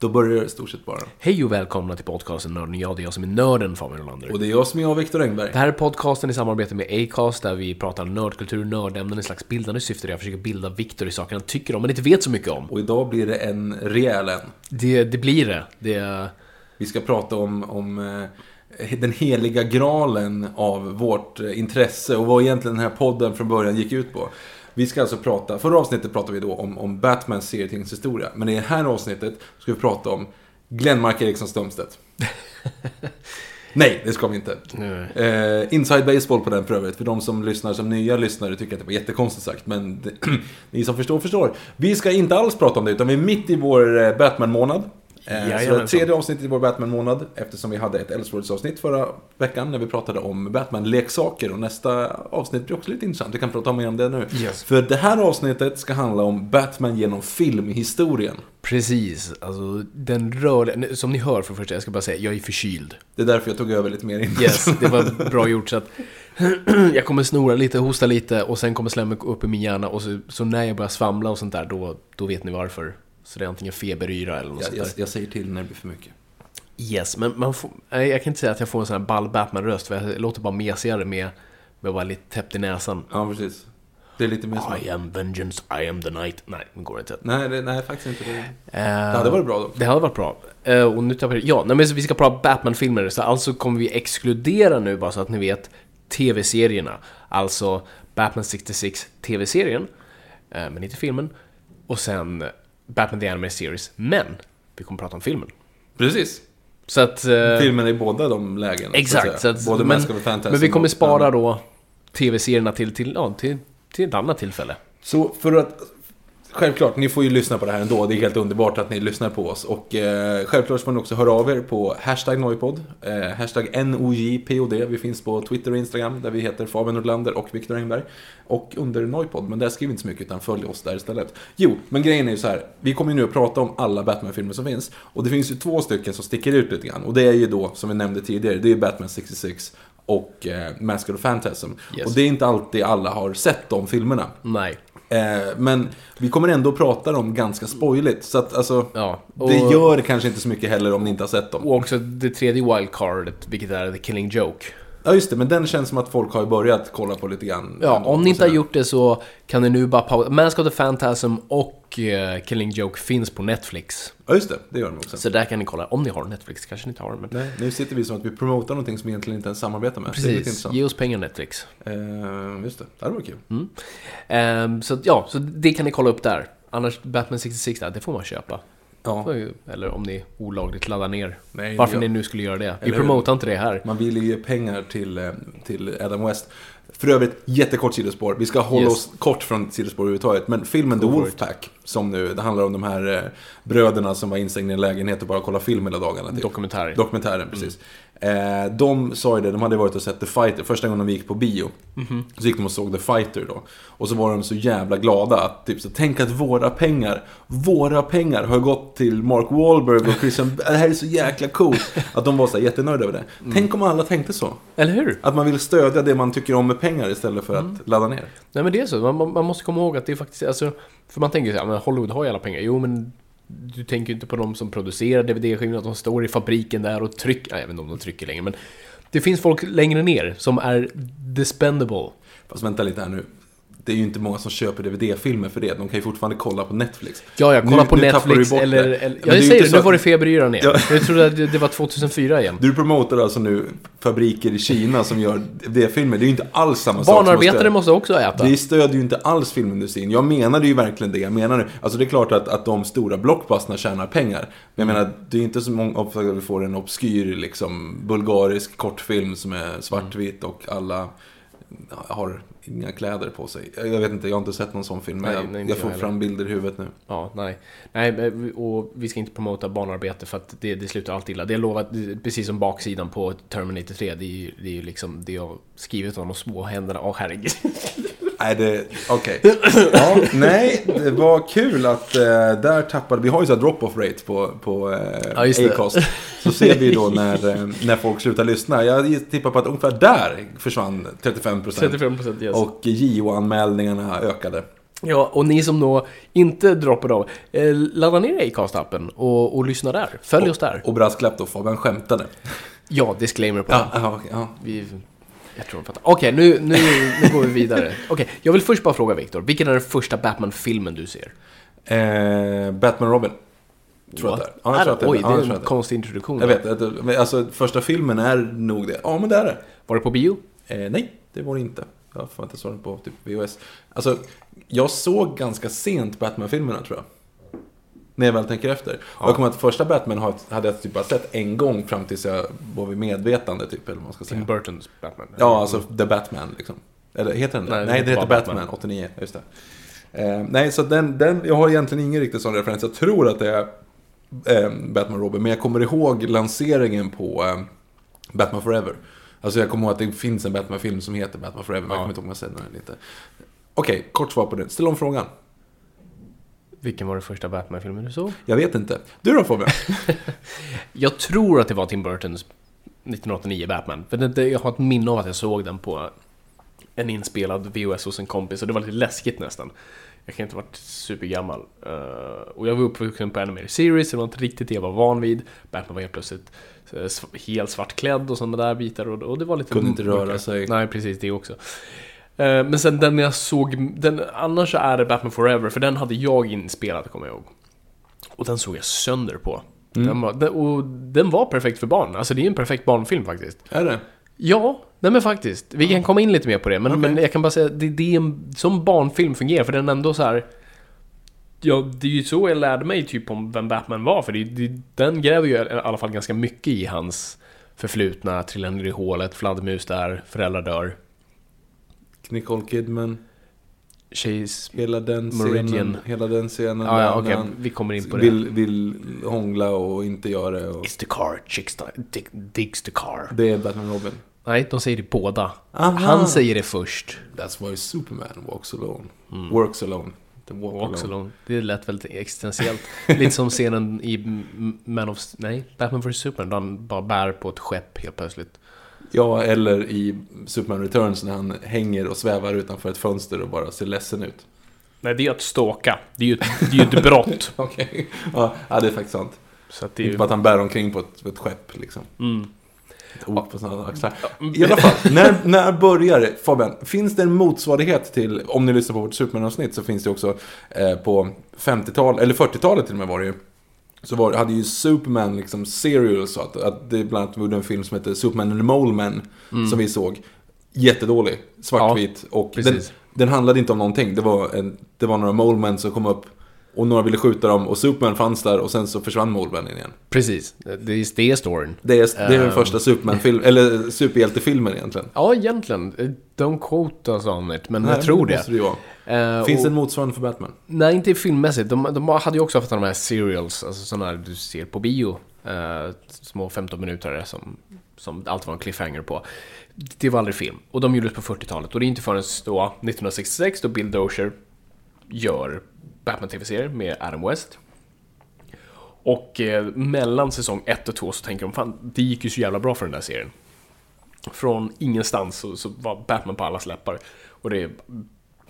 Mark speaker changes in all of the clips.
Speaker 1: Då börjar det i stort sett bara.
Speaker 2: Hej och välkomna till podcasten Nörden och jag. Det är jag som är nörden Fabian Rolander.
Speaker 1: Och det är jag som är jag, Viktor Engberg.
Speaker 2: Det här är podcasten i samarbete med Acast där vi pratar nördkultur, nördämnen i slags bildande syfte där jag försöker bilda Viktor i saker han tycker om men inte vet så mycket om.
Speaker 1: Och idag blir det en rejäl en.
Speaker 2: Det, det blir det. det.
Speaker 1: Vi ska prata om, om eh, den heliga graalen av vårt eh, intresse och vad egentligen den här podden från början gick ut på. Vi ska alltså prata, förra avsnittet pratade vi då om, om Batmans serietidningshistoria. Men i det här avsnittet ska vi prata om Glenmark Eriksson Strömstedt. Nej, det ska vi inte. Eh, inside baseball på den för övrigt. För de som lyssnar som nya lyssnare tycker att det var jättekonstigt sagt. Men ni som förstår, förstår. Vi ska inte alls prata om det, utan vi är mitt i vår eh, Batman-månad. Eh, så tredje avsnittet i vår Batman-månad. Eftersom vi hade ett Elseworlds-avsnitt förra veckan när vi pratade om Batman-leksaker. Och nästa avsnitt blir också lite intressant. Vi kan prata mer om det nu.
Speaker 2: Yes.
Speaker 1: För det här avsnittet ska handla om Batman genom filmhistorien.
Speaker 2: Precis, alltså den rör... Som ni hör för första, jag ska bara säga, jag är förkyld.
Speaker 1: Det är därför jag tog över lite mer innan.
Speaker 2: Yes, det var bra gjort så att jag kommer snora lite, hosta lite och sen kommer slemmet upp i min hjärna och så, så när jag börjar svamla och sånt där då, då vet ni varför. Så det är antingen feberyra eller något
Speaker 1: Jag,
Speaker 2: sånt
Speaker 1: jag, jag säger till när det blir för mycket.
Speaker 2: Yes, men man får, jag kan inte säga att jag får en sån här ball Batman-röst för jag låter bara mesigare med, med att vara lite täppt i näsan.
Speaker 1: Ja, precis. Det är lite mer som...
Speaker 2: I am vengeance, I am the night. Nej, det går inte.
Speaker 1: Nej, det, nej, faktiskt inte. Det,
Speaker 2: Eh,
Speaker 1: det hade varit bra dock.
Speaker 2: Det hade varit bra. Eh, och nu tappar jag... Ja, nej, men så vi ska prata Batman-filmer. Så alltså kommer vi exkludera nu, bara så att ni vet, TV-serierna. Alltså Batman 66 TV-serien, eh, men inte filmen. Och sen Batman The Animated Series. Men vi kommer prata om filmen.
Speaker 1: Precis.
Speaker 2: Så att... eh,
Speaker 1: Filmen i båda de lägena.
Speaker 2: Exakt. Så att,
Speaker 1: Både
Speaker 2: men,
Speaker 1: Mask of Phantasm
Speaker 2: men vi kommer spara då TV-serierna till, till, ja, till, till ett annat tillfälle.
Speaker 1: Så för att... Självklart, ni får ju lyssna på det här ändå. Det är helt underbart att ni lyssnar på oss. Och eh, självklart får ni också höra av er på hashtag Noipod. Eh, hashtag NOJPOD. Vi finns på Twitter och Instagram där vi heter Fabian Nordlander och Viktor Engberg. Och under Noipod, men där skriver vi inte så mycket utan följ oss där istället. Jo, men grejen är ju så här. Vi kommer ju nu att prata om alla Batman-filmer som finns. Och det finns ju två stycken som sticker ut lite grann. Och det är ju då, som vi nämnde tidigare, det är ju Batman 66 och eh, Mask of Phantasm.
Speaker 2: Yes.
Speaker 1: Och det är inte alltid alla har sett de filmerna.
Speaker 2: Nej.
Speaker 1: Eh, men vi kommer ändå prata dem ganska spoiligt. Så att alltså,
Speaker 2: Ja, och-
Speaker 1: det gör kanske inte så mycket heller om ni inte har sett dem.
Speaker 2: Och också det tredje wildcardet, vilket är The Killing Joke.
Speaker 1: Ja, just det. Men den känns som att folk har börjat kolla på lite grann.
Speaker 2: Ja, om ni inte har gjort det så kan ni nu bara pausa. Mask of the Phantasm och eh, Killing Joke finns på Netflix.
Speaker 1: Ja, just det. Det gör de också.
Speaker 2: Så där kan ni kolla. Om ni har Netflix, kanske ni inte har. Men...
Speaker 1: Nej, nu sitter vi som att vi promotar någonting som egentligen inte ens samarbetar med.
Speaker 2: Precis, ge oss pengar Netflix.
Speaker 1: Eh, just det. Det varit kul.
Speaker 2: Ehm, så att, ja, så det kan ni kolla upp där. Annars, Batman 66 där, det får man köpa.
Speaker 1: Ja.
Speaker 2: Eller om ni olagligt laddar ner.
Speaker 1: Nej,
Speaker 2: Varför ni nu skulle göra det. Vi
Speaker 1: Eller hur?
Speaker 2: promotar inte det här.
Speaker 1: Man vill ju ge pengar till, eh, till Adam West. För övrigt, jättekort sidospår. Vi ska hålla
Speaker 2: Yes.
Speaker 1: oss kort från sidospår överhuvudtaget. Men filmen The
Speaker 2: Go for
Speaker 1: Wolfpack, som nu, det handlar om de här eh, bröderna som var instängda i en lägenhet och bara kollade film hela dagarna. Typ.
Speaker 2: Dokumentär.
Speaker 1: Dokumentären, precis. Eh, de sa ju det, de hade varit och sett The Fighter, första gången de gick på bio. Så gick de och såg The Fighter då. Och så var de så jävla glada att, typ så, tänk att våra pengar, våra pengar har gått till Mark Wahlberg och Christian, det här är så jäkla coolt. Att de var så här jättenöjda över det. Tänk om alla tänkte så.
Speaker 2: Eller hur?
Speaker 1: Att man vill stödja det man tycker om med pengar istället för
Speaker 2: Mm.
Speaker 1: att ladda ner.
Speaker 2: Nej men det är så, man, man måste komma ihåg att det är faktiskt, alltså, för man tänker så här, men Hollywood har ju alla pengar. Jo men du tänker ju inte på de som producerar DVD-skivorna, att de står i fabriken där och trycker, nej, jag vet inte om de trycker längre, men det finns folk längre ner som är dispendable.
Speaker 1: Fast vänta lite här nu. Det är ju inte många som köper DVD-filmer för det. De kan ju fortfarande kolla på Netflix.
Speaker 2: Ja, jag kollar
Speaker 1: Nu-
Speaker 2: på
Speaker 1: nu
Speaker 2: Netflix eller...
Speaker 1: det.
Speaker 2: eller ja,
Speaker 1: det
Speaker 2: jag säger det, nu
Speaker 1: att-
Speaker 2: var det feberyran igen.
Speaker 1: Ja.
Speaker 2: Jag trodde att det, det var 2004 igen.
Speaker 1: Du promotar alltså nu fabriker i Kina som gör DVD-filmer. Det är ju inte alls samma sak
Speaker 2: Barnarbetare måste också äta.
Speaker 1: Vi stödjer ju inte alls filmindustrin. Jag menade ju verkligen det. Jag menar, alltså det är klart att, att de stora blockbusterna tjänar pengar. Men jag menar, det är inte så många att vi får en obskyr, liksom, bulgarisk kortfilm som är svartvit och alla har inga kläder på sig. Jag vet inte, jag har inte sett någon sån film. Men
Speaker 2: Nej,
Speaker 1: jag,
Speaker 2: nej, inte
Speaker 1: jag får
Speaker 2: jag
Speaker 1: fram bilder i huvudet nu.
Speaker 2: Ja, nej. Nej, men- och vi ska inte promota barnarbete för att det, det slutar alltid illa. Det är lovat, precis som baksidan på Terminator 3. Det är ju, det är ju liksom det jag skrivit om de små händerna. Åh herregud.
Speaker 1: Nej, det... Okej. Ja, nej, det var kul att eh, där tappade... Vi har ju så här drop-off rate på, på eh,
Speaker 2: Ja.
Speaker 1: Acast. Så ser vi då när, eh, när folk slutar lyssna. Jag tippar på att ungefär där försvann 35%.
Speaker 2: 35% yes.
Speaker 1: Och JO-anmälningarna ökade.
Speaker 2: Ja, och ni som då inte droppar av, eh, ladda ner Acast-appen och, och lyssna där. Följ oss där.
Speaker 1: Och brasklapp då, Fabian skämtade.
Speaker 2: Ja, disclaimer på
Speaker 1: Ja,
Speaker 2: den.
Speaker 1: ja, ja.
Speaker 2: Vi, jag tror de fattar. Okej, nu, nu, nu går vi vidare. Okej, jag vill först bara fråga Viktor. Vilken är den första Batman-filmen du ser?
Speaker 1: Eh, Batman Robin. Tror jag att det är. Ja, jag tror att det är.
Speaker 2: Oj, det är en
Speaker 1: att
Speaker 2: konstig introduktion.
Speaker 1: Jag vet, att- men alltså första filmen är nog det. Ja, men det är det.
Speaker 2: Var det på bio?
Speaker 1: Eh, nej, det var det inte. Jag får inte såg den på typ VHS. Alltså, jag såg ganska sent Batman-filmerna tror jag. När jag väl tänker efter. Och jag kommer att första Batman hade jag typ bara sett en gång fram tills jag var vid medvetande typ, eller man ska säga.
Speaker 2: Tim Burtons Batman.
Speaker 1: Ja, alltså The Batman liksom. Eller heter den det?
Speaker 2: Nej,
Speaker 1: Nej,
Speaker 2: det heter
Speaker 1: Batman,
Speaker 2: Batman.
Speaker 1: 89, just det. Eh, nej, så den, den, jag har egentligen ingen riktigt sån referens. Jag tror att det är eh, Batman Robin, men jag kommer ihåg lanseringen på eh, Batman Forever. Alltså jag kommer ihåg att det finns en Batman-film som heter Batman Forever, men jag
Speaker 2: Ja.
Speaker 1: kommer inte ihåg om jag sett den eller inte. Okej, kort svar på det. Ställ om frågan.
Speaker 2: Vilken var den första Batman-filmen du såg?
Speaker 1: Jag vet inte. Du då Fabian?
Speaker 2: Jag tror att det var Tim Burtons 1989 Batman. För det, jag har ett minne av att jag såg den på en inspelad VHS hos en kompis och det var lite läskigt nästan. Jag kan inte ha varit supergammal. Uh, och jag var uppvuxen på Animated Series, så det var inte riktigt det jag var van vid. Batman var helt plötsligt eh, helt svartklädd och sådana där bitar och, och det var lite...
Speaker 1: Kunde inte röra sig.
Speaker 2: Nej, precis det också. Eh, men sen den jag såg, den, annars är det Batman Forever, för den hade jag inspelad kommer jag ihåg. Och den såg jag sönder på.
Speaker 1: Mm.
Speaker 2: Den var, den, och den var perfekt för barn. Alltså det är en perfekt barnfilm faktiskt.
Speaker 1: Är det?
Speaker 2: Ja, nej men faktiskt. Vi kan komma in lite mer på det, men,
Speaker 1: Okej.
Speaker 2: men jag kan bara säga det, det är en, som barnfilm fungerar, för den är ändå så här. Ja, det är ju så jag lärde mig typ om vem Batman var, för det, det, den gräver ju i alla fall ganska mycket i hans förflutna, trillar ner i hålet, fladdermus där, föräldrar dör,
Speaker 1: Nicole Kidman,
Speaker 2: tjejs...
Speaker 1: hela den scenen.
Speaker 2: Meridian.
Speaker 1: Hela den scenen.
Speaker 2: Ja, ja
Speaker 1: han
Speaker 2: vi kommer in på det.
Speaker 1: vill, vill hångla och inte göra det. Och...
Speaker 2: It's the car, chicks dig, digs the car.
Speaker 1: Det är Batman Robin.
Speaker 2: Nej, de säger det båda.
Speaker 1: Aha.
Speaker 2: Han säger det först.
Speaker 1: That's why Superman walks alone. Works alone. The walk
Speaker 2: Mm. Walks
Speaker 1: alone.
Speaker 2: alone. Det lät väldigt existentiellt. Lite som scenen i Man of... Nej, Batman vs Superman. Där han bara bär på ett skepp helt plötsligt.
Speaker 1: Ja, eller i Superman Returns när han hänger och svävar utanför ett fönster och bara ser ledsen ut.
Speaker 2: Nej, det är att ståka. Det är ju ett, det är ett brott.
Speaker 1: Okej. Ja, ja, det är faktiskt sant.
Speaker 2: Så att det är
Speaker 1: Inte
Speaker 2: ju...
Speaker 1: bara att han bär omkring på ett, på ett skepp liksom.
Speaker 2: Mm.
Speaker 1: Ett ok på sådana axlar. I alla fall, när, när börjar det? Fabian, finns det en motsvarighet till, om ni lyssnar på vårt Superman-avsnitt så finns det också eh, på 50-talet, eller 40-talet till och med var det ju. Så var, hade ju Superman liksom serials, så att, att det bland annat gjorde en film som heter Superman and the Mole Man, som vi såg. Jättedålig, svartvit. och den, den handlade inte om någonting. Det var, en, det var några Mole Men som kom upp Och några ville skjuta dem och Superman fanns där och sen så försvann Moleman igen.
Speaker 2: Precis, det är, det är storyn.
Speaker 1: Det är, det är den
Speaker 2: Ehm.
Speaker 1: första Superman-film, eller superhjältefilmen egentligen.
Speaker 2: Ja, egentligen. Don't quote us on it, men
Speaker 1: Nej,
Speaker 2: jag tror det.
Speaker 1: måste det vara.
Speaker 2: Eh,
Speaker 1: Finns
Speaker 2: och-
Speaker 1: det en motsvarande för Batman?
Speaker 2: Nej, inte filmmässigt. De, de hade ju också haft de här serials, alltså sådana här du ser på bio. Eh, små 15 minuter som, som alltid var en cliffhanger på. Det var aldrig film. Och de gjordes på 40-talet. Och det är inte förrän då, 1966, då Bill Dozier gör Batman-tv-serier med Adam West. Och eh, mellan säsong 1 och 2 så tänker de, fan, det gick ju så jävla bra för den där serien. Från ingenstans så, så var Batman på alla läppar. Och det,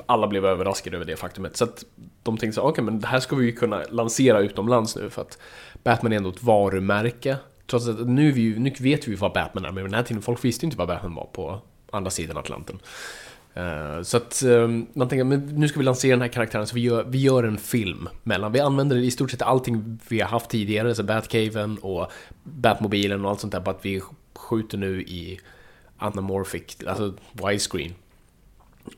Speaker 2: alla blev överraskade över det faktumet. Så att de tänkte så okej okej men det här ska vi ju kunna lansera utomlands nu för att Batman är ändå ett varumärke. Trots att nu, vi, ju- nu vet vi vad Batman är, men vid den här tiden, folk visste ju inte vad Batman var på andra sidan Atlanten. Eh, så att eh, man tänker, men nu ska vi lansera den här karaktären så vi gör, vi gör en film mellan. Vi använder i stort sett allting vi har haft tidigare, så Batcaven och Batmobilen och allt sånt där, bara att vi skjuter nu i anamorphic, alltså widescreen.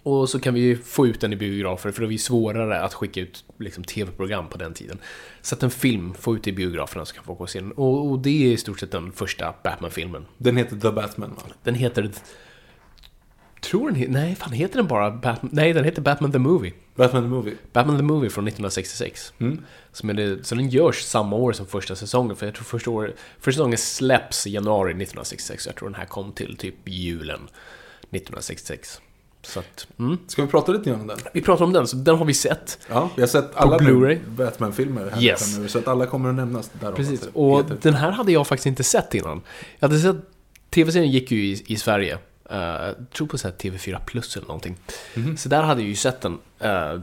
Speaker 2: Och så kan vi få ut den i biografer, för det är svårare att skicka ut liksom, tv-program på den tiden. Så att en film, få ut i biograferna så kan folk gå och se den. Och, och det är i stort sett den första Batman-filmen.
Speaker 1: Den heter The Batman va?
Speaker 2: Den heter... Tror den heter... Nej, fan heter den bara Batman... Nej, den heter Batman the Movie.
Speaker 1: Batman the Movie.
Speaker 2: Batman the Movie från 1966. Som är det, så den görs samma år som första säsongen, för jag tror första, år, första säsongen släpps i januari 1966. Jag tror den här kom till typ julen 1966. Så att, mm.
Speaker 1: Ska vi prata lite grann om den?
Speaker 2: Vi pratar om den, så den har vi sett.
Speaker 1: Ja, vi har sett alla. Batman-filmer här
Speaker 2: Yes.
Speaker 1: framöver, så att alla kommer att nämnas där.
Speaker 2: Precis,
Speaker 1: alltså.
Speaker 2: och den här hade jag faktiskt inte sett innan. Jag hade sett... TV-serien gick ju i, i Sverige. Uh, tror på så här TV4 Plus eller någonting. Så där hade jag ju sett den. eh,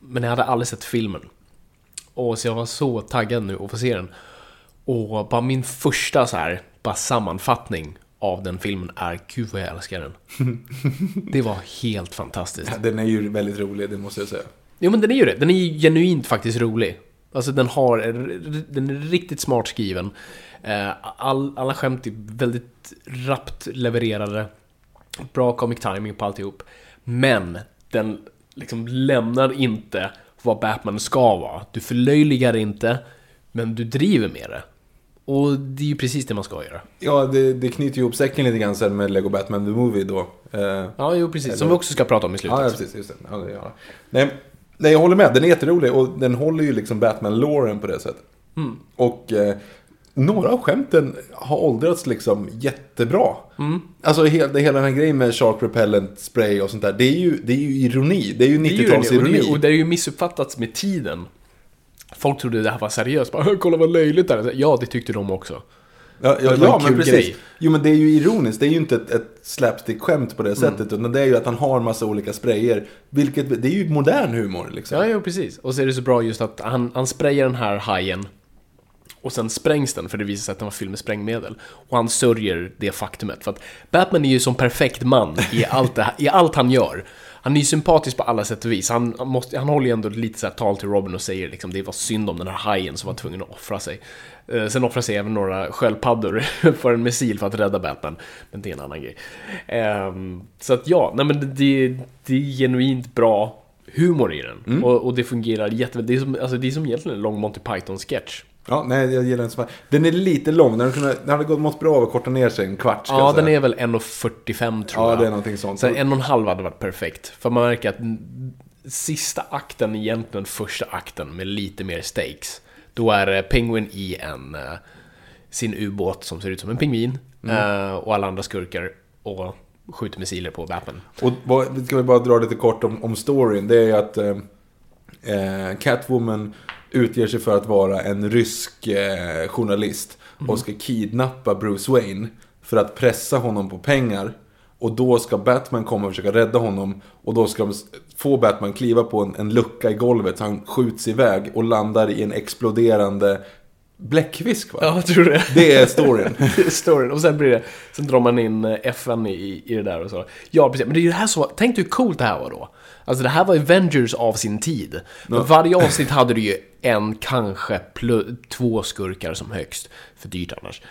Speaker 2: men jag hade aldrig sett filmen. Och så jag var så taggad nu att få se den. Och bara min första så här, bara sammanfattning av den filmen är Gud vad jag älskar den. Det var helt fantastiskt.
Speaker 1: Den är ju väldigt rolig, det måste jag säga.
Speaker 2: Jo men den är ju det. Den är ju genuint faktiskt rolig. Alltså den har, den är riktigt smart skriven. Eh, All, alla skämt är väldigt rappt levererade. Bra comic timing på alltihop. Men den liksom lämnar inte vad Batman ska vara. Du förlöjligar inte, men du driver med det. Och det är ju precis det man ska göra.
Speaker 1: Ja, det, det knyter ju ihop säcken lite grann sen med Lego Batman The Movie då. Eh,
Speaker 2: Ja, jo precis. Som vi också ska prata om i slutet.
Speaker 1: Ja, ja, precis. Just det. Ja, det, ja. Nej, nej, jag håller med. Den är jätterolig och den håller ju liksom Batman-låren på det sättet.
Speaker 2: Mm.
Speaker 1: Och eh, några av skämten har åldrats liksom jättebra. Alltså hela, hela den här grejen med Shark Repellent Spray och sånt där. Det är ju, det är ju ironi. Det är ju
Speaker 2: Det är ju det, och, det,
Speaker 1: Mm. 90-talsironi.
Speaker 2: och det är ju missuppfattats med tiden. Folk trodde det här var seriöst. Bara, Kolla vad löjligt det är. Ja, det tyckte de också.
Speaker 1: Ja, ja, ja men precis.
Speaker 2: grej.
Speaker 1: Jo, men det är ju ironiskt. Det är ju inte ett, ett slapstick-skämt på det sättet. Utan det är ju att han har en massa olika sprayer. Vilket, det är ju modern humor liksom.
Speaker 2: Ja, ja, precis. Och så är det så bra just att han, han sprayar den här hajen. Och sen sprängs den för det visar sig att den var fylld med sprängmedel. Och han sörjer det faktumet. För att Batman är ju som perfekt man i allt, det i allt han gör. Han är ju sympatisk på alla sätt och vis. Han, han, måste, han håller ju ändå lite så tal till Robin och säger liksom det var synd om den här hajen som var tvungen att offra sig. Eh, sen offrar sig även några sköldpaddor för en missil för att rädda Batman. Men det är en annan grej. Ehm, så att ja, nej men det, det, är genuint bra humor i den. Och, och det fungerar jätteväl. Det är som, alltså, det är som egentligen en lång Monty Python-sketch.
Speaker 1: Ja, nej, jag gillar den som Den är lite lång. Den, kunde, den hade gått mått bra av att korta ner sig en kvart.
Speaker 2: Ja, den är väl 1.45 tror
Speaker 1: Ja,
Speaker 2: jag.
Speaker 1: det är någonting sånt.
Speaker 2: Så en och en halv hade varit perfekt. För man märker att sista akten är egentligen första akten med lite mer stakes. Då är eh, Penguin i en, eh, sin ubåt som ser ut som en pingvin.
Speaker 1: Mm.
Speaker 2: eh, Och alla andra skurkar och skjuter missiler på Batman.
Speaker 1: Och vad, vi ska väl bara dra lite kort om, om storyn. Det är att eh, Catwoman utger sig för att vara en rysk eh, journalist. Och ska kidnappa Bruce Wayne. För att pressa honom på pengar. Och då ska Batman komma och försöka rädda honom. Och då ska de få Batman kliva på en, en lucka i golvet. Så han skjuts iväg och landar i en exploderande bläckfisk va?
Speaker 2: Ja, jag tror det.
Speaker 1: Det är storyn.
Speaker 2: Det är storyn. Och sen blir det, sen drar man in eh, FN i, i det där och så. Ja, precis. Men det är ju det här så, tänk hur coolt det här var då. Alltså det här var Avengers av sin tid. Varje avsnitt hade du ju en, kanske två skurkar som högst. För dyrt annars.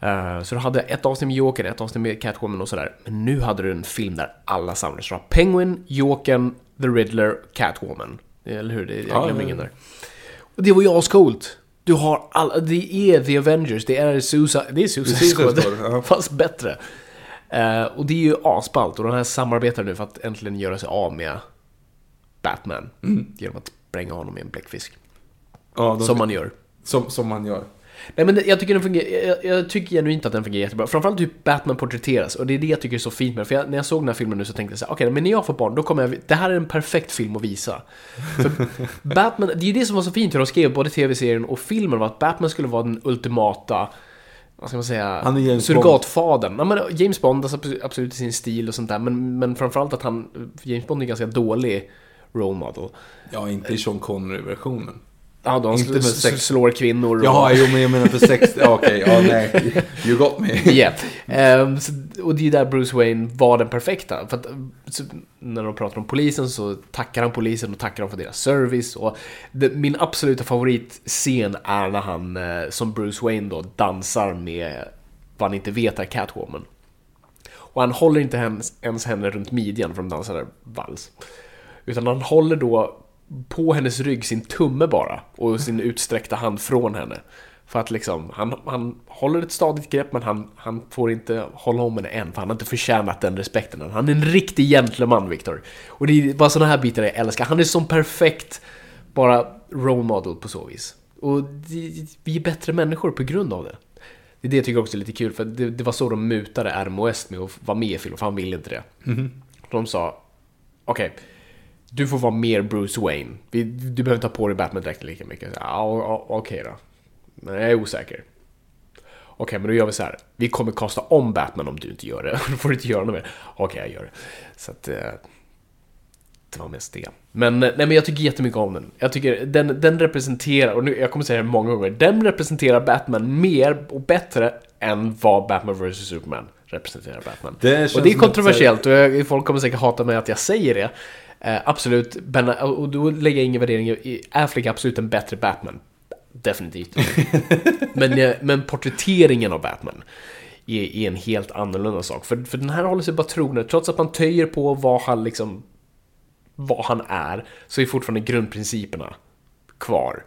Speaker 2: Eh, så du hade ett avsnitt med Jokern, ett avsnitt med Catwoman och sådär. Men nu hade du en film där alla samlades. Du har Penguin, Jokern, The Riddler, Catwoman. Eller hur? Det, jag
Speaker 1: Ja,
Speaker 2: glömmer
Speaker 1: ja.
Speaker 2: ingen där. Och det var ju ascoolt. Du har alla, det är The Avengers, det är Suicide, det är Suicide Squad,
Speaker 1: ja.
Speaker 2: fast bättre. Eh, och det är ju asballt och de här samarbetar nu för att äntligen göra sig av med Batman.
Speaker 1: Mm.
Speaker 2: Genom att spränga honom i en bläckfisk.
Speaker 1: Ja,
Speaker 2: Som man gör.
Speaker 1: som, som man gör.
Speaker 2: Nej men jag tycker den fungerar, jag, jag tycker genuint att den fungerar jättebra. Framförallt hur Batman porträtteras och det är det jag tycker är så fint med den. För jag, när jag såg den här filmen nu så tänkte jag så här, okej men när jag får barn då kommer jag, det här är en perfekt film att visa. För Batman, det är ju det som var så fint hur de skrev både tv-serien och filmen var att Batman skulle vara den ultimata vad ska man säga?
Speaker 1: Han är James
Speaker 2: surrogatfadern. Ja, men James Bond, alltså absolut- absolut i sin stil och sånt där. Men, men framförallt att han, James Bond är ganska dålig role model.
Speaker 1: Ja, inte i Sean Connery-versionen.
Speaker 2: Ja, de
Speaker 1: Inte
Speaker 2: sl-
Speaker 1: med sex-
Speaker 2: slår kvinnor och...
Speaker 1: Jaha, jo men jag menar för sex... Okej. Ja, nej. You got me.
Speaker 2: Yeah. Ehm, så, och det är ju där Bruce Wayne var den perfekta. För att, så, när de pratar om polisen så tackar han polisen och tackar dem för deras service. Och det, min absoluta favoritscen är när han eh, som Bruce Wayne då dansar med vad han inte vet är Catwoman. Och han håller inte ens, ens henne runt midjan för de dansar vals. Utan han håller då på hennes rygg sin tumme bara och sin utsträckta hand från henne. För att liksom, han, han håller ett stadigt grepp men han, han får inte hålla om henne än för han har inte förtjänat den respekten än. Han är en riktig gentleman, Victor. Och det är bara sådana här bitar jag älskar. Han är som perfekt bara role model på så vis. Och det, vi är bättre människor på grund av det. Det är det jag tycker också är lite kul, för det, det var så de mutade RMOS med att vara med i filmen, för han ville inte det. De sa, okej, du får vara mer Bruce Wayne. Du behöver inte ha på dig Batman-dräkten lika mycket. Ja, okej då. Men jag är osäker. Okej, men då gör vi så här. Vi kommer kasta om Batman om du inte gör det. Då får du inte göra något mer. Okej, jag gör det. Så att... eh, Det var mest det. Men, eh, nej, men jag tycker jättemycket om den. Jag tycker den, den representerar, och nu, jag kommer säga det många gånger, den representerar Batman mer och bättre än vad Batman vs Superman representerar Batman.
Speaker 1: Det
Speaker 2: och det är kontroversiellt och jag, folk kommer säkert hata mig att jag säger det. Eh, absolut, ben, och då lägger jag ingen värdering i Affleck är absolut en bättre Batman. Definitivt. men, eh, men porträtteringen av Batman är, är en helt annorlunda sak. För, för den här håller sig bara trogen, trots att man töjer på vad han liksom vad han är, så är fortfarande grundprinciperna kvar.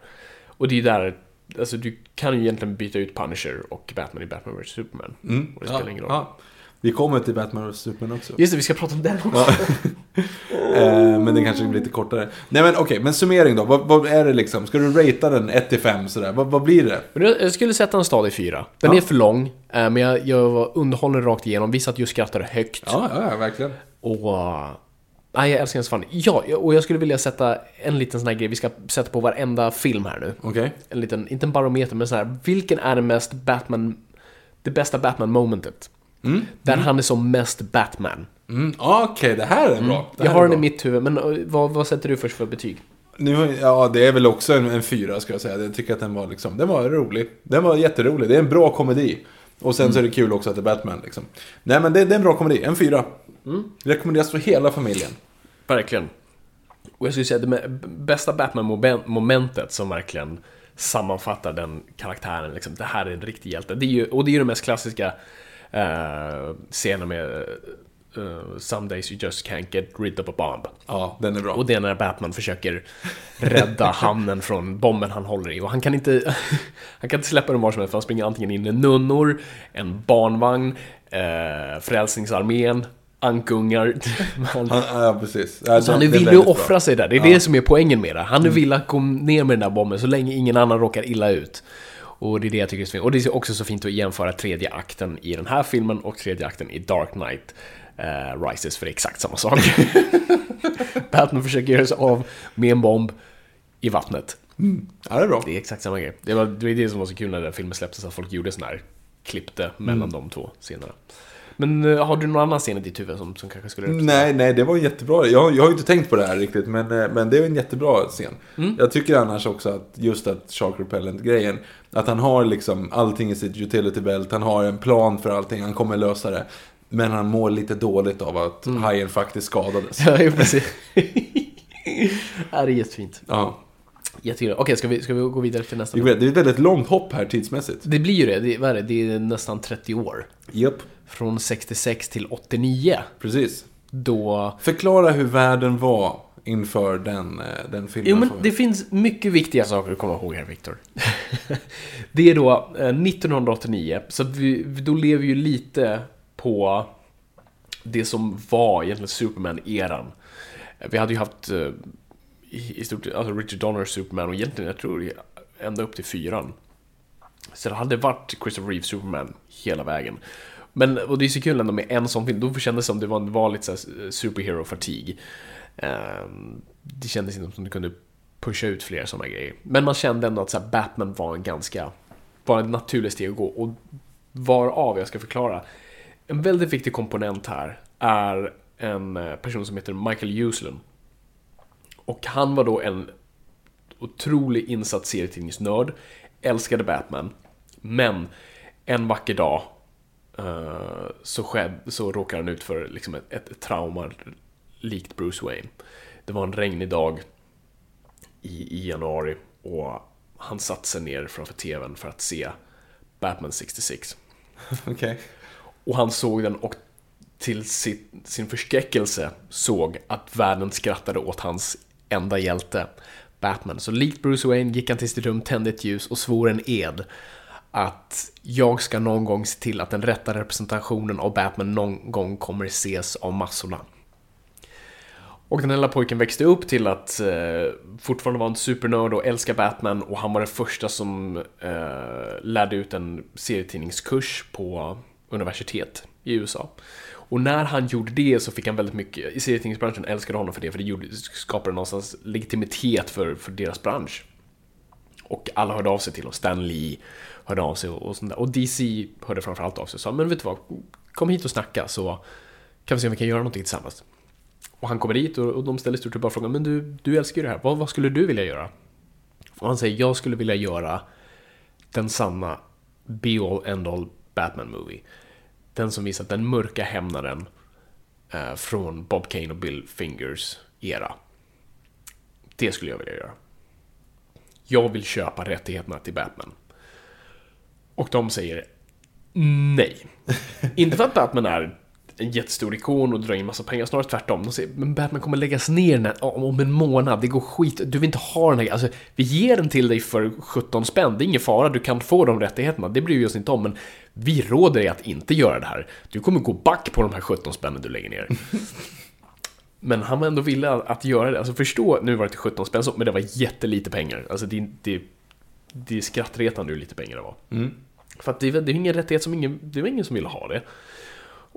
Speaker 2: Och det är där, alltså du kan ju egentligen byta ut Punisher och Batman i Batman vs Superman. Och det spelar
Speaker 1: Ja,
Speaker 2: ingen roll.
Speaker 1: ja. Vi kommer till Batman vs Superman också.
Speaker 2: Just det, vi ska prata om den också.
Speaker 1: Eh, men det kanske blir lite kortare. Nej men okej, men summering då. Vad, vad är det liksom? Ska du ratea den 1-5 sådär? Vad, vad blir det?
Speaker 2: Jag skulle sätta en stad i fyra. Den
Speaker 1: Ja.
Speaker 2: är för lång, eh, men jag, jag underhållen rakt igenom. Vissa att just skrattade högt.
Speaker 1: Ja, ja, ja verkligen.
Speaker 2: Och... Nej, jag älskar den så fan. Ja, och jag skulle vilja sätta en liten sån här grej vi ska sätta på varenda film här nu.
Speaker 1: Okej.
Speaker 2: En liten, inte en barometer, men så här. Vilken är den mest Batman... Det bästa Batman-momentet? Där han är som mest Batman.
Speaker 1: Mm, Okej, det här är bra. Det
Speaker 2: Mm. Jag har den i mitt huvud, men eh, vad, vad sätter du först för betyg?
Speaker 1: Nu, ja, det är väl också en, en fyra ska jag säga. Jag tycker att den var liksom, den var rolig. Den var jätterolig. Det är en bra komedi. Och sen så är det kul också att det är Batman liksom. Nej men det, det är en bra komedi. En fyra. Rekommenderas för hela familjen.
Speaker 2: Verkligen. Och jag skulle säga att det bästa Batman-momentet som verkligen sammanfattar den karaktären, liksom, det här är en riktig hjälte. Det är ju, och det är ju den mest klassiska uh, scenen med uh, Some days you just can't get rid of a bomb.
Speaker 1: Ja, den är bra.
Speaker 2: Och det är när Batman försöker rädda hamnen från bomben han håller i. Och han kan inte, han kan inte släppa den var som helst, för han springer antingen in i nunnor, en barnvagn, eh, Frälsningsarmén, ankungar. Han,
Speaker 1: ja, precis. Ja,
Speaker 2: så
Speaker 1: den-
Speaker 2: han är villig att offra
Speaker 1: bra.
Speaker 2: sig där. Det är det som är poängen med det. Han är villig att gå ner med den där bomben så länge ingen annan råkar illa ut. Och det är det jag tycker är så fint. Och det är också så fint att jämföra tredje akten i den här filmen och tredje akten i Dark Knight eh, Rises, för det är exakt samma sak. Batman försöker göra sig av med en bomb i vattnet.
Speaker 1: Ja, det är bra.
Speaker 2: Det är exakt samma grej. Det var det, var det som var så kul när den filmen släpptes, att folk gjorde sån här, klippte mellan de två scenerna. Men eh, har du någon annan scen i ditt huvud som, som kanske skulle representera?
Speaker 1: Nej, nej, det var jättebra. Jag, jag har ju inte tänkt på det här riktigt, men, eh, men det är en jättebra scen.
Speaker 2: Mm.
Speaker 1: Jag tycker annars också att just att Shark Repellent-grejen, att han har liksom allting i sitt utility belt, han har en plan för allting, han kommer lösa det. Men han mår lite dåligt av att
Speaker 2: Mm.
Speaker 1: hajen faktiskt skadades.
Speaker 2: Ja, precis. ja, det är jättefint.
Speaker 1: Ja.
Speaker 2: Jättekul. Okej, ska vi, ska vi gå vidare till nästa?
Speaker 1: Det är ett väldigt långt hopp här tidsmässigt.
Speaker 2: Det blir ju det. Det, vad är det? det är nästan 30 år.
Speaker 1: Japp,
Speaker 2: Från 66 till 89.
Speaker 1: precis.
Speaker 2: Då...
Speaker 1: Förklara hur världen var inför den, eh, den filmen.
Speaker 2: Jo, men det finns mycket viktiga saker att komma ihåg här, Viktor. det är då eh, 1989, så att vi, då lever ju lite på det som var egentligen Superman-eran. Vi hade ju haft eh, i stort alltså Richard Donner Superman och egentligen, jag tror, ända upp till fyran. Så det hade varit Christopher Reeve Superman hela vägen. Men, och det är så kul ändå med en sån film, då kändes det som det var, såhär superhero-fatigue. Ehm, Ehm, det kändes inte som du kunde pusha ut fler sådana grejer. Men man kände ändå att så Batman var en ganska, var ett naturligt steg att gå. Och varav jag ska förklara. En väldigt viktig komponent här är en eh, person som heter Michael Uslan. Och han var då en otrolig insatt serietidningsnörd, älskade Batman, men en vacker dag eh, så, skedde, så råkar han ut för liksom ett, ett trauma likt Bruce Wayne. Det var en regnig dag i, i januari och han satte sig ner framför TVn för att se Batman 66.
Speaker 1: Okej.
Speaker 2: Och han såg den och till sin, sin förskräckelse såg att världen skrattade åt hans enda hjälte, Batman. Så likt Bruce Wayne gick han till sitt rum, tände ett ljus och svor en ed att jag ska någon gång se till att den rätta representationen av Batman någon gång kommer ses av massorna. Och den här lilla pojken växte upp till att eh, fortfarande vara en supernörd och älska Batman och han var den första som eh, lärde ut en serietidningskurs på universitet i USA. Och när han gjorde det så fick han väldigt mycket, i serietidningsbranschen älskade honom för det, för det gjorde, skapade någonstans legitimitet för, för deras bransch. Och alla hörde av sig till honom, Stan Lee hörde av sig och, och sånt där. Och DC hörde framförallt av sig och sa, men vet du vad, kom hit och snacka så kan vi se om vi kan göra någonting tillsammans. Och han kommer dit och, och de ställer stort sett bara frågan, men du, du älskar ju det här, vad, vad skulle du vilja göra? Och han säger, jag skulle vilja göra den sanna be all end all Batman movie. Den som visar den mörka hämnaren eh, från Bob Kane och Bill Fingers era. Det skulle jag vilja göra. Jag vill köpa rättigheterna till Batman. Och de säger nej. Inte för att Batman är en jättestor ikon och drar in massa pengar, snarare tvärtom. De säger, men Batman kommer läggas ner när, om en månad, det går skit, du vill inte ha den här, alltså vi ger den till dig för 17 spänn, det är ingen fara, du kan få de rättigheterna, det bryr vi oss inte om, men vi råder dig att inte göra det här. Du kommer gå back på de här 17 spännen du lägger ner. Men han var ändå villig att göra det. Alltså förstå, nu var det till 17 spänn, men det var jättelite pengar. Alltså det, det, det är skrattretande hur lite pengar det var. För att det, det är ingen rättighet som ingen, det var ingen som ville ha det.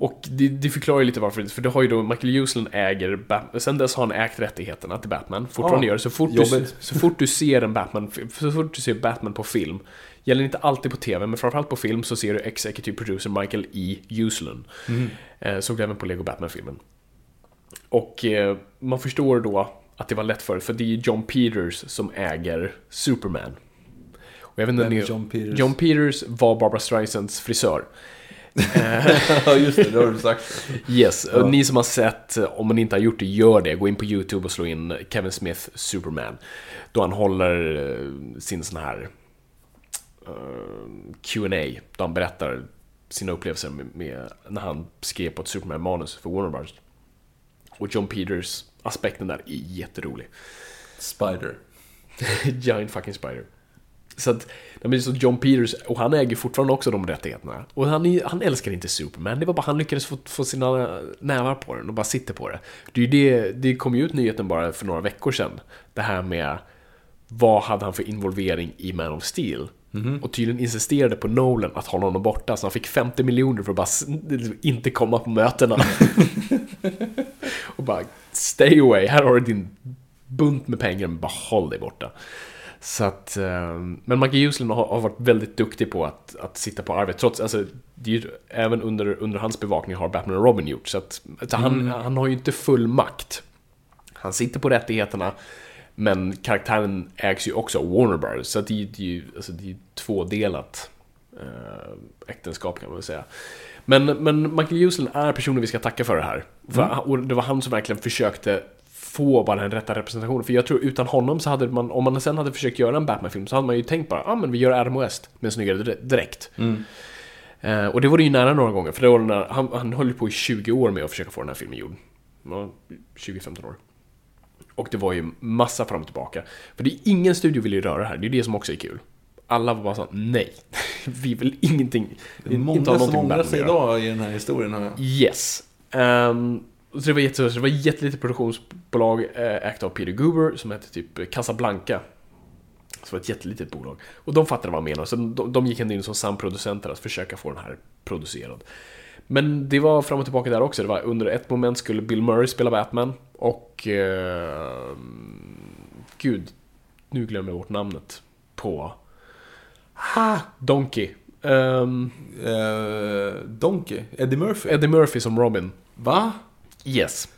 Speaker 2: Och det, det förklarar ju lite varför, för det har ju då Michael Uslan äger, Bat- sen dess har han ägt rättigheterna till Batman, fortfarande
Speaker 1: Ja,
Speaker 2: gör. Så fort, du, så fort du ser en Batman, så fort du ser Batman på film, gäller inte alltid på TV, men framförallt på film så ser du executive producer Michael E. Uslan. Eh, såg det även på Lego Batman-filmen. Och eh, man förstår då att det var lätt för för det är John Peters som äger Superman. Och jag vet inte,
Speaker 1: John Peters?
Speaker 2: John Peters var Barbara Streisands frisör.
Speaker 1: ja, just det, det har du sagt.
Speaker 2: Yes, och ni som har sett, eh, om man inte har gjort det, gör det. Gå in på YouTube och slå in Kevin Smith Superman. Då han håller eh, sin sån här uh, Q&A Då han berättar sina upplevelser med, med när han skrev på ett Superman-manus för Warner Bros. Och John Peters aspekten där är jätterolig.
Speaker 1: Spider.
Speaker 2: Giant fucking spider. Så att, nej, men så John Peters, och han äger fortfarande också de rättigheterna. Och han, han älskar inte Superman, det var bara han lyckades få, få sina nävar på den och bara sitter på det. Det, är det, det kom ju ut nyheten bara för några veckor sedan. Det här med vad hade han för involvering i Man of Steel? Och tydligen insisterade på Nolan att hålla honom borta, så han fick 50 miljoner för att bara inte komma på mötena. och bara, stay away, här har du din bunt med pengar, men bara håll dig borta. Så att, eh, men Michael Uslan har, har varit väldigt duktig på att, att sitta på arvet, trots, alltså, ju, även under, under hans bevakning har Batman och Robin gjort, så att alltså, han, han har ju inte full makt. Han sitter på rättigheterna, men karaktären ägs ju också av Warner Bros. Så att det, är ju- alltså, det är ju tvådelat eh, äktenskap kan man väl säga. Men, men Michael Uslan är personen vi ska tacka för det här. För, och det var han som verkligen försökte få bara den rätta representationen. För jag tror utan honom så hade man, om man sen hade försökt göra en Batman-film så hade man ju tänkt bara, ja ah, men vi gör Adam West med en snyggare dr- dräkt. Eh, och det var det ju nära några gånger, för det var när, han, han höll på i 20 år med att försöka få den här filmen gjord. Ja, 20-15 år. Och det var ju massa fram och tillbaka. För det är ingen studio vill ju röra det här, det är det som också är kul. Alla var bara så nej, vi vill ingenting.
Speaker 1: Det är många
Speaker 2: inte ha
Speaker 1: som
Speaker 2: någonting
Speaker 1: ångrar sig idag i den här historien. Jag.
Speaker 2: Yes. Um, så det var jättestor, så det var ett jättelitet produktionsbolag äh, ägt av Peter Goober som hette typ Casablanca. Så det var ett jättelitet bolag. Och de fattade vad jag menade, så de, de gick ändå in som samproducenter att försöka få den här producerad. Men det var fram och tillbaka där också. Det var under ett moment skulle Bill Murray spela Batman och... eh, gud, nu glömmer jag bort namnet på... Ah, Donkey. Um,
Speaker 1: Eh, Donkey? Eddie Murphy?
Speaker 2: Eddie Murphy som Robin.
Speaker 1: Va?
Speaker 2: Yes.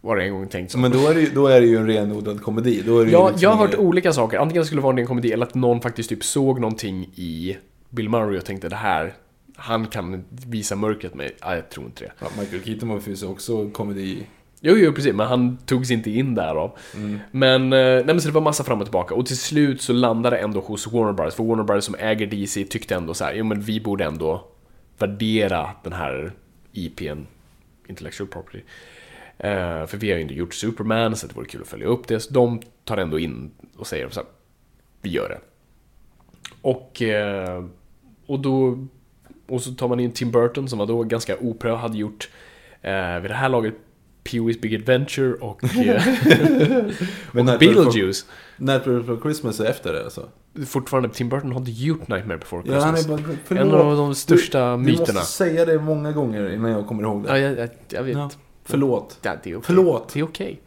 Speaker 2: Var det en gång tänkt så.
Speaker 1: Men då är, det, ju- då är det ju en renodlad komedi. Då är det
Speaker 2: Ja,
Speaker 1: liksom
Speaker 2: jag har hört
Speaker 1: inget-
Speaker 2: olika saker. Antingen skulle det vara en komedi eller att någon faktiskt typ såg någonting i Bill Murray och tänkte det här, han kan visa mörkret med. Nej, jag tror inte det.
Speaker 1: Ja, Michael Keaton var ju också komedi.
Speaker 2: Jo, jo, precis, men han togs inte in därav. Men, eh, nej, men så det var massa fram och tillbaka. Och till slut så landade det ändå hos Warner Brothers. För Warner Brothers som äger DC tyckte ändå så här, jo men vi borde ändå värdera den här IPn, Intellectual Property. Eh, för vi har ju inte gjort Superman, så det vore kul att följa upp det. Så de tar ändå in och säger så här, vi gör det. Och, eh, och då och så tar man in Tim Burton som var då ganska oprövad, hade gjort eh, vid det här laget Pee-Wee's Big Adventure och, eh,
Speaker 1: Men
Speaker 2: och Beetlejuice.
Speaker 1: Nightmare Before Christmas är efter det alltså?
Speaker 2: Fortfarande, Tim Burton har inte gjort Nightmare Before
Speaker 1: Ja, han
Speaker 2: Christmas.
Speaker 1: är bara,
Speaker 2: en av de största
Speaker 1: du,
Speaker 2: myterna.
Speaker 1: Du måste säga det många gånger innan jag kommer ihåg
Speaker 2: Ja,
Speaker 1: det.
Speaker 2: jag, jag, jag vet.
Speaker 1: Ja, förlåt.
Speaker 2: Ja, det är okej.
Speaker 1: Förlåt.
Speaker 2: Det är okej.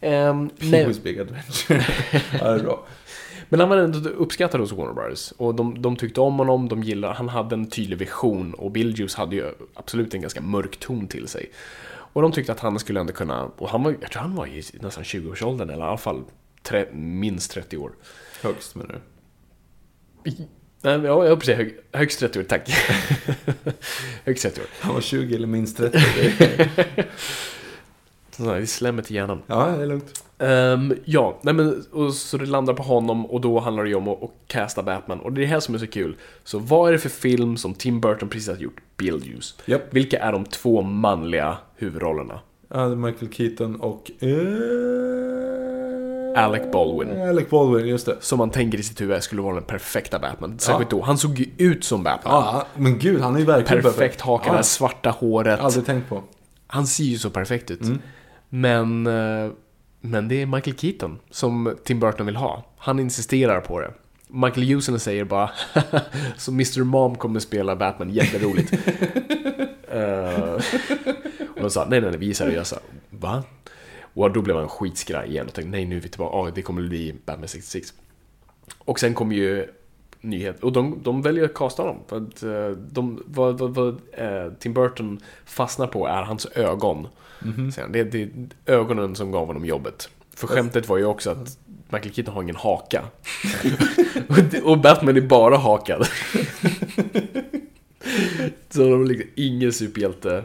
Speaker 2: Ehm, nej,
Speaker 1: Pee-Wee's Big Adventure. ja, det är bra.
Speaker 2: men han var ändå uppskattad hos Warner Brothers. Och de, de tyckte om honom, de gillade, han hade en tydlig vision. Och Beetlejuice hade ju absolut en ganska mörk ton till sig. Och de tyckte att han skulle ändå kunna, och han var, jag tror han var i nästan 20-årsåldern, eller i alla fall tre, minst 30 år.
Speaker 1: Högst menar du?
Speaker 2: Nej, ja, jag precis, hög, högst 30 år, tack. högst 30 år.
Speaker 1: Han var 20 eller minst 30.
Speaker 2: Så det är slemmet i hjärnan.
Speaker 1: ja, det är lugnt.
Speaker 2: Ehm, ja, nej men, och så det landar på honom och då handlar det ju om att, att casta Batman. Och det är det här som är så kul. Så vad är det för film som Tim Burton precis har gjort? Beetlejuice.
Speaker 1: Japp.
Speaker 2: Vilka är de två manliga huvudrollerna?
Speaker 1: Ja, det är Michael Keaton och... Eh...
Speaker 2: Alec Baldwin.
Speaker 1: Alec Baldwin, just det.
Speaker 2: Som man tänker i sitt huvud skulle vara den perfekta Batman. Särskilt då. Han såg ju ut som Batman.
Speaker 1: Ja, men gud, han är ju verkligen
Speaker 2: Perfekt haka, det
Speaker 1: Ja,
Speaker 2: här svarta håret.
Speaker 1: aldrig tänkt på.
Speaker 2: Han ser ju så perfekt ut. Men, eh, men det är Michael Keaton som Tim Burton vill ha. Han insisterar på det. Michael Hewson säger bara så Mr. Mom kommer spela Batman, jätteroligt. uh, och de sa nej, nej, nej, vi är seriösa. Va? Och då blev han skitskraj igen och tänkte nej, nu är vi tillbaka, oh, det kommer bli Batman 66. Och sen kom ju nyhet, och de, de väljer att casta honom. För att eh, de, vad, vad, vad eh, Tim Burton fastnar på är hans ögon. Säger han. Det, det är ögonen som gav honom jobbet. För skämtet var ju också att Michael Keaton har ingen haka. och, Batman är bara hakad. Så de har liksom ingen superhjälte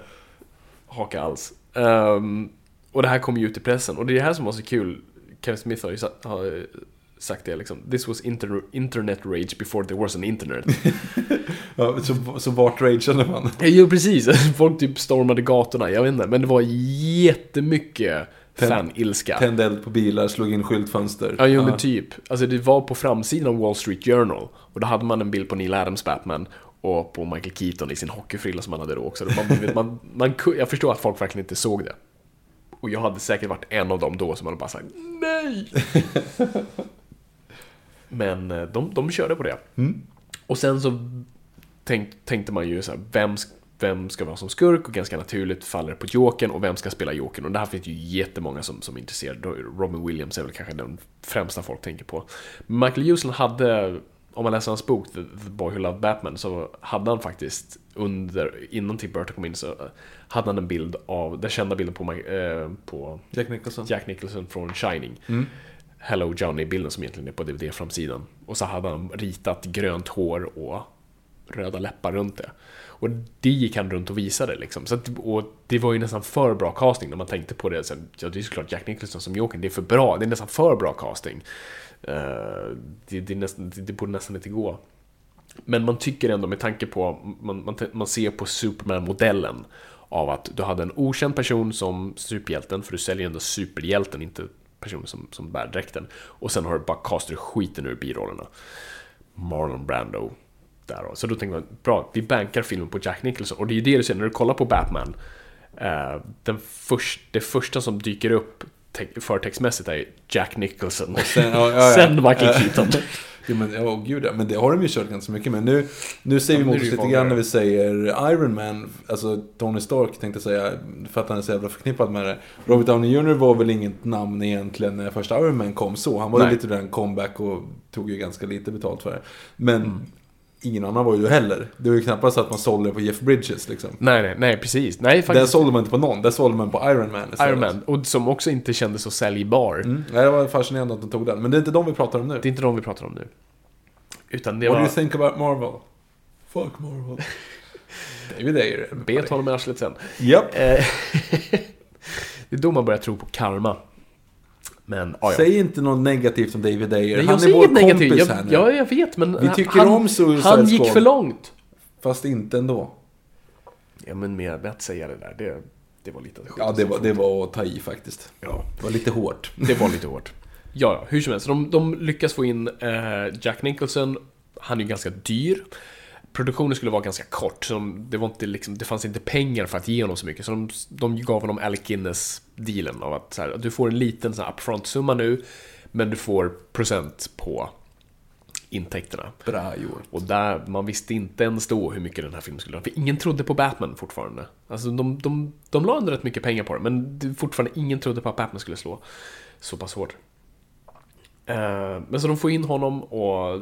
Speaker 2: haka alls. Ehm, och det här kom ju ut i pressen. Och det är det här som var så kul. Kevin Smith har ju sa- har sagt det liksom. This was inter internet rage before there was an internet.
Speaker 1: Ja, så, så vart rageade man?
Speaker 2: Jo, precis. Folk typ stormade gatorna, jag vet inte. Men det var jättemycket fan-ilska.
Speaker 1: Tände eld på bilar, slog in skyltfönster.
Speaker 2: Ja, jo men typ. Alltså det var på framsidan av Wall Street Journal. Och då hade man en bild på Neil Adams Batman. Och på Michael Keaton i sin hockeyfrilla som han hade då också. Man, man, man, jag förstår att folk verkligen inte såg det. Och jag hade säkert varit en av dem då som hade bara sagt nej. Men eh, de, de körde på det. Och sen så tänk, tänkte man ju så här, vem, vem ska vara som skurk? Och ganska naturligt faller det på Jokern och vem ska spela Jokern? Och där finns ju jättemånga som, som är intresserade. Robin Williams är väl kanske den främsta folk tänker på. Michael Hewson hade, om man läser hans bok The, Boy Who Loved Batman, så hade han faktiskt under, innan Tim Burton kom in, så hade han en bild av, den kända bilden på, eh, på
Speaker 1: Jack Nicholson.
Speaker 2: Jack Nicholson från Shining. Hello Johnny-bilden som egentligen är på DVD-framsidan. Och så hade han ritat grönt hår och röda läppar runt det. Och det gick han runt och visade liksom. Så att, och det var ju nästan för bra casting när man tänkte på det. Så, ja, det är såklart Jack Nicholson som Jokern, det är för bra. Det är nästan för bra casting. Uh, det, det, nästan, det, det borde nästan inte gå. Men man tycker ändå med tanke på, man, man, man ser på Superman-modellen av att du hade en okänd person som superhjälten, för du säljer ändå superhjälten, inte person som, som bär dräkten. Och sen har du bara castar skiten ur birollerna. Marlon Brando. Där. Så då tänker man, bra, vi bankar filmen på Jack Nicholson. Och det är ju det du ser när du kollar på Batman. Eh, den först, det första som dyker upp te- förtextmässigt är Jack Nicholson.
Speaker 1: Sen, ja, ja, ja.
Speaker 2: Sen Michael Keaton.
Speaker 1: Ja, men, åh, gud ja. Men det har de ju kört ganska mycket med. Nu, nu säger
Speaker 2: Ja,
Speaker 1: vi emot oss lite grann när vi säger Iron Man. Alltså Tony Stark tänkte säga. För att han är så jävla förknippad med det. Robert Downey Jr var väl inget namn egentligen när första Iron Man kom så. Han var ju lite där en comeback och tog ju ganska lite betalt för det. Men
Speaker 2: Mm.
Speaker 1: Ingen annan var ju heller. Det var ju knappast så att man sålde på Jeff Bridges liksom.
Speaker 2: nej, nej, nej, precis. Nej,
Speaker 1: Där
Speaker 2: faktiskt.
Speaker 1: sålde man inte på någon. Där sålde man på Iron Man istället.
Speaker 2: Iron Man. Och som också inte kändes så säljbar.
Speaker 1: Mm. Nej, det var fascinerande att de tog den. Men det är inte de vi pratar om nu.
Speaker 2: Det är inte de vi pratar om nu. Utan det
Speaker 1: What do
Speaker 2: var...
Speaker 1: you think about Marvel? Fuck Marvel. David Ayer.
Speaker 2: Bet honom i arslet sen.
Speaker 1: Japp.
Speaker 2: Eh, det är då man börjar tro på karma. Men, ja, ja.
Speaker 1: Säg inte något negativt om David Ayer.
Speaker 2: Nej,
Speaker 1: Han är vår
Speaker 2: negativt.
Speaker 1: kompis
Speaker 2: Jag,
Speaker 1: här nu.
Speaker 2: ja, jag vet, men
Speaker 1: Vi tycker
Speaker 2: han,
Speaker 1: om Suicide
Speaker 2: Han gick
Speaker 1: Squad.
Speaker 2: för långt.
Speaker 1: Fast inte ändå.
Speaker 2: Ja, men med att säga det där, det, det var lite skit.
Speaker 1: Ja, det var, det var att ta i faktiskt.
Speaker 2: Ja.
Speaker 1: Det var lite hårt.
Speaker 2: Det var lite hårt. Ja, ja, hur som helst. De, de lyckas få in eh, Jack Nicholson. Han är ju ganska dyr. Produktionen skulle vara ganska kort, så de, det, var inte liksom, det fanns inte pengar för att ge honom så mycket. Så de, de gav honom Alec Guinness-dealen av att så här, du får en liten upfront-summa nu, men du får procent på intäkterna.
Speaker 1: Bra gjort.
Speaker 2: Och där, man visste inte ens då hur mycket den här filmen skulle ha. För ingen trodde på Batman fortfarande. Alltså de, de, de la ändå rätt mycket pengar på det, men fortfarande ingen trodde på att Batman skulle slå så pass hårt. Eh, men så de får in honom och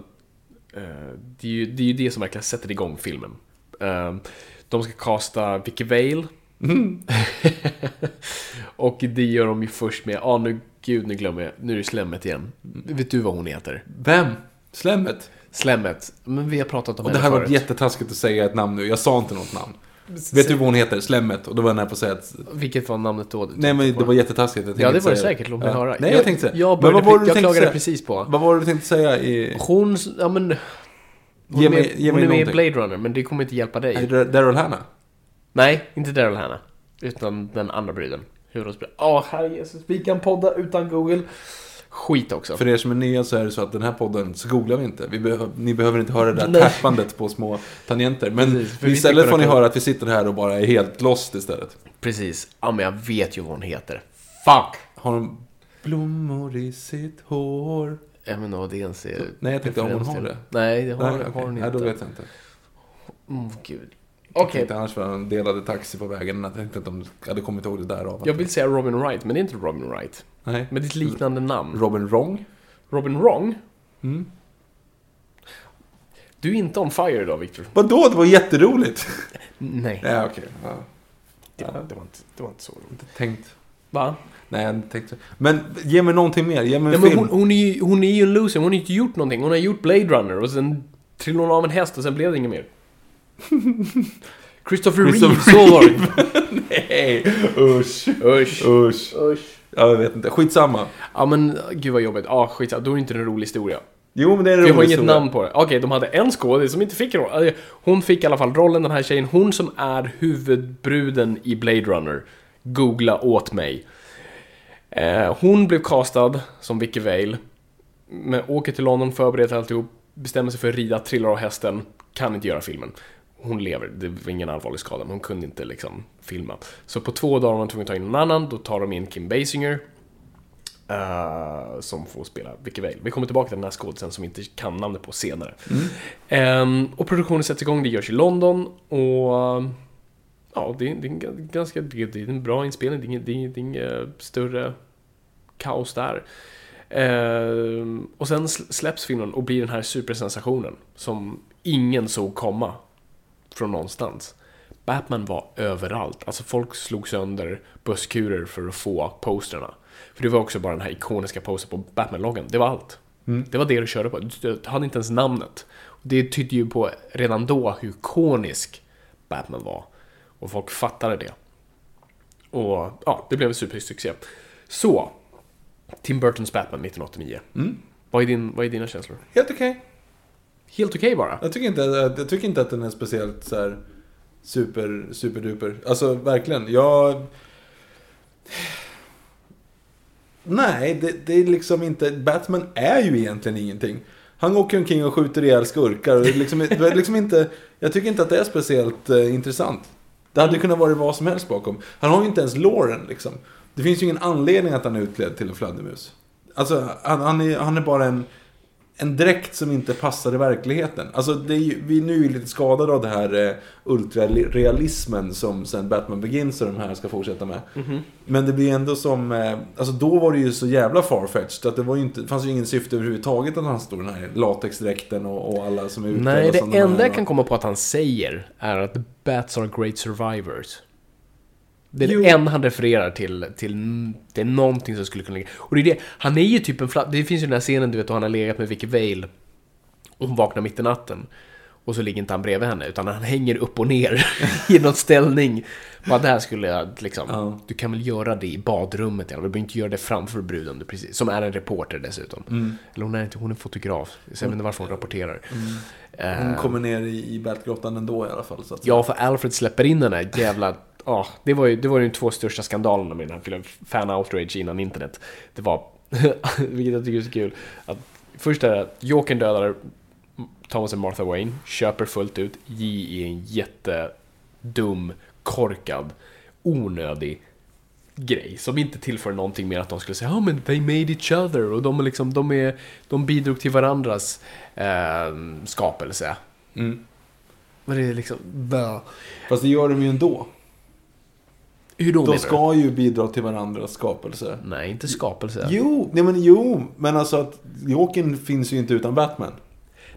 Speaker 2: det, är ju, det är det som verkligen sätter igång filmen. Eh, de ska casta Vicky Vale. och det gör de ju först med, ja ah, nu, gud nu glömmer jag, nu är det Slemmet igen. Vet du vad hon heter?
Speaker 1: Vem? Slemmet?
Speaker 2: Slemmet. Men vi har pratat om
Speaker 1: Och det
Speaker 2: henne
Speaker 1: hade varit
Speaker 2: förut.
Speaker 1: jättetaskigt att säga ett namn nu. Jag sa inte något namn. Vet du vad hon heter? Slemmet. Och då var jag nära på att säga att...
Speaker 2: Vilket var namnet då?
Speaker 1: Nej men det
Speaker 2: på?
Speaker 1: var jättetaskigt. Jag
Speaker 2: Ja, det var det säkert. Låt mig
Speaker 1: Ja.
Speaker 2: höra.
Speaker 1: Nej, jag, tänkte säga.
Speaker 2: Jag,
Speaker 1: Men
Speaker 2: började,
Speaker 1: vad var det du
Speaker 2: jag
Speaker 1: tänkte
Speaker 2: klagade
Speaker 1: säga?
Speaker 2: precis på.
Speaker 1: Vad var det du tänkte säga i...
Speaker 2: Hon, ja men... Hon
Speaker 1: Ge
Speaker 2: är
Speaker 1: mig-
Speaker 2: med,
Speaker 1: ge
Speaker 2: hon
Speaker 1: mig
Speaker 2: är med i. Blade Runner, men det kommer inte hjälpa dig.
Speaker 1: Daryl Hannah?
Speaker 2: Nej, inte Daryl Hannah. Utan den andra bruden. Huvudrollsbruden. Ja, herre Jesus. Vi kan podda utan Google. Skit också.
Speaker 1: För er som är nya så är det så att den här podden så googlar vi inte. Vi behöver, ni behöver inte höra det där
Speaker 2: Nej.
Speaker 1: tappandet på små tangenter. Men
Speaker 2: Precis,
Speaker 1: istället får ni höra att vi sitter här och bara är helt lost istället.
Speaker 2: Precis. Ja, men jag vet ju vad hon heter. Fuck!
Speaker 1: Har de blommor i sitt hår?
Speaker 2: Vet inte vad det ens är.
Speaker 1: Nej, jag tänkte om hon har det.
Speaker 2: Nej, det har,
Speaker 1: Nej,
Speaker 2: har
Speaker 1: okej.
Speaker 2: hon
Speaker 1: Nej,
Speaker 2: inte.
Speaker 1: då vet jag inte.
Speaker 2: Mm, gud.
Speaker 1: Jag
Speaker 2: Okej.
Speaker 1: tänkte annars var han delade taxi på vägen. Jag tänkte att de hade kommit ihåg det där av.
Speaker 2: Jag vill säga Robin Wright, men det är inte Robin Wright.
Speaker 1: Nej.
Speaker 2: Men det är ett liknande namn.
Speaker 1: Robin Wrong?
Speaker 2: Robin Wrong?
Speaker 1: Mm.
Speaker 2: Du är inte on fire idag, Victor.
Speaker 1: Vadå? Det var jätteroligt!
Speaker 2: Nej.
Speaker 1: Nej, okej. Ja.
Speaker 2: Det, var, det, var inte, det var inte så roligt.
Speaker 1: Tänkt.
Speaker 2: Va?
Speaker 1: Nej, jag tänkte Men ge mig någonting mer. Ge mig
Speaker 2: Ja,
Speaker 1: en film.
Speaker 2: hon, hon, är ju, hon är ju en loser, hon har inte gjort någonting. Hon har gjort Blade Runner och sen trillade hon av en häst och sen blev det inget mer. Christopher Reeve,
Speaker 1: Christopher
Speaker 2: så var det.
Speaker 1: Nej, usch.
Speaker 2: Usch.
Speaker 1: Usch.
Speaker 2: Usch.
Speaker 1: Ja, jag vet inte. Skitsamma.
Speaker 2: Ja men gud vad jobbigt. Ja skit Då är det inte en rolig historia.
Speaker 1: Jo, men det är en
Speaker 2: Vi har
Speaker 1: rolig
Speaker 2: inget
Speaker 1: historia.
Speaker 2: namn på det. Okej, de hade en skådis som inte fick en roll. Alltså, Hon fick i alla fall rollen, den här tjejen. Hon som är huvudbruden i Blade Runner. Googla åt mig. Eh, hon blev castad som Vicky Vale. Men åker till London, förbereder alltihop, bestämmer sig för att rida, trillar av hästen, kan inte göra filmen. Hon lever, det var ingen allvarlig skada, men hon kunde inte liksom filma. Så på två dagar var man tvungen att ta in någon annan, då tar de in Kim Basinger. eh, som får spela Vicky Vale. Vi kommer tillbaka till den här skådisen som vi inte kan namnet på senare. Ehm, och produktionen sätts igång, det görs i London och... Ja, det är, det är en ga- ganska det är en bra inspelning, det är det är, det är inget större kaos där. Ehm, och sen sl- släpps filmen och blir den här supersensationen som ingen såg komma från någonstans. Batman var överallt. Alltså folk slog sönder busskurer för att få posterna. För det var också bara den här ikoniska postern på Batman-loggan. Det var allt. Det var det du körde på. Du hade inte ens namnet. Det tydde ju på redan då hur ikonisk Batman var. Och folk fattade det. Och ja, det blev en supersuccé. Så, Tim Burtons Batman 1989. Vad, är din, vad är dina känslor?
Speaker 1: Helt okej.
Speaker 2: Helt okej bara.
Speaker 1: Jag, tycker inte, att- jag tycker inte att den är speciellt så här super, superduper. Alltså verkligen. Jag... Nej, det, det är liksom inte... Batman är ju egentligen ingenting. Han åker omkring och skjuter ihjäl skurkar. och Det är liksom, det är liksom inte, jag tycker inte att det är speciellt eh, intressant. Det hade kunnat vara vad som helst bakom. Han har ju inte ens låren liksom. Det finns ju ingen anledning att han är utklädd till en fladdermus. Alltså, han, han, är, han är bara en, en dräkt som inte passar i verkligheten. Alltså, det är ju, vi är nu lite skadade av det här eh, ultrarealismen som sen Batman Begins och de här ska fortsätta med. Men det blir ändå som, eh, alltså då var det ju så jävla farfetched att det var ju inte, det fanns ju ingen syfte överhuvudtaget att han stod i den här latexdräkten och, och alla som är utklädda
Speaker 2: Nej, det enda jag kan komma på att han säger är att bats are great survivors. Det är
Speaker 1: Jo.
Speaker 2: enda han refererar till, till är någonting som skulle kunna ligga. Och det är det, han är ju typ en fla- Det finns ju den här scenen du vet då han har legat med Vicky Vale och hon vaknar mitt i natten. Och så ligger inte han bredvid henne, utan han hänger upp och ner i någon ställning. Bara det här skulle jag liksom,
Speaker 1: Ja.
Speaker 2: du kan väl göra det i badrummet, eller du behöver inte göra det framför bruden, du precis, som är en reporter dessutom.
Speaker 1: Mm.
Speaker 2: Eller hon är inte, hon är fotograf, så jag vet inte varför hon rapporterar. Eh,
Speaker 1: Hon kommer ner i, i Batgrottan ändå i alla fall. Så att
Speaker 2: Ja, för Alfred släpper in den här jävla... Ja, det var ju det var ju de två största skandalerna med den här filmen. Fan outrage innan internet. Det var, vilket jag tycker är så kul, att först är det att Jokern dödar Thomas och Martha Wayne, köper fullt ut. J är en jättedum, korkad, onödig grej som inte tillför någonting mer att de skulle säga ja men they made each other och de liksom, de är, de bidrog till varandras eh, skapelse.
Speaker 1: Mm.
Speaker 2: Men det är liksom, bö.
Speaker 1: Fast det gör de ju ändå.
Speaker 2: Hur då
Speaker 1: De ska ju bidra till varandras skapelse.
Speaker 2: du? Nej, inte skapelse.
Speaker 1: Jo, nej men jo, men alltså att Jokern finns ju inte utan Batman.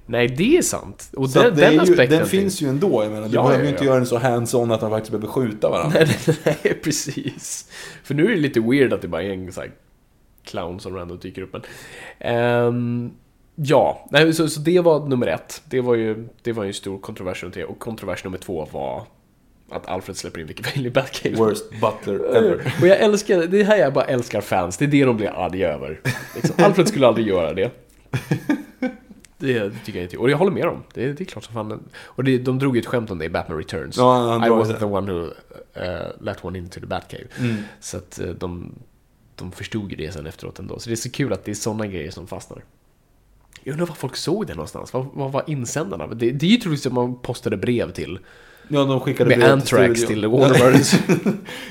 Speaker 2: Nej, det är sant. Och
Speaker 1: Så
Speaker 2: den, den
Speaker 1: ju,
Speaker 2: aspekten
Speaker 1: den finns ju ändå. Jag menar, du
Speaker 2: Ja,
Speaker 1: behöver
Speaker 2: ja,
Speaker 1: ju inte
Speaker 2: ja.
Speaker 1: göra den så hands-on att de faktiskt behöver skjuta varandra.
Speaker 2: Nej, nej, nej, precis. För nu är det lite weird att det bara är en sån här clown som random dyker upp. Men, ehm, ja, nej, så, så det var nummer ett. Det var ju, det var ju en stor kontrovers runt det. Och kontrovers nummer två var att Alfred släpper in Vicky Vale i Batcave.
Speaker 1: Worst butler ever.
Speaker 2: Och jag älskar, det här jag bara älskar fans, det är det de blir arga över. Liksom, Alfred skulle aldrig göra det. Det tycker jag inte. Och jag håller med dem. Det är, det är klart som fan. Och det, de drog ju ett skämt om det i Batman Returns.
Speaker 1: Ja,
Speaker 2: I wasn't
Speaker 1: det.
Speaker 2: the one who uh, let one into the Batcave.
Speaker 1: Mm.
Speaker 2: Så att eh, de, de förstod ju det sen efteråt ändå. Så det är så kul att det är sådana grejer som fastnar. Jag undrar var folk såg det någonstans? Vad, vad var insändarna? Det, det är ju troligtvis att man postade brev till.
Speaker 1: Ja, de skickade
Speaker 2: Med Anthrax
Speaker 1: studion.
Speaker 2: till Warner Brothers.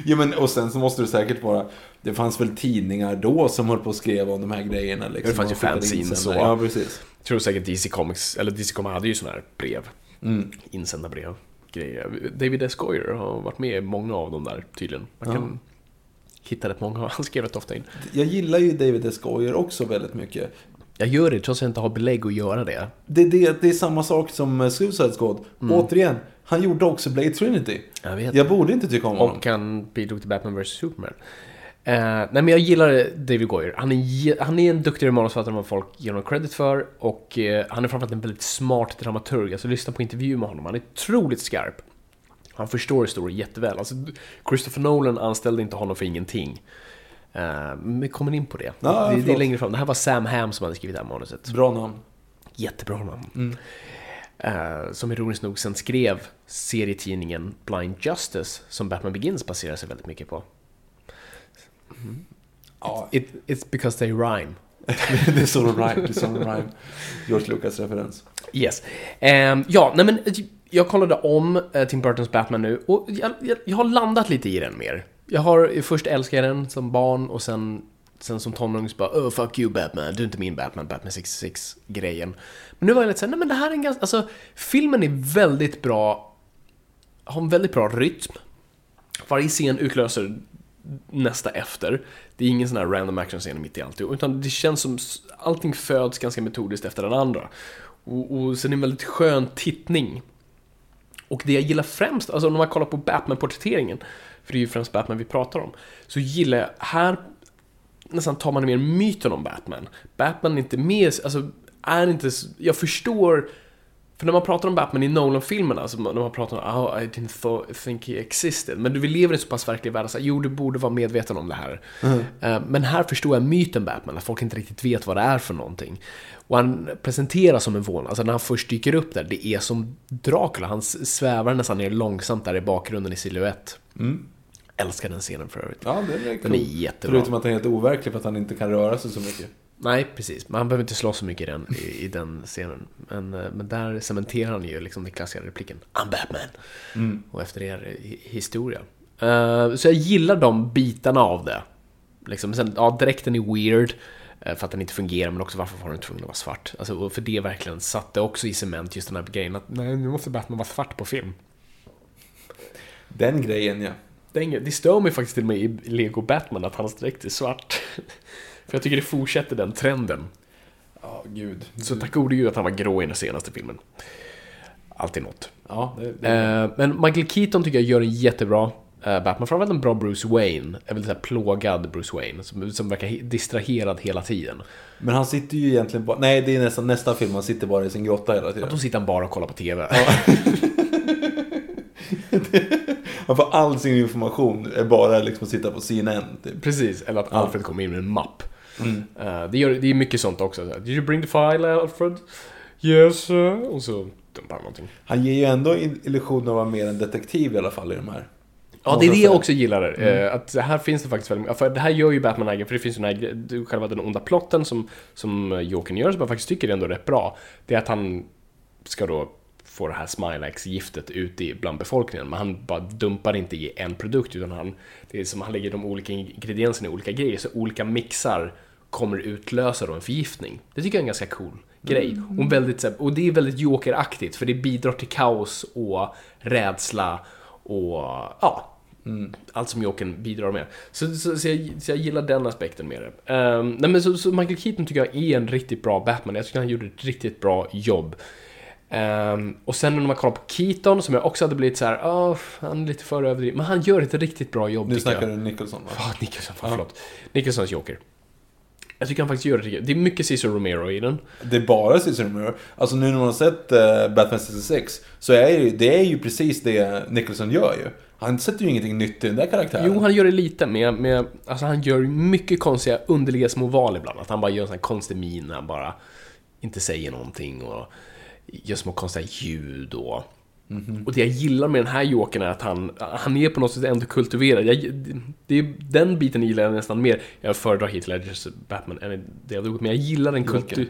Speaker 1: jo, men och sen så måste det säkert vara... Det fanns väl tidningar då som höll på att skriva om de här grejerna. Liksom.
Speaker 2: Det fanns ju fanzines och-
Speaker 1: Ja, precis.
Speaker 2: Jag tror säkert DC Comics, eller DC Comics hade ju sådana här brev.
Speaker 1: Mm.
Speaker 2: Insända brev. Grejer. David S. Goyer har varit med i många av dem där tydligen. Man kan hitta rätt många, han skrev rätt ofta in.
Speaker 1: Jag gillar ju David S. Goyer också väldigt mycket.
Speaker 2: Jag gör det trots att jag inte har belägg att göra det.
Speaker 1: Det, det, det är samma sak som Suicide Squad. Återigen, han gjorde också Blade Trinity.
Speaker 2: Jag vet.
Speaker 1: Jag borde inte tycka om honom.
Speaker 2: Och han bidrog till Batman vs Superman. Eh, nej men jag gillar David Goyer. Han är, han är en duktigare manusförfattare än vad folk ger honom credit för. Och eh, han är framförallt en väldigt smart dramaturg. Alltså lyssna på intervju med honom. Han är otroligt skarp. Han förstår historien jätteväl. Alltså, Christopher Nolan anställde inte honom för ingenting. Eh, men vi kommer in på det.
Speaker 1: Ja,
Speaker 2: det, det är längre fram. Det här var Sam Hamm som hade skrivit det här manuset.
Speaker 1: Bra namn.
Speaker 2: Jättebra namn.
Speaker 1: Mm.
Speaker 2: Eh, som ironiskt nog sen skrev serietidningen Blind Justice, som Batman Begins baserar sig väldigt mycket på.
Speaker 1: Ja,
Speaker 2: It, it's because they rhyme.
Speaker 1: det är så de rhyme. Det är rhyme. George Lucas-referens.
Speaker 2: Yes. Ehm, ja, nej men jag kollade om eh, Tim Burtons Batman nu och jag, jag, jag har landat lite i den mer. Jag har först älskat den som barn och sen, sen som tonåring så bara oh, fuck you Batman, du är inte min Batman, Batman 66-grejen. Men nu var jag lite såhär, nej men det här är en ganska, alltså filmen är väldigt bra, har en väldigt bra rytm. Varje scen utlöser nästa efter. Det är ingen sån här random action-scen mitt i allt, utan det känns som allting föds ganska metodiskt efter den andra. Och, och sen är det en väldigt skön tittning. Och det jag gillar främst, alltså när man kollar på Batman-porträtteringen, för det är ju främst Batman vi pratar om, så gillar jag, här nästan tar man mer myten om Batman. Batman är inte med, alltså är inte, jag förstår för när man pratar om Batman i Nolan-filmerna, alltså när man pratar om oh, I didn't th- think he existed. Men du leva i en så pass verklig värld, så jo du borde vara medveten om det här. Eh, men här förstår jag myten Batman, att folk inte riktigt vet vad det är för någonting. Och han presenteras som en vålnad, alltså när han först dyker upp där, det är som Dracula, han svävar nästan ner långsamt där i bakgrunden i silhuett. Älskar den scenen för övrigt.
Speaker 1: Ja, den är
Speaker 2: Den
Speaker 1: cool.
Speaker 2: är jättebra.
Speaker 1: Förutom att den är helt overklig för att han inte kan röra sig så mycket.
Speaker 2: Nej, precis. Men han behöver inte slåss så mycket i den, i, i den scenen. Men, eh, men där cementerar han ju liksom den klassiska repliken I'm Batman. Och efter det är det hi- historia. Eh, så jag gillar de bitarna av det. Liksom, sen, ja, dräkten är weird. eh, För att den inte fungerar, men också varför var den tvungen att vara svart? Alltså, för det verkligen satte också i cement just den här grejen att nej, nu måste Batman vara svart på film.
Speaker 1: Den grejen, ja.
Speaker 2: Det, det stör mig faktiskt till och med i Lego Batman att hans dräkt är svart. för jag tycker det fortsätter den trenden.
Speaker 1: Ja, gud.
Speaker 2: Så tack gode gud att han var grå i den senaste filmen. Alltid något.
Speaker 1: Ja, det, det,
Speaker 2: Eh, men Michael Keaton tycker jag gör en jättebra eh, Batman. Framförallt en bra Bruce Wayne. En väldigt plågad Bruce Wayne. Som, som verkar he- distraherad hela tiden.
Speaker 1: Men han sitter ju egentligen bara... Nej, det är nästan nästa film. Han sitter bara i sin grotta hela tiden.
Speaker 2: Att då sitter han bara och kollar på TV.
Speaker 1: Han får all sin information är bara liksom att sitta på CNN. Typ.
Speaker 2: Precis, eller att Alfred kommer in med en mapp. Eh, det, gör, det är mycket sånt också. Did you bring the file Alfred? Yes sir. Och så dumpar någonting.
Speaker 1: Han ger ju ändå illusionen av att vara mer en detektiv i alla fall i de här.
Speaker 2: Ja, det är det jag också gillar. eh, Att här finns det faktiskt väldigt. För det här gör ju Batman egen, för det finns ju den här, själva den onda plotten som, som Jokern gör, som jag faktiskt tycker är ändå rätt bra. Det är att han ska då få det här Smilex-giftet ut i bland befolkningen, men han bara dumpar inte i en produkt, utan han, det är som han lägger de olika ingredienserna i olika grejer, så olika mixar kommer utlösa då en förgiftning. Det tycker jag är en ganska cool grej. Och, väldigt, och det är väldigt Joker-aktigt, för det bidrar till kaos och rädsla och ja, allt som Jokern bidrar med. Så, så, så, jag, så jag gillar den aspekten med det. Ehm, nej men så, så Michael Keaton tycker jag är en riktigt bra Batman. Jag tycker han gjorde ett riktigt bra jobb. Ehm, och sen när man kollar på Keaton, som jag också hade blivit så här, "Åh, han är lite för överdriven. Men han gör ett riktigt bra jobb
Speaker 1: Nu
Speaker 2: jag.
Speaker 1: snackar du Nicholson va?
Speaker 2: Ja, Nicholson, fan, förlåt. Nicholsons Joker. Jag tycker han faktiskt gör det. Det är mycket Cesar Romero i den.
Speaker 1: Det är bara Cesar Romero. Alltså nu när man har sett uh, Batman 66 så är ju, det är ju precis det Nicholson gör ju. Han sätter ju ingenting nytt i den där karaktären.
Speaker 2: Jo, han gör det lite med, med alltså han gör mycket konstiga, underliga små val ibland. Att han bara gör en sån här konstig min han bara inte säger någonting och gör små konstiga ljud och... Och det jag gillar med den här Jokern är att han, han är på något sätt ändå kultiverad. Jag, det är, den biten gillar jag nästan mer. Jag föredrar Heath Ledgers Batman än det av men jag gillar den kultu...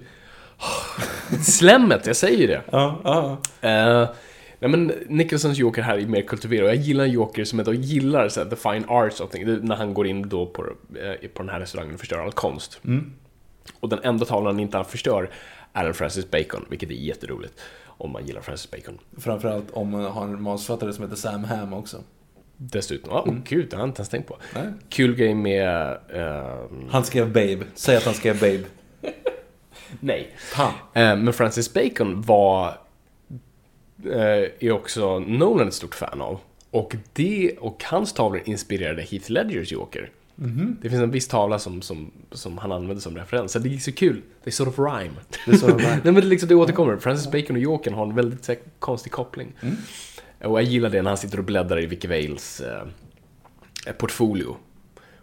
Speaker 2: Slemmet, jag säger det.
Speaker 1: Ja, ja.
Speaker 2: Uh, nej men Nicholsons Joker här är mer kultiverad och jag gillar en Joker som jag då gillar så här, the fine arts. Det är När han går in då på, eh, på den här restaurangen och förstör all konst. Och den enda tavlan han inte förstör en Francis Bacon, vilket är jätteroligt. Om man gillar Francis Bacon.
Speaker 1: Framförallt om man har en manusförfattare som heter Sam Hamm också.
Speaker 2: Dessutom, ja, oh, gud, det har jag inte ens tänkt på.
Speaker 1: Nej.
Speaker 2: Kul grej med... ehm,
Speaker 1: Han skrev Babe. Säg att han skrev Babe.
Speaker 2: nej. Eh, men Francis Bacon var... Eh, är också Nolan ett stort fan av. Och det och hans tavlor inspirerade Heath Ledgers Joker. Det finns en viss tavla som, som, som han använde som referens. Så det är så kul. Det är sort of rhyme.
Speaker 1: Det är sort of rhyme.
Speaker 2: Nej men det, liksom, det återkommer. Francis Bacon och Jokern har en väldigt här, konstig koppling. Och jag gillar det när han sitter och bläddrar i Vicky Vales eh, portfolio.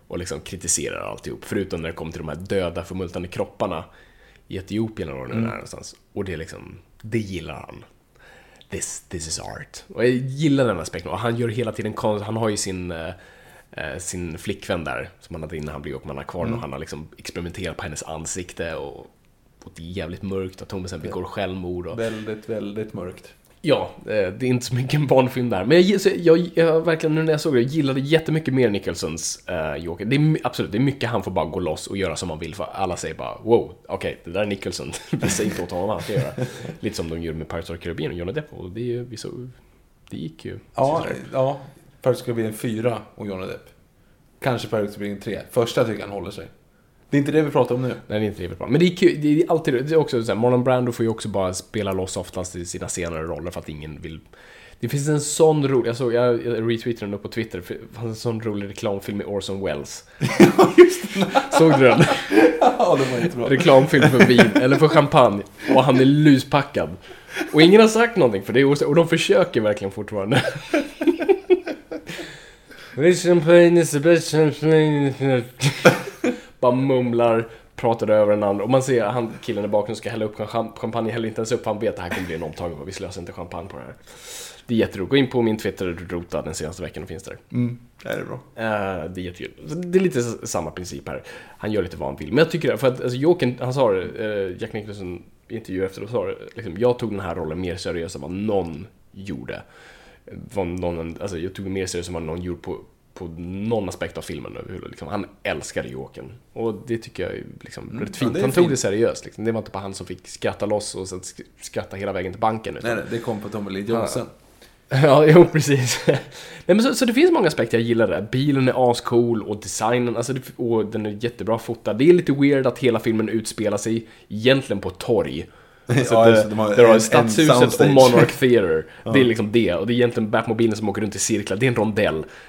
Speaker 2: Och liksom kritiserar alltihop. Förutom när det kommer till de här döda förmultnade kropparna i Etiopien eller var det är någonstans. Och det liksom, det gillar han. This, this is art. Och jag gillar den aspekten. Och han gör hela tiden konst. Han har ju sin, eh, sin flickvän där, som han hade innan han blev Jockman har kvar. Och han har liksom experimenterat på hennes ansikte. Och, och det är jävligt mörkt. Till exempel begår självmord. Och,
Speaker 1: Väldigt, väldigt mörkt.
Speaker 2: Ja, eh, det är inte så mycket en barnfilm där. Men jag, jag, jag verkligen, nu när jag såg det, jag gillade jättemycket mer Nicholsons uh, Joker. Det är absolut, det är mycket han får bara gå loss och göra som han vill. För alla säger bara wow, okej, det där är Nicholson. Vi säger inte åt honom vad han ska göra. Lite som de gjorde med Pirates of the Caribbean och Johnny Depp. Och det, är vi så, det gick ju.
Speaker 1: Ja, ja. Pirates of the Caribbean 4 och Johnny Depp. Kanske Pirates of the Caribbean 3. Första tycker jag han håller sig. Det är inte det vi pratar om nu.
Speaker 2: Nej, det är inte riktigt bra. Men det är kul, det är alltid, det är också så här, Marlon Brando får ju också bara spela loss oftast i sina senare roller för att ingen vill... Det finns en sån rolig, jag såg, jag retweetade den på Twitter, för det fanns en sån rolig reklamfilm med Orson Welles. Såg du den?
Speaker 1: Ja, det var inte bra.
Speaker 2: Reklamfilm för vin, eller för champagne. Och han är luspackad. Och ingen har sagt någonting för det, och de försöker verkligen fortfarande. This champagne is best champagne. Bara mumlar, pratar över den andra och man ser han killen i bakgrunden ska hälla upp cham- champagne, häller inte ens upp, han vet att det här kommer bli en omtagning och vi slösar inte champagne på det här. Det är jätteroligt. Gå in på min Twitter, rota den senaste veckan och finns där.
Speaker 1: Mm, det är bra.
Speaker 2: Eh, det är jättekul. Det är lite samma princip här. Han gör lite vad han vill. Men jag tycker, för att alltså, Jokern, han sa det, eh, Jack Nicholson intervju efter, och sa det, liksom, jag tog den här rollen mer seriöst än vad någon gjorde. Vad någon, alltså, jag tog mer seriöst än vad någon gjorde på, på någon aspekt av filmen. överhuvudtaget. Liksom, han älskade Jokern. Och det tycker jag är liksom, rätt
Speaker 1: Mm. ja,
Speaker 2: fint.
Speaker 1: är
Speaker 2: han tog
Speaker 1: fint.
Speaker 2: det seriöst. Liksom. Det var inte bara han som fick skratta loss och sen sk- skratta hela vägen till banken. Utan,
Speaker 1: Nej, nej, det kom på Tommy Lee Johnson.
Speaker 2: Ja, jo precis. Nej, men så, så det finns många aspekter jag gillar där. Bilen är ascool och designen, alltså det, och den är jättebra fotad. Det är lite weird att hela filmen utspelar sig egentligen på ett torg. Alltså
Speaker 1: Ja,
Speaker 2: det,
Speaker 1: det, de har
Speaker 2: där har Stadshuset och. Monarch Theatre. Det är liksom det. Och det är egentligen Batmobilen som åker runt i cirklar. Det är en rondell.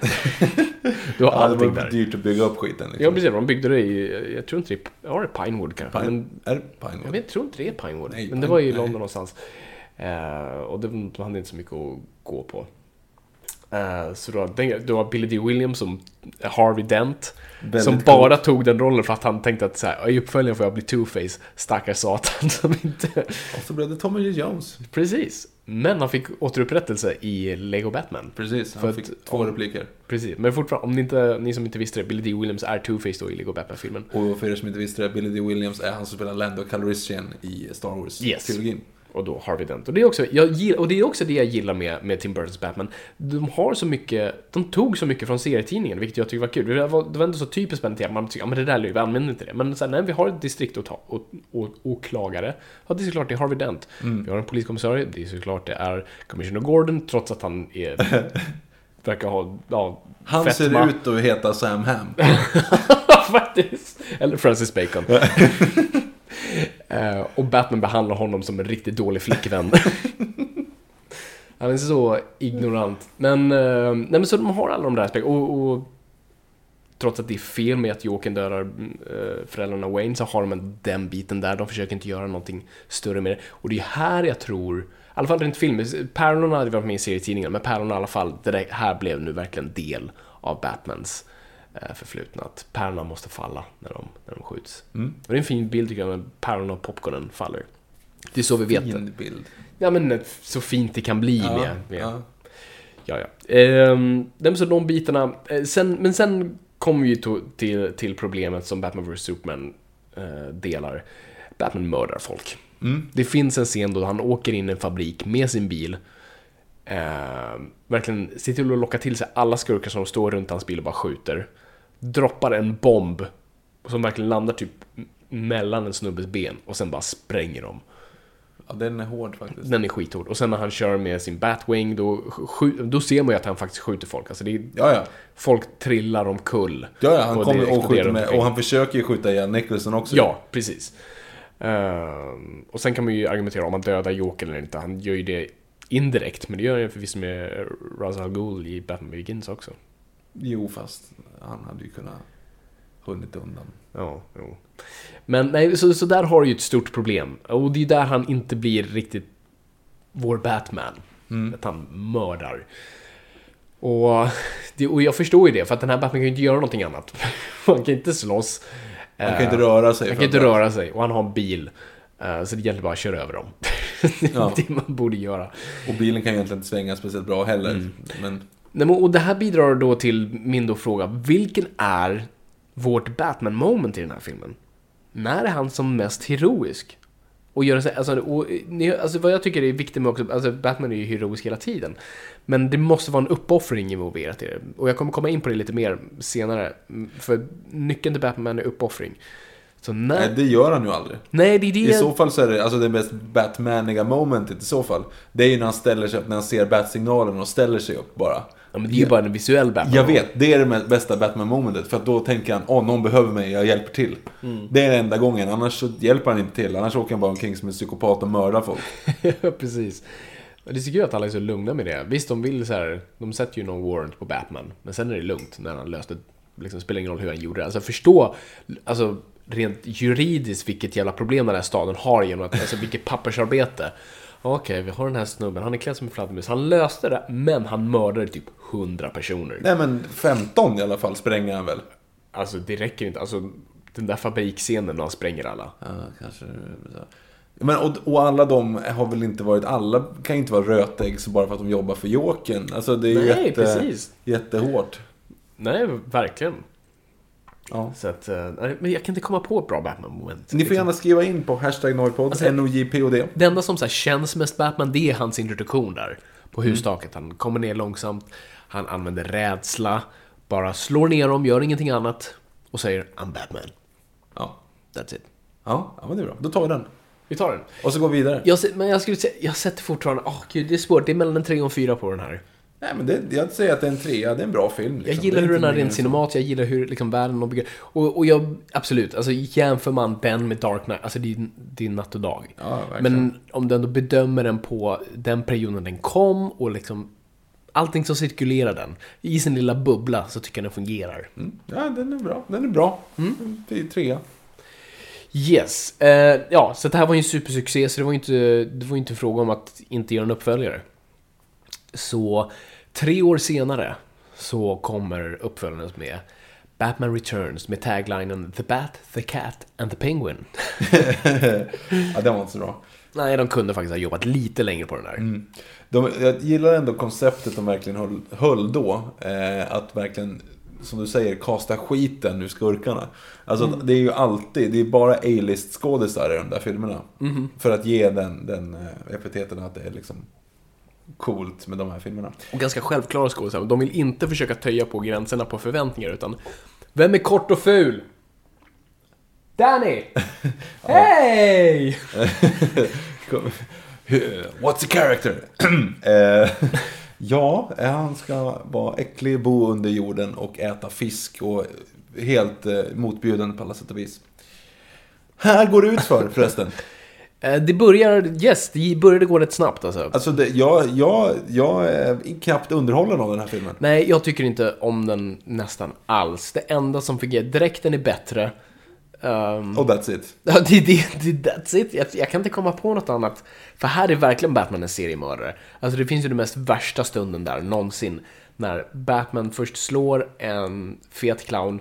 Speaker 2: du har
Speaker 1: Ja, det
Speaker 2: allting
Speaker 1: var
Speaker 2: där.
Speaker 1: dyrt att bygga upp skiten. Liksom.
Speaker 2: Ja, precis. De byggde det i, jag tror inte det är, var det Pinewood kanske?
Speaker 1: Pine,
Speaker 2: Men,
Speaker 1: är det Pinewood?
Speaker 2: jag vet, tror inte det är Pinewood.
Speaker 1: Nej,
Speaker 2: men det
Speaker 1: Pine-
Speaker 2: var i
Speaker 1: nej.
Speaker 2: London någonstans. Eh, och det, de hade inte så mycket att gå på. Eh, så den- du har Billy D. Williams som Harvey Dent.
Speaker 1: Väldigt
Speaker 2: som bara tog den rollen för att han tänkte att så här, i uppföljaren får jag bli Two-Face, stackars satan som inte...
Speaker 1: Och så blev det Tommy Lee Jones.
Speaker 2: Precis. Men han fick återupprättelse i Lego Batman.
Speaker 1: Precis,
Speaker 2: För
Speaker 1: han
Speaker 2: att-
Speaker 1: fick två repliker.
Speaker 2: Precis. Men fortfarande, om ni, inte, ni som inte visste det, Billy D. Williams är Two-Face då i Lego Batman-filmen.
Speaker 1: Och för er som inte visste det, Billy D. Williams är han som spelar Lando Calrissian i Star
Speaker 2: Yes. Och då Harvey Dent. Och det är också, jag och det är också det jag gillar med, med Tim Burtons Batman. De har så mycket, de tog så mycket från serietidningen, vilket jag tycker var kul. Det var, det var ändå så typiskt med att man tycker, ja men det där vi använder inte det. Men sen, nej, vi har ett distriktåklagare. Ja, det är såklart det är Harvey Dent. Vi har en poliskommissarie, det är såklart det är Commissioner Gordon, trots att han är, verkar ha, ja,
Speaker 1: Han
Speaker 2: fetma.
Speaker 1: ser ut att heta Sam Ham.
Speaker 2: Faktiskt. Eller Francis Bacon. Eh, och Batman behandlar honom som en riktigt dålig flickvän. Han är så ignorant. Men, eh, nej men så de har alla de där aspekterna. Och, och trots att det är fel med att Jokern dödar eh, föräldrarna Wayne så har de en, den biten där. De försöker inte göra någonting större med det. Och det är här jag tror, i alla fall rent filmiskt, Pärlorna hade varit med i serietidningen, men Pärlorna i alla fall, det där, här blev nu verkligen del av Batmans förflutna. Att pärlorna måste falla när de, när de skjuts.
Speaker 1: Mm.
Speaker 2: Och det är en fin bild tycker jag, när pärlorna och popcornen faller. Det är så vi vet det.
Speaker 1: Fin bild.
Speaker 2: Ja men eh, så fint det kan bli
Speaker 1: Ja,
Speaker 2: med, med
Speaker 1: ja.
Speaker 2: Ja, ja. Ehm, så de bitarna. Eh, sen, men sen kommer vi to, till, till problemet som Batman vs Superman eh, delar. Batman mördar folk.
Speaker 1: Mm.
Speaker 2: Det finns en scen då han åker in i en fabrik med sin bil. Eh, verkligen ser till att locka till sig alla skurkar som står runt hans bil och bara skjuter. Droppar en bomb som verkligen landar typ mellan en snubbes ben och sen bara spränger dem.
Speaker 1: Ja, den är hård faktiskt.
Speaker 2: Den är skithård. Och sen när han kör med sin Batwing, då, då ser man ju att han faktiskt skjuter folk. Alltså det är,
Speaker 1: Ja, ja.
Speaker 2: Folk trillar omkull.
Speaker 1: Ja, ja, han
Speaker 2: Och
Speaker 1: kommer och skjuter med, och han försöker ju skjuta ihjäl Nicholson också.
Speaker 2: Ja, precis. Ehm, och sen kan man ju argumentera om han dödar Jokern eller inte. Han gör ju det indirekt, men det gör han ju förvisso med Ra's al Ghul i Batman Begins också.
Speaker 1: Jo, fast han hade ju kunnat hunnit undan.
Speaker 2: Ja, jo. Men nej, så, så där har du ju ett stort problem. Och det är ju där han inte blir riktigt vår Batman. Att han mördar. Och, det, och jag förstår ju det, för att den här Batman kan ju inte göra någonting annat. Han kan inte slåss.
Speaker 1: Han kan inte röra sig.
Speaker 2: Han kan inte röra sig. Och han har en bil. Eh, Så det gäller bara att köra över dem.
Speaker 1: Ja.
Speaker 2: det man borde göra.
Speaker 1: Och bilen kan ju egentligen inte svänga speciellt bra heller.
Speaker 2: Mm.
Speaker 1: Men-
Speaker 2: Och det här bidrar då till min då fråga. Vilken är vårt Batman-moment i den här filmen? När är han som mest heroisk? Och göra sig, alltså, och, alltså vad jag tycker är viktigt med också, alltså Batman är ju heroisk hela tiden. Men det måste vara en uppoffring involverat i det. Och jag kommer komma in på det lite mer senare. För nyckeln till Batman är uppoffring. Så när...
Speaker 1: nej, det gör han ju aldrig.
Speaker 2: Nej, det är det...
Speaker 1: I så fall så är det, alltså det mest Batmaniga momentet i så fall. Det är ju när han ställer sig upp, när han ser Bat-signalen och ställer sig upp bara.
Speaker 2: Ja, men det är ju bara en visuell Batman.
Speaker 1: Jag vet, det är det bästa Batman-momentet. För att då tänker han, åh, någon behöver mig, jag hjälper till.
Speaker 2: Mm.
Speaker 1: Det är den enda gången, annars så hjälper han inte till. Annars åker han bara omkring som en psykopat och mördar folk.
Speaker 2: Precis. Det så kul att alla är så lugna med det. Visst, de vill så här, de sätter ju någon warrant på Batman, men sen är det lugnt när han löste, liksom spelar ingen roll hur han gjorde det. Alltså förstå, alltså rent juridiskt vilket jävla problem den här staden har genom att, alltså vilket pappersarbete. Okej, vi har den här snubben, han är klädd som en fladdermus. Han löste det, men han mördade typ 100 personer.
Speaker 1: Nej men 15 i alla fall spränger han väl?
Speaker 2: Alltså det räcker inte, alltså Den där fabriksscenen när han spränger alla.
Speaker 1: Ja, kanske. Men, och, och alla de har väl inte varit, alla kan ju inte vara rötäggs bara för att de jobbar för Jokern. Alltså det är ju
Speaker 2: Nej,
Speaker 1: jätte,
Speaker 2: precis.
Speaker 1: jättehårt.
Speaker 2: Nej, verkligen.
Speaker 1: Ja.
Speaker 2: Så att, eh, men jag kan inte komma på ett bra Batman-moment.
Speaker 1: Ni får gärna skriva in på hashtag Noipod,
Speaker 2: Alltså-
Speaker 1: NOJPOD.
Speaker 2: Det enda som så känns mest Batman, det är hans introduktion där. På hustaket. Han kommer ner långsamt, han använder rädsla, bara slår ner dem, gör ingenting annat och säger I'm Batman.
Speaker 1: Ja.
Speaker 2: That's it.
Speaker 1: Ja, ja, men det är bra. Då tar vi den.
Speaker 2: Vi tar den.
Speaker 1: Och så går vi vidare.
Speaker 2: Jag, men jag skulle säga, jag sätter fortfarande, åh gud det är svårt, det är mellan en tre och en fyra på den här.
Speaker 1: Nej, men det, jag säger att det är en trea. Det är en bra film. Liksom.
Speaker 2: Jag gillar hur den är rent cinemat, jag gillar hur liksom världen och bygger. Och, och jag, absolut, alltså jämför man den med Dark Knight, alltså det är, det är natt och dag.
Speaker 1: Ja.
Speaker 2: Men om du ändå bedömer den på den perioden den kom och liksom allting som cirkulerar den, i sin lilla bubbla, så tycker jag den fungerar.
Speaker 1: Mm. Ja, den är bra. Den är bra.
Speaker 2: Mm.
Speaker 1: Det är trea.
Speaker 2: Yes, eh, ja, så det här var ju en supersuccé, så det var ju inte, det var ju inte fråga om att inte göra en uppföljare. Så tre år senare så kommer uppföljaren med Batman Returns med taglinen The Bat, The Cat and the Penguin.
Speaker 1: Ja, den var inte så bra.
Speaker 2: Nej, de kunde faktiskt ha jobbat lite längre på den här.
Speaker 1: De, jag gillar ändå konceptet de verkligen höll, höll då. Eh, att verkligen, som du säger, kasta skiten ur skurkarna. Alltså
Speaker 2: Mm.
Speaker 1: det är ju alltid, det är bara A-list skådisar i de där filmerna.
Speaker 2: Mm-hmm.
Speaker 1: För att ge den, den eh, epiteten att det är liksom coolt med de här filmerna.
Speaker 2: Och ganska självklara skådespelare. De vill inte försöka töja på gränserna på förväntningar, utan Vem är kort och ful? Danny! Hej!
Speaker 1: What's the character? Eh, ja, han ska vara äcklig, bo under jorden och äta fisk och helt eh, motbjudande på alla sätt och vis. Här går det ut för förresten.
Speaker 2: Eh, Det börjar, yes, det började gå rätt snabbt alltså.
Speaker 1: Alltså, det, jag, jag, jag är knappt underhållen av den här filmen.
Speaker 2: Nej, jag tycker inte om den nästan alls. Det enda som fungerar, dräkten är bättre. Ehm,
Speaker 1: Och that's it.
Speaker 2: Ja, det, det, det, that's it. Jag, jag kan inte komma på något annat. För här är verkligen Batman en seriemördare. Alltså det finns ju den mest värsta stunden där någonsin. När Batman först slår en fet clown,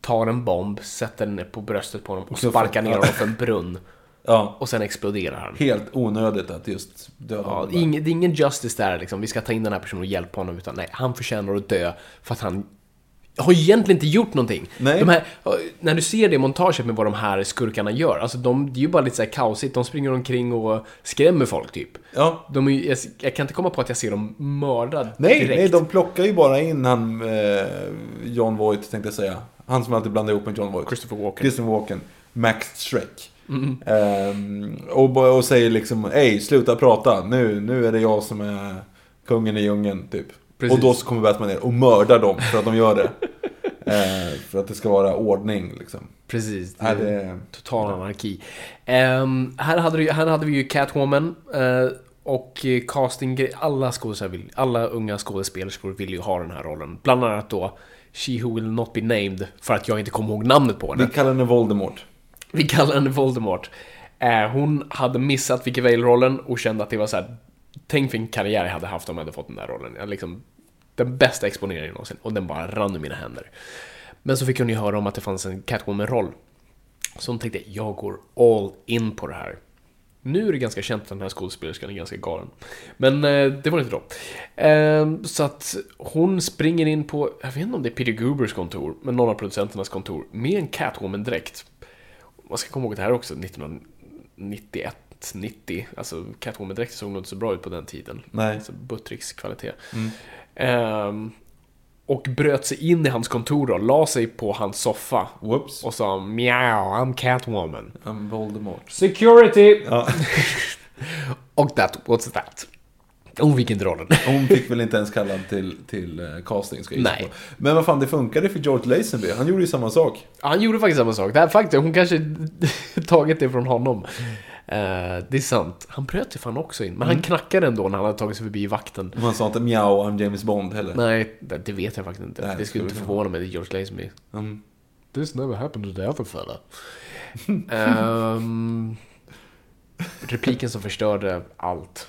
Speaker 2: tar en bomb, sätter den på bröstet på honom och sparkar ner honom för en brunn.
Speaker 1: Ja,
Speaker 2: Och sen exploderar han.
Speaker 1: helt onödigt att just döda
Speaker 2: Ja,
Speaker 1: honom.
Speaker 2: ing, det är ingen justice där liksom. Vi ska ta in den här personen och hjälpa honom. Utan nej, han förtjänar att dö för att han har egentligen inte gjort någonting.
Speaker 1: Nej.
Speaker 2: De här, när du ser det montaget med vad de här skurkarna gör, alltså de, det är ju bara lite så här kaosigt. De springer omkring och skrämmer folk typ.
Speaker 1: Ja.
Speaker 2: De är, jag, jag kan inte komma på att jag ser dem mörda
Speaker 1: Nej,
Speaker 2: direkt.
Speaker 1: nej, de plockar ju bara in han, eh, John Voight tänkte jag säga. Han som alltid blandar ihop med John Voight.
Speaker 2: Christopher Walken.
Speaker 1: Christopher Walken. Max Shrek.
Speaker 2: Mm.
Speaker 1: Ehm, och, och säger liksom, hej, sluta prata. Nu, nu är det jag som är kungen i djungeln, typ.
Speaker 2: Precis.
Speaker 1: Och då så kommer Batman ner och mördar dem för att de gör det. Ehm, för att det ska vara ordning, liksom.
Speaker 2: Precis.
Speaker 1: Nej, det-
Speaker 2: Total anarki. Ehm, här, hade du, här hade vi ju Catwoman. eh, och casting, alla skådespelare vill, alla unga skådespelerskor vill ju ha den här rollen. Bland annat då She Who Will Not Be Named, för att jag inte kommer ihåg namnet på henne.
Speaker 1: Vi kallar henne Voldemort.
Speaker 2: Vi kallar henne Voldemort. Eh, hon hade missat Vicky Vale-rollen och kände att det var så här. Tänk vilken karriär jag hade haft om jag hade fått den där rollen. Jag liksom, den bästa exponeringen någonsin. Och den bara rann ur mina händer. Men så fick hon ju höra om att det fanns en Catwoman-roll. Så hon tänkte, jag går all in på det här. Nu är det ganska känt att den här skådespelerskan är ganska galen. Men eh, det var det inte då. Eh, så att hon springer in på, jag vet inte om det är Peter Gubers kontor, men någon av producenternas kontor, med en Catwoman-dräkt. Man ska komma ihåg det här är också 1991, 90. Alltså Catwoman-dräkter såg nog inte så bra ut på den tiden.
Speaker 1: Nej.
Speaker 2: Alltså Buttricks kvalitet. Ehm, och bröt sig in i hans kontor och la sig på hans soffa.
Speaker 1: Whoops.
Speaker 2: Och sa Meow, I'm Catwoman.
Speaker 1: I'm Voldemort.
Speaker 2: Security!
Speaker 1: Ja.
Speaker 2: Och that, what's that? Hon fick inte rollen.
Speaker 1: Hon fick väl inte ens kallad till, till eh, casting, ska jag
Speaker 2: Nej.
Speaker 1: på. Men vad fan, det funkade för George Lazenby. Han gjorde ju samma sak.
Speaker 2: Han gjorde faktiskt samma sak. Det här faktiskt, hon kanske tagit det från honom. Eh, det är sant. Han bröt sig fan också in. Men han knackade ändå när han hade tagit sig förbi vakten.
Speaker 1: Och han sa inte mjau, I'm James Bond heller.
Speaker 2: Nej, det det vet jag faktiskt inte.
Speaker 1: Nej,
Speaker 2: det skulle inte förvåna mig, det är George Lazenby.
Speaker 1: Mm.
Speaker 2: This never happened to the other fella. Ehm, repliken som förstörde allt.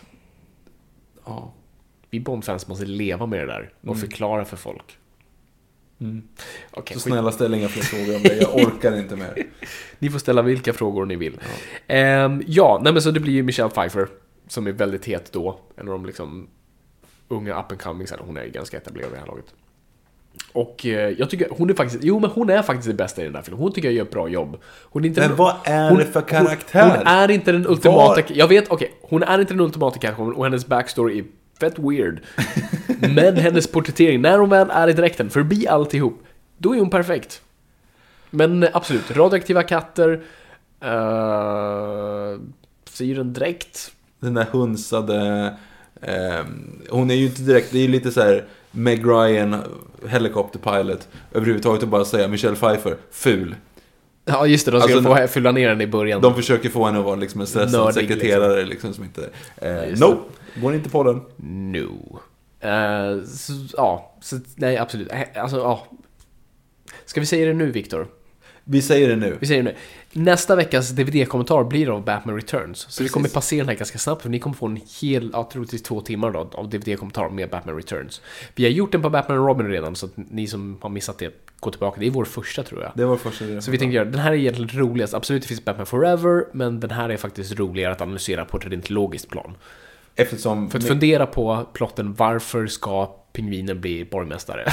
Speaker 1: Ja.
Speaker 2: Vi Bond-fans måste leva med det där och förklara för folk. Okej,
Speaker 1: Så
Speaker 2: skit.
Speaker 1: snälla ställ inga fler frågor om det, jag orkar inte mer.
Speaker 2: Ni får ställa vilka frågor ni vill. Ehm, ja, nej men så det blir ju Michelle Pfeiffer som är väldigt het då. En av de liksom unga up and comings, hon är ju ganska etablerad vid det här laget. Och eh, jag tycker hon är faktiskt, jo men hon är faktiskt det bästa i den där filmen. Hon tycker jag gör ett bra jobb. Hon är inte
Speaker 1: Men
Speaker 2: den-
Speaker 1: vad är
Speaker 2: hon,
Speaker 1: det för
Speaker 2: Hon,
Speaker 1: karaktär?
Speaker 2: hon är inte den ultimata,
Speaker 1: Var-
Speaker 2: jag vet, okej, hon är inte den ultimata karaktären och hennes backstory är fett weird. men hennes porträttering, när hon väl är i dräkten, förbi alltihop, då är hon perfekt. Men absolut, radioaktiva katter, uh, syrendräkt.
Speaker 1: Den där hunsade... ehm, hon är ju inte direkt, det är ju lite så här Meg Ryan, Helicopter Pilot. Överhuvudtaget att bara säga Michelle Pfeiffer, ful.
Speaker 2: Ja just det, de ska
Speaker 1: Alltså,
Speaker 2: få fylla ner den i början.
Speaker 1: De försöker få henne att vara liksom en stressad
Speaker 2: Nördig,
Speaker 1: sekreterare liksom. som inte... Eh,
Speaker 2: just
Speaker 1: no, går inte på den.
Speaker 2: No. Eh, så, ja, så, nej absolut. Eh, Alltså, ja. Ska vi säga det nu, Viktor?
Speaker 1: Vi säger det nu.
Speaker 2: Vi säger det nu. Nästa veckas DVD-kommentar blir av Batman Returns. Så vi
Speaker 1: Precis.
Speaker 2: kommer passera den här ganska snabbt, för ni kommer få en hel, ja, troligtvis två timmar då, av DVD-kommentar med Batman Returns. Vi har gjort den på Batman och Robin redan, så att ni som har missat det, gå tillbaka. Det är vår första tror jag.
Speaker 1: Det var första det.
Speaker 2: Så vi tänkte göra, den här är egentligen roligast. Absolut, det finns Batman Forever, men den här är faktiskt roligare att analysera på ett rent logiskt plan.
Speaker 1: Eftersom...
Speaker 2: För att fundera på plotten, varför ska pingvinen bli borgmästare?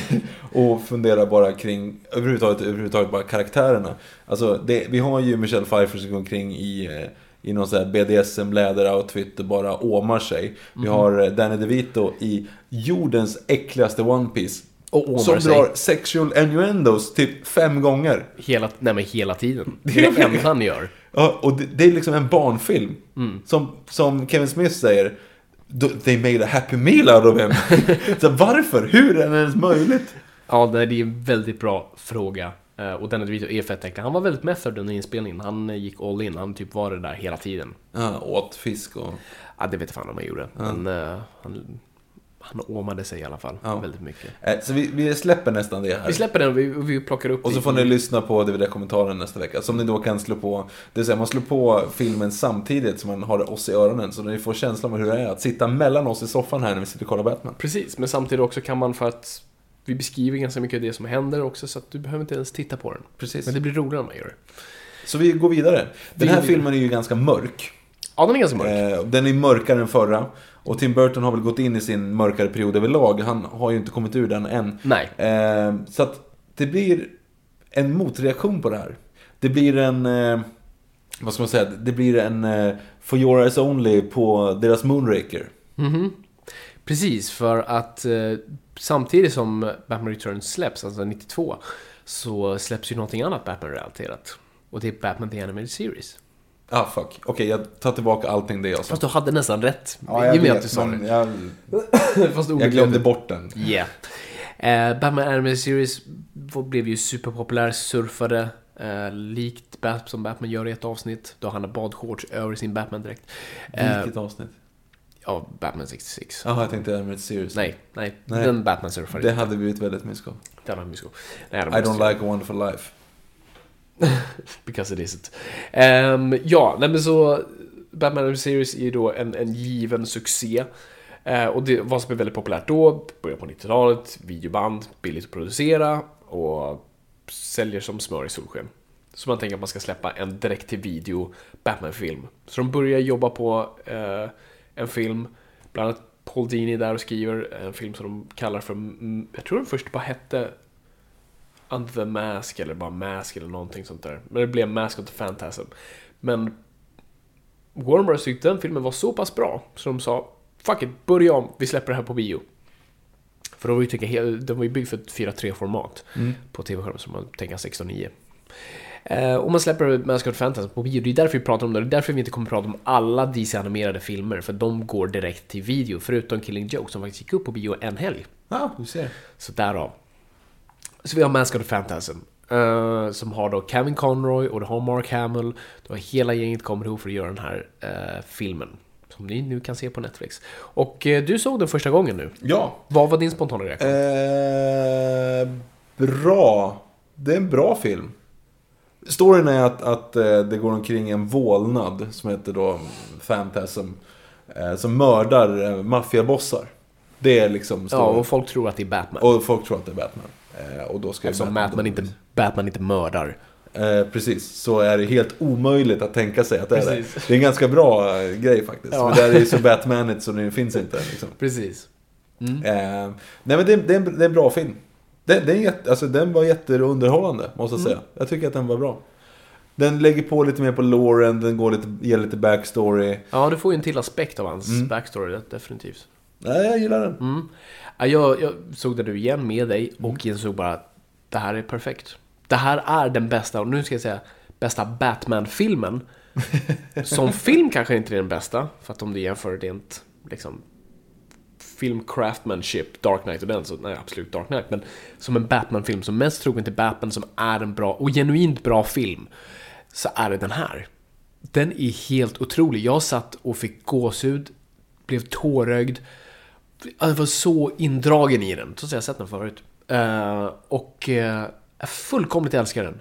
Speaker 1: Och fundera bara kring överhuvudtaget, överhuvudtaget bara karaktärerna. Alltså, det, vi har ju Michelle Pfeiffer som går omkring i, eh, i någon sån här BDSM läderoutfit och bara åmar sig. Vi
Speaker 2: Mhm.
Speaker 1: har eh, Danny DeVito i jordens äckligaste One Piece
Speaker 2: Och
Speaker 1: Som
Speaker 2: sig.
Speaker 1: drar sexual innuendos typ fem gånger.
Speaker 2: Hela, nej men hela tiden. Det är det enda han gör.
Speaker 1: Ja, och det, det är liksom en barnfilm.
Speaker 2: Mm.
Speaker 1: Som, som Kevin Smith säger. "Do- They made a happy meal out of him. Så varför? Hur är det ens möjligt?
Speaker 2: Ja, det är en väldigt bra fråga. Eh, Och Danny DeVito är fett äcklig. Han var väldigt method under inspelningen. Han gick all in. Han typ var det där hela tiden.
Speaker 1: Ja, åt fisk och...
Speaker 2: Ja, det vet fan om han gjorde. Men eh, han, han åmade sig i alla fall
Speaker 1: Ja.
Speaker 2: väldigt mycket.
Speaker 1: Eh, Så vi, vi släpper nästan det här.
Speaker 2: Vi släpper den och vi, vi plockar upp
Speaker 1: Och så får ni lyssna på DVD-kommentaren nästa vecka. Som ni då kan slå på. Det vill säga man slår på filmen samtidigt som man har oss i öronen. Så ni får känslan av hur det är att sitta mellan oss i soffan här när vi sitter och kollar Batman.
Speaker 2: Precis, men samtidigt också kan man för att vi beskriver ganska mycket av det som händer också så att du behöver inte ens titta på den.
Speaker 1: Precis.
Speaker 2: Men det blir roligare om man gör det.
Speaker 1: Så vi går vidare. Den
Speaker 2: Vi
Speaker 1: här
Speaker 2: vidare.
Speaker 1: filmen är ju ganska mörk.
Speaker 2: Ja, den är ganska mörk.
Speaker 1: Eh, Den är mörkare än förra. Och Tim Burton har väl gått in i sin mörkare period överlag. Han har ju inte kommit ur den än.
Speaker 2: Nej.
Speaker 1: Eh, Så att det blir en motreaktion på det här. Det blir en... eh, Vad ska man säga? Det blir en eh, For Your Eyes Only på deras Moonraker.
Speaker 2: Precis, för att eh, samtidigt som Batman Returns släpps, alltså 92, så släpps ju någonting annat Batman-relaterat. Och det är Batman The Animated Series.
Speaker 1: Ah fuck. Okej, jag tar tillbaka allting det jag sa.
Speaker 2: Fast du hade nästan rätt.
Speaker 1: Ja, jag
Speaker 2: I och med
Speaker 1: vet,
Speaker 2: att du sa
Speaker 1: men
Speaker 2: det.
Speaker 1: jag,
Speaker 2: Fast
Speaker 1: jag glömde bort den.
Speaker 2: Yeah. Eh, Batman Animated Series blev ju superpopulär, surfade eh, likt Bat som Batman gör i ett avsnitt. Då han har badshorts över sin Batman-dräkt. Eh,
Speaker 1: Vilket avsnitt?
Speaker 2: ja, Batman 66.
Speaker 1: Jaha, jag tänkte Animated Series.
Speaker 2: Nej, nej,
Speaker 1: Nej.
Speaker 2: den Batman surfar
Speaker 1: Det
Speaker 2: inte.
Speaker 1: hade blivit väldigt mysko.
Speaker 2: Den har mysko. Nej,
Speaker 1: I don't like a wonderful life.
Speaker 2: Because it isn't. Um, ja, nej men så Batman Animated Series är ju då en, en given succé. Uh, och det, vad som är väldigt populärt då, början på 90-talet, videoband, billigt att producera och säljer som smör i solsken. Så man tänker att man ska släppa en direkt till video Batman-film. Så de börjar jobba på uh, en film, bland annat Paul Dini där och skriver en film som de kallar för, jag tror den först bara hette the Mask eller bara Mask eller någonting sånt där. Men det blev Mask of the Phantasm. Men Warner Bros tyckte den filmen var så pass bra så de sa Fuck it, börja om, vi släpper det här på bio. För de var ju, tänka, he- de var ju byggd för ett 4.3-format på tv-skärmen, så man tänker 16.9. Eh, och man släpper Mask of the Phantasm på bio, det är därför vi pratar om det. Det är därför vi inte kommer prata om alla DC-animerade filmer, för de går direkt till video, förutom Killing Joke som faktiskt gick upp på bio en helg.
Speaker 1: Ja, du ser.
Speaker 2: Så därav. Så vi har Mask of the Phantasm. eh, som har då Kevin Conroy och du har Mark Hamill. Du har hela gänget kommer ihop för att göra den här eh, filmen. Som ni nu kan se på Netflix. Och eh, du såg den första gången nu.
Speaker 1: Ja.
Speaker 2: Vad var din spontana reaktion?
Speaker 1: Bra. Det är en bra film. Storyn är att, att det går omkring en vålnad som heter då Phantasm. Som mördar maffiabossar. Det är liksom
Speaker 2: ja,
Speaker 1: storyn.
Speaker 2: och folk tror att det är Batman.
Speaker 1: och folk tror att det är Batman. Eh, och då ska
Speaker 2: Eftersom Batman inte, Batman inte mördar.
Speaker 1: Eh, precis, så är det helt omöjligt att tänka sig att det är det.
Speaker 2: Precis.
Speaker 1: Det är en ganska bra eh, grej faktiskt.
Speaker 2: Ja.
Speaker 1: För där är ju så Batmanigt så det finns inte. Liksom.
Speaker 2: Precis.
Speaker 1: Eh, nej men det, det, är en, det är en bra film. Den, den, är jätte, alltså, den var jätteunderhållande, måste jag säga. Jag tycker att den var bra. Den lägger på lite mer på Lauren, den går lite, ger lite backstory.
Speaker 2: Ja, du får ju en till aspekt av hans
Speaker 1: Mm.
Speaker 2: backstory, definitivt.
Speaker 1: Nej, jag gillar den.
Speaker 2: Mm. Ja, jag, jag såg det nu igen med dig
Speaker 1: Mm.
Speaker 2: och insåg bara att det här är perfekt. Det här är den bästa, och nu ska jag säga bästa Batman-filmen. Som film kanske inte är den bästa, för att om du jämför rent liksom film craftsmanship, Dark Knight och den, så nej absolut Dark Knight. Men som en Batman-film, som mest trogen till Batman, som är en bra och genuint bra film, så är det den här. Den är helt otrolig. Jag satt och fick gåshud, blev tårögd. Jag var så indragen i den, trots att jag sett den förut. Eh, och eh, jag fullkomligt älskar den.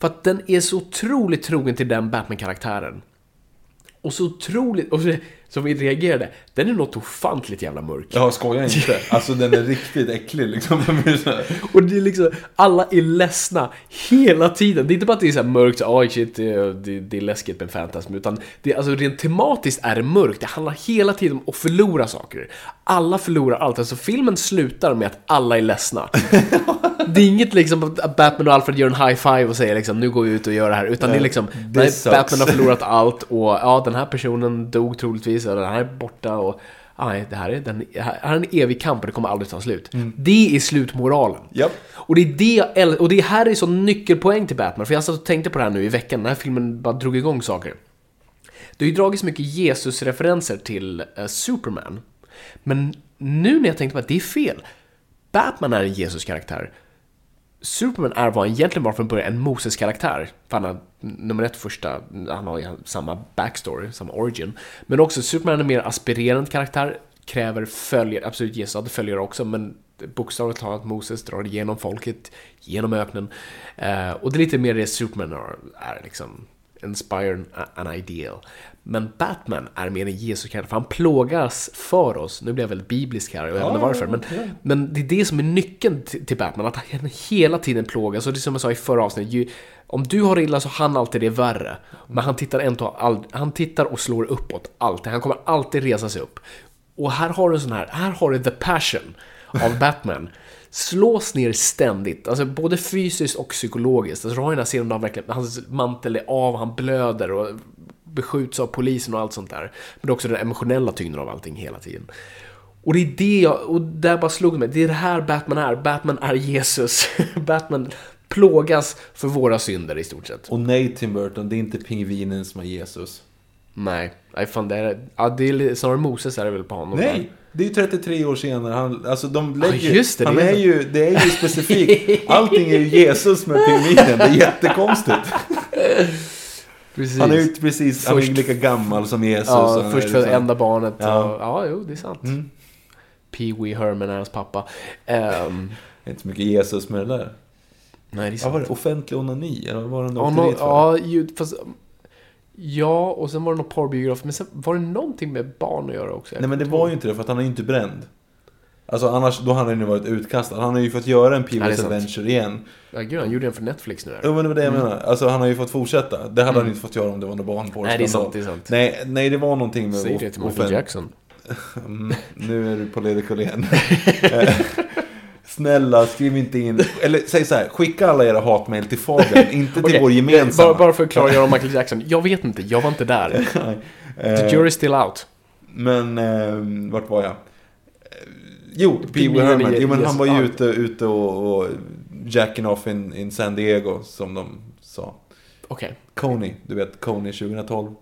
Speaker 2: För att den är så otroligt trogen till den Batman-karaktären. Och så otroligt, och så, som vi reagerade, den är något ofantligt jävla mörk.
Speaker 1: Jag skojar inte. Alltså den är riktigt äcklig liksom.
Speaker 2: Och det är liksom, alla är ledsna hela tiden. Det är inte bara att det är så mörkt, så, oj shit, det, är- det, det är läskigt med fantasm. Utan det, är- alltså rent tematiskt är det mörkt. Det handlar hela tiden om att förlora saker. Alla förlorar allt. Alltså filmen slutar med att alla är ledsna. Det är inget liksom att Batman och Alfred gör en high five och säger liksom nu går vi ut och gör det här. Utan det är liksom, nej. Batman har förlorat allt och ja, den här personen dog troligtvis och den här är borta och nej, det här är, den, här är en evig kamp och det kommer aldrig ta slut. Det är slutmoralen.
Speaker 1: Japp.
Speaker 2: Och det är det och det här är så nyckelpoäng till Batman, för jag satt och tänkte på det här nu i veckan, den här filmen bara drog igång saker. Det har ju dragits mycket Jesus-referenser till eh, Superman. Men nu när jag tänkte på att det är fel. Batman är en Jesus-karaktär. Superman är vad han egentligen var från början, en Moses-karaktär. För han har, nummer ett, första, han har ju samma backstory, samma origin. Men också Superman är en mer aspirerande karaktär, kräver följare, absolut Jesus hade följare också, men bokstavligt talat Moses drar igenom folket, genom öknen. Eh, och det är lite mer det Superman är, är liksom, inspire an ideal. Men Batman är mer en Jesus karaktär, för han plågas för oss. Nu blir jag väldigt biblisk här, och jag vet inte varför. Men, men det är det som är nyckeln till, Batman, att han hela tiden plågas. Och det är som jag sa i förra avsnittet, om du har det illa så han alltid det värre. Men han tittar, ändå, han tittar och slår uppåt, alltid. Han kommer alltid resa sig upp. Och här har du en sån här, här har du the passion av Batman. Slås ner ständigt, alltså både fysiskt och psykologiskt. Alltså du har ju den här scenen där han verkligen, hans mantel är av, han blöder och beskjuts av polisen och allt sånt där. Men också den emotionella tyngden av allting hela tiden. Och det är det jag, och där bara slog det mig, det är det här Batman är. Batman är Jesus. Batman plågas för våra synder i stort sett.
Speaker 1: Och nej Tim Burton, det är inte pingvinen som är Jesus.
Speaker 2: Nej, nej fan det är, ja, det är snarare Moses är det väl på honom.
Speaker 1: Nej, det är ju 33 år senare. Han, alltså de lägger,
Speaker 2: Ja, just det,
Speaker 1: han
Speaker 2: det är
Speaker 1: är ju, det är ju specifikt. Allting är ju Jesus med pingvinen. Det är jättekonstigt.
Speaker 2: Precis.
Speaker 1: Han är ju precis, han är ju
Speaker 2: Först-
Speaker 1: lika gammal som Jesus.
Speaker 2: Ja, först för
Speaker 1: liksom-
Speaker 2: enda barnet.
Speaker 1: Ja.
Speaker 2: Ja, ja jo, det är sant. Pee Wee Herman är hans pappa. Ehm,
Speaker 1: Det är inte så mycket Jesus med det där.
Speaker 2: nej, det är
Speaker 1: Ja,
Speaker 2: sant.
Speaker 1: var det offentlig onani? Eller var det de
Speaker 2: Ja,
Speaker 1: åkte
Speaker 2: nå-
Speaker 1: dit för?
Speaker 2: ja, ju, fast, ja, och sen var det någon porrbiograf. Men sen var det någonting med barn att göra också.
Speaker 1: Nej men det var ju inte det för att han är ju inte bränd. Alltså annars, då hade han ju varit utkastad. Han har ju fått göra en
Speaker 2: Ja,
Speaker 1: Pee-Wee's
Speaker 2: sant.
Speaker 1: Adventure igen.
Speaker 2: Ja, gud, han gjorde den för Netflix nu.
Speaker 1: Jo men det var det jag menar. Alltså han har ju fått fortsätta. Det hade han inte fått göra om det var någon barnporr.
Speaker 2: Nej, det är sant, det är sant.
Speaker 1: Nej, nej, det var någonting med
Speaker 2: Säg det till Michael Jackson.
Speaker 1: Mm, nu är du political igen. Eh, Snälla, skriv inte in. Eller säg så här, skicka alla era hatmejl till Fabian, inte till
Speaker 2: Okej,
Speaker 1: vår gemensamma.
Speaker 2: Bara, bara för att klargöra om Michael Jackson. Jag vet inte, jag var inte där.
Speaker 1: Eh,
Speaker 2: The jury's still out.
Speaker 1: Men, eh, vart var jag? Jo, Pee Wee Herman. Jo, men
Speaker 2: yes,
Speaker 1: han var ju ute, ute och, och jacking off in, in San Diego, som de sa.
Speaker 2: Okej.
Speaker 1: Coney, du vet Coney 2012.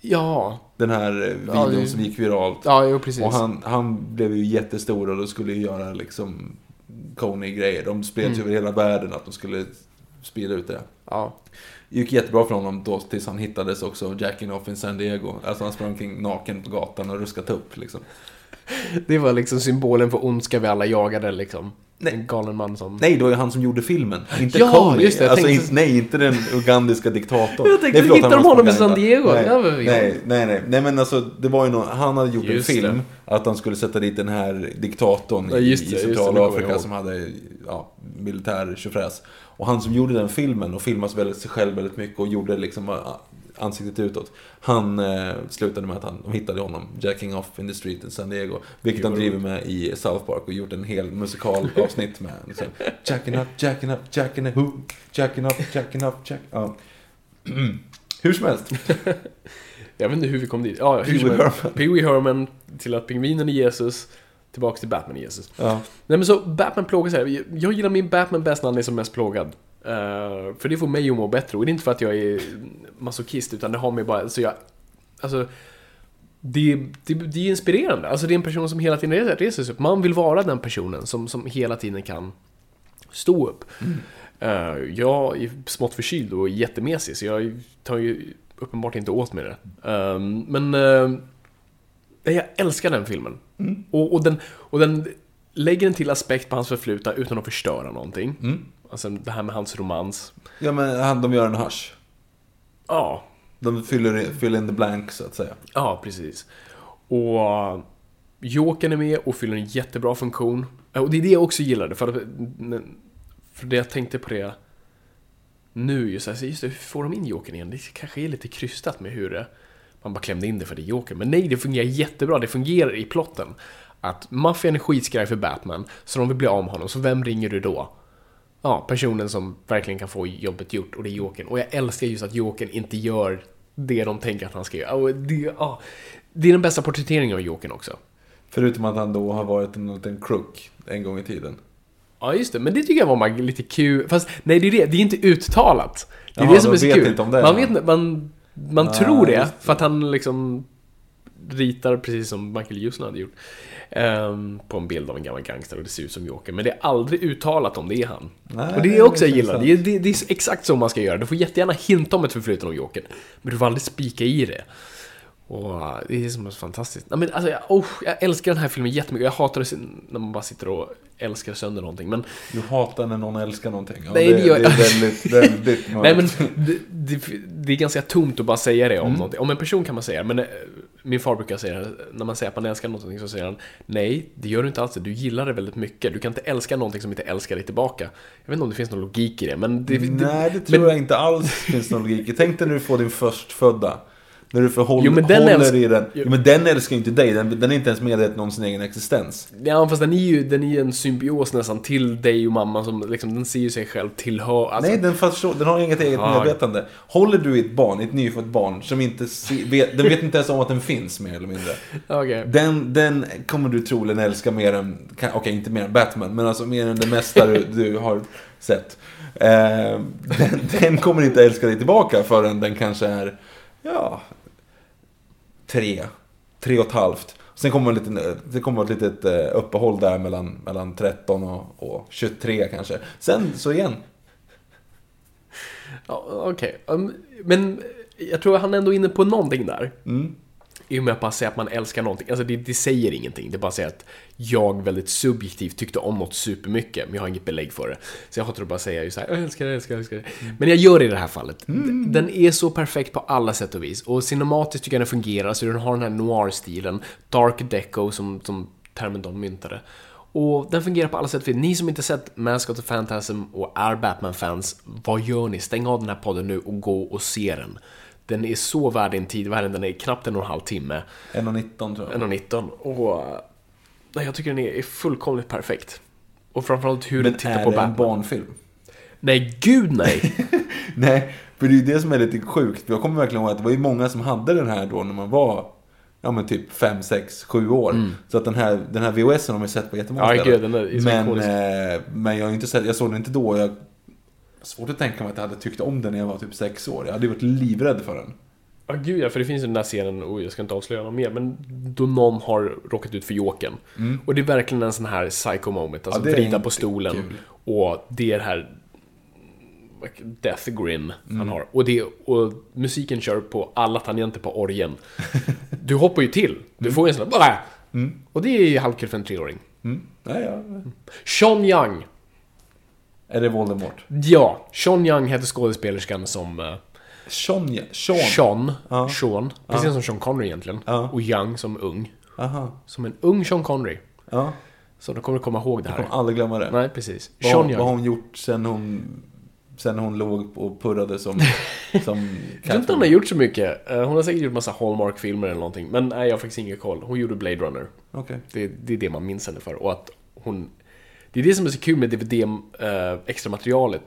Speaker 2: Ja.
Speaker 1: Den här eh, videon
Speaker 2: Ja, det-
Speaker 1: som gick viralt.
Speaker 2: Ja, jo precis.
Speaker 1: Och han, han blev ju jättestor och då skulle ju göra liksom Coney-grejer. De spreds
Speaker 2: Mm.
Speaker 1: över hela världen att de skulle sprida ut det.
Speaker 2: Ja.
Speaker 1: Det gick jättebra för honom då tills han hittades också jacking off in San Diego. Alltså han sprang omkring naken på gatan och ruskade upp liksom.
Speaker 2: Det var liksom symbolen för ondska vi alla jagade liksom. En galen man som...
Speaker 1: Nej, det var ju han som gjorde filmen. Inte
Speaker 2: Ja,
Speaker 1: Comey.
Speaker 2: just det,
Speaker 1: alltså,
Speaker 2: tänkte-
Speaker 1: inte, nej, inte den ugandiska diktatorn.
Speaker 2: Jag tänkte,
Speaker 1: nej, förlåt,
Speaker 2: hittar de honom i San. Diego?
Speaker 1: Nej,
Speaker 2: Ja, men-
Speaker 1: nej, nej, nej. Nej, men alltså, det var ju någon, han hade gjort
Speaker 2: Just
Speaker 1: en film.
Speaker 2: det.
Speaker 1: Att han skulle sätta dit den här diktatorn
Speaker 2: Ja,
Speaker 1: i, i Centralafrika som hade ja, militär tjofräs. Och han som gjorde den filmen och filmade sig själv väldigt mycket och gjorde liksom ansiktet utåt. Han eh, slutade med att han, de hittade honom, jacking off in the street in San Diego. Vilket han driver med i South Park och gjort en hel musikalavsnitt med. Liksom, jacking up, jacking up, jacking up, who, jacking up, jacking up, jack... Ja. Hur som helst.
Speaker 2: Jag vet inte hur vi kom dit. Ja, hur
Speaker 1: Pee
Speaker 2: som
Speaker 1: Wee
Speaker 2: helst.
Speaker 1: Herman.
Speaker 2: Pee Herman till att pingvinen är Jesus. Tillbaks till Batman är Jesus.
Speaker 1: Ja.
Speaker 2: Nej men så Batman plågas här. Jag- Jag gillar min Batman bäst när han är som mest plågad. Eh, för det får mig att må bättre. Och det är inte för att jag är masochist, utan det har mig bara... Så jag, alltså, det, det, det är inspirerande. Alltså det är en person som hela tiden reser, sig upp. Man vill vara den personen som, som hela tiden kan stå upp. Eh, jag är smått förkyld och jättemesig, så jag tar ju uppenbart inte åt mig det. Eh, men eh, jag älskar den filmen. Och, och, den, och den lägger en till aspekt på hans förflutna utan att förstöra någonting. Alltså det här med hans romans.
Speaker 1: ja, men han, de gör en hash.
Speaker 2: Ja,
Speaker 1: De fyller, fyller in the blank, så att säga.
Speaker 2: ja precis. Och Jokern är med och fyller en jättebra funktion. Och det är det jag också gillade, för, att- för det jag tänkte på det nu, just, alltså, just det, hur får de in Jokern igen? Det kanske är lite krystat med hur det, man bara klämde in det för det är Joker. Men nej, det fungerar jättebra, det fungerar i plotten. Att maffian är skitskraj för Batman, så de vill bli av med honom, så vem ringer du då? Ja, personen som verkligen kan få jobbet gjort, och det är Jokern. Och jag älskar just att Jokern inte gör det de tänker att han ska göra. Och det, ja, det är den bästa porträtteringen av Jokern också.
Speaker 1: Förutom att han då har varit en liten crook en gång i tiden.
Speaker 2: Ja, just det. Men det tycker jag var lite kul. Fast nej, det är det. Det är inte uttalat. Det är
Speaker 1: Jaha,
Speaker 2: det som
Speaker 1: de
Speaker 2: är så
Speaker 1: vet
Speaker 2: kul.
Speaker 1: inte om det,
Speaker 2: man vet man, man
Speaker 1: Nej,
Speaker 2: tror det. För att han liksom ritar precis som Michael Houston hade gjort. ehm, på en bild av en gammal gangster och det ser ut som Joker. Men det är aldrig uttalat om det är han.
Speaker 1: Nej,
Speaker 2: och det är också jag
Speaker 1: det är
Speaker 2: gillar. Det är, det, det är exakt så man ska göra. Du får jättegärna hinta om ett förflutet om Joker. Men du får aldrig spika i det. Och uh, det är som fantastiskt. Nej, men alltså, jag, oh, jag älskar den här filmen jättemycket. Jag hatar det när man bara sitter och älskar sönder någonting. Men
Speaker 1: Du hatar när någon älskar någonting. Ja,
Speaker 2: Nej,
Speaker 1: det,
Speaker 2: det gör
Speaker 1: det
Speaker 2: jag.
Speaker 1: är väldigt, väldigt
Speaker 2: Nej men det, det, det är ganska tomt att bara säga det om någonting. Om en person kan man säga det, men eh, min far brukar säga det, när man säger att man älskar någonting så säger han Nej, det gör du inte alls. Du gillar det väldigt mycket. Du kan inte älska någonting som inte älskar dig tillbaka. Jag vet inte om det finns någon logik i det, men det...
Speaker 1: Nej, det tror
Speaker 2: men,
Speaker 1: jag inte alls finns någon logik i. Tänk dig när du får din förstfödda. När du förhåller,
Speaker 2: Jo, men den
Speaker 1: håller i den.
Speaker 2: Jo.
Speaker 1: Jo, men den älskar ju inte dig. Den, den är inte ens medveten om sin egen existens.
Speaker 2: Ja, fast den är ju den är en symbios nästan till dig och mamma som liksom, den ser ju sig själv tillhör... Alltså,
Speaker 1: Nej, den, förstår, den har inget eget
Speaker 2: Ja.
Speaker 1: medvetande. Håller du i ett barn, ett nyfött barn, som inte se, vet, den vet inte ens om att den finns mer eller mindre.
Speaker 2: Okej.
Speaker 1: Den, den kommer du troligen älska mer än, okej inte mer än Batman, men alltså mer än det mesta du, du har sett. Eh, den, den kommer inte älska dig tillbaka förrän den kanske är, ja, tre, tre och ett halvt. Sen kommer, det kommer ett litet eh, uppehåll där mellan, mellan 13 och, och 23 kanske. Sen så igen.
Speaker 2: Ja, Okej. Um, men jag tror han är ändå inne på någonting där.
Speaker 1: Mm.
Speaker 2: I och med att bara säga att man älskar någonting. Alltså det, det säger ingenting. Det bara säger att jag väldigt subjektivt tyckte om något supermycket, men jag har inget belägg för det. Så jag hatar att bara säga ju så här, jag älskar det, jag älskar det, jag älskar det. Men jag gör det i det här fallet. Den är så perfekt på alla sätt och vis. Och cinematiskt tycker jag den fungerar, så den har den här noir-stilen. Dark deco som, som termen de myntade. Och den fungerar på alla sätt. vis. Ni som inte sett Mask of the Phantasm och är Batman-fans, vad gör ni? Stäng av den här podden nu och gå och se den. Den är så värd din tid, värd den är knappt en och en halv timme.
Speaker 1: 1,19 tror jag.
Speaker 2: 1,19 och nej, jag tycker den är, är fullkomligt perfekt. Och framförallt hur
Speaker 1: Men
Speaker 2: den tittar
Speaker 1: är
Speaker 2: på
Speaker 1: det en
Speaker 2: Batman.
Speaker 1: barnfilm?
Speaker 2: Nej, gud nej!
Speaker 1: Nej, för det är ju det som är lite sjukt. Jag kommer verkligen ihåg att det var ju många som hade den här då när man var Ja men typ 5, 6, 7 år. Så att den här, den här VHSen har man ju sett på jättemånga
Speaker 2: Mm. Ja,
Speaker 1: ställen.
Speaker 2: gud, är
Speaker 1: men, eh, men jag har inte sett, jag såg den inte då. Jag Svårt att tänka mig att jag hade tyckt om den när jag var typ 6 år. Jag hade varit livrädd för den.
Speaker 2: Ja, gud ja, för det finns ju den där scenen, och jag ska inte avslöja något mer, men då någon har råkat ut för Jokern. Och det är verkligen en sån här psycho moment, alltså
Speaker 1: Ja,
Speaker 2: vrida på stolen.
Speaker 1: kul.
Speaker 2: Och det är det här death grin
Speaker 1: Mm.
Speaker 2: han har. Och, det, och musiken kör på alla tangenter på orgen. Du hoppar ju till. Du får ju en sån där... "Bäh!" Och det är ju halvkul för en treåring.
Speaker 1: Mm. Nej, ja.
Speaker 2: Sean Young.
Speaker 1: Är det Voldemort?
Speaker 2: Ja, Sean Young hette skådespelerskan som uh,
Speaker 1: Sean, ja. Sean.
Speaker 2: Sean.
Speaker 1: Ja.
Speaker 2: Sean. Precis som Sean Connery egentligen.
Speaker 1: Ja.
Speaker 2: Och Young som ung.
Speaker 1: Aha.
Speaker 2: Som en ung Sean Connery.
Speaker 1: Ja.
Speaker 2: Så de kommer komma ihåg det här.
Speaker 1: kommer aldrig glömma det.
Speaker 2: Nej, precis.
Speaker 1: Vad,
Speaker 2: Sean
Speaker 1: vad har
Speaker 2: Young.
Speaker 1: hon gjort sen hon, sen hon låg och purrade som, som
Speaker 2: Jag tror inte hon har gjort så mycket. Eh, Hon har säkert gjort massa Hallmark-filmer eller någonting. Men nej, jag har faktiskt ingen koll. Hon gjorde Blade Runner.
Speaker 1: Okej.
Speaker 2: Det, det är det man minns henne för. Och att hon... Det är det som är så kul med DVD eh, extra materialet.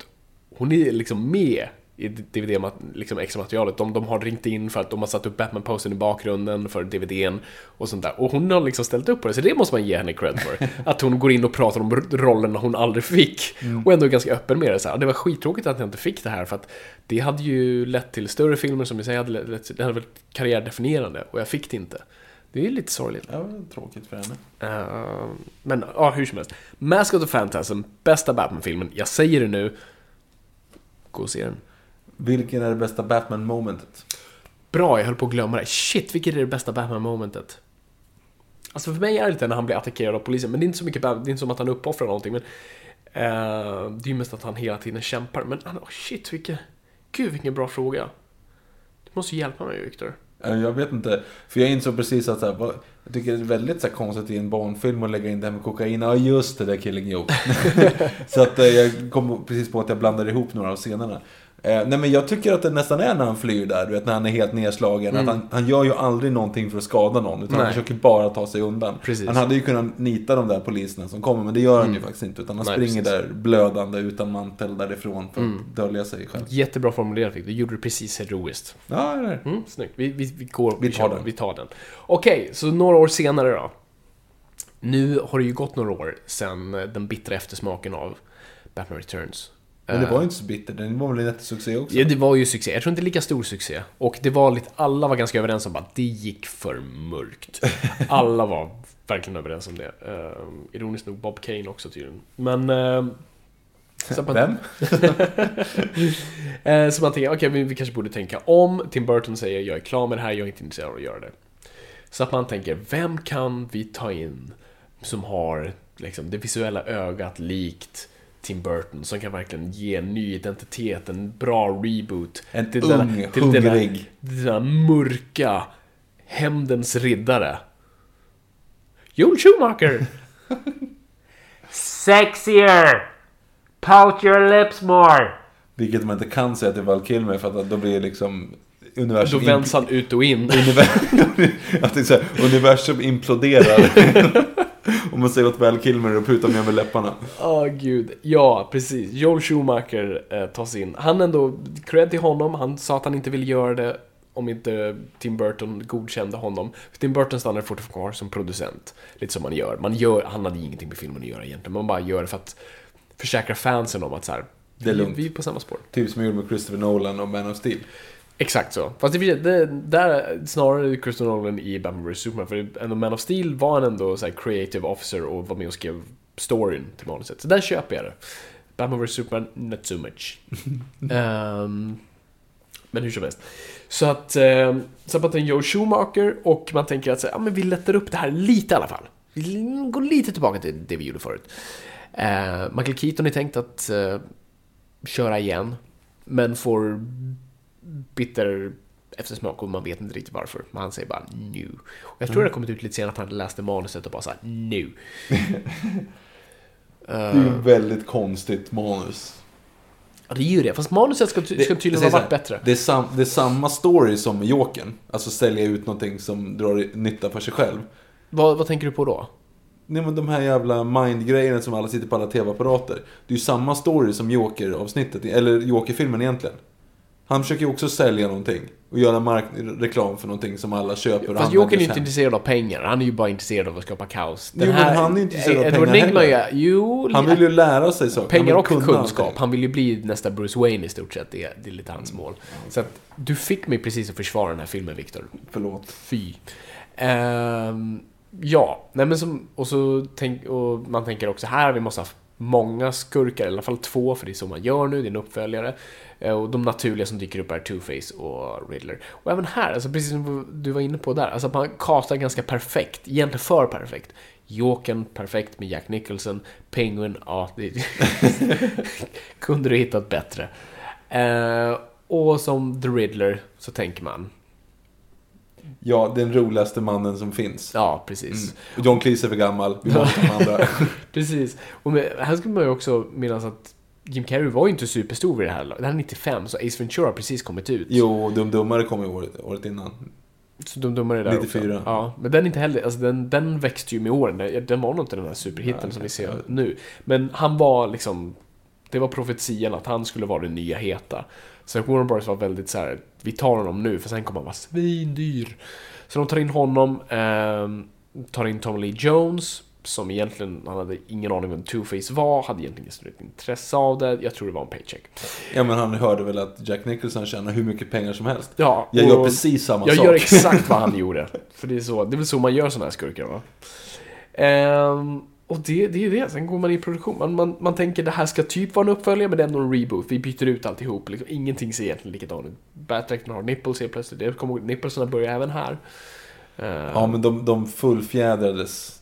Speaker 2: Hon är liksom med i DVD mat- liksom extra materialet. De, de har ringt in för att de har satt upp Batman-posten i bakgrunden för DVDn och sånt där. Och hon har liksom ställt upp på det, så det måste man ge henne cred för. Att hon går in och pratar om rollerna hon aldrig fick. Och ändå är ganska öppen med det. Så här. Det var skittråkigt att jag inte fick det här för att det hade ju lett till större filmer som hade lett, det hade varit karriärdefinierande och jag fick det inte. Det är lite sorgligt.
Speaker 1: Ja, tråkigt för henne.
Speaker 2: Uh, men ja, hur som helst. Mask of the Phantasm, bästa Batman-filmen. Jag säger det nu. Gå och se den.
Speaker 1: Vilken är det bästa Batman-momentet?
Speaker 2: Bra, jag höll på att glömma det. Shit, vilket är det bästa Batman-momentet? Alltså för mig är det lite när han blir attackerad av polisen, men det är inte så mycket, Bat- det är inte som att han uppoffrar någonting, men eh, det är ju mest att han hela tiden kämpar. Men oh, shit, vilken, gud vilken bra fråga. Du måste hjälpa mig, Viktor.
Speaker 1: Eh, jag vet inte, för jag insåg precis att så här, jag tycker det är väldigt så här, konstigt i en barnfilm att lägga in det här med kokain. Ja, just det, där Killing Joke. så att eh, jag kom precis på att jag blandade ihop några av scenerna. Eh, nej men jag tycker att det nästan är när han flyr där, du vet när han är helt nedslagen. Att han, han gör ju aldrig någonting för att skada någon, utan han
Speaker 2: Nej.
Speaker 1: försöker bara ta sig undan.
Speaker 2: Precis.
Speaker 1: Han hade ju kunnat nita de där poliserna som kommer, men det gör han ju faktiskt inte. Utan han
Speaker 2: Nej,
Speaker 1: springer
Speaker 2: precis.
Speaker 1: där blödande utan mantel därifrån för att dölja sig själv.
Speaker 2: Jättebra formulerat, Viktor. Du gjorde det precis heroiskt.
Speaker 1: Ja, det är.
Speaker 2: Mm, snyggt. Vi, vi, vi, går,
Speaker 1: Vi tar
Speaker 2: kör,
Speaker 1: den.
Speaker 2: Vi tar den. Okej, så några år senare då. Nu har det ju gått några år sedan den bittra eftersmaken av Batman Returns.
Speaker 1: Men det
Speaker 2: Eh,
Speaker 1: var ju inte så bitter, den var väl en jättesuccé också?
Speaker 2: Ja, det var ju succé. Jag tror inte lika stor succé. Och det var lite, alla var ganska överens om att det gick för mörkt. Alla var verkligen överens om det. Uh, ironiskt nog Bob Kane också tydligen. Men... Uh, så man,
Speaker 1: Vem?
Speaker 2: Eh, så man tänker, okej, vi, vi kanske borde tänka om. Tim Burton säger, jag är klar med det här, jag är inte intresserad av att göra det. Så att man tänker, vem kan vi ta in som har liksom, det visuella ögat likt Tim Burton, som kan verkligen ge en ny identitet, en bra reboot.
Speaker 1: En
Speaker 2: till
Speaker 1: ung,
Speaker 2: denna- till denna-
Speaker 1: hungrig.
Speaker 2: till denna mörka hämndens riddare. Joel Schumacher!
Speaker 3: Sexier! Pout your lips more!
Speaker 1: Vilket man inte kan säga till Val Kilmer för att då blir det liksom
Speaker 2: Då
Speaker 1: universum...
Speaker 2: vänds han ut och in.
Speaker 1: universum, att det är så här, universum imploderar. Om man säger åt Val Kilmer att pruta mer med läpparna.
Speaker 2: Åh gud, ja precis. Joel Schumacher eh, tas in. Han ändå, cred till honom, han sa att han inte ville göra det om inte Tim Burton godkände honom. För Tim Burton stannade fortfarande kvar som producent. Lite som man gör. Man gör, han hade ingenting med filmen att göra egentligen. Man bara gör det för att försäkra fansen om att så här,
Speaker 1: Det är
Speaker 2: vi,
Speaker 1: lugnt.
Speaker 2: vi är på samma spår.
Speaker 1: Typ som jag gjorde med Christopher Nolan och Man of Steel.
Speaker 2: Exakt så. Fast det, det, där är snarare Christopher Nolan i Batman vs Superman. För ändå Man of Steel var han ändå så creative officer och var med och skrev storyn till manuset. Så där köper jag det. Batman vs Superman, not so much. Ehm, men hur som helst. Så att, um, så att man tänker Joe Schumacher och man tänker att så, ja, men vi lättar upp det här lite i alla fall. Vi går lite tillbaka till det vi gjorde förut. Uh, Michael Keaton är tänkt att eh, köra igen. Men får bitter eftersmak och man vet inte riktigt varför. Men han säger bara nu. Och jag tror det har kommit ut lite senare att han läste manuset och bara såhär nu.
Speaker 1: Det är ju ett väldigt konstigt manus.
Speaker 2: Ja, det är ju det. Fast manuset ska, ska tydligen ha
Speaker 1: jag säger
Speaker 2: varit bättre.
Speaker 1: Det är, sam, det är samma story som med Jokern. Alltså sälja ut någonting som drar nytta för sig själv.
Speaker 2: Vad, vad tänker du på då?
Speaker 1: Nej men de här jävla mind-grejerna som alla sitter på alla tv-apparater. Det är ju samma story som Joker-avsnittet, eller Joker-filmen egentligen. Han försöker ju också sälja någonting. Och göra mark- reklam för någonting som alla köper
Speaker 2: Fast Jokern är ju inte intresserad av pengar. Han är ju bara intresserad av att skapa kaos.
Speaker 1: Jo, men han är inte intresserad av pengar
Speaker 2: Nygma
Speaker 1: heller.
Speaker 2: Jo,
Speaker 1: Han vill ju lära sig saker.
Speaker 2: Pengar och kunskap.
Speaker 1: allting.
Speaker 2: Han vill ju bli nästa Bruce Wayne i stort sett. Det är, det är lite hans mål. Så att du fick mig precis att försvara den här filmen, Viktor.
Speaker 1: Förlåt.
Speaker 2: Fy. Ehm, ja, nej men som, och så tänk, och man tänker också här, vi måste ha många skurkar, i alla fall två, för det är så man gör nu, det är en uppföljare. Eh, Och de naturliga som dyker upp är Two-Face och Riddler. Och även här, alltså precis som du var inne på där, alltså att man castar ganska perfekt, egentligen för perfekt. Jokern, perfekt med Jack Nicholson. Penguin, ja, det kunde du hittat bättre. Eh, och som The Riddler så tänker man,
Speaker 1: Ja, den roligaste mannen som finns.
Speaker 2: ja precis.
Speaker 1: Och John Cleese är för gammal, vi måste ha andra.
Speaker 2: Precis. Och med, här skulle man ju också minnas att Jim Carrey var ju inte superstor vid det här laget. Det här är 95, så Ace Ventura har precis kommit ut.
Speaker 1: Jo, Dum Dummare kom ju året, året innan.
Speaker 2: Så de dummare är där
Speaker 1: 94.
Speaker 2: Också. Ja, men den inte heller, alltså den, den växte ju med åren. Den- var nog inte den här superhitten
Speaker 1: Nej,
Speaker 2: som vi ser nu. Men han var liksom, det var profetian att han skulle vara den nya heta. Så Warner Bros var väldigt så här: vi tar honom nu för sen kommer han vara svindyr. Så de tar in honom, ehm, tar in Tommy Lee Jones, som egentligen, han hade ingen aning om vem Two-Face var, hade egentligen inget stort intresse av det. Jag tror det var en paycheck.
Speaker 1: Ja, men han hörde väl att Jack Nicholson tjänar hur mycket pengar som helst.
Speaker 2: Ja,
Speaker 1: Jag gör precis samma
Speaker 2: Jag
Speaker 1: sak.
Speaker 2: gör exakt vad han gjorde. För det är, så, det är väl så man gör såna här skurkar va? Ehm, och det, det är det, sen går man i produktion. Man, man, man tänker det här ska typ vara en uppföljare men det är ändå en reboot. Vi byter ut alltihop. Liksom, ingenting ser egentligen likadant ut. Batdräkten har nipples helt plötsligt. Det kommer, nipplesarna börjar även här. Ehm,
Speaker 1: Ja, men de, de fullfjädrades.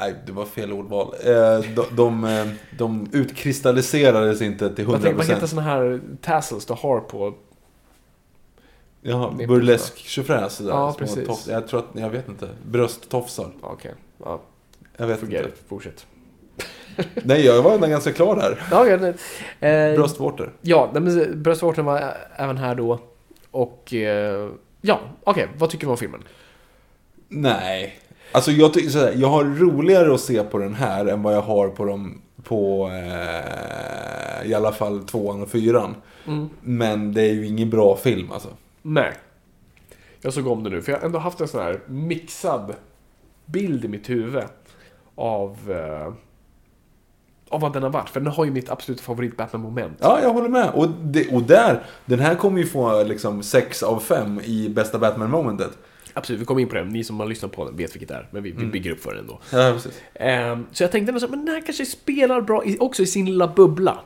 Speaker 1: Nej, det var fel ordval. Eh, de, de, eh, de utkristalliserades inte till
Speaker 2: vad, tänk- vad heter
Speaker 1: 100%.
Speaker 2: såna här tassels du har på?
Speaker 1: Jaha, burlesk tjofräs.
Speaker 2: Ja, precis.
Speaker 1: tofs- Jag tror att, jag vet inte. Brösttofsar.
Speaker 2: Okej, ja,
Speaker 1: Jag vet
Speaker 2: forget
Speaker 1: inte.
Speaker 2: it. Fortsätt.
Speaker 1: Nej, jag var ändå ganska klar där.
Speaker 2: Ja, nej. Eh,
Speaker 1: Bröstvårtor.
Speaker 2: Ja, men bröstvårtan var även här då. Och eh, ja, okej, vad tycker du om filmen?
Speaker 1: Nej. Alltså jag tycker såhär, jag har roligare att se på den här än vad jag har på dem på eh, i alla fall tvåan och fyran.
Speaker 2: Mm.
Speaker 1: Men det är ju ingen bra film alltså.
Speaker 2: Nej. Jag såg om det nu, för jag har ändå haft en sån här mixad bild i mitt huvud av, eh, av vad den har varit. För den har ju mitt absoluta favorit Batman-moment.
Speaker 1: Ja, jag håller med. Och, det, och där, den här kommer ju få liksom 6 av 5 i bästa Batman-momentet.
Speaker 2: Absolut, vi kommer in på det. Ni som har lyssnat på den vet vilket det är. Men vi, vi bygger upp för den ändå.
Speaker 1: Ja, precis.
Speaker 2: Ehm, så jag tänkte ändå så här, men den här kanske spelar bra i, också i sin lilla bubbla.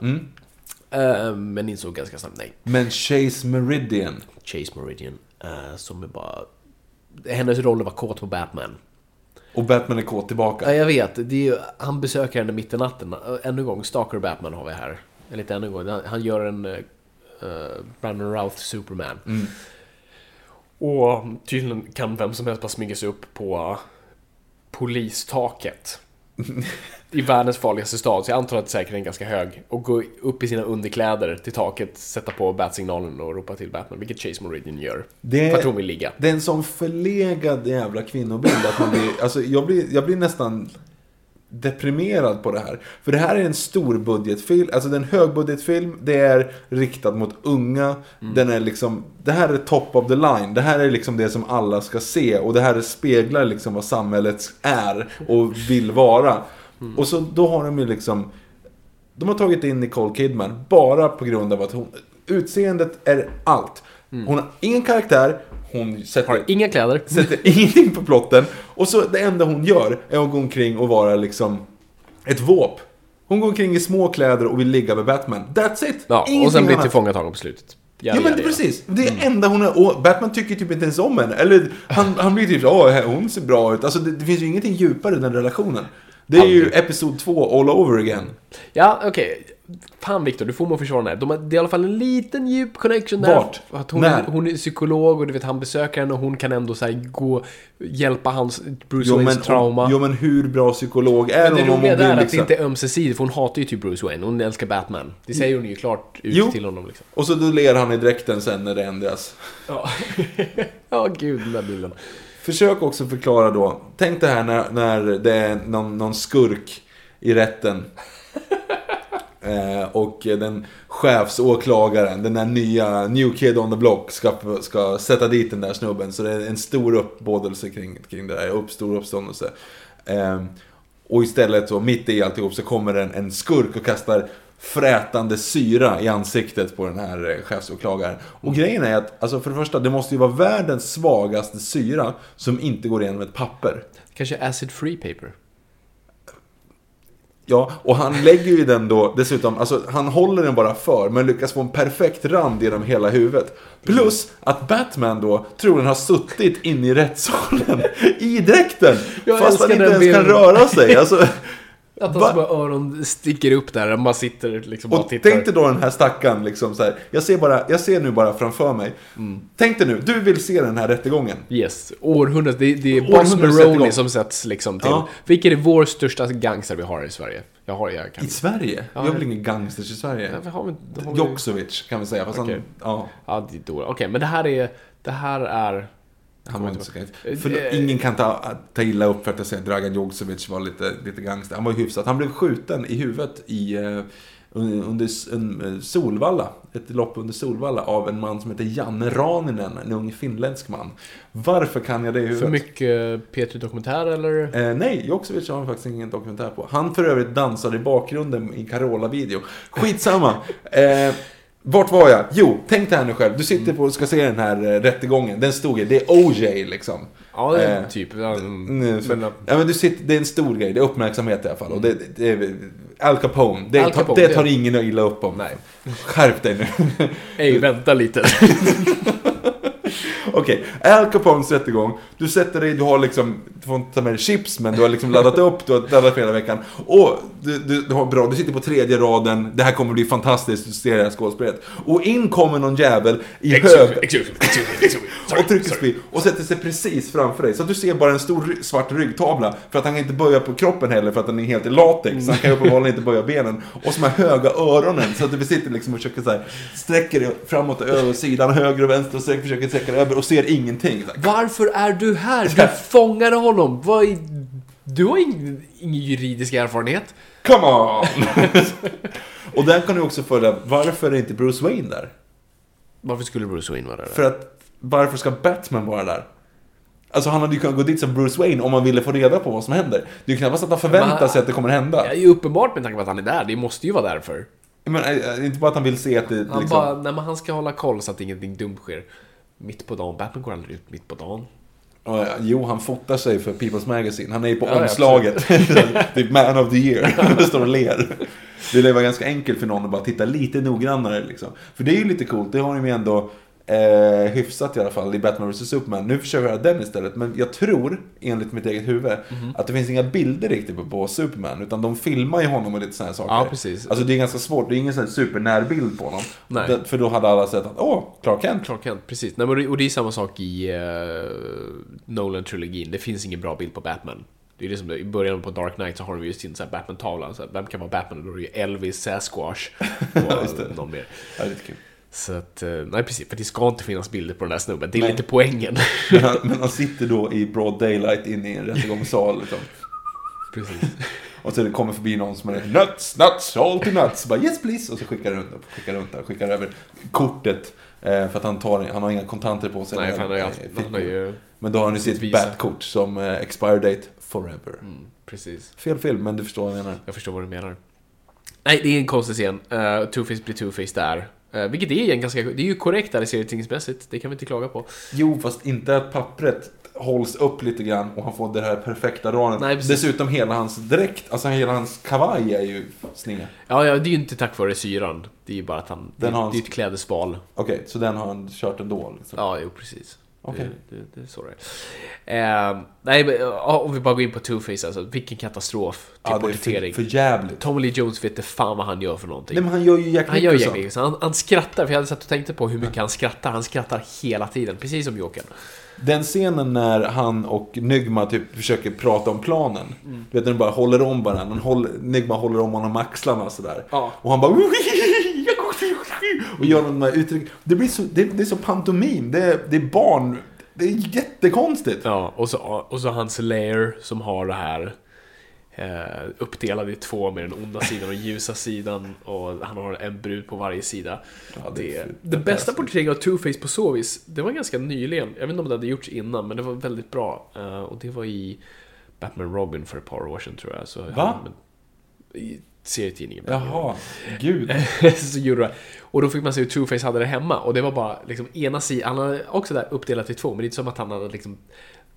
Speaker 2: Ehm, men insåg ganska snabbt nej.
Speaker 1: Men Chase Meridian.
Speaker 2: Chase Meridian, eh, som är bara... Hennes roll att vara kåt på Batman.
Speaker 1: Och Batman är kåt tillbaka.
Speaker 2: Ja, jag vet. Det är ju, han besöker henne mitt i natten. Ännu en gång, Stalker Batman har vi här. Eller inte ännu en gång. Han, han gör en uh, Brandon Routh Superman. Och tydligen kan vem som helst bara smyga sig upp på polistaket. I världens farligaste stad, så jag antar att säkerheten är ganska hög. Och gå upp i sina underkläder till taket, sätta på batsignalen och ropa till Batman, vilket Chase Meridian gör.
Speaker 1: Det-
Speaker 2: För att hon vill ligga.
Speaker 1: Det är en sån förlegad jävla kvinnobild att man blir, alltså jag blir, jag blir nästan deprimerad på det här. För det här är en stor budgetfilm, alltså det är en högbudgetfilm, det är riktad mot unga, den är liksom, det här är top of the line, det här är liksom det som alla ska se. Och det här speglar liksom vad samhället är och vill vara. Och så då har de ju liksom, de har tagit in Nicole Kidman bara på grund av att hon, utseendet är allt. Hon har ingen karaktär, hon sätter
Speaker 2: Har inga kläder.
Speaker 1: sätter ingenting på plotten. Och så det enda hon gör är att gå omkring och vara liksom ett våp. Hon går omkring i små kläder och vill ligga med Batman. That's it!
Speaker 2: Ja, och
Speaker 1: Ingenting
Speaker 2: sen blir tillfångatagen på slutet.
Speaker 1: Ja men det, precis, det är enda hon är, och Batman tycker typ inte ens om henne. Eller han, han blir typ åh hon ser bra ut. Alltså det, det finns ju ingenting djupare i den relationen. Det är ju
Speaker 2: Aldrig.
Speaker 1: episod 2 all over again.
Speaker 2: Ja, okej. Fan Viktor, du får mig att försvara den här. De har, det är i alla fall en liten djup connection där.
Speaker 1: Vart?
Speaker 2: Att hon,
Speaker 1: När?
Speaker 2: är, hon är psykolog och du vet han besöker henne och hon kan ändå så här, gå, hjälpa hans, Bruce
Speaker 1: Jo
Speaker 2: Waynes
Speaker 1: men,
Speaker 2: trauma.
Speaker 1: jo men hur bra psykolog är
Speaker 2: men det
Speaker 1: hon hon
Speaker 2: roliga där är att det
Speaker 1: liksom...
Speaker 2: inte är ömsesidigt, för hon hatar ju typ Bruce Wayne. Hon älskar Batman. Det säger hon ju klart ut
Speaker 1: Jo.
Speaker 2: till honom liksom.
Speaker 1: Och så då ler han i dräkten sen när det ändras.
Speaker 2: Ja, ja gud den där bilden.
Speaker 1: Försök också förklara då. Tänk det här när, när det är någon, någon skurk i rätten. Eh, och den chefsåklagaren, den där nya New Kid on the Block, ska, ska sätta dit den där snubben. Så det är en stor uppbådelse kring, kring det där, upp, stor uppståndelse. Eh, och istället så, mitt i alltihop, så kommer en, en skurk och kastar frätande syra i ansiktet på den här eh, chefsåklagaren. Och grejen är att, alltså för det första, det måste ju vara världens svagaste syra som inte går igenom ett papper.
Speaker 2: Kanske acid free paper.
Speaker 1: Ja, och han lägger ju den då dessutom, alltså han håller den bara för, men lyckas få en perfekt rand genom hela huvudet. Plus att Batman då troligen har suttit inne i rättssalen i dräkten.
Speaker 2: Jag
Speaker 1: fast han inte ens kan
Speaker 2: bilden.
Speaker 1: röra sig. Alltså,
Speaker 2: Att hans bara öron sticker upp där, man sitter liksom och,
Speaker 1: och
Speaker 2: tittar.
Speaker 1: tänk dig då den här stackaren liksom så här. Jag ser, bara, jag ser nu bara framför mig.
Speaker 2: Mm.
Speaker 1: Tänk dig nu, du vill se den här rättegången.
Speaker 2: Yes, århundradet. Det, det är Boss. Maroni som sätts liksom till.
Speaker 1: Ja.
Speaker 2: Vilken är vår största gangster vi har i Sverige? Jag har, jag kan...
Speaker 1: I Sverige? Vi har väl ingen gangsters i Sverige?
Speaker 2: Ja, vi har, vi- då har vi-
Speaker 1: Joksovic kan vi säga. Fast han, ja,
Speaker 2: Ja, det är då. Okej, men det här är... Det här är...
Speaker 1: han var inte så
Speaker 2: Eh,
Speaker 1: För
Speaker 2: eh,
Speaker 1: ingen kan ta, ta illa upp för att jag säger att Dragan Joksovic var lite, lite gangster. Han var ju hyfsat. Han blev skjuten i huvudet i, eh, under en, Solvalla. Ett lopp under Solvalla av en man som heter Janne Raninen. En ung finländsk man. Varför kan jag det i huvudet?
Speaker 2: För mycket P3 Dokumentär eller?
Speaker 1: Eh, nej, Joksovic har faktiskt ingen dokumentär på. Han för övrigt dansade i bakgrunden i Carola-video. Skitsamma. eh, vart var jag? Jo, tänk dig här nu själv. Du sitter på och ska se den här eh, rättegången. Den stod ju, det är OJ liksom.
Speaker 2: Ja, det är
Speaker 1: Eh,
Speaker 2: typ. Ja,
Speaker 1: Mm,
Speaker 2: men,
Speaker 1: ja, men du sitter, det är en stor grej, det är uppmärksamhet i alla fall. Och det, det är Al Capone, det,
Speaker 2: Al Capone,
Speaker 1: det
Speaker 2: det-
Speaker 1: tar ingen illa upp om.
Speaker 2: Nej.
Speaker 1: Skärp dig nu.
Speaker 2: Ej, vänta lite.
Speaker 1: Okej, Al Capones rättegång. Du sätter dig, du har liksom, du får inte ta med dig chips, men du har liksom laddat upp, du har laddat för hela veckan. Och du, du, du har bra, du sitter på tredje raden, det här kommer bli fantastiskt, du ser det här skådespelet. Och in kommer någon jävel i hög... och trycker speed och sätter sig precis framför dig. Så att du ser bara en stor svart ryggtavla. För att han kan inte böja på kroppen heller för att den är helt i latex. Så han kan ju uppenbarligen inte böja benen. Och så här höga öronen. Så att du sitter liksom och försöker så här, sträcker dig framåt och över sidan, höger och vänster och sträcker, försöker sträcka dig över och ser ingenting. Så här,
Speaker 2: Varför är du här? Du fångade honom. Vad är... Du har ingen, ingen juridisk erfarenhet.
Speaker 1: Come on! och där kan du också följa, varför är inte Bruce Wayne där?
Speaker 2: Varför skulle Bruce Wayne vara där?
Speaker 1: För att, varför ska Batman vara där? Alltså han hade ju kunnat gå dit som Bruce Wayne om man ville få reda på vad som händer. Det är ju knappast att han förväntar
Speaker 2: Men-
Speaker 1: sig att det kommer hända.
Speaker 2: Det är ju uppenbart med tanke på att han är där. Det måste ju vara därför.
Speaker 1: Men äh, inte bara att han vill se att det
Speaker 2: Han
Speaker 1: liksom...
Speaker 2: bara, nej men han ska hålla koll så att ingenting dumt sker. Mitt på dagen. Batman går aldrig ut mitt på dagen.
Speaker 1: Ja, jo, han fotar sig för People's Magazine. Han är ju på
Speaker 2: Ja,
Speaker 1: omslaget. typ Man of the year. Står och ler. Det lär vara ganska enkelt för någon att bara titta lite noggrannare liksom. För det är ju lite coolt. Det har de ju ändå eh, hyfsat i alla fall i Batman vs Superman. Nu försöker jag göra den istället. Men jag tror, enligt mitt eget huvud,
Speaker 2: Mhm.
Speaker 1: att det finns inga bilder riktigt på, på Superman. Utan de filmar ju honom och lite sådana saker.
Speaker 2: Ja, precis.
Speaker 1: Alltså det är ganska svårt. Det är ingen sån supernärbild på honom.
Speaker 2: Nej.
Speaker 1: För då hade alla sett att, åh, Clark Kent.
Speaker 2: Clark Kent, precis. Nej, men och det är samma sak i uh, Nolan-trilogin. Det finns ingen bra bild på Batman. Det är det som det, I början på Dark Knight så har de just sin Batman-tavla. Vem kan vara Batman? Och då är det ju Elvis, Sasquatch och någon mer.
Speaker 1: Ja, det är kul.
Speaker 2: Så att, eh, nej precis, för det ska inte finnas bilder på den där snubben. Det är
Speaker 1: Nej.
Speaker 2: lite poängen.
Speaker 1: Men han, men han sitter då i broad daylight inne i en rättegångssal. Liksom.
Speaker 2: precis.
Speaker 1: Och så det kommer förbi någon som är nuts, nuts, to nuts. Bara yes please. Och så skickar runt, skickar runt, skickar över kortet. Eh, för att han, tar, han har inga kontanter på sig.
Speaker 2: Nej, han har ju,
Speaker 1: eh,
Speaker 2: han har ju...
Speaker 1: Men då har han ju sitt. Bat-kort som expire date forever.
Speaker 2: Mm, precis.
Speaker 1: Fel film, men du förstår vad jag menar.
Speaker 2: Jag förstår vad du menar. Nej, det är en konstig scen. Uh, Two-Face blir Two-Face där. Uh, vilket är en ganska... Det är ju korrekt där serietidningsmässigt. Det kan vi inte klaga på.
Speaker 1: Jo, fast inte att pappret hålls upp lite grann och han får det här perfekta ranet.
Speaker 2: Nej, precis.
Speaker 1: Dessutom hela hans dräkt, alltså hela hans kavaj är ju sned.
Speaker 2: Ja, ja, det är ju inte tack vare syran. Det är ju bara att han...
Speaker 1: Den
Speaker 2: det,
Speaker 1: har
Speaker 2: det är ett klädesval.
Speaker 1: Okej, så den har han kört ändå? Liksom.
Speaker 2: Ja, jo, precis.
Speaker 1: Okej.
Speaker 2: Det, det, det är så det är. Eh, nej, om vi bara går in på Two-Face alltså. Vilken katastrof till
Speaker 1: Ja,
Speaker 2: porträttering.
Speaker 1: för, för jävligt.
Speaker 2: Tommy Lee Jones vet inte fan vad han gör för någonting.
Speaker 1: Nej, men han gör ju Jack
Speaker 2: han gör. Jack Nicholson. Han, han skrattar, för jag hade sett och tänkte på hur mycket han skrattar. Han skrattar hela tiden, precis som Jokern.
Speaker 1: Den scenen när han och Nygma typ försöker prata om planen.
Speaker 2: Mm.
Speaker 1: Du vet när de bara håller om varandra. Håller, Nygma håller om honom axlarna sådär.
Speaker 2: Ja.
Speaker 1: Och han bara... Och gör de här uttryck. Det blir så, det, det är så pantomim. Det är, det är barn. Det är jättekonstigt.
Speaker 2: Ja, och så, och så hans layer som har det här eh, uppdelad i två med den onda sidan och ljusa sidan och han har en brud på varje sida.
Speaker 1: Ja, det
Speaker 2: det, det, bästa porträtteringen av Two-Face på så vis, det var ganska nyligen. Jag vet inte om det hade gjorts innan, men det var väldigt bra. Eh, och det var i Batman Robin för ett par år sedan tror jag. Så
Speaker 1: Va?
Speaker 2: Han, I serietidningen.
Speaker 1: Jaha, gud.
Speaker 2: så gjorde det. Och då fick man se hur Two-Face hade det hemma. Och det var bara liksom ena sidan, han hade också där uppdelat i två, men det är inte som att han hade liksom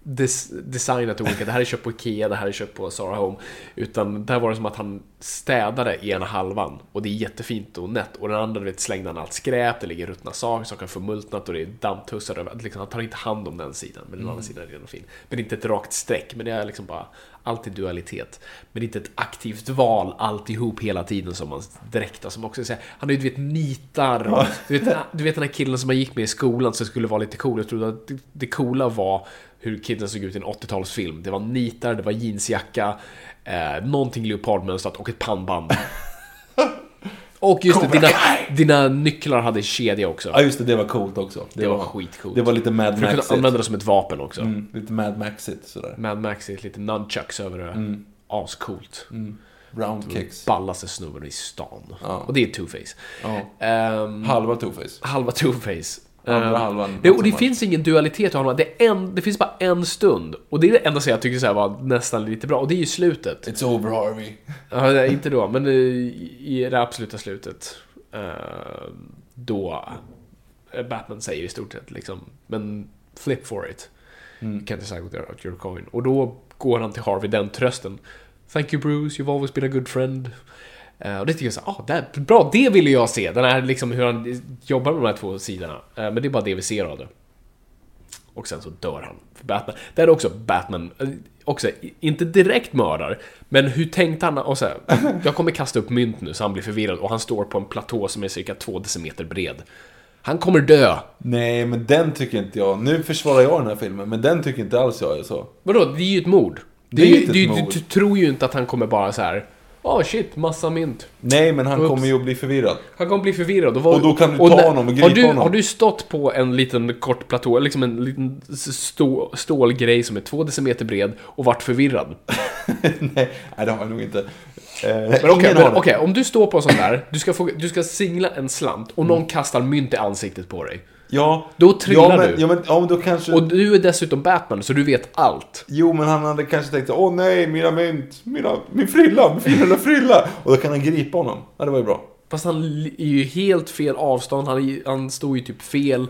Speaker 2: des, designat olika. Det här är köpt på Ikea, det här är köpt på Zara Home. Utan där var det som att han städade i ena halvan. Och det är jättefint och nätt. Och den andra du vet, slängde han allt skräp, det ligger ruttna saker, saker har förmultnat och det är dammtussar. Liksom, han tar inte hand om den sidan, men den andra sidan är redan fin. Men inte ett rakt streck, men det är liksom bara alltid dualitet. Men inte ett aktivt val alltihop hela tiden som man direkt, som också säger, han är ju du vet nitar. och- Du vet, du vet den här killen som man gick med i skolan som skulle vara lite cool. Jag trodde att det coola var hur kidsen såg ut i en 80-talsfilm. Det var nitar, det var jeansjacka, eh, någonting leopardmönstrat och ett pannband. Och just det, dina, dina nycklar hade kedja också.
Speaker 1: Ja just det, det var coolt också.
Speaker 2: Det var skitcoolt.
Speaker 1: Det var lite Mad
Speaker 2: För att kunna
Speaker 1: Maxigt.
Speaker 2: använda det som ett vapen också.
Speaker 1: Mm, lite Mad Maxigt sådär.
Speaker 2: Mad Max är lite nunchucks över det.
Speaker 1: Mm.
Speaker 2: Ascoolt.
Speaker 1: Round kicks.
Speaker 2: Ballaste snubben i stan.
Speaker 1: Ja.
Speaker 2: Och det är Two-Face.
Speaker 1: Ja.
Speaker 2: Ehm,
Speaker 1: Halva Two-Face.
Speaker 2: halva Two-Face.
Speaker 1: Andra
Speaker 2: Ehm,
Speaker 1: halvan,
Speaker 2: Det, och det finns ingen dualitet i honom. Det, en, det finns bara en stund. Och det är det enda som jag tycker så var nästan lite bra. Och det är ju slutet.
Speaker 1: It's over Harvey.
Speaker 2: Ja, inte då, men eh, i det absoluta slutet. eh, Då eh, Batman säger i stort sett liksom, men flip for it.
Speaker 1: Mm.
Speaker 2: Can't decide without your coin. Och då går han till Harvey den trösten. Thank you Bruce, you've always been a good friend. Eh, och det tycker jag så ah, det är bra, det ville jag se. Den här liksom hur han jobbar med de här två sidorna. Eh, men det är bara det vi ser av det. Och sen så dör han. För Batman. Det är också Batman, eh, också, inte direkt mördar, men hur tänkte han? Och så här, jag kommer kasta upp mynt nu så han blir förvirrad och han står på en platå som är cirka två decimeter bred. Han kommer dö.
Speaker 1: Nej, men den tycker inte jag. Nu försvarar jag den här filmen, men den tycker inte alls jag är så.
Speaker 2: Vadå, det är ju ett mord.
Speaker 1: Det är
Speaker 2: ju-
Speaker 1: inte ett
Speaker 2: du. Du, du tror ju inte att han kommer bara så här. Åh shit, massa mynt.
Speaker 1: Nej, men han
Speaker 2: Oops.
Speaker 1: kommer ju att bli förvirrad.
Speaker 2: Han kommer bli förvirrad. Och, vad-
Speaker 1: Och då kan du ta
Speaker 2: när-
Speaker 1: honom och
Speaker 2: har
Speaker 1: gripa
Speaker 2: du,
Speaker 1: honom.
Speaker 2: Har du stått på en liten kort platå, liksom en liten stå, stålgrej som är två decimeter bred och varit förvirrad?
Speaker 1: nej, nej, det har jag nog inte. Eh,
Speaker 2: Men okej,
Speaker 1: har det.
Speaker 2: okej, om du står på en sån där, du ska, få, du ska singla en slant och någon kastar mynt i ansiktet på dig.
Speaker 1: Ja.
Speaker 2: Då trillar
Speaker 1: ja, men,
Speaker 2: du.
Speaker 1: Ja, men, ja, men då kanske...
Speaker 2: Och du är dessutom Batman, så du vet allt.
Speaker 1: Jo, men han hade kanske tänkt åh nej, mina mynt, mina, min frilla, min fina lilla frilla. Och då kan han gripa honom. Ja, det var ju bra.
Speaker 2: Fast han är ju helt fel avstånd, han, är han står ju typ fel.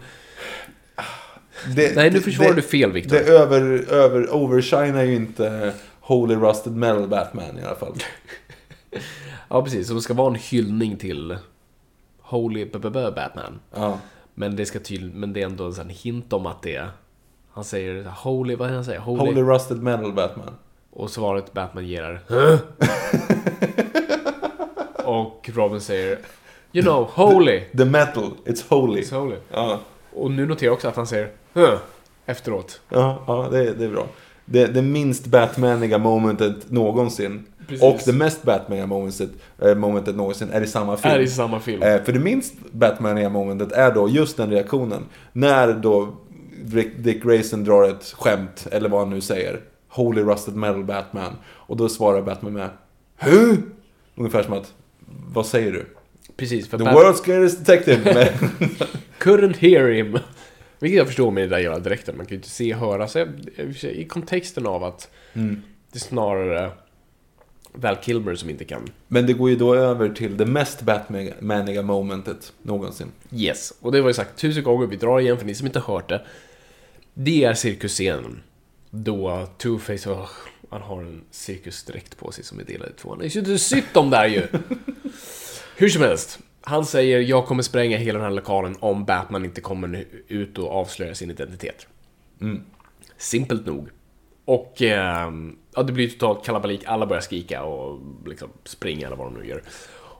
Speaker 1: Det,
Speaker 2: Nej, nu försvarar
Speaker 1: det-
Speaker 2: du fel, Victor.
Speaker 1: Det över, över, overshinar ju inte Holy Rusted Metal Batman i alla fall.
Speaker 2: Ja, precis. Det ska vara en hyllning till Holy B- B- B- Batman.
Speaker 1: Ja.
Speaker 2: Men det ska tydligen, men det är ändå en sån hint om att det är... Han säger Holy, vad är det han säger? Holy.
Speaker 1: Holy Rusted Metal Batman.
Speaker 2: Och svaret Batman ger är "Huh?" Och Robin säger You know, Holy.
Speaker 1: The metal, it's holy.
Speaker 2: It's holy.
Speaker 1: Ja,
Speaker 2: Och nu noterar jag också att han säger huh? efteråt.
Speaker 1: ja, ja det, det är bra. Det, det minst Batmaniga momentet någonsin.
Speaker 2: Precis.
Speaker 1: Och det mest Batmaniga momentet, äh, momentet någonsin är i samma film.
Speaker 2: Är i samma film.
Speaker 1: Eh, för det minst Batmaniga momentet är då just den reaktionen. När då Dick, Grayson drar ett skämt, eller vad han nu säger. Holy Rusted Metal Batman. Och då svarar Batman med Huh? Ungefär som att, vad säger du?
Speaker 2: Precis, för
Speaker 1: The
Speaker 2: Bat-
Speaker 1: world's scariest detective.
Speaker 2: Couldn't hear him. Vilket jag förstår med den där jävla dräkten. Man kan ju inte se och höra. Så jag, I kontexten av att
Speaker 1: Mm.
Speaker 2: det snarare Val Kilmer som inte kan.
Speaker 1: men det går ju då över till det mest Batmaniga momentet någonsin.
Speaker 2: Yes. Och det var ju sagt tusen gånger. Vi drar igen för ni som inte hört det. Det är cirkusscenen. Då Two-Face, åh, han har en cirkusdräkt på sig som är delad i två. Han är ju sytt de där ju! Hur som helst. Han säger jag kommer spränga hela den här lokalen om Batman inte kommer ut och avslöjar sin identitet. Simpelt nog. Och ehm, ja, det blir totalt kalabalik, alla börjar skrika och liksom springa eller vad de nu gör.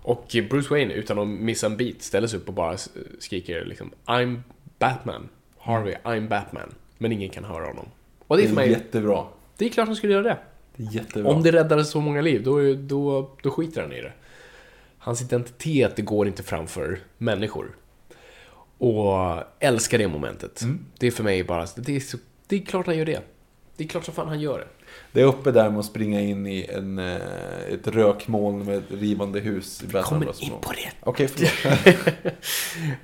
Speaker 2: Och Bruce Wayne, utan att missa en bit, ställer sig upp och bara skriker liksom I'm Batman. Harvey, I'm Batman. Men ingen kan höra honom. Och det är för mig,
Speaker 1: jättebra.
Speaker 2: det är klart han skulle göra det.
Speaker 1: Det är jättebra.
Speaker 2: Om det räddade så många liv, då, då, då skiter han i det. Hans identitet, går inte framför människor. Och älskar det momentet. Det är för mig bara, det är, så, det är klart han gör det. Det är klart som fan han gör det.
Speaker 1: Det är uppe där med att springa in i en, eh, ett rökmoln med ett rivande hus i Batman
Speaker 2: Kommer in på det.
Speaker 1: Okej, förlåt.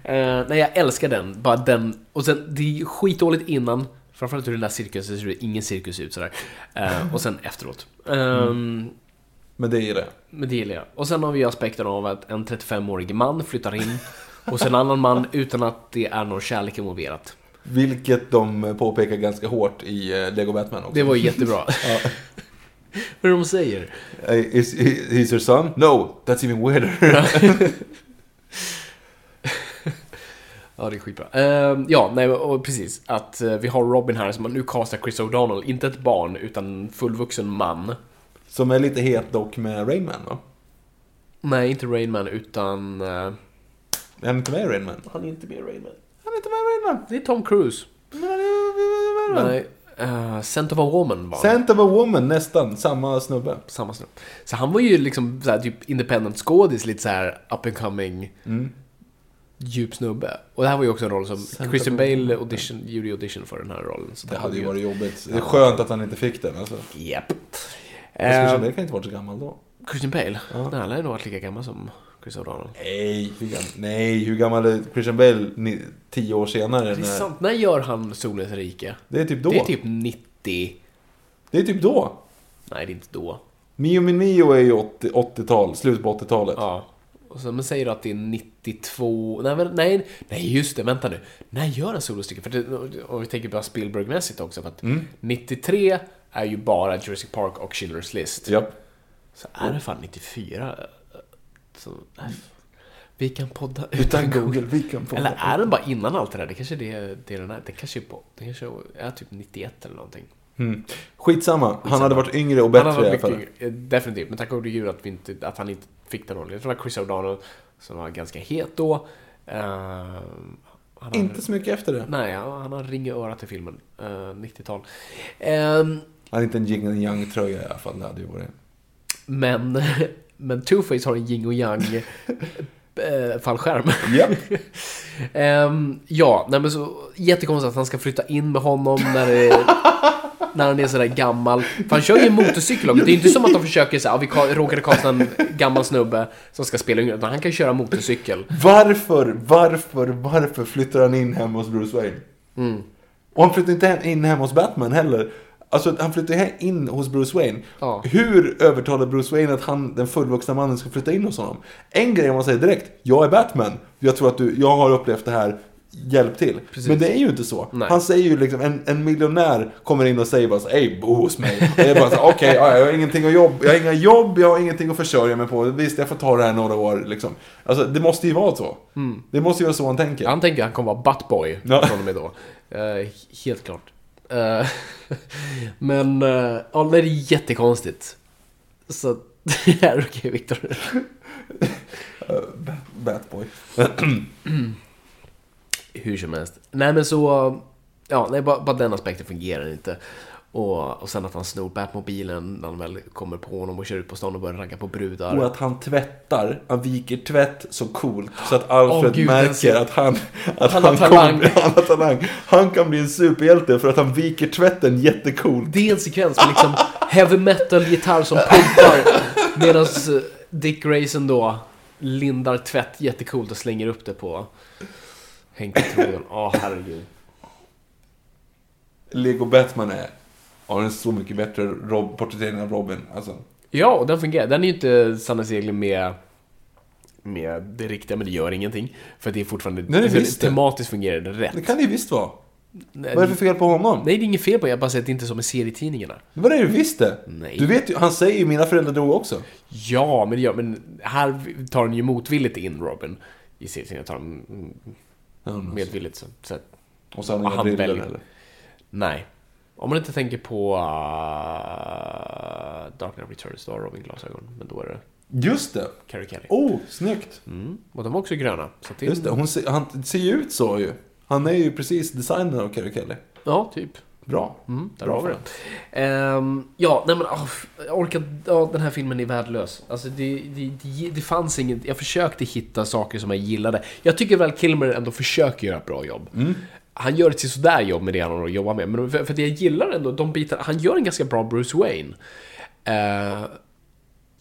Speaker 2: Eh, nej, jag älskar den. Bara den. Och sen, det är skitdåligt innan. Framförallt hur den där cirkusen ser ut. Ingen cirkus ut sådär. Eh, och sen efteråt. Ehm,
Speaker 1: Men det gillar jag.
Speaker 2: Men det gillar jag. Och sen har vi aspekten av att en 35-årig man flyttar in hos en annan man utan att det är någon kärlek involverat.
Speaker 1: Vilket de påpekar ganska hårt i eh, Lego Batman också.
Speaker 2: Det var jättebra. Vad är det de säger?
Speaker 1: Eh, Is, is your son? No, that's even weirder.
Speaker 2: Ja, det är skitbra. Ehm, ja, nej, precis. Att eh, vi har Robin här som nu castar Chris O'Donnell. Inte ett barn, utan en fullvuxen man.
Speaker 1: Som är lite het dock med Rain Man va?
Speaker 2: Nej, inte Rain Man, utan...
Speaker 1: Är han inte med i Rain Man?
Speaker 2: han är inte med i Rain Det är Tom Cruise. Nej. Uh, Scent of a Woman var.
Speaker 1: Scent of a Woman, nästan. Samma snubbe.
Speaker 2: Samma snubbe. Så han var ju liksom såhär, typ independent skådis, lite såhär up and coming. Djup snubbe. Och det här var ju också en roll som Christian Bale audition, gjorde audition för den här rollen. Så
Speaker 1: Det
Speaker 2: var
Speaker 1: hade ju varit jobbigt. Det är skönt att han inte fick den alltså.
Speaker 2: Japp. Eh,
Speaker 1: Christian Bale kan inte vara så gammal då.
Speaker 2: Christian Bale? Nej, han lär nog varit lika gammal som Chris O'Donnell.
Speaker 1: Nej, hur gammal, nej, hur gammal är Christian Bale ni, tio år senare?
Speaker 2: Det är sant. När gör han Solens rike?
Speaker 1: Det är typ då.
Speaker 2: Det är typ 90...
Speaker 1: Det är typ då.
Speaker 2: Nej, det är inte då.
Speaker 1: Mio min Mio är ju 80 80-tal, slutet på 80-talet.
Speaker 2: Ja. Och så, men säger du att det är 92... Nej, men, nej, nej, just det. Vänta nu. När gör han Solens rike? För det, om vi tänker på Spielberg-mässigt också. För att 93 är ju bara Jurassic Park och Schindler's List.
Speaker 1: Japp.
Speaker 2: Så är det fan 94. Så, nej. Vi kan podda
Speaker 1: Utan Google, vi kan få...
Speaker 2: Eller är den bara innan allt det där? Det kanske är det, det den är. Det kanske är på... Det kanske är typ 91 eller någonting.
Speaker 1: Mm. Skitsamma. Han hade varit yngre och bättre
Speaker 2: han hade
Speaker 1: i alla fall.
Speaker 2: eh, Definitivt, men tack gode gud att, vi inte, att han inte fick den rollen. Jag tror det var Chris O'Donnell som var ganska het då. Uh, han har,
Speaker 1: Inte så mycket efter det.
Speaker 2: Nej, han, han har ring i örat till filmen. Uh, 90-tal. Ehm,
Speaker 1: Han hade inte en Jing and Yang-tröja i alla fall. Det hade ju varit...
Speaker 2: men, men Two-Face har en yin och yang eh, fallskärm.
Speaker 1: Japp.
Speaker 2: Ehm, ja, nej men så jättekonstigt att han ska flytta in med honom när det, när han är sådär gammal. För han kör ju en motorcykel också. Det är inte som att de försöker säga, ja, vi ka- råkade kasta en gammal snubbe som ska spela yngre. Utan han kan köra motorcykel.
Speaker 1: Varför, varför, varför flyttar han in hemma hos Bruce Wayne?
Speaker 2: Mm.
Speaker 1: Och han flyttar inte in hemma hos Batman heller. Alltså han flyttar he- in hos Bruce Wayne.
Speaker 2: Ja.
Speaker 1: Hur övertalar Bruce Wayne att han, den fullvuxna mannen, ska flytta in hos honom? En grej man säger direkt, jag är Batman. Jag tror att du, jag har upplevt det här, hjälp till.
Speaker 2: Precis.
Speaker 1: Men det är ju inte så.
Speaker 2: Nej.
Speaker 1: Han säger ju liksom, en, en miljonär kommer in och säger bara så hej bo hos mig. Och jag bara så okej, ja, jag har ingenting att jobb, jag har inga jobb, jag har ingenting att försörja mig på. Visst, jag får ta det här några år liksom. Alltså det måste ju vara så. Det måste ju vara så han tänker.
Speaker 2: Han tänker att han kommer vara buttboy
Speaker 1: Ja.
Speaker 2: från och med då. Eh, helt klart. Eh, men, uh, ja, det är jättekonstigt. Så, det är okej Viktor.
Speaker 1: Batboy.
Speaker 2: Hur som helst. Nej men så, ja, nej, bara, bara den aspekten fungerar inte. Och, och sen att han snor Batmobilen när han väl kommer på honom och kör ut på stan och börjar ragga på brudar.
Speaker 1: Och att han tvättar, han viker tvätt så coolt så att Alfred
Speaker 2: Åh, gud,
Speaker 1: märker att han, att
Speaker 2: Han
Speaker 1: han,
Speaker 2: har talang.
Speaker 1: bli- han har talang. Han kan bli en superhjälte för att han viker tvätten jättecoolt.
Speaker 2: Det är en sekvens med liksom heavy metal-gitarr som pumpar. Medan Dick Grayson då lindar tvätt jättecoolt och slänger upp det på hängtråden. Åh herregud.
Speaker 1: Lego Batman är, har en så mycket bättre Rob, porträttering av Robin. Alltså.
Speaker 2: Ja, och den fungerar. Den är ju inte Sanna Segler med, med det riktiga, men det gör ingenting. För det är fortfarande...
Speaker 1: Nej, det är
Speaker 2: för
Speaker 1: visst
Speaker 2: tematiskt fungerar det rätt.
Speaker 1: Det kan det ju visst vara.
Speaker 2: Nej,
Speaker 1: Vad är det för fel på honom?
Speaker 2: Nej, det är inget fel på det. Jag bara säger att det inte är som i serietidningarna.
Speaker 1: Det var det du visste.
Speaker 2: Nej.
Speaker 1: Du vet ju, han säger ju mina föräldrar dog också.
Speaker 2: Ja, men, gör, men här tar den ju motvilligt in Robin i serietidningarna. Tar den mm, medvilligt. Så, så,
Speaker 1: Och så han
Speaker 2: han väljer.
Speaker 1: heller.
Speaker 2: nej. Om man inte tänker på uh, Dark Knight Returns, då har Robin glasögon. Men då är det
Speaker 1: Just det.
Speaker 2: Carrie Kelly.
Speaker 1: Oh, snyggt.
Speaker 2: Mm. Och de är också gröna. Så är
Speaker 1: Just det, hon ser, han ser ju ut så ju. Han är ju precis designen av Carrie Kelly.
Speaker 2: Ja, typ.
Speaker 1: Bra.
Speaker 2: Mm, där
Speaker 1: Bra
Speaker 2: har vi det. Ehm, ja, nej men åh, jag orkar, ja, den här filmen är värdelös. Alltså det, det, det, det fanns inget, jag försökte hitta saker som jag gillade. Jag tycker väl Kilmer ändå försöker göra ett bra jobb. Han gör ett sådär jobb med det han har att jobba med. Men för, för det jag gillar ändå, de bitar, han gör en ganska bra Bruce Wayne. Eh,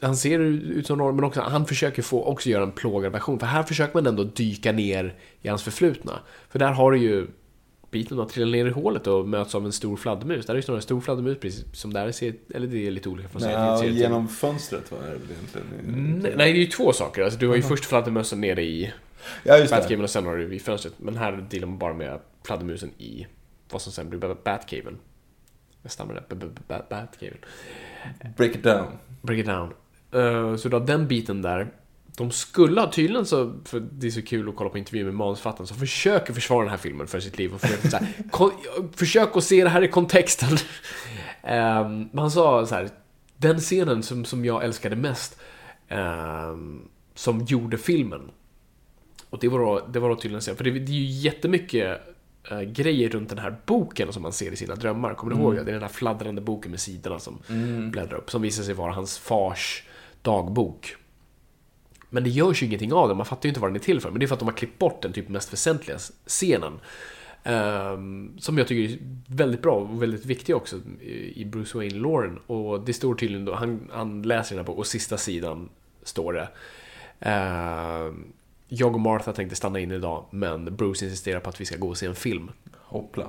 Speaker 2: han ser ut som någon, men också, han försöker få också göra en plågad version. För här försöker man ändå dyka ner i hans förflutna. För där har du ju biten har trillat ner i hålet och möts av en stor fladdermus. Där är ju snarare en stor fladdermus precis som där är ser, eller det är lite olika från serie
Speaker 1: Ja,
Speaker 2: till.
Speaker 1: genom fönstret var det väl egentligen.
Speaker 2: Nej, nej, det är ju två saker. Alltså, du har ju först fladdermössen nere i
Speaker 1: Ja, just det.
Speaker 2: Och sen har du vid fönstret. Men här dealar man bara med fladdermusen i vad som sen blir Batcaven. Jag stammar där. Batcaven.
Speaker 1: Break it down.
Speaker 2: Break it down. Eh, så då den biten där. De skulle ha tydligen så, för det är så kul att kolla på intervjuer med manusförfattaren, som försöker försvara den här filmen för sitt liv och försöker så här, kon, försök att se det här i kontexten. Um, han sa så här, den scenen som, som jag älskade mest, ehm, som gjorde filmen, och det var då, det var då tydligen så, för det, det är ju jättemycket eh, grejer runt den här boken som man ser i sina drömmar. Kommer du ihåg det? Det är den här fladdrande boken med sidorna som bläddrar upp, som visar sig vara hans fars dagbok. Men det görs ju ingenting av det, man fattar ju inte vad den är till för. Men det är för att de har klippt bort den typ mest väsentliga scenen. Ehm, som jag tycker är väldigt bra och väldigt viktig också i Bruce Wayne-Lauren. Och det står tydligen då, han, han läser den här boken och sista sidan står det. ehm, jag och Martha tänkte stanna in idag, men Bruce insisterar på att vi ska gå och se en film.
Speaker 1: Hoppla.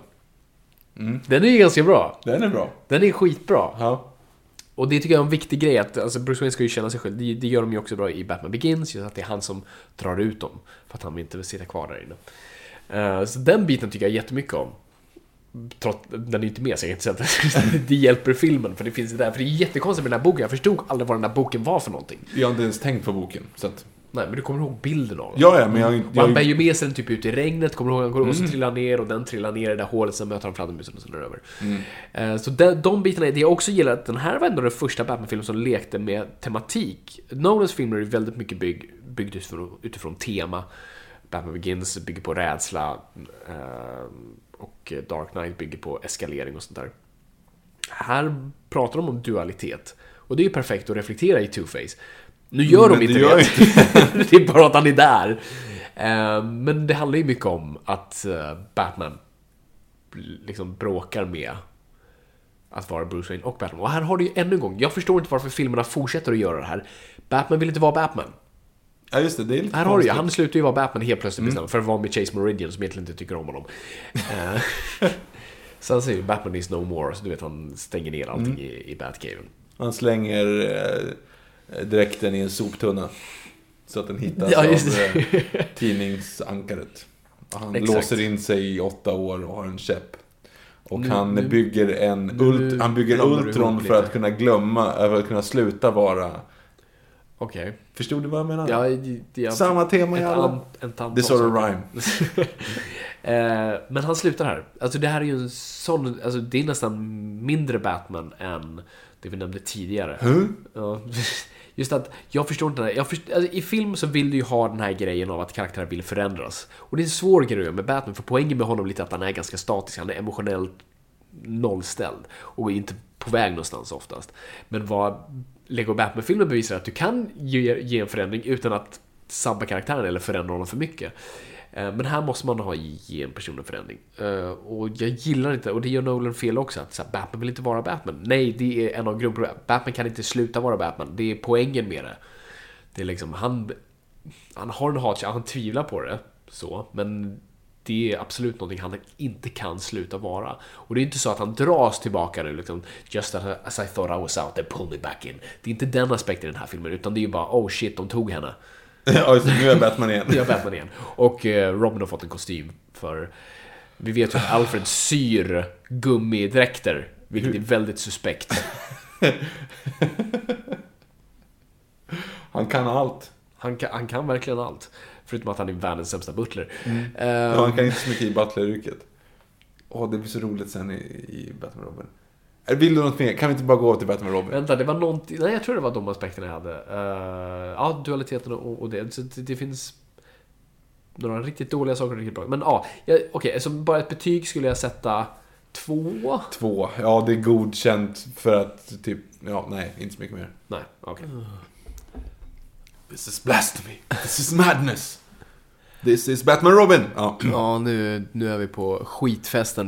Speaker 2: Den är ju ganska bra.
Speaker 1: Den är bra.
Speaker 2: Den är skitbra.
Speaker 1: Ja.
Speaker 2: Och det tycker jag är en viktig grej, att alltså Bruce Wayne ska ju känna sig själv. Det, det gör de ju också bra i Batman Begins, just att det är han som drar ut dem. För att han inte vill sitta kvar där inne. Eh, så den biten tycker jag jättemycket om. Trots, den är ju inte med så jag kan inte säga att det hjälper filmen, för det finns det där. För det är jättekonstigt med den här boken, jag förstod aldrig vad den här boken var för någonting.
Speaker 1: Jag har inte ens tänkt på boken. Så att...
Speaker 2: Nej, men du kommer ihåg bilden av den?
Speaker 1: Ja, ja, men jag...
Speaker 2: Och
Speaker 1: jag,
Speaker 2: han bär ju med sig den typ ut i regnet, kommer du ihåg? Han och
Speaker 1: Mm.
Speaker 2: så trillar ner och den trillar ner i det där hålet, sen möter han fladdermusen och så är det över.
Speaker 1: Mm.
Speaker 2: Eh, Så de, de bitarna, det jag också gillar att den här var ändå den första Batman-filmen som lekte med tematik. Nolans filmer är väldigt mycket bygg, byggd utifrån, utifrån tema. Batman Begins bygger på rädsla eh, och Dark Knight bygger på eskalering och sånt där. Här pratar de om dualitet. Och det är ju perfekt att reflektera i Two-Face. Nu gör de
Speaker 1: det
Speaker 2: inte det. det är bara att han är där. Eh, Men det handlar ju mycket om att eh, Batman liksom bråkar med att vara Bruce Wayne och Batman. Och här har du ju ännu en gång, jag förstår inte varför filmerna fortsätter att göra det här. Batman vill inte vara Batman.
Speaker 1: ja, just det. Det är lite
Speaker 2: Här har du ju, han slutar ju vara Batman helt plötsligt bestämt för att vara med Chase Meridian som egentligen inte tycker om honom. Eh, Sen säger ju Batman is no more, så du vet han stänger ner allting i, i Batcaven.
Speaker 1: Han slänger dräkten i en soptunna. Så att den hittas
Speaker 2: Ja, just
Speaker 1: av eh, tidningsankaret. Han
Speaker 2: Exakt.
Speaker 1: låser in sig i åtta år och har en käpp. Och
Speaker 2: Nu-
Speaker 1: han
Speaker 2: nu-
Speaker 1: bygger en
Speaker 2: nu
Speaker 1: ult, han bygger Ultron för att kunna glömma, för att kunna sluta vara...
Speaker 2: Okej.
Speaker 1: Förstod du vad jag menar?
Speaker 2: Ja, det- det-
Speaker 1: Samma tema i alla. Det sort of rhyme.
Speaker 2: Eh, men han slutar här. Alltså det här är ju en sån, alltså det är nästan mindre Batman än det vi nämnde tidigare. Ja, just att jag förstår inte, det här. jag förstår, alltså, i film så vill du ju ha den här grejen av att karaktärer vill förändras. Och det är en svår grej med Batman, för poängen med honom är lite att han är ganska statisk, han är emotionellt nollställd och är inte på väg någonstans oftast. Men vad Lego Batman-filmen bevisar är att du kan ge, ge en förändring utan att sabba karaktären eller förändra honom för mycket. Eh, men här måste man ha ge en person en förändring. Eh, och jag gillar inte, och det gör Nolan fel också, att så här, Batman vill inte vara Batman. Nej, det är en av grundproblemen. Batman kan inte sluta vara Batman. Det är poängen med det. Det är liksom, han, han har en hat, han tvivlar på det, så, men det är absolut någonting han inte kan sluta vara. Och det är inte så att han dras tillbaka nu liksom, just as I thought I was out, they pull me back in. Det är inte den aspekten i den här filmen, utan det är ju bara, oh shit, de tog henne.
Speaker 1: ja, just det, nu är Batman igen.
Speaker 2: Nu är Batman igen. Och eh, Robin har fått en kostym för... Vi vet ju att Alfred syr gummidräkter, vilket är väldigt suspekt.
Speaker 1: Han kan allt.
Speaker 2: Han kan, han kan verkligen allt. Förutom att han är världens sämsta butler. Eh,
Speaker 1: Ja, han kan inte så mycket i butleryrket. Åh, det blir så roligt sen i, i Batman Robin. Vill du något mer? Kan vi inte bara gå till Batman Robin?
Speaker 2: Vänta, det var någonting... Nej, jag tror det var de aspekterna jag hade. Eh, ja, dualiteten och, och det. Så det, det finns några riktigt dåliga saker och riktigt bra. Men ja, jag- okej, så bara ett betyg skulle jag sätta två.
Speaker 1: Två. Ja, det är godkänt för att typ... Ja, nej, inte så mycket mer.
Speaker 2: Nej, okej.
Speaker 1: This is blasphemy. This is madness. This is Batman Robin. Ja.
Speaker 2: Ja, nu, nu är vi på skitfesten.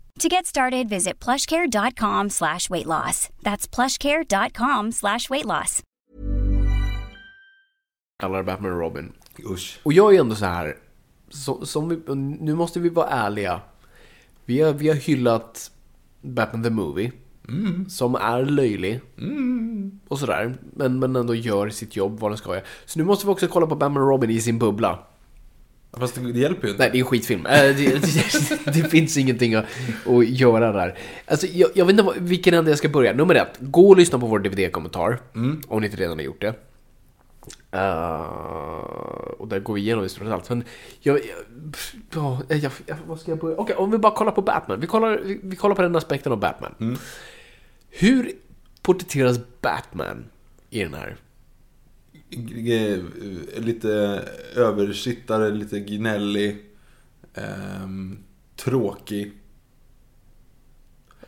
Speaker 4: To get started, visit plushcare.com slash weight loss. That's plushcare.com slash weight loss.
Speaker 2: kallar Batman och Robin.
Speaker 1: Usch.
Speaker 2: Och jag är ändå så här, så, som vi, nu måste vi vara ärliga. Vi har, vi har hyllat Batman the Movie, som är löjlig. Och sådär, men, men ändå gör sitt jobb vad den ska göra. Så nu måste vi också kolla på Batman och Robin i sin bubbla.
Speaker 1: Fast det, hjälper ju inte.
Speaker 2: Nej, det är en skitfilm. Äh, det, det, det finns ingenting att, att göra där. Alltså, jag, jag vet inte vilken ände jag ska börja. Nummer ett, gå och lyssna på vår DVD-kommentar. Om ni inte redan har gjort det. Uh, och där går vi igenom det stort allt. Men jag, ja, jag, jag, vad ska jag börja? Okej, om vi bara kollar på Batman. Vi kollar, vi, vi kollar på den aspekten av Batman. Hur porträtteras Batman i den här?
Speaker 1: Eh, Lite översittare, lite gnällig. ehm, tråkig.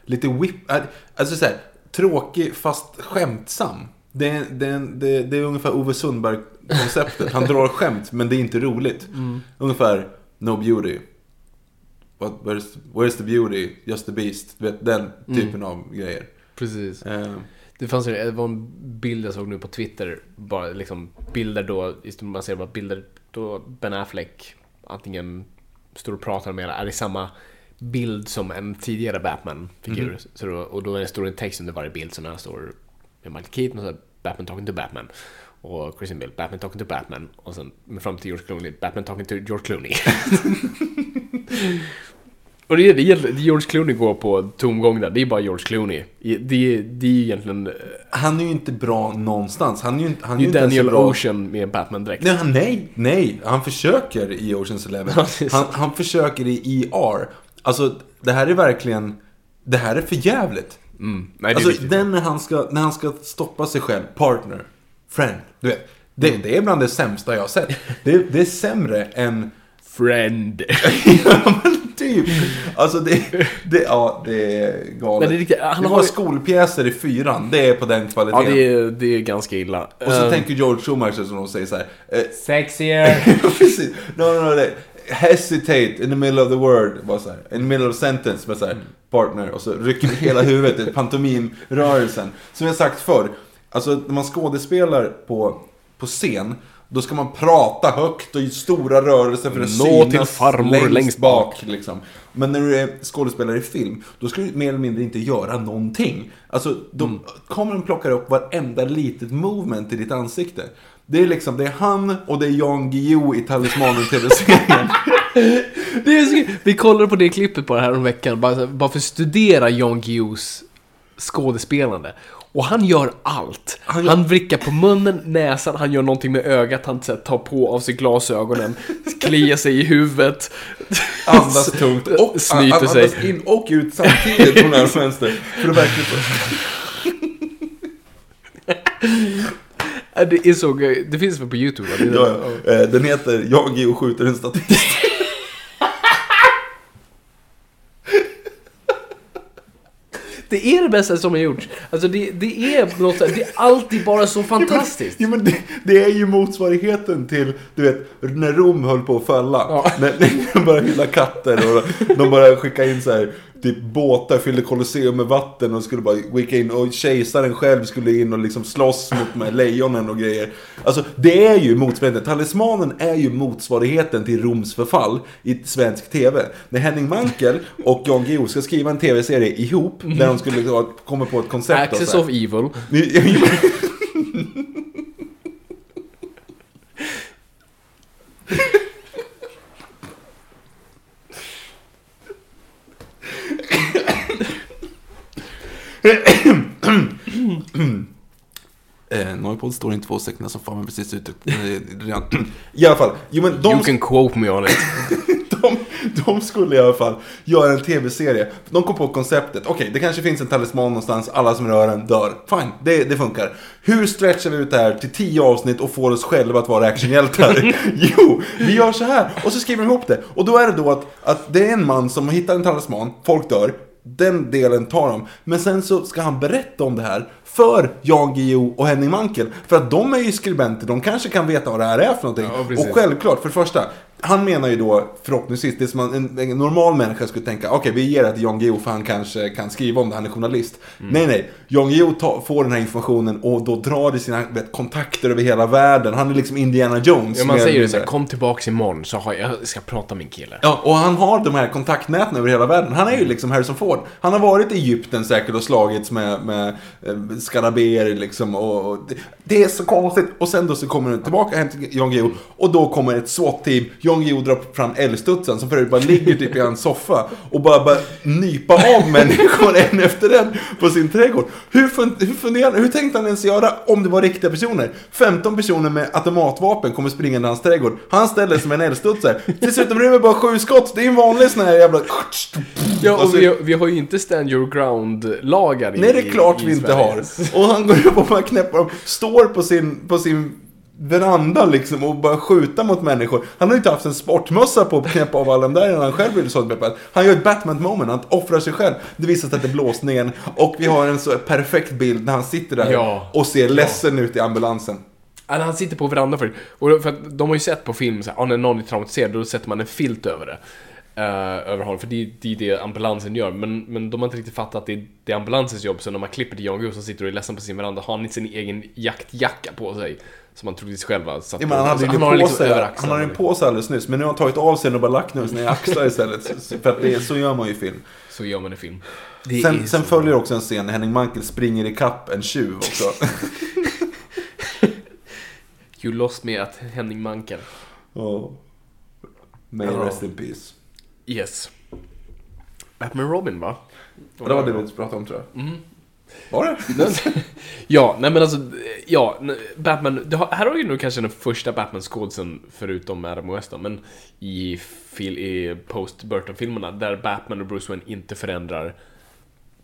Speaker 1: Lite whip... äh, Alltså såhär, tråkig fast skämtsam. Det är, det, det, det är ungefär Ove Sundberg-konceptet. Han drar skämt, men det är inte roligt. Ungefär No Beauty. What, where's, where's the beauty? Just the beast. Du vet, den typen av grejer.
Speaker 2: Precis.
Speaker 1: Ehm,
Speaker 2: Det fanns det var en bild jag såg nu på Twitter, bara liksom bilder då, man ser bara bilder då Ben Affleck antingen står och pratar med, är i samma bild som en tidigare Batman-figur. Så då, och då är det står en text under varje bild, så när han står med Michael Keaton och så är Batman talking to Batman. Och Christian Bale, Batman talking to Batman. Och sen fram till George Clooney, Batman talking to George Clooney. Och det är, det George Clooney går på tomgång där, det är bara George Clooney. Det, det, är egentligen... eh,
Speaker 1: han är ju inte bra någonstans. Han är ju, han är
Speaker 2: Det
Speaker 1: ju
Speaker 2: är
Speaker 1: inte
Speaker 2: Daniel
Speaker 1: bra.
Speaker 2: Ocean med Batman-dräkt.
Speaker 1: Nej, nej, nej. Han försöker i Oceans Eleven. Han, han försöker i ER. Alltså, det här är verkligen... Det här är för jävligt.
Speaker 2: Mm. Nej, det är
Speaker 1: Alltså, den när han, ska, när han ska stoppa sig själv. Partner. Friend. Du vet. Det,
Speaker 2: Mm.
Speaker 1: det är bland det sämsta jag har sett. Det, det är sämre än...
Speaker 2: Friend.
Speaker 1: ja, typ. Alltså, det, det, ja, det är galet.
Speaker 2: Det är riktigt- han
Speaker 1: det
Speaker 2: har
Speaker 1: var
Speaker 2: ju-
Speaker 1: skolpjäser i fyran. Det är på den
Speaker 2: Ja,
Speaker 1: kvaliteten.
Speaker 2: det är, det är ganska illa.
Speaker 1: Och så
Speaker 2: Eh,
Speaker 1: tänker George Schumacher som de säger så här. eh,
Speaker 3: Sexier.
Speaker 1: Precis. No, no, no. Hesitate in the middle of the word. Bara så här. In the middle of sentence. Med så här, partner. Och så rycker hela huvudet. Pantomimrörelsen. Som jag sagt förr. Alltså när man skådespelar på, på scen. Då ska man prata högt och i stora rörelser för att
Speaker 2: Nå till
Speaker 1: synas
Speaker 2: farmor längst bak.
Speaker 1: Liksom. Men när du är skådespelare i film, då ska du mer eller mindre inte göra någonting. Alltså, de,
Speaker 2: Mm.
Speaker 1: kameran plockar upp varenda litet movement i ditt ansikte. Det är liksom, det är han och det är Jan Guillou i
Speaker 2: är så, vi kollade på det klippet på det här om veckan, bara, bara för att studera Jan Guillous skådespelande. Och han gör allt. Han,
Speaker 1: Han
Speaker 2: vrickar på munnen, näsan, han gör någonting med ögat, han här, tar på av sig glasögonen, kliar sig i huvudet.
Speaker 1: Andas tungt och
Speaker 2: Snyter
Speaker 1: an-
Speaker 2: sig.
Speaker 1: andas in och ut samtidigt från och vänster. För få...
Speaker 2: Ja, Det är så gøy. Det finns väl på YouTube? va? Det är
Speaker 1: Ja, ja. Eh, Den heter Jan Guillou skjuter en statist.
Speaker 2: Det är det bästa som har gjorts. Alltså det, det är något det är alltid bara så fantastiskt.
Speaker 1: Jo, men det, det är ju motsvarigheten till, du vet, när Rom höll på att falla.
Speaker 2: Ja.
Speaker 1: När, när de började hylla katter och de började skicka in så här, typ båtar fyllde Colosseum med vatten och skulle bara skicka in och kejsaren själv skulle in och liksom slåss mot de här lejonen och grejer. Alltså det är ju motsvarigheten, talismanen är ju motsvarigheten till Roms förfall i svensk TV. När Henning Mankell och Jan Guillou ska skriva en TV-serie ihop, där de skulle komma på ett koncept.
Speaker 2: Axis of Evil.
Speaker 1: Eh, Noipod står inte två sekunder som fan men precis ute. Eh. I alla fall, jo men de,
Speaker 2: You can quote me on it.
Speaker 1: de, de skulle i alla fall göra en tv-serie. De kom på konceptet. Okej, det kanske finns en talisman någonstans. Alla som rör den dör. Fine, det, det funkar. Hur stretchar vi ut det här till tio avsnitt och får oss själva att vara actionhjältar? jo, vi gör så här. Och så skriver de ihop det. Och då är det då att, att det är en man som hittar en talisman. Folk dör. Den delen tar de. Men sen så ska han berätta om det här för Jan Guillou och Henning Mankell. För att de är ju skribenter, de kanske kan veta vad det här är för någonting.
Speaker 2: Ja,
Speaker 1: och självklart, för det första. Han menar ju då förhoppningsvis det som en, en normal människa skulle tänka. Okej, vi ger det till Jan Guillou för han kanske kan skriva om det, han är journalist.
Speaker 2: Mm.
Speaker 1: Nej, nej. Jan Guillou får den här informationen och då drar det sina vet, kontakter över hela världen. Han är liksom Indiana Jones.
Speaker 2: Ja, man säger ju så här,
Speaker 1: mindre.
Speaker 2: kom tillbaks imorgon så har jag, jag ska prata med min kille.
Speaker 1: Ja, och han har de här kontaktnäten över hela världen. Han är ju liksom Harrison Ford. Han har varit i Egypten säkert och slagits med, med eh, skarabéer liksom. Och, och det, det är så konstigt. Och sen då så kommer han tillbaka hem till Jan Guillou. Och då kommer ett SWAT-team. Jan Guillou drar fram älgstudsen som för övrigt bara ligger typ i hans soffa. Och bara, bara nypa av människor en efter en på sin trädgård. Hur, fun, hur, funderar, hur tänkte han ens göra om det var riktiga personer? 15 personer med automatvapen kommer springande i hans trädgård. Han ställer sig med en älgstudsare. Dessutom rymmer bara sju skott. Det är en vanlig sån här jävla...
Speaker 2: Ja,
Speaker 1: Och
Speaker 2: och
Speaker 1: så-
Speaker 2: vi, har- vi har ju inte stand your ground-lagar i
Speaker 1: Nej, det är klart vi inte
Speaker 2: Sverige.
Speaker 1: har. Och han går upp och bara knäpper dem. Står på sin, på sin veranda liksom och bara skjuta mot människor. Han har inte haft en sportmössa på att knäppa av alla de där innan han själv blev så peppad. Han gör ett Batman-moment, han offrar sig själv. Det visar sig att det är blåsningen. Och vi har en så perfekt bild när han sitter där
Speaker 2: Ja.
Speaker 1: och ser ledsen ut i ambulansen.
Speaker 2: Ja, han sitter på verandan för och för att de har ju sett på film så här, ah, när någon är traumatiserad, då sätter man en filt över det. eh, över honom, för det, är- det är det ambulansen gör. Men, men de har inte riktigt fattat att det är, det är ambulansens jobb, så när man klipper till Jan Guillou som sitter och är ledsen på sin veranda, har han inte sin egen jaktjacka på sig. Som han troligtvis själv har satt
Speaker 1: Ja, men han hade
Speaker 2: Så
Speaker 1: ju
Speaker 2: har
Speaker 1: på
Speaker 2: den liksom
Speaker 1: sig,
Speaker 2: över
Speaker 1: han
Speaker 2: axlarna.
Speaker 1: hade den på sig alldeles nyss. Men nu har han tagit av sig den och bara lagt den sina axlar istället. Så- För att det, är- så gör man ju i film.
Speaker 2: Så gör man i film. Det
Speaker 1: Sen, sen följer också en scen när Henning Mankell springer i kapp en tjuv också.
Speaker 2: You lost me at Henning Mankell.
Speaker 1: oh. May
Speaker 2: Ja.
Speaker 1: rest in peace.
Speaker 2: Yes. Batman Robin va?
Speaker 1: Det var det vi pratade om tror jag. Var det?
Speaker 2: ja, nej men alltså, ja, Batman, det har, här har vi nog kanske den första Batman-skådisen förutom Adam West då, men i, fil, i post-Burton-filmerna där Batman och Bruce Wayne inte förändrar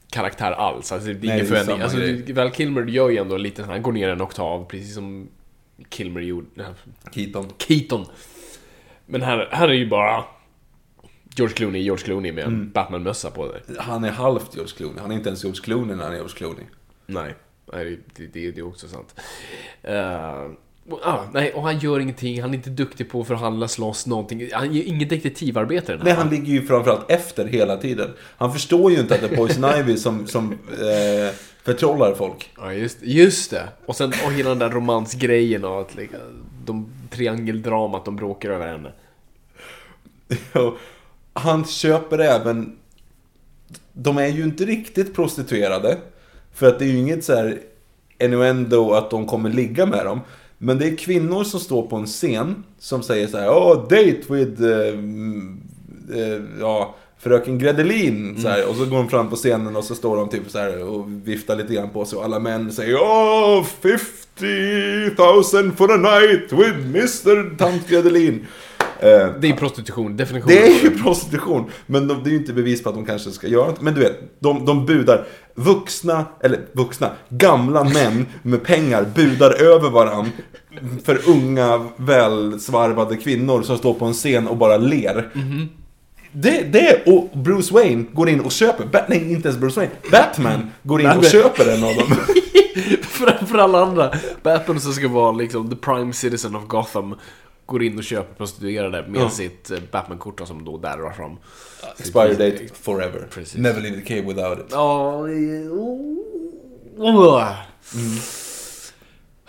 Speaker 2: karaktär alls. Alltså det är
Speaker 1: Nej,
Speaker 2: ingen
Speaker 1: det är
Speaker 2: förändring. Alltså,
Speaker 1: grej.
Speaker 2: Val Kilmer gör ju ändå lite han går ner en oktav, precis som Kilmer gjorde,
Speaker 1: Keaton.
Speaker 2: Keaton. Men här, här är ju bara George Clooney, George Clooney med en Batman-mössa på sig.
Speaker 1: Han är halvt George Clooney. Han är inte ens George Clooney när han är George Clooney.
Speaker 2: Nej, nej det, det, det är också sant. Uh, ah, nej, och han gör ingenting, han är inte duktig på att förhandla, slåss, någonting. Han gör inget detektivarbete den här.
Speaker 1: Nej, han ligger ju framförallt efter hela tiden. Han förstår ju inte att det är Poison Ivy som, som eh, förtrollar folk.
Speaker 2: Ja, just, just det. Och sen och hela den där romansgrejen och att like, de triangeldramat, de bråkar över henne.
Speaker 1: Han köper även... De är ju inte riktigt prostituerade. För att det är ju inget så här innuendo att de kommer ligga med dem. Men det är kvinnor som står på en scen som säger så här, oh, date with... mm, eh, ja, fröken Gredelin. Så här, och så går de fram på scenen och så står de typ så här och viftar lite grann på sig. Och alla män säger oh, 50 000 for a night with Mr. Tant Gredelin. Eh,
Speaker 2: Det är prostitution, definitionen.
Speaker 1: det är ju prostitution, men de, det är ju inte bevis på att de kanske ska göra det. Men du vet, de, de budar. Vuxna, eller vuxna, gamla män med pengar budar över varann för unga, välsvarvade kvinnor som står på en scen och bara ler. Det, det och Bruce Wayne går in och köper, Bat- nej inte ens Bruce Wayne, Batman går in och
Speaker 2: Batman.
Speaker 1: köper en av dem.
Speaker 2: för, för alla andra. Batman som ska vara liksom the prime citizen of Gotham går in och köper prostituerade med
Speaker 1: Ja.
Speaker 2: sitt eh, Batman-kort som då darrar fram.
Speaker 1: Expiry date forever.
Speaker 2: Precis.
Speaker 1: Never leave the cave without it.
Speaker 2: Ja, det- oh.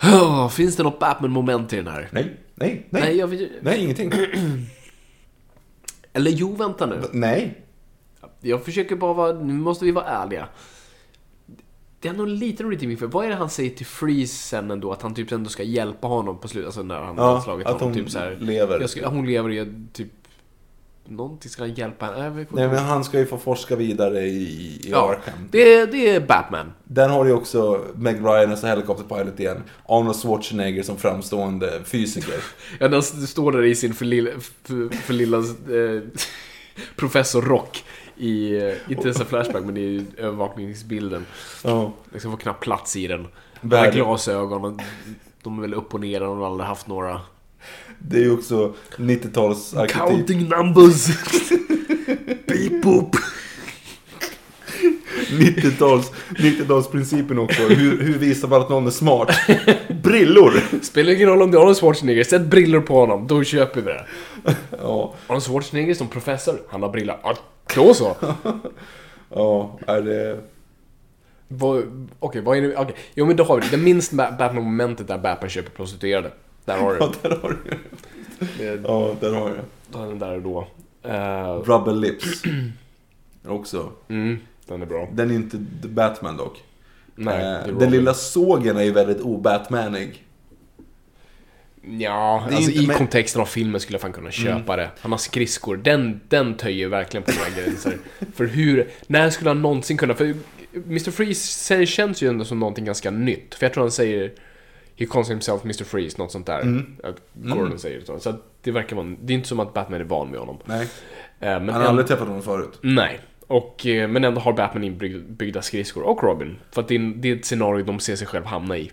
Speaker 2: Oh, Finns det något Batman-moment i den här?
Speaker 1: Nej, nej, nej.
Speaker 2: Nej,
Speaker 1: Nej,
Speaker 2: jag,
Speaker 1: ingenting.
Speaker 2: eller jo, vänta nu.
Speaker 1: nej.
Speaker 2: Jag försöker bara vara, nu måste vi vara ärliga. Det är nog lite i min för Vad är det han säger till Freeze sen ändå? Att han typ ändå ska hjälpa honom på slutet, alltså när han
Speaker 1: Ja,
Speaker 2: har slagit
Speaker 1: att
Speaker 2: honom.
Speaker 1: hon
Speaker 2: typ så här,
Speaker 1: lever.
Speaker 2: Ska, hon lever och jag typ... Någonting ska han hjälpa henne.
Speaker 1: Nej, men han ska ju få forska vidare i, i
Speaker 2: ja,
Speaker 1: Arkham.
Speaker 2: det, är- det är Batman.
Speaker 1: Den har ju också Meg Ryan a helicopter pilot igen. Arnold Schwarzenegger som framstående fysiker.
Speaker 2: Ja, den s- står där i sin för lilla, för, för lilla eh, Professor Rock i, eh, inte ens en flashback, men i övervakningsbilden.
Speaker 1: Ja.
Speaker 2: Liksom får knappt plats i den.
Speaker 1: Värld-
Speaker 2: Värld. glasögon, och de är väl upp och ner, de har aldrig haft några.
Speaker 1: Det är ju också 90-tals arketyp.
Speaker 2: Counting numbers! Beep boop!
Speaker 1: 90-tals, 90-talsprincipen också. Hur, hur visar man att någon är smart? Brillor!
Speaker 2: Spelar ingen roll om det är Arnold Schwarzenegger, sätt brillor på honom, då köper vi det.
Speaker 1: Ja,
Speaker 2: Arnold Schwarzenegger som professor, han har brillor. Då så.
Speaker 1: ja, är det...
Speaker 2: Okej, vad är det? Okej, jo men då har vi det. Det minst Ba- Batman-momentet där Batman köper prostituerade. Där har du
Speaker 1: Ja, där har du
Speaker 2: det.
Speaker 1: Ja, där har du
Speaker 2: Den där då. Eh,
Speaker 1: Rubber Lips. Också.
Speaker 2: mm, den är bra.
Speaker 1: Den är inte Batman dock.
Speaker 2: Nej,
Speaker 1: Eh,
Speaker 2: det
Speaker 1: den lilla sågen är ju väldigt obatmanig.
Speaker 2: Ja, alltså i
Speaker 1: med-
Speaker 2: kontexten av filmen skulle jag fan kunna köpa det. Han har skridskor, den, den töjer verkligen på några gränser. För hur, när skulle han någonsin kunna, för Mr. Freeze känns ju ändå som någonting ganska nytt. För jag tror han säger He calls himself Mr. Freeze, något sånt där. Att Gordon säger det så. Så det verkar vara, det är inte som att Batman är van med honom.
Speaker 1: Nej,
Speaker 2: Eh, Men
Speaker 1: han har aldrig träffat honom förut.
Speaker 2: Nej. Och, eh, men ändå har Batman inbyggda skridskor, och Robin. För att det är, det är ett scenario de ser sig själv hamna i.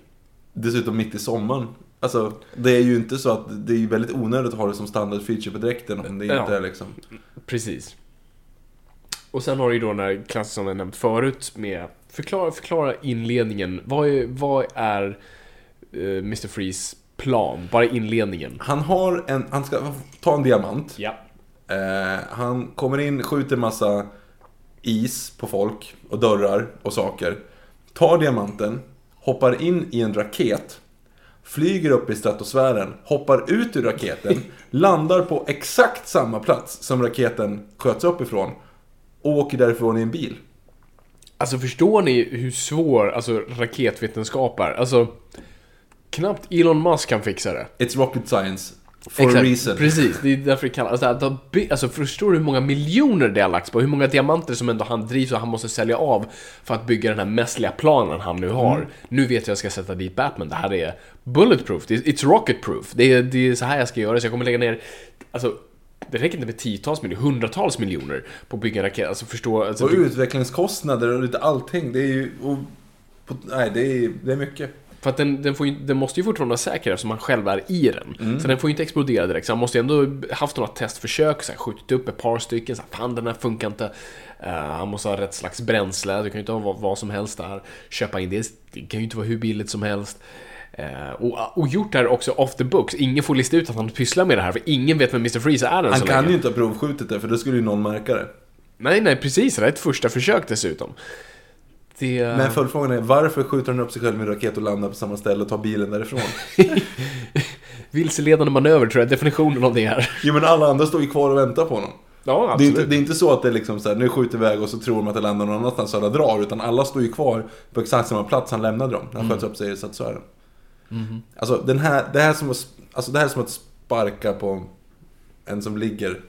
Speaker 1: Dessutom mitt i sommaren. Alltså, det är ju inte så att det är väldigt onödigt att ha det som standard feature på dräkten om det
Speaker 2: Ja.
Speaker 1: inte är liksom...
Speaker 2: Precis. Och sen har du ju då den här klassen som jag nämnt förut med förklara, förklara inledningen. Vad är, vad är eh, Mr. Freeze plan? Bara inledningen.
Speaker 1: Han har en, han ska ta en diamant.
Speaker 2: Ja.
Speaker 1: Eh, han kommer in, skjuter massa is på folk och dörrar och saker. Tar diamanten, hoppar in i en raket. Flyger upp i stratosfären, hoppar ut ur raketen, landar på exakt samma plats som raketen sköts upp ifrån. Och åker därifrån i en bil.
Speaker 2: Alltså förstår ni hur svår alltså, raketvetenskap är? Alltså, knappt Elon Musk kan fixa det.
Speaker 1: It's rocket science. For a reason.
Speaker 2: Precis, det är därför det kallas... Alltså, alltså förstår du hur många miljoner det har lagts på? Hur många diamanter som ändå han drivs och han måste sälja av för att bygga den här mässliga planen han nu har.
Speaker 1: Mm.
Speaker 2: Nu vet jag att jag ska sätta dit Batman. Det här är bulletproof. It's rocket proof. Det är, det är så här jag ska göra. Så jag kommer lägga ner... Alltså, det räcker inte med tiotals miljoner, hundratals miljoner på att bygga en raket. Alltså förstå... Alltså,
Speaker 1: Och utvecklingskostnader och lite allting. Det är ju... Och, på, nej, det är, det är mycket.
Speaker 2: För att den, den, ju, den måste ju fortfarande vara säker eftersom han själv är i den.
Speaker 1: Mm.
Speaker 2: Så den får ju inte explodera direkt. Så han måste ju ändå haft några testförsök, så här, skjutit upp ett par stycken. Så här, Fan, den här funkar inte. Eh, han måste ha rätt slags bränsle. Du kan ju inte ha vad, vad som helst där. Köpa in det. Det kan ju inte vara hur billigt som helst. Eh, och, och gjort det här också off the books. Ingen får lista ut att han pysslar med det här, för ingen vet vem Mr. Freeze är än
Speaker 1: Han
Speaker 2: så
Speaker 1: kan
Speaker 2: länge.
Speaker 1: ju inte ha provskjutit det, för då skulle ju någon märka det.
Speaker 2: Nej, nej, precis. Det är ett första försök dessutom. Det...
Speaker 1: Men följdfrågan är, varför skjuter han upp sig själv med en raket och landar på samma ställe och tar bilen därifrån?
Speaker 2: Vilseledande manöver tror jag är definitionen av det här.
Speaker 1: jo men alla andra står ju kvar och väntar på honom.
Speaker 2: Ja,
Speaker 1: Det är, inte, det är inte så att det är liksom så här, nu skjuter iväg och så tror de att det landar någon annanstans och alla drar. Utan alla står ju kvar på exakt samma plats han lämnade dem. Han sköts upp sig i stratosfären. Alltså, den här, det, här är som att, alltså det här är som att sparka på en som ligger.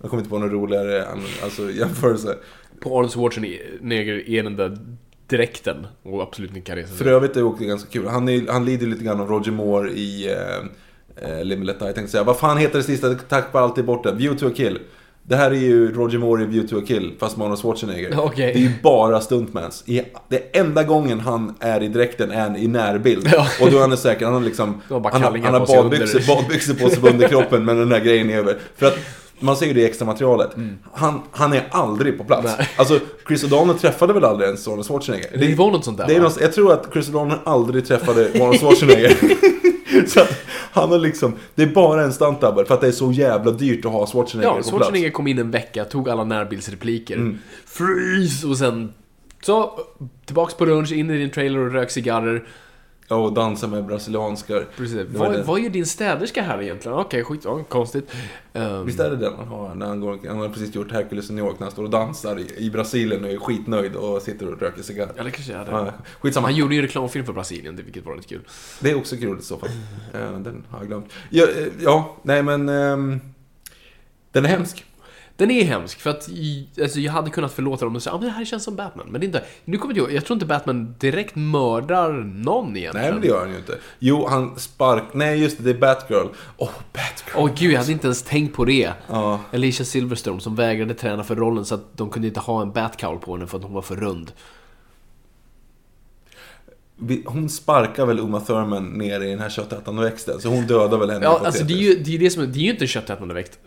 Speaker 1: Jag kommer inte på någon roligare alltså, jämförelse.
Speaker 2: På Arnold Schwarzenegger är den där dräkten och absolut inte kan
Speaker 1: För övrigt är det ganska kul. Han, är, han lider lite grann av Roger Moore i eh, eh, Die. Jag tänkte säga, vad fan heter det sista? Tappar alltid bort det. View to a kill. Det här är ju Roger Moore i View to a kill, fast med Arnold Schwarzenegger.
Speaker 2: Okej.
Speaker 1: Det är ju bara stuntmans. Det enda gången han är i dräkten är i närbild.
Speaker 2: Ja.
Speaker 1: Och då är han säker, han har liksom... Han har,
Speaker 2: kallingar
Speaker 1: han har badbyxor,
Speaker 2: under.
Speaker 1: badbyxor på sig på underkroppen, men den där grejen är över. För att Man ser ju det i extra materialet. Han, han är aldrig på plats.
Speaker 2: Mm. Nej.
Speaker 1: Alltså, Chris O'Donnell träffade väl aldrig ens Arnold Schwarzenegger?
Speaker 2: Det var något sånt där,
Speaker 1: det är något, Jag tror att Chris O'Donnell aldrig träffade Arnold Schwarzenegger. så att han har liksom, det är bara en stunt double för att det är så jävla dyrt att ha Schwarzenegger
Speaker 2: Ja,
Speaker 1: på plats.
Speaker 2: Schwarzenegger kom in en vecka, tog alla närbildsrepliker. Freeze! Och sen... Så, tillbaks på lunch, in i din trailer och rök cigarrer.
Speaker 1: Ja, och dansa med brasilianskar.
Speaker 2: Precis.
Speaker 1: Det
Speaker 2: Vad,
Speaker 1: det.
Speaker 2: vad gör din städerska här egentligen? Okej, skit, ja, konstigt. Um,
Speaker 1: Visst är det den han har när han, går, han har precis gjort Hercules i New York när han står och dansar i, i Brasilien och är skitnöjd och sitter och röker cigarr.
Speaker 2: Eller kanske är det.
Speaker 1: Ja, skitsamma.
Speaker 2: Han gjorde ju reklamfilm för Brasilien, det- vilket var lite kul.
Speaker 1: Det är också kul i så fall. Eh, Den har jag glömt. Ja, eh, ja nej men... ehm, Den är hemsk.
Speaker 2: Den är hemsk, för att alltså, jag hade kunnat förlåta dem och säga att ah, det här känns som Batman. Men det är inte... Nu kommer jag jag tror inte Batman direkt mördar någon egentligen.
Speaker 1: Nej men det gör han ju inte. Jo, han spark... Nej just det, det är Batgirl. Åh, Batgirl.
Speaker 2: Åh gud, jag hade inte ens tänkt på det.
Speaker 1: Ja.
Speaker 2: Alicia Silverstone som vägrade träna för rollen så att de kunde inte ha en Batcowl på henne för att hon var för rund.
Speaker 1: Hon sparkar väl Uma Thurman ner i den här köttätande växten, så hon dödar väl henne
Speaker 2: Ja, alltså det är ju, det är det som, det är ju inte en köttätande växt.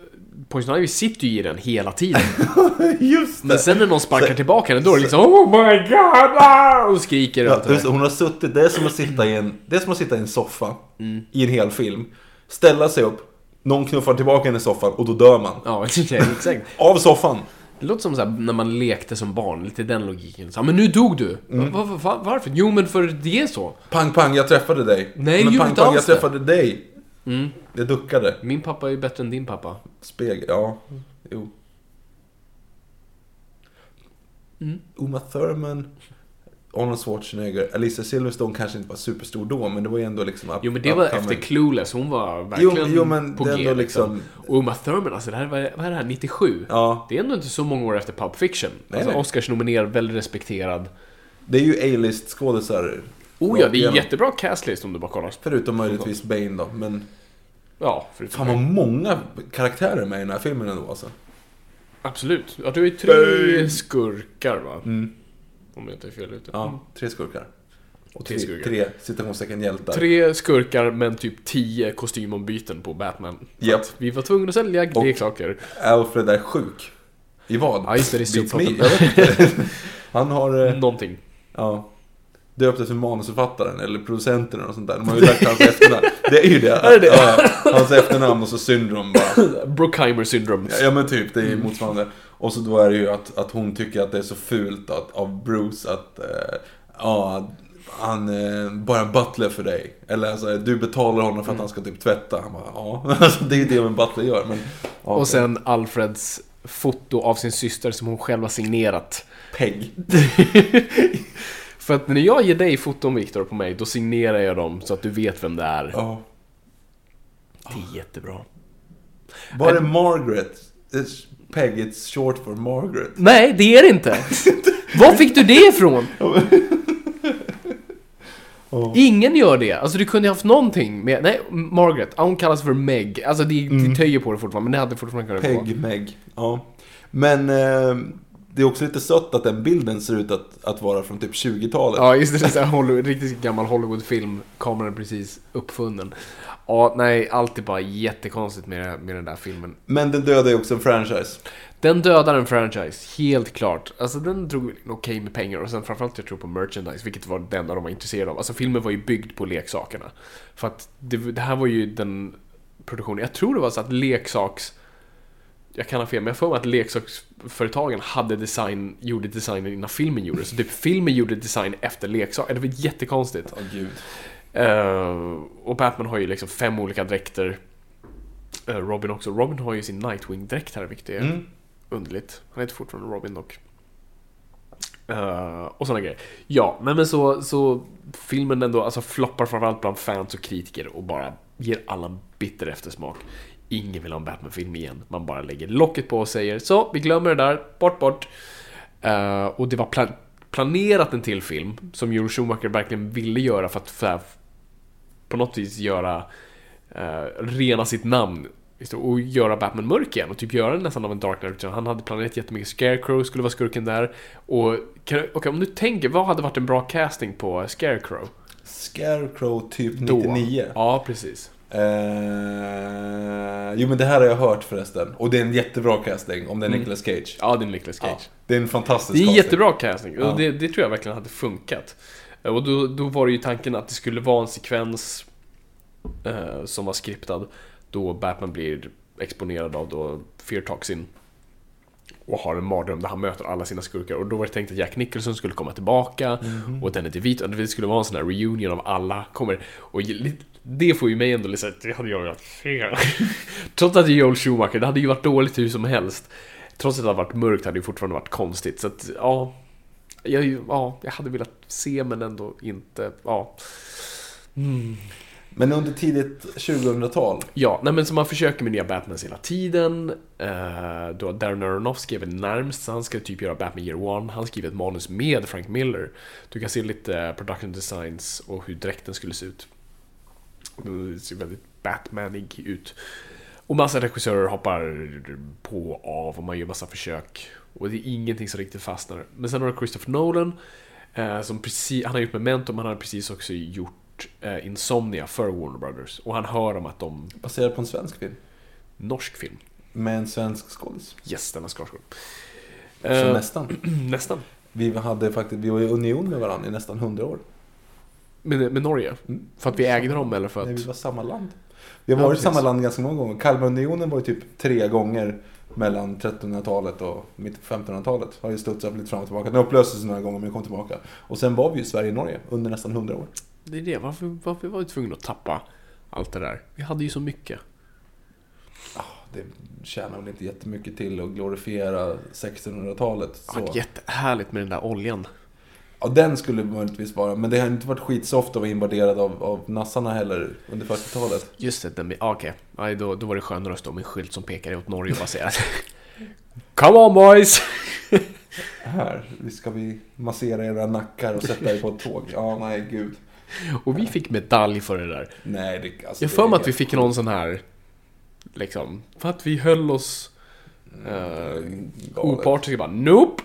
Speaker 2: Poison Ivy sitter ju i den hela tiden.
Speaker 1: Just det!
Speaker 2: Men sen när någon sparkar
Speaker 1: Så-
Speaker 2: tillbaka henne, då är det liksom Oh my god! ah!" Och skriker
Speaker 1: Ja,
Speaker 2: där.
Speaker 1: hon har suttit, det är som att sitta i en, det är som att sitta i en soffa
Speaker 2: Mm.
Speaker 1: i en hel film. Ställa sig upp, någon knuffar tillbaka henne i soffan och då dör man.
Speaker 2: Ja, exakt.
Speaker 1: Av soffan!
Speaker 2: Det låter som så när man lekte som barn, lite den logiken. Så, men nu dog du!
Speaker 1: Mm.
Speaker 2: Va, va, va, varför? Jo, men för det är så.
Speaker 1: Pang pang, jag träffade dig.
Speaker 2: Nej,
Speaker 1: Men pang pang, jag
Speaker 2: det.
Speaker 1: träffade dig.
Speaker 2: Mm.
Speaker 1: Jag duckade.
Speaker 2: Min pappa är ju bättre än din pappa.
Speaker 1: Spegel, ja. Jo.
Speaker 2: Mm.
Speaker 1: Uma Thurman, Arnold Schwarzenegger, Alicia Silverstone kanske inte var superstor då, men det var ju ändå liksom... Up,
Speaker 2: Jo men det var
Speaker 1: upcoming.
Speaker 2: efter Clueless, hon var verkligen
Speaker 1: jo, men
Speaker 2: på
Speaker 1: det
Speaker 2: G liksom.
Speaker 1: liksom-
Speaker 2: Och Uma Thurman, alltså det här, vad är vad är det här, 97?
Speaker 1: Ja.
Speaker 2: Det är ändå inte så många år efter Pulp Fiction.
Speaker 1: Nej,
Speaker 2: alltså
Speaker 1: nej.
Speaker 2: Oscars nominerad, väldigt respekterad.
Speaker 1: Det är ju A-list skådisar.
Speaker 2: Oh ja, det är
Speaker 1: igenom.
Speaker 2: jättebra castlist om du bara kollar.
Speaker 1: Förutom möjligtvis Bane då, men...
Speaker 2: Ja, förutom
Speaker 1: Fan vad många karaktärer med i den här filmen ändå alltså.
Speaker 2: Absolut. Ja, du ju tre skurkar va?
Speaker 1: Mm.
Speaker 2: Om jag inte är fel ute.
Speaker 1: Ja, tre skurkar. Och
Speaker 2: Tre skurkar.
Speaker 1: tre citationstecken hjältar.
Speaker 2: Tre skurkar men typ tio kostymombyten på Batman. Att Vi var tvungna att sälja leksaker.
Speaker 1: Alfred är sjuk. I vad?
Speaker 2: Ja, just det, det är.
Speaker 1: Han har... eh,
Speaker 2: Någonting.
Speaker 1: Ja. Döpt efter manusförfattaren eller producenten och sånt där. De har ju lagt hans efternamn. Det är ju det.
Speaker 2: Är det?
Speaker 1: Ja, hans efternamn och så syndrom bara.
Speaker 2: Brookheimer syndrom.
Speaker 1: Ja men typ, det är motsvarande. Och så då är det ju att, att hon tycker att det är så fult att, av Bruce att eh, ja, han är bara en butler för dig. Eller alltså, du betalar honom för att han ska typ tvätta. Han bara, ja, alltså, det är ju det en butler gör. Men, ja,
Speaker 2: Och sen Alfreds foto av sin syster som hon själv har signerat.
Speaker 1: Peg.
Speaker 2: För att när jag ger dig foton Viktor på mig, då signerar jag dem så att du vet vem det är.
Speaker 1: Ja.
Speaker 2: Det är jättebra.
Speaker 1: Var är Margaret? It's Peg, it's short for Margaret.
Speaker 2: Nej, det är det inte! Var fick du det ifrån? Ingen gör det. Alltså du kunde ju haft någonting med... Nej, Margaret. Hon kallas för Meg. Alltså det, det töjer på det fortfarande, men det hade fortfarande kunnat gå.
Speaker 1: Peg, Meg. Ja. Men eh, det är också lite sött att den bilden ser ut att, att vara från typ 20-talet.
Speaker 2: Ja, just det. det är så här Hollywood, riktigt gammal Hollywoodfilm. Kameran är precis uppfunnen. Ja, nej, allt är bara jättekonstigt med, med den där filmen.
Speaker 1: Men den dödar ju också en franchise.
Speaker 2: Den dödar en franchise, helt klart. Alltså den drog okej med pengar och sen framförallt jag tror på merchandise, vilket var det enda de var intresserade av. Alltså filmen var ju byggd på leksakerna. För att det, det här var ju den produktionen, jag tror det var så att leksaks... Jag kan ha fel, men jag får mig att leksaksföretagen hade design, gjorde designen innan filmen gjordes. Så typ filmen gjorde design efter leksaker. Det var jättekonstigt.
Speaker 1: Åh gud.
Speaker 2: Eh, och Batman har ju liksom fem olika dräkter. Eh, Robin också. Robin har ju sin Nightwing-dräkt här, vilket är
Speaker 1: Mm.
Speaker 2: underligt. Han heter fortfarande Robin dock. Eh, och sådana grejer. Ja, nej men så, så filmen ändå alltså floppar framförallt bland fans och kritiker och bara ger alla en bitter eftersmak. Ingen vill ha en Batman-film igen. Man bara lägger locket på och säger så, vi glömmer det där, bort, bort. Eh, och det var pla- planerat en till film som Joel Schumacher verkligen ville göra för att så här, på något vis göra eh, rena sitt namn och göra Batman mörk igen och typ göra den nästan av en Dark Knight. Han hade planerat jättemycket. Scarecrow skulle vara skurken där. Och okej, om du tänker, vad hade varit en bra casting på Scarecrow?
Speaker 1: Scarecrow typ
Speaker 2: Då.
Speaker 1: 99.
Speaker 2: Ja, precis.
Speaker 1: Eh, jo men det här har jag hört förresten. Och det är en jättebra casting om det är Nicolas Cage.
Speaker 2: Ja, det är Nicolas Cage.
Speaker 1: Ja, det är en fantastisk
Speaker 2: Det är en
Speaker 1: casting.
Speaker 2: jättebra casting och det, det tror jag verkligen hade funkat. Eh, Och då, då var det ju tanken att det skulle vara en sekvens eh, som var skriptad då Batman blir exponerad av då Fear Toxin och har en mardröm där han möter alla sina skurkar och då var det tänkt att Jack Nicholson skulle komma tillbaka och Danny DeVito, och det skulle vara en sån här reunion av alla kommer och det får ju mig ändå lite det hade jag velat se. Trots att det är Joel Schumacher, det hade ju varit dåligt hur som helst. Trots att det hade varit mörkt hade det ju fortfarande varit konstigt så att ja, jag, ja, jag hade velat se men ändå inte, ja.
Speaker 1: Men under tidigt 2000-tal.
Speaker 2: Ja, nej men så man försöker med nya Batmans hela tiden. Uh, då Darren Aronofsky är väl närmst, så han ska typ göra Batman Year One. Han skriver ett manus med Frank Miller. Du kan se lite eh, production designs och hur dräkten skulle se ut. Det ser väldigt Batmanig ut. Och massa regissörer hoppar på och av och man gör massa försök. Och det är ingenting som riktigt fastnar. Men sen har du Christopher Nolan. eh, som precis, han har gjort Memento, men han har precis också gjort eh, Insomnia för Warner Brothers. Och han hör om att de...
Speaker 1: Baserad på en svensk film.
Speaker 2: Norsk film.
Speaker 1: Med en svensk skådis.
Speaker 2: Yes, den har.
Speaker 1: Så
Speaker 2: Eh,
Speaker 1: nästan.
Speaker 2: nästan.
Speaker 1: Vi, hade faktiskt, vi var i union med varandra i nästan 100 år.
Speaker 2: Med, med Norge?
Speaker 1: Mm.
Speaker 2: För att vi ägde dem eller för att...
Speaker 1: Nej, vi var samma land. Vi har
Speaker 2: Ja,
Speaker 1: varit i samma land ganska många gånger. Kalmarunionen var ju typ tre gånger mellan 1300-talet och mitt på 1500-talet. Har ju studsat lite fram och tillbaka. Den upplöstes några gånger men kom tillbaka. Och sen var vi ju Sverige och Norge under nästan 100 år.
Speaker 2: Det är det, varför, varför var vi tvungna att tappa allt det där? Vi hade ju så mycket.
Speaker 1: Det tjänar väl inte jättemycket till att glorifiera 1600-talet.
Speaker 2: Det var jättehärligt med den där oljan.
Speaker 1: Ja, den skulle möjligtvis vara. Men det har inte varit skitsoft att vara invaderad av, av nassarna heller under 40-talet.
Speaker 2: Just det, den, ah, okej. Okay. då, då var det skönare att stå med en skylt som pekade åt Norge och säga Come on boys!
Speaker 1: Här, vi ska vi massera era nackar och sätta er på ett tåg. Ja, nej, gud.
Speaker 2: Och vi fick medalj för det där.
Speaker 1: Nej, det, alltså,
Speaker 2: Jag för mig att vi fick någon sån här, liksom, för att vi höll oss eh,
Speaker 1: galet.
Speaker 2: opartiska. Bara, nope!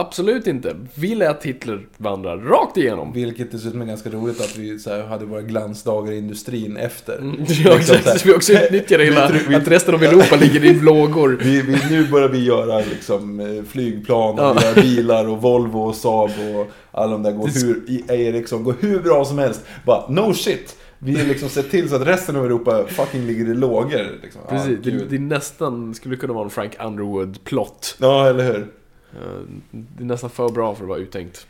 Speaker 2: Absolut inte. Vi lät Hitler vandra rakt igenom.
Speaker 1: Vilket dessutom är ganska roligt att vi så här, hade våra glansdagar i industrin efter.
Speaker 2: Ja,
Speaker 1: Liksom
Speaker 2: exakt. Vi också utnyttjade hela,
Speaker 1: Vi-
Speaker 2: att resten av Europa ligger i vågor.
Speaker 1: Vi, vi, nu börjar vi göra liksom, eh, flygplan, och
Speaker 2: Ja.
Speaker 1: vi bilar och Volvo och Saab och alla de där går
Speaker 2: Det-
Speaker 1: hur, Ericsson går hur bra som helst. Bara no shit! Vi har liksom sett till så att resten av Europa fucking ligger i lågor. Liksom. Ja,
Speaker 2: Precis, det,
Speaker 1: gud.
Speaker 2: det är nästan, skulle kunna vara en Frank Underwood-plott.
Speaker 1: ja, eller hur?
Speaker 2: Eh, Det är nästan för bra för att vara uttänkt.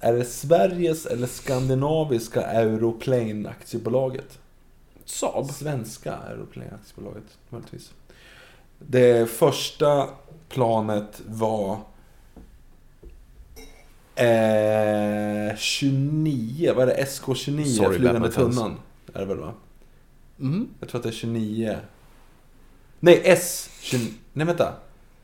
Speaker 1: Är det Sveriges eller skandinaviska Europlane aktiebolaget?
Speaker 2: Saab?
Speaker 1: Svenska Aeroplane aktiebolaget, möjligtvis. Det första planet var eh, 29, vad är det? SK29,
Speaker 2: Sorry,
Speaker 1: flygande tunnan. Är det väl va?
Speaker 2: Mm.
Speaker 1: Jag tror att det är 29. Nej, S29. Nej, vänta.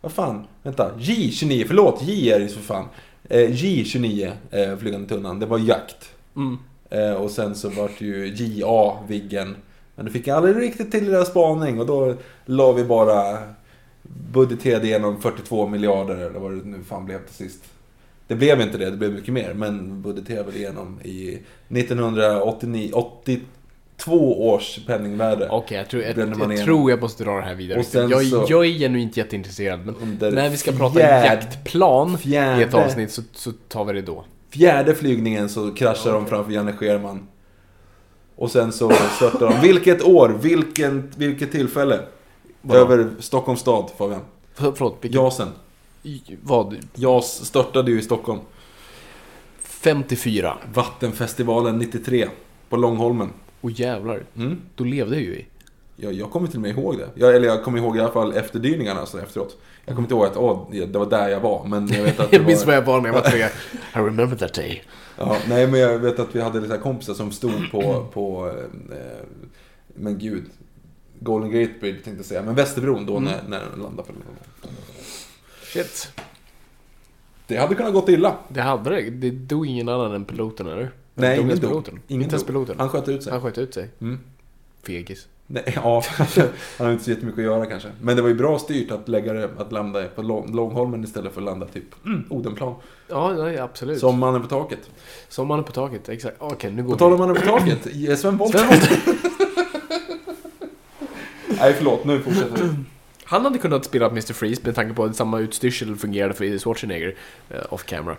Speaker 1: Vad fan? Vänta. J29, förlåt. J är det för fan. Eh, J29, eh, flygande tunnan. Det var jakt.
Speaker 2: Mm.
Speaker 1: Eh, och sen så vart det ju JA, Viggen. Men det fick jag aldrig riktigt till deras spaning och då la vi bara budgeterade igenom 42 miljarder eller vad det nu fan blev till sist. Det blev inte det, det blev mycket mer. Men budgeterade vi igenom i 1989, 82 års penningvärde.
Speaker 2: Okej, jag, tror, jag, jag,
Speaker 1: igenom.
Speaker 2: tror jag måste dra det här vidare. Jag,
Speaker 1: så-
Speaker 2: jag är genuint jätteintresserad, men när vi ska prata
Speaker 1: fjärde-
Speaker 2: jaktplan i ett
Speaker 1: fjärde-
Speaker 2: avsnitt så, så tar vi det då.
Speaker 1: Fjärde flygningen så kraschar de framför Janne Scherman. Och sen så störtar de. Vilket år? Vilken, vilket tillfälle?
Speaker 2: Vadå?
Speaker 1: Över Stockholms stad, Fabian.
Speaker 2: För, förlåt, vilken,
Speaker 1: JASen.
Speaker 2: vad?
Speaker 1: JAS störtade ju i Stockholm.
Speaker 2: 54.
Speaker 1: Vattenfestivalen 93. På Långholmen.
Speaker 2: Och jävlar,
Speaker 1: Mm.
Speaker 2: då levde jag ju i.
Speaker 1: Jag, jag kommer till och med ihåg det. Jag, eller jag kommer ihåg i alla fall efterdyningarna så efteråt. Jag kommer inte ihåg att åh, det var där jag var. Men jag vet att det
Speaker 2: Jag minns
Speaker 1: var...
Speaker 2: jag var när jag var tre. I remember that day.
Speaker 1: Ja, nej, men jag vet att vi hade lite kompisar som stod på, på eh, men gud, Golden Gate Bridge tänkte jag säga, men Västerbron då när, när den landade. På
Speaker 2: Shit.
Speaker 1: det hade kunnat gått illa.
Speaker 2: Det hade det. Det dog ingen annan än piloten, eller?
Speaker 1: Nej, ingen dog.
Speaker 2: piloten.
Speaker 1: Ingen
Speaker 2: inte ens
Speaker 1: dog.
Speaker 2: piloten.
Speaker 1: Han sköt ut sig.
Speaker 2: Han sköt ut sig.
Speaker 1: Mm.
Speaker 2: Fegis.
Speaker 1: Nej, ja, han har inte så jättemycket att göra kanske. Men det var ju bra styrt att lägga det, att landa på Lång- Långholmen istället för att landa typ mm, Odenplan.
Speaker 2: Ja, nej, absolut.
Speaker 1: Som mannen på taket.
Speaker 2: Som mannen på taket, exakt. Okej, nu går
Speaker 1: På tal
Speaker 2: vi.
Speaker 1: om mannen på taket, Sven Wollter.
Speaker 2: Sven Wollter.
Speaker 1: Nej, förlåt. Nu fortsätter vi.
Speaker 2: Han hade kunnat spela Mr. Freeze med tanke på att samma utstyrsel fungerade för Schwarzenegger eh, off camera.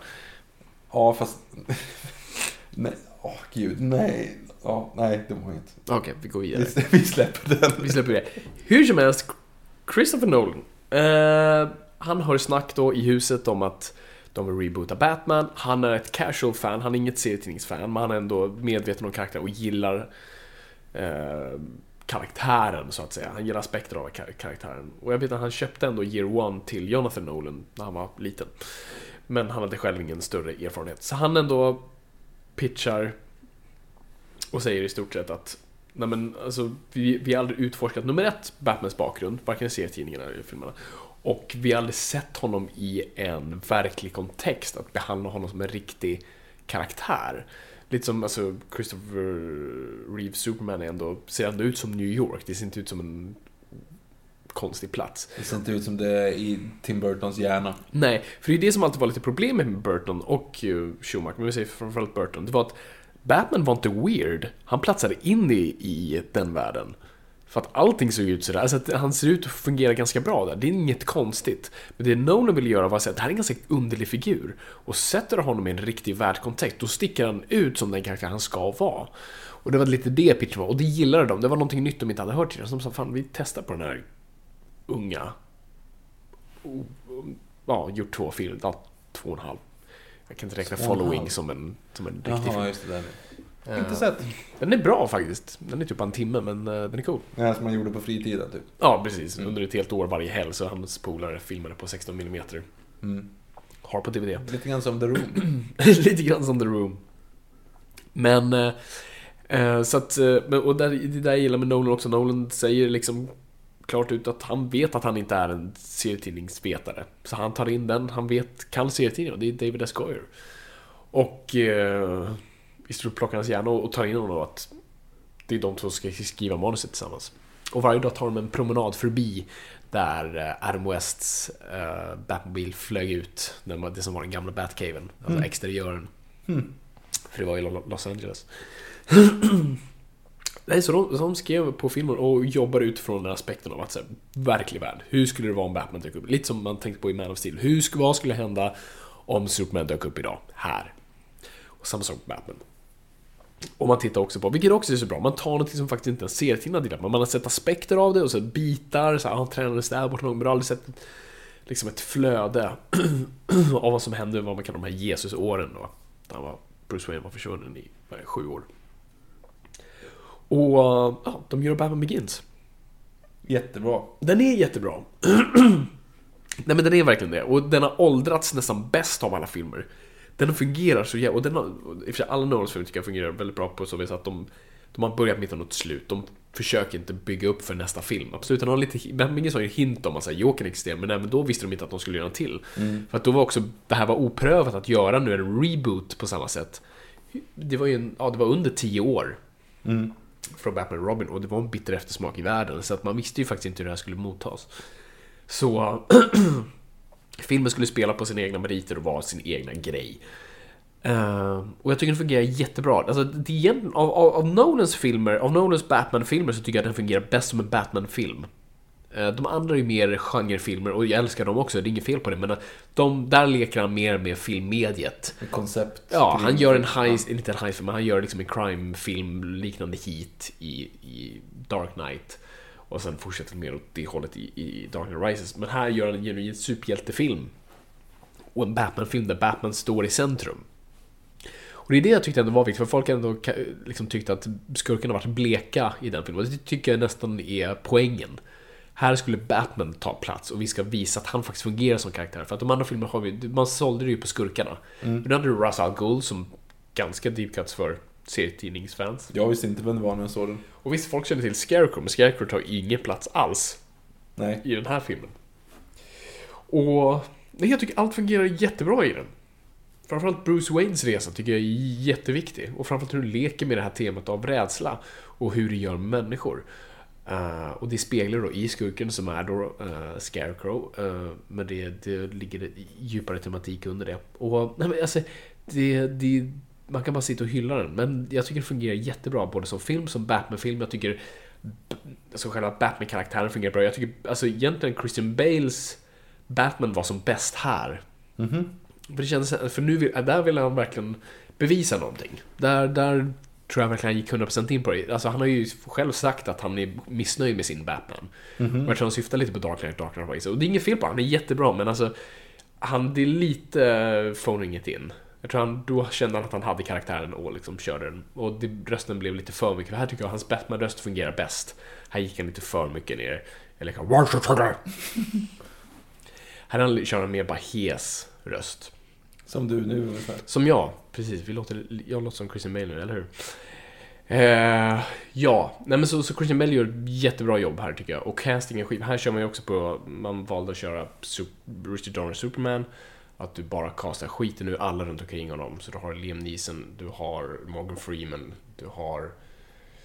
Speaker 1: Ja, fast... nej. Åh, gud. Nej. Ja, nej, det var inget.
Speaker 2: Okej, vi går vidare.
Speaker 1: Vi, vi släpper den.
Speaker 2: Vi släpper det. Hur som helst, Christopher Nolan. Eh, han har snack då i huset om att de vill reboota Batman. Han är ett casual fan, han är inget serietidningsfan, men han är ändå medveten om karaktären och gillar eh, karaktären så att säga. Han gillar aspekter av kar- karaktären. Och jag vet att han köpte ändå Year One till Jonathan Nolan när han var liten. Men han hade själv ingen större erfarenhet. Så han ändå pitchar och säger i stort sett att Nej men alltså, vi, vi har aldrig utforskat nummer ett, Batmans bakgrund, varken i serietidningarna eller i filmerna. Och vi har aldrig sett honom i en verklig kontext, att behandla honom som en riktig karaktär. Lite som alltså, Christopher Reeves Superman är ändå, ser ändå ut som New York, det ser inte ut som en konstig plats.
Speaker 1: Det ser inte ut som det är i Tim Burtons hjärna.
Speaker 2: Nej, för det är det som alltid var lite problemet med Burton och eh, Schumacher, men vi säger framförallt Burton, det var att Batman var inte weird, han platsade in i, i den världen. För att allting såg ut sådär, alltså att han ser ut att fungera ganska bra där, det är inget konstigt. Men det Nolan ville göra var att säga att det här är en ganska underlig figur. Och sätter du honom i en riktig världskontext, då sticker han ut som den karaktär han ska vara. Och det var lite det pitchen var, och det gillade de, det var någonting nytt de inte hade hört tidigare. Så de sa, fan vi testar på den här unga, ja, gjort två filmer, ja, två och en halv. Jag kan inte räkna
Speaker 1: Två
Speaker 2: Following som en, som en riktig
Speaker 1: Jaha,
Speaker 2: film.
Speaker 1: just det. Där. Inte sett.
Speaker 2: Den är bra faktiskt. Den är typ bara en timme, men eh, den är cool.
Speaker 1: Här som man gjorde på fritiden, typ.
Speaker 2: Ja, precis.
Speaker 1: Mm.
Speaker 2: Under ett helt år varje helg så hans polare filmade på 16 mm.
Speaker 1: Mm.
Speaker 2: Har på DVD.
Speaker 1: Lite grann som The Room.
Speaker 2: Lite grann som The Room. Men... Eh, eh, så att... Men- och där, det där jag gillar med Nolan också. Nolan säger liksom klart ut att han vet att han inte är en serietidningsvetare. Så han tar in den, han vet, kan serietidningar. Det är David S. Goyer. Och... Eh, I stort plockar hans hjärna och och tar in honom och att det är de två som ska skriva manuset tillsammans. Och varje dag tar de en promenad förbi där eh, Adam Wests eh, Batmobil flög ut. Det som var den gamla Batcaven, alltså
Speaker 1: Mm.
Speaker 2: exteriören.
Speaker 1: Hmm.
Speaker 2: För det var i Lo- Los Angeles. Nej, så de, så de skrev på filmen och jobbar utifrån den aspekten av att säga, verklig värld. Hur skulle det vara om Batman dök upp? Lite som man tänkte på i Man of Steel. Hur, vad skulle hända om Superman dök upp idag? Här. Och samma sak med Batman. Och man tittar också på, vilket också är så bra, man tar något som faktiskt inte en serietidning delar men man har sett aspekter av det och så bitar, så här, han tränades där borta någon, men har aldrig sett liksom ett flöde av vad som hände, vad man kallar de här Jesusåren då. Där han var, Bruce Wayne var försvunnen i vad är sju år. Och ja, de gör Batman Begins.
Speaker 1: Jättebra.
Speaker 2: Den är jättebra. Nej men den är verkligen det. Och den har åldrats nästan bäst av alla filmer. Den fungerar så jävla... Och den har... I och för sig, alla Nolans filmer tycker jag fungerar väldigt bra på så vis att de... De har börjat mitt och något slut. De försöker inte bygga upp för nästa film. Absolut, den har lite... Batman har ju en hint om att säga Jokern existerar, men även då visste de inte att de skulle göra en till.
Speaker 1: Mm.
Speaker 2: För att då var också... Det här var oprövat att göra nu en reboot på samma sätt. Det var ju en... Ja, det var under tio år
Speaker 1: Mm
Speaker 2: från Batman och Robin och det var en bitter eftersmak i världen så att man visste ju faktiskt inte hur det här skulle mottas. Så filmen skulle spela på sina egna meriter och vara sin egna grej. Uh, och jag tycker den fungerar jättebra. Alltså, det är av, av, av Nolans filmer, av Nolans Batman-filmer så tycker jag att den fungerar bäst som en Batman-film. Eh, De andra är mer genrefilmer och jag älskar dem också, det är inget fel på det. Men de, där leker han mer med filmmediet.
Speaker 1: Koncept.
Speaker 2: Ja, han gör en heist, inte en men han gör liksom en crime-film liknande Heat i, i Dark Knight. Och sen fortsätter mer åt det hållet i, i Dark Knight Rises. Men här gör han en genuin superhjältefilm. Och en Batman-film där Batman står i centrum. Och det är det jag tyckte ändå var viktigt, för folk ändå liksom tyckte att skurkarna varit bleka i den filmen. Och det tycker jag nästan är poängen. Här skulle Batman ta plats och vi ska visa att han faktiskt fungerar som karaktär. För att de andra filmerna har vi, man sålde det ju på skurkarna.
Speaker 1: Mm.
Speaker 2: Men hade du Ra's al Ghul som ganska deep cuts för serietidningsfans.
Speaker 1: Jag visste inte vem det var när jag såg den.
Speaker 2: Och visst, folk känner till Scarecrow, men Scarecrow tar ingen plats alls
Speaker 1: Nej.
Speaker 2: i den här filmen. Och nej, jag tycker allt fungerar jättebra i den. Framförallt Bruce Waynes resa tycker jag är jätteviktig. Och framförallt hur du leker med det här temat av rädsla och hur det gör människor. Eh, och det speglar då i skurken som är då eh, Scarecrow. eh, men det, det ligger djupare tematik under det. Och nej, men alltså, det, det, man kan bara sitta och hylla den. Men jag tycker det fungerar jättebra både som film, som Batman-film. Jag tycker alltså själva Batman-karaktären fungerar bra. Jag tycker alltså egentligen Christian Bales Batman var som bäst här. För det kändes, för nu vill, där vill han verkligen bevisa någonting. Där, där tror jag verkligen han gick 100% in på det. Alltså han har ju själv sagt att han är missnöjd med sin Batman. Och jag tror han syftar lite på Dark Knight, Dark Knight Rises. Och det är inget fel på honom, han är jättebra, men alltså han, det är lite phoning it in. Jag tror han, då kände han att han hade karaktären och liksom körde den. Och det, rösten blev lite för mycket. För här tycker jag hans Batman-röst fungerar bäst. Här gick han lite för mycket ner. Eller kan Här han- kör han mer bara hes röst.
Speaker 1: Som du nu ungefär.
Speaker 2: Som jag, precis. Vi låter, jag låter som Christian Bale nu, eller hur? Eh, ja, nej men så, så Christian Bale gör jättebra jobb här tycker jag. Och castingen skit. Här kör man ju också på, man valde att köra Sup- Richard Donner Superman. Att du bara castar skiten ur alla runt omkring honom. Så du har Liam Neeson, du har Morgan Freeman, du har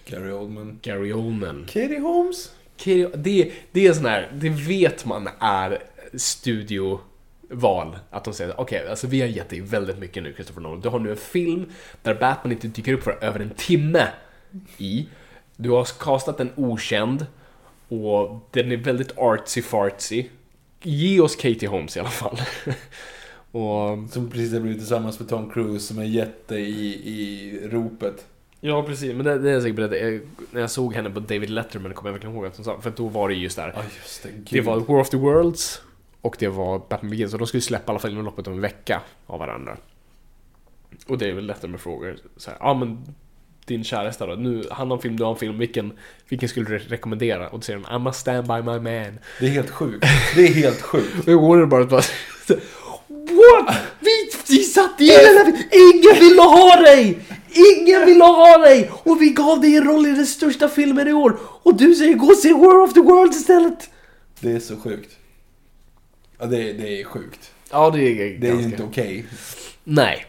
Speaker 1: Gary Oldman.
Speaker 2: Gary Oldman.
Speaker 1: Katie Holmes.
Speaker 2: Katie- Det, det är sån här, det vet man är studioval. Att de säger okej, alltså vi har gett dig väldigt mycket nu Christopher Nolan. Du har nu en film där Batman inte dyker upp för över en timme i. Du har castat en okänd och den är väldigt artsy-fartsy. Ge oss Katie Holmes i alla fall. och
Speaker 1: Som precis har blivit tillsammans med Tom Cruise som är jätte i, i ropet.
Speaker 2: Ja, precis. Men det, det är jag säker på. Det, jag- när jag såg henne på David Letterman kommer jag verkligen ihåg att hon sa, för då var det just där.
Speaker 1: Ja, just det. Gud.
Speaker 2: Det var War of the Worlds och det var Batman Begins. Och de skulle släppa i alla fall inom loppet av en vecka av varandra. Och det är väl lättare med frågor. Så här, ja men din käresta då, nu, han har en film, du har en film, vilken, vilken skulle du re- rekommendera? Och då säger hon I must stand by my man.
Speaker 1: Det är helt sjukt. Det är helt sjukt.
Speaker 2: Och går bara, bara What? Vi, vi satt i hela... Ingen ville ha dig! Ingen ville ha dig! Och vi gav dig en roll i den största filmen i år. Och du säger gå och se War of the Worlds istället.
Speaker 1: Det är så sjukt. Ja, det, är- det är sjukt.
Speaker 2: Ja, det är
Speaker 1: Det är ju inte okej.
Speaker 2: Nej.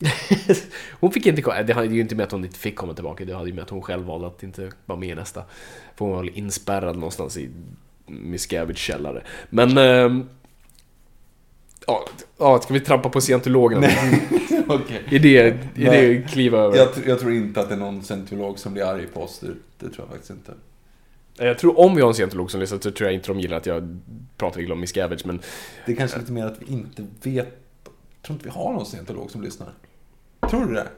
Speaker 2: hon fick inte komma. Det hade ju inte med att hon inte fick komma tillbaka. Det hade ju med att hon själv valde att inte vara med i nästa. För hon var väl inspärrad någonstans i Miscavige källare. Men... ehm, Ja, ja, ska vi trampa på scientologerna?
Speaker 1: Okej.
Speaker 2: Är det, är
Speaker 1: Nej.
Speaker 2: det kliva över?
Speaker 1: Jag, tr- jag tror inte att det är någon scientolog som blir arg på oss. Det, det tror jag faktiskt inte.
Speaker 2: Jag tror om vi har en scientolog som lyssnar så tror jag inte de gillar att jag pratar illa om Miscavige, men...
Speaker 1: Det är kanske lite mer att vi inte vet. Jag tror inte vi har någon scientolog som lyssnar. Tror du det?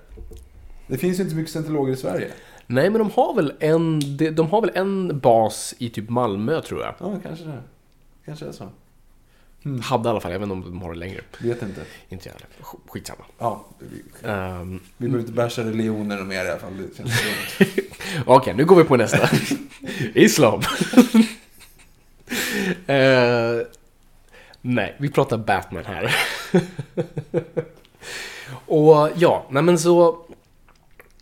Speaker 1: Det finns ju inte så mycket scientologer i Sverige.
Speaker 2: Nej, men de har väl en... de- De har väl en bas i typ Malmö, tror jag.
Speaker 1: Ja, kanske det. Kanske är så.
Speaker 2: Hade i alla fall, inte om de har det längre.
Speaker 1: Vet inte.
Speaker 2: Inte jag heller. Sk- Skitsamma.
Speaker 1: Ja, vi,
Speaker 2: Ehm,
Speaker 1: vi behöver inte basha religioner mer i alla fall. Det känns.
Speaker 2: Okej, nu går vi på nästa. Islam. Eh, nej, vi pratar Batman här. Och ja, nej men så...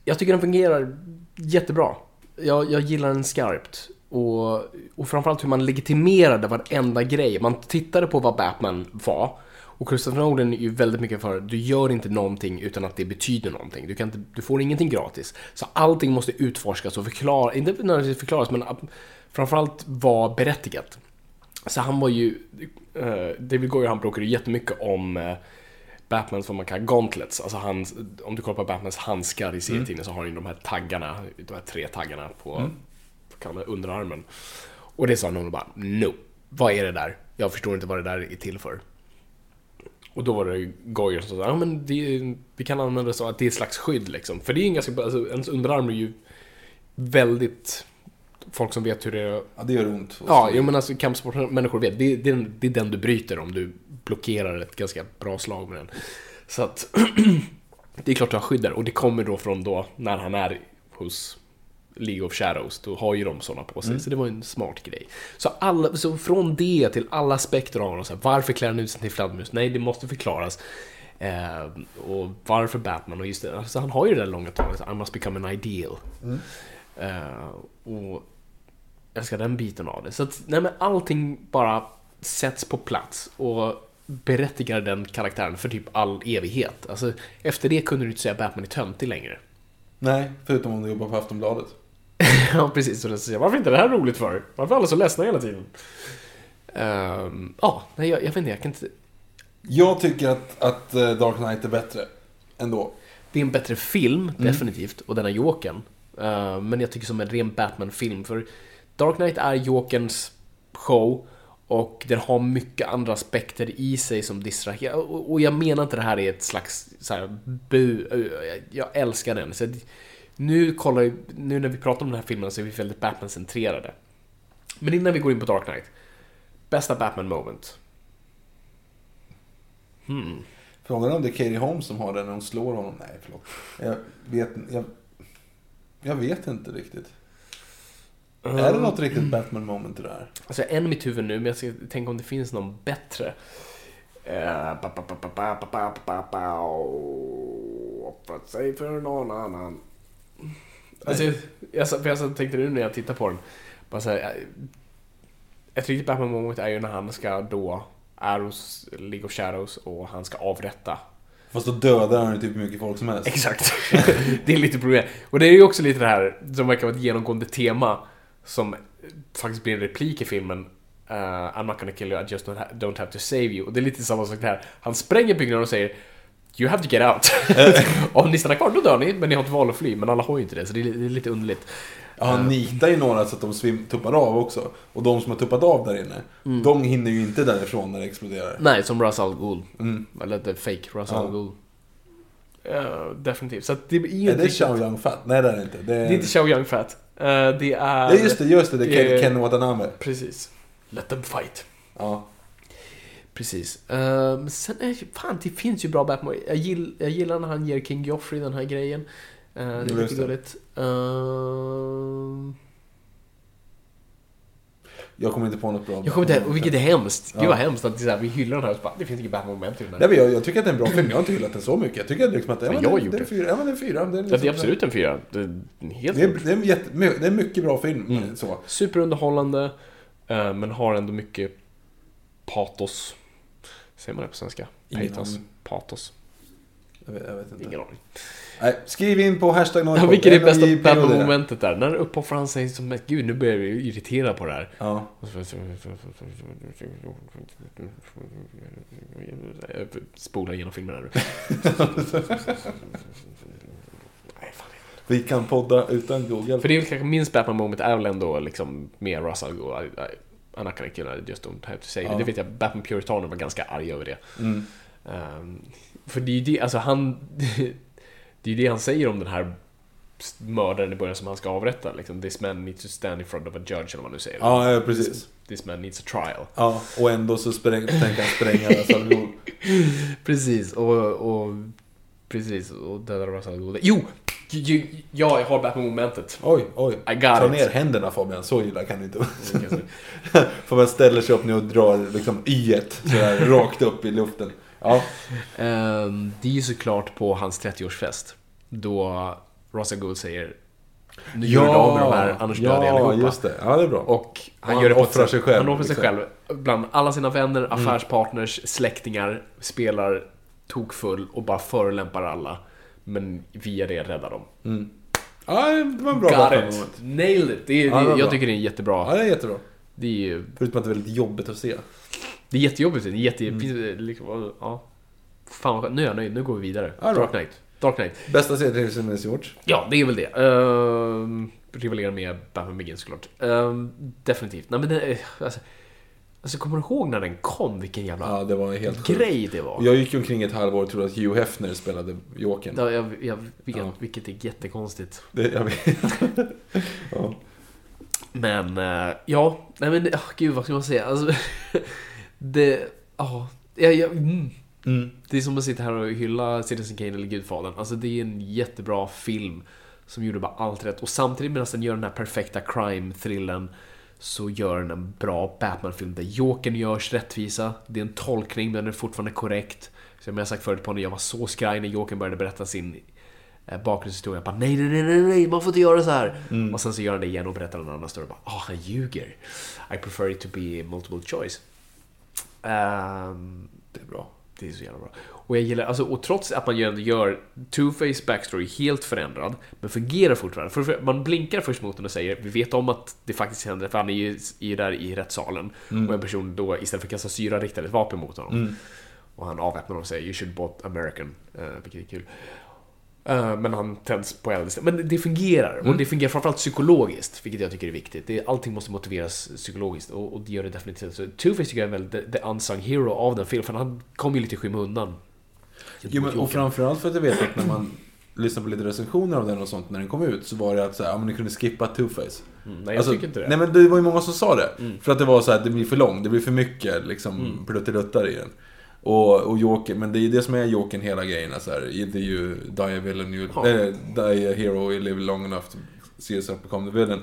Speaker 2: Jag tycker den fungerar jättebra. Jag, jag gillar den skarpt. Och, och framförallt hur man legitimerade varenda grej. Man tittade på vad Batman var. Och Christopher Nolan är ju väldigt mycket för du gör inte någonting utan att det betyder någonting. Du, kan inte, du får ingenting gratis. Så allting måste utforskas och förklaras, inte nödvändigtvis förklaras, men framförallt vara berättigat. Så han var ju, eh, David Goyer han bråkade ju jättemycket om eh, Batmans, vad man kallar gauntlets. Alltså hans, om du kollar på Batmans handskar i serietidningen så har han ju de här taggarna, de här tre taggarna på, vad kallar man det, underarmen. Och det sa någon bara, no. Vad är det där? Jag förstår inte vad det där är till för. Och då var det Goyer som sa, ja men det, vi kan använda det så att det är ett slags skydd liksom. För det är ju en ganska, alltså ens underarm är ju väldigt, folk som vet hur det är
Speaker 1: Ja, det gör ont.
Speaker 2: Ja, jo, men alltså kampsportmänniskor vet, det, det, det är den du bryter om du blockerar ett ganska bra slag med den. Så att det är klart du har skydd där och det kommer då från då när han är hos League of Shadows, då har ju de sådana på sig. Så det var en smart grej. Så, alla, så från det till alla aspekter av honom, så här, varför klär han ut sig till fladdermus? Nej, det måste förklaras. Eh, och varför Batman? Och just det, alltså, han har ju det där långa talet, I must become an ideal. Eh, och jag älskar den biten av det. Så att, nej men allting bara sätts på plats och berättigar den karaktären för typ all evighet. Alltså, efter det kunde du inte säga Batman är töntig längre.
Speaker 1: Nej, förutom om du jobbar på Aftonbladet.
Speaker 2: ja, precis. Så det säger jag, varför är inte det här roligt för? Varför är alla så ledsna hela tiden? Ehm, Ja, nej jag, jag vet inte, jag kan inte...
Speaker 1: Jag tycker att, att eh, Dark Knight är bättre. Ändå.
Speaker 2: Det är en bättre film, definitivt. Och den här Jokern Eh, men jag tycker som en ren Batman-film. För Dark Knight är Jokerns show. Och den har mycket andra aspekter i sig som distraherar. Och och jag menar inte det här är ett slags så här, bu. Jag, älskar den. Så nu kollar nu när vi pratar om den här filmen så är vi väldigt Batman-centrerade. Men innan vi går in på Dark Knight. Bästa Batman moment? Hmm.
Speaker 1: Frågan är om det är Katie Holmes som har den när hon slår honom. Nej, förlåt. Jag vet, jag, jag vet inte riktigt. Um, är det något riktigt Batman moment det där?
Speaker 2: Alltså jag har en i mitt huvud nu, men jag ska om det finns någon bättre. Vad säger för någon annan? Alltså, jag, sa- för jag tänkte nu när jag tittar på den. Bara så här, ett riktigt Batman moment är ju när han ska då Arrows League of Shadows och han ska avrätta
Speaker 1: Fast då dödar han ju typ hur mycket folk som helst.
Speaker 2: Exakt. det är lite problem. Och det är ju också lite det här som verkar vara ett genomgående tema som faktiskt blir en replik i filmen. Uh, I'm not gonna kill you, I just don't, ha- don't have to save you. Och det är lite samma sak här. Han spränger byggnaden och säger You have to get out. Om ni stannar kvar då dör ni, men ni har ett val att fly. Men alla har ju inte det, så det är, det är lite underligt.
Speaker 1: Ja, han nitar ju några så att de svim, tuppar av också. Och de som har tuppat av där inne,
Speaker 2: Mm.
Speaker 1: de hinner ju inte därifrån när det exploderar.
Speaker 2: Nej, som Ra's al Ghul.
Speaker 1: Mm.
Speaker 2: Eller the fake Ra's
Speaker 1: Ja.
Speaker 2: al Ghul. Ja, definitivt. Så att det är
Speaker 1: Är
Speaker 2: inget
Speaker 1: det Chow Yun Fat? Nej det är det inte. Det är,
Speaker 2: Det är inte Xiao Young Fat. Eh, det är...
Speaker 1: Ja just det, just det. Det är Ken,
Speaker 2: Eh,
Speaker 1: Ken Watanabe.
Speaker 2: Precis. Let them fight.
Speaker 1: Ja.
Speaker 2: Precis. Um, sen är fan, det finns ju bra Batman. Jag, gill, jag gillar när han ger King Joffrey den här grejen. Uh, det är
Speaker 1: Just
Speaker 2: lite
Speaker 1: det.
Speaker 2: gulligt. Ehm,
Speaker 1: Jag kommer inte på något bra.
Speaker 2: jag kommer inte och vilket är hemskt. Gud
Speaker 1: Ja.
Speaker 2: vad hemskt att det här, vi hyllar den här och bara, det finns inget Batman-moment i den här.
Speaker 1: Nej, men jag, jag tycker att det är en bra film. Jag har inte hyllat den så mycket. Jag tycker liksom att ja,
Speaker 2: Men jag
Speaker 1: det,
Speaker 2: gjort
Speaker 1: det är
Speaker 2: det.
Speaker 1: fyra. Ja, men det är fyra. Det är, liksom,
Speaker 2: det är absolut en fyra. Det är helt
Speaker 1: Det är, det är, en jätte, det är en mycket bra film.
Speaker 2: Mm.
Speaker 1: Så.
Speaker 2: Superunderhållande, eh, men har ändå mycket patos. Säger man det på svenska? Patos. Patos.
Speaker 1: Jag vet, jag vet inte.
Speaker 2: Ingen aning.
Speaker 1: Nej, skriv in på hashtag
Speaker 2: Ja,
Speaker 1: Norrpod.
Speaker 2: vilket är bästa
Speaker 1: POD.
Speaker 2: Batman-momentet där? När uppoffrar han sig som ett... Gud, nu börjar jag bli irriterad på det här.
Speaker 1: Ja.
Speaker 2: Jag spolar filmen här nu.
Speaker 1: Vi kan podda utan Google.
Speaker 2: För det är väl kanske minst Batman moment är väl ändå liksom mer Russell Go. Kill I just don't have to say.
Speaker 1: Ja.
Speaker 2: Det vet jag, Batman Puritaner var ganska arg över det.
Speaker 1: Mm.
Speaker 2: Ehm, för det är ju det, alltså han... det är ju det han säger om den här mördaren i början som han ska avrätta. Liksom, This man needs to stand in front of a judge, eller vad man nu säger.
Speaker 1: Ja, ja, precis.
Speaker 2: This man needs a trial.
Speaker 1: Ja, och ändå så spräng, tänker han spränga Gould.
Speaker 2: Precis, och... och precis, och dödar Gould. Jo! Ja, jag har Batman-momentet.
Speaker 1: Oj, oj.
Speaker 2: I got
Speaker 1: Ta
Speaker 2: it.
Speaker 1: ner händerna Fabian, så illa kan du inte vara. Fabian ställer sig upp nu och drar liksom y-et rakt upp i luften. Ja,
Speaker 2: Ehm, det är ju såklart på hans 30-årsfest. Då Russell Gould säger Nu gör du av med de här, annars
Speaker 1: ja,
Speaker 2: allihopa.
Speaker 1: just det. Ja, det är bra.
Speaker 2: Och han,
Speaker 1: Och han
Speaker 2: gör det
Speaker 1: offrar sig själv,
Speaker 2: Han offrar sig
Speaker 1: liksom.
Speaker 2: själv. Bland alla sina vänner, affärspartners, släktingar, spelar tokfull och bara förolämpar alla. Men via det räddar dem.
Speaker 1: Ja, det var en bra
Speaker 2: Got
Speaker 1: Batman
Speaker 2: it!
Speaker 1: moment.
Speaker 2: Nailed it! Det är,
Speaker 1: Ja, det
Speaker 2: jag
Speaker 1: bra.
Speaker 2: tycker det är jättebra.
Speaker 1: Ja, det är jättebra.
Speaker 2: Det är ju...
Speaker 1: Förutom att det är väldigt jobbigt att se.
Speaker 2: Det är jättejobbigt. Det är jätte...
Speaker 1: Mm.
Speaker 2: Liksom, ja. Fan vad. Nu är jag nöjd. Nu går vi vidare.
Speaker 1: Ja.
Speaker 2: Dark Knight. Dark Knight.
Speaker 1: Bästa serien som är gjorts.
Speaker 2: Ja, det är väl det. Uh, rivalerar med Batman Begins såklart. Ehm, definitivt. Nej men det, eh, alltså, alltså, kommer du ihåg när den kom? Vilken jävla
Speaker 1: Ja, det var helt
Speaker 2: grej det var.
Speaker 1: Jag gick omkring ett halvår och trodde att Hugh Hefner spelade Jokern.
Speaker 2: Ja, jag, jag vet,
Speaker 1: Ja.
Speaker 2: vilket är jättekonstigt.
Speaker 1: Det, jag vet. ja.
Speaker 2: Men, eh, ja. Nej men, oh, gud vad ska man säga? Alltså, det, ja. jag, jag, mm.
Speaker 1: Mm.
Speaker 2: Det är som att sitta här och hylla Citizen Kane eller Gudfadern. Alltså det är en jättebra film som gjorde bara allt rätt. Och samtidigt medan den gör den här perfekta crime-thrillen så gör den en bra Batman-film där Jokern görs rättvisa. Det är en tolkning men den är fortfarande korrekt. Som jag sagt förut på när jag var så skraj när Jokern började berätta sin eh, bakgrundshistoria. Jag bara nej, nej, nej, nej, man får inte göra så här. Och sen så gör han det igen och berättar en annan story. Bara, ah, han ljuger. I prefer it to be multiple choice. Ehm,
Speaker 1: Det är bra.
Speaker 2: det är så jävla bra. Och jag gillar, alltså, och trots att man ändå gör Two-Face backstory helt förändrad, men fungerar fortfarande. För, man blinkar först mot den och säger, vi vet om att det faktiskt händer, för han är ju är ju där i rättssalen. Och en person då istället för att kasta syra riktar ett vapen mot honom. Och han avväpnar och säger, you should bought American, uh, vilket är kul. Eh, Men han tänds på eld. Men det fungerar.
Speaker 1: Mm.
Speaker 2: Och det fungerar framförallt psykologiskt, vilket jag tycker är viktigt. Det, allting måste motiveras psykologiskt och, och det gör det definitivt. Så Two-Face tycker jag är väl the, the unsung hero av den filmen, för han kom ju lite i skymundan.
Speaker 1: Jo, men, och framförallt för att jag vet att när man lyssnar på lite recensioner av den och sånt när den kom ut så var det att så här, ja, men ni kunde skippa Two-Face.
Speaker 2: Mm, nej, jag tycker inte det.
Speaker 1: Nej men det var ju många som sa det. För att det var så här, det blir för långt, det blir för mycket liksom
Speaker 2: Mm.
Speaker 1: plutteluttar i den. Och, och Joker, men det är ju det som är Jokern hela grejen. Så här, det är ju Die a villain, you,
Speaker 2: Ja.
Speaker 1: eh, Die a hero, you live long enough to see yourself become the villain.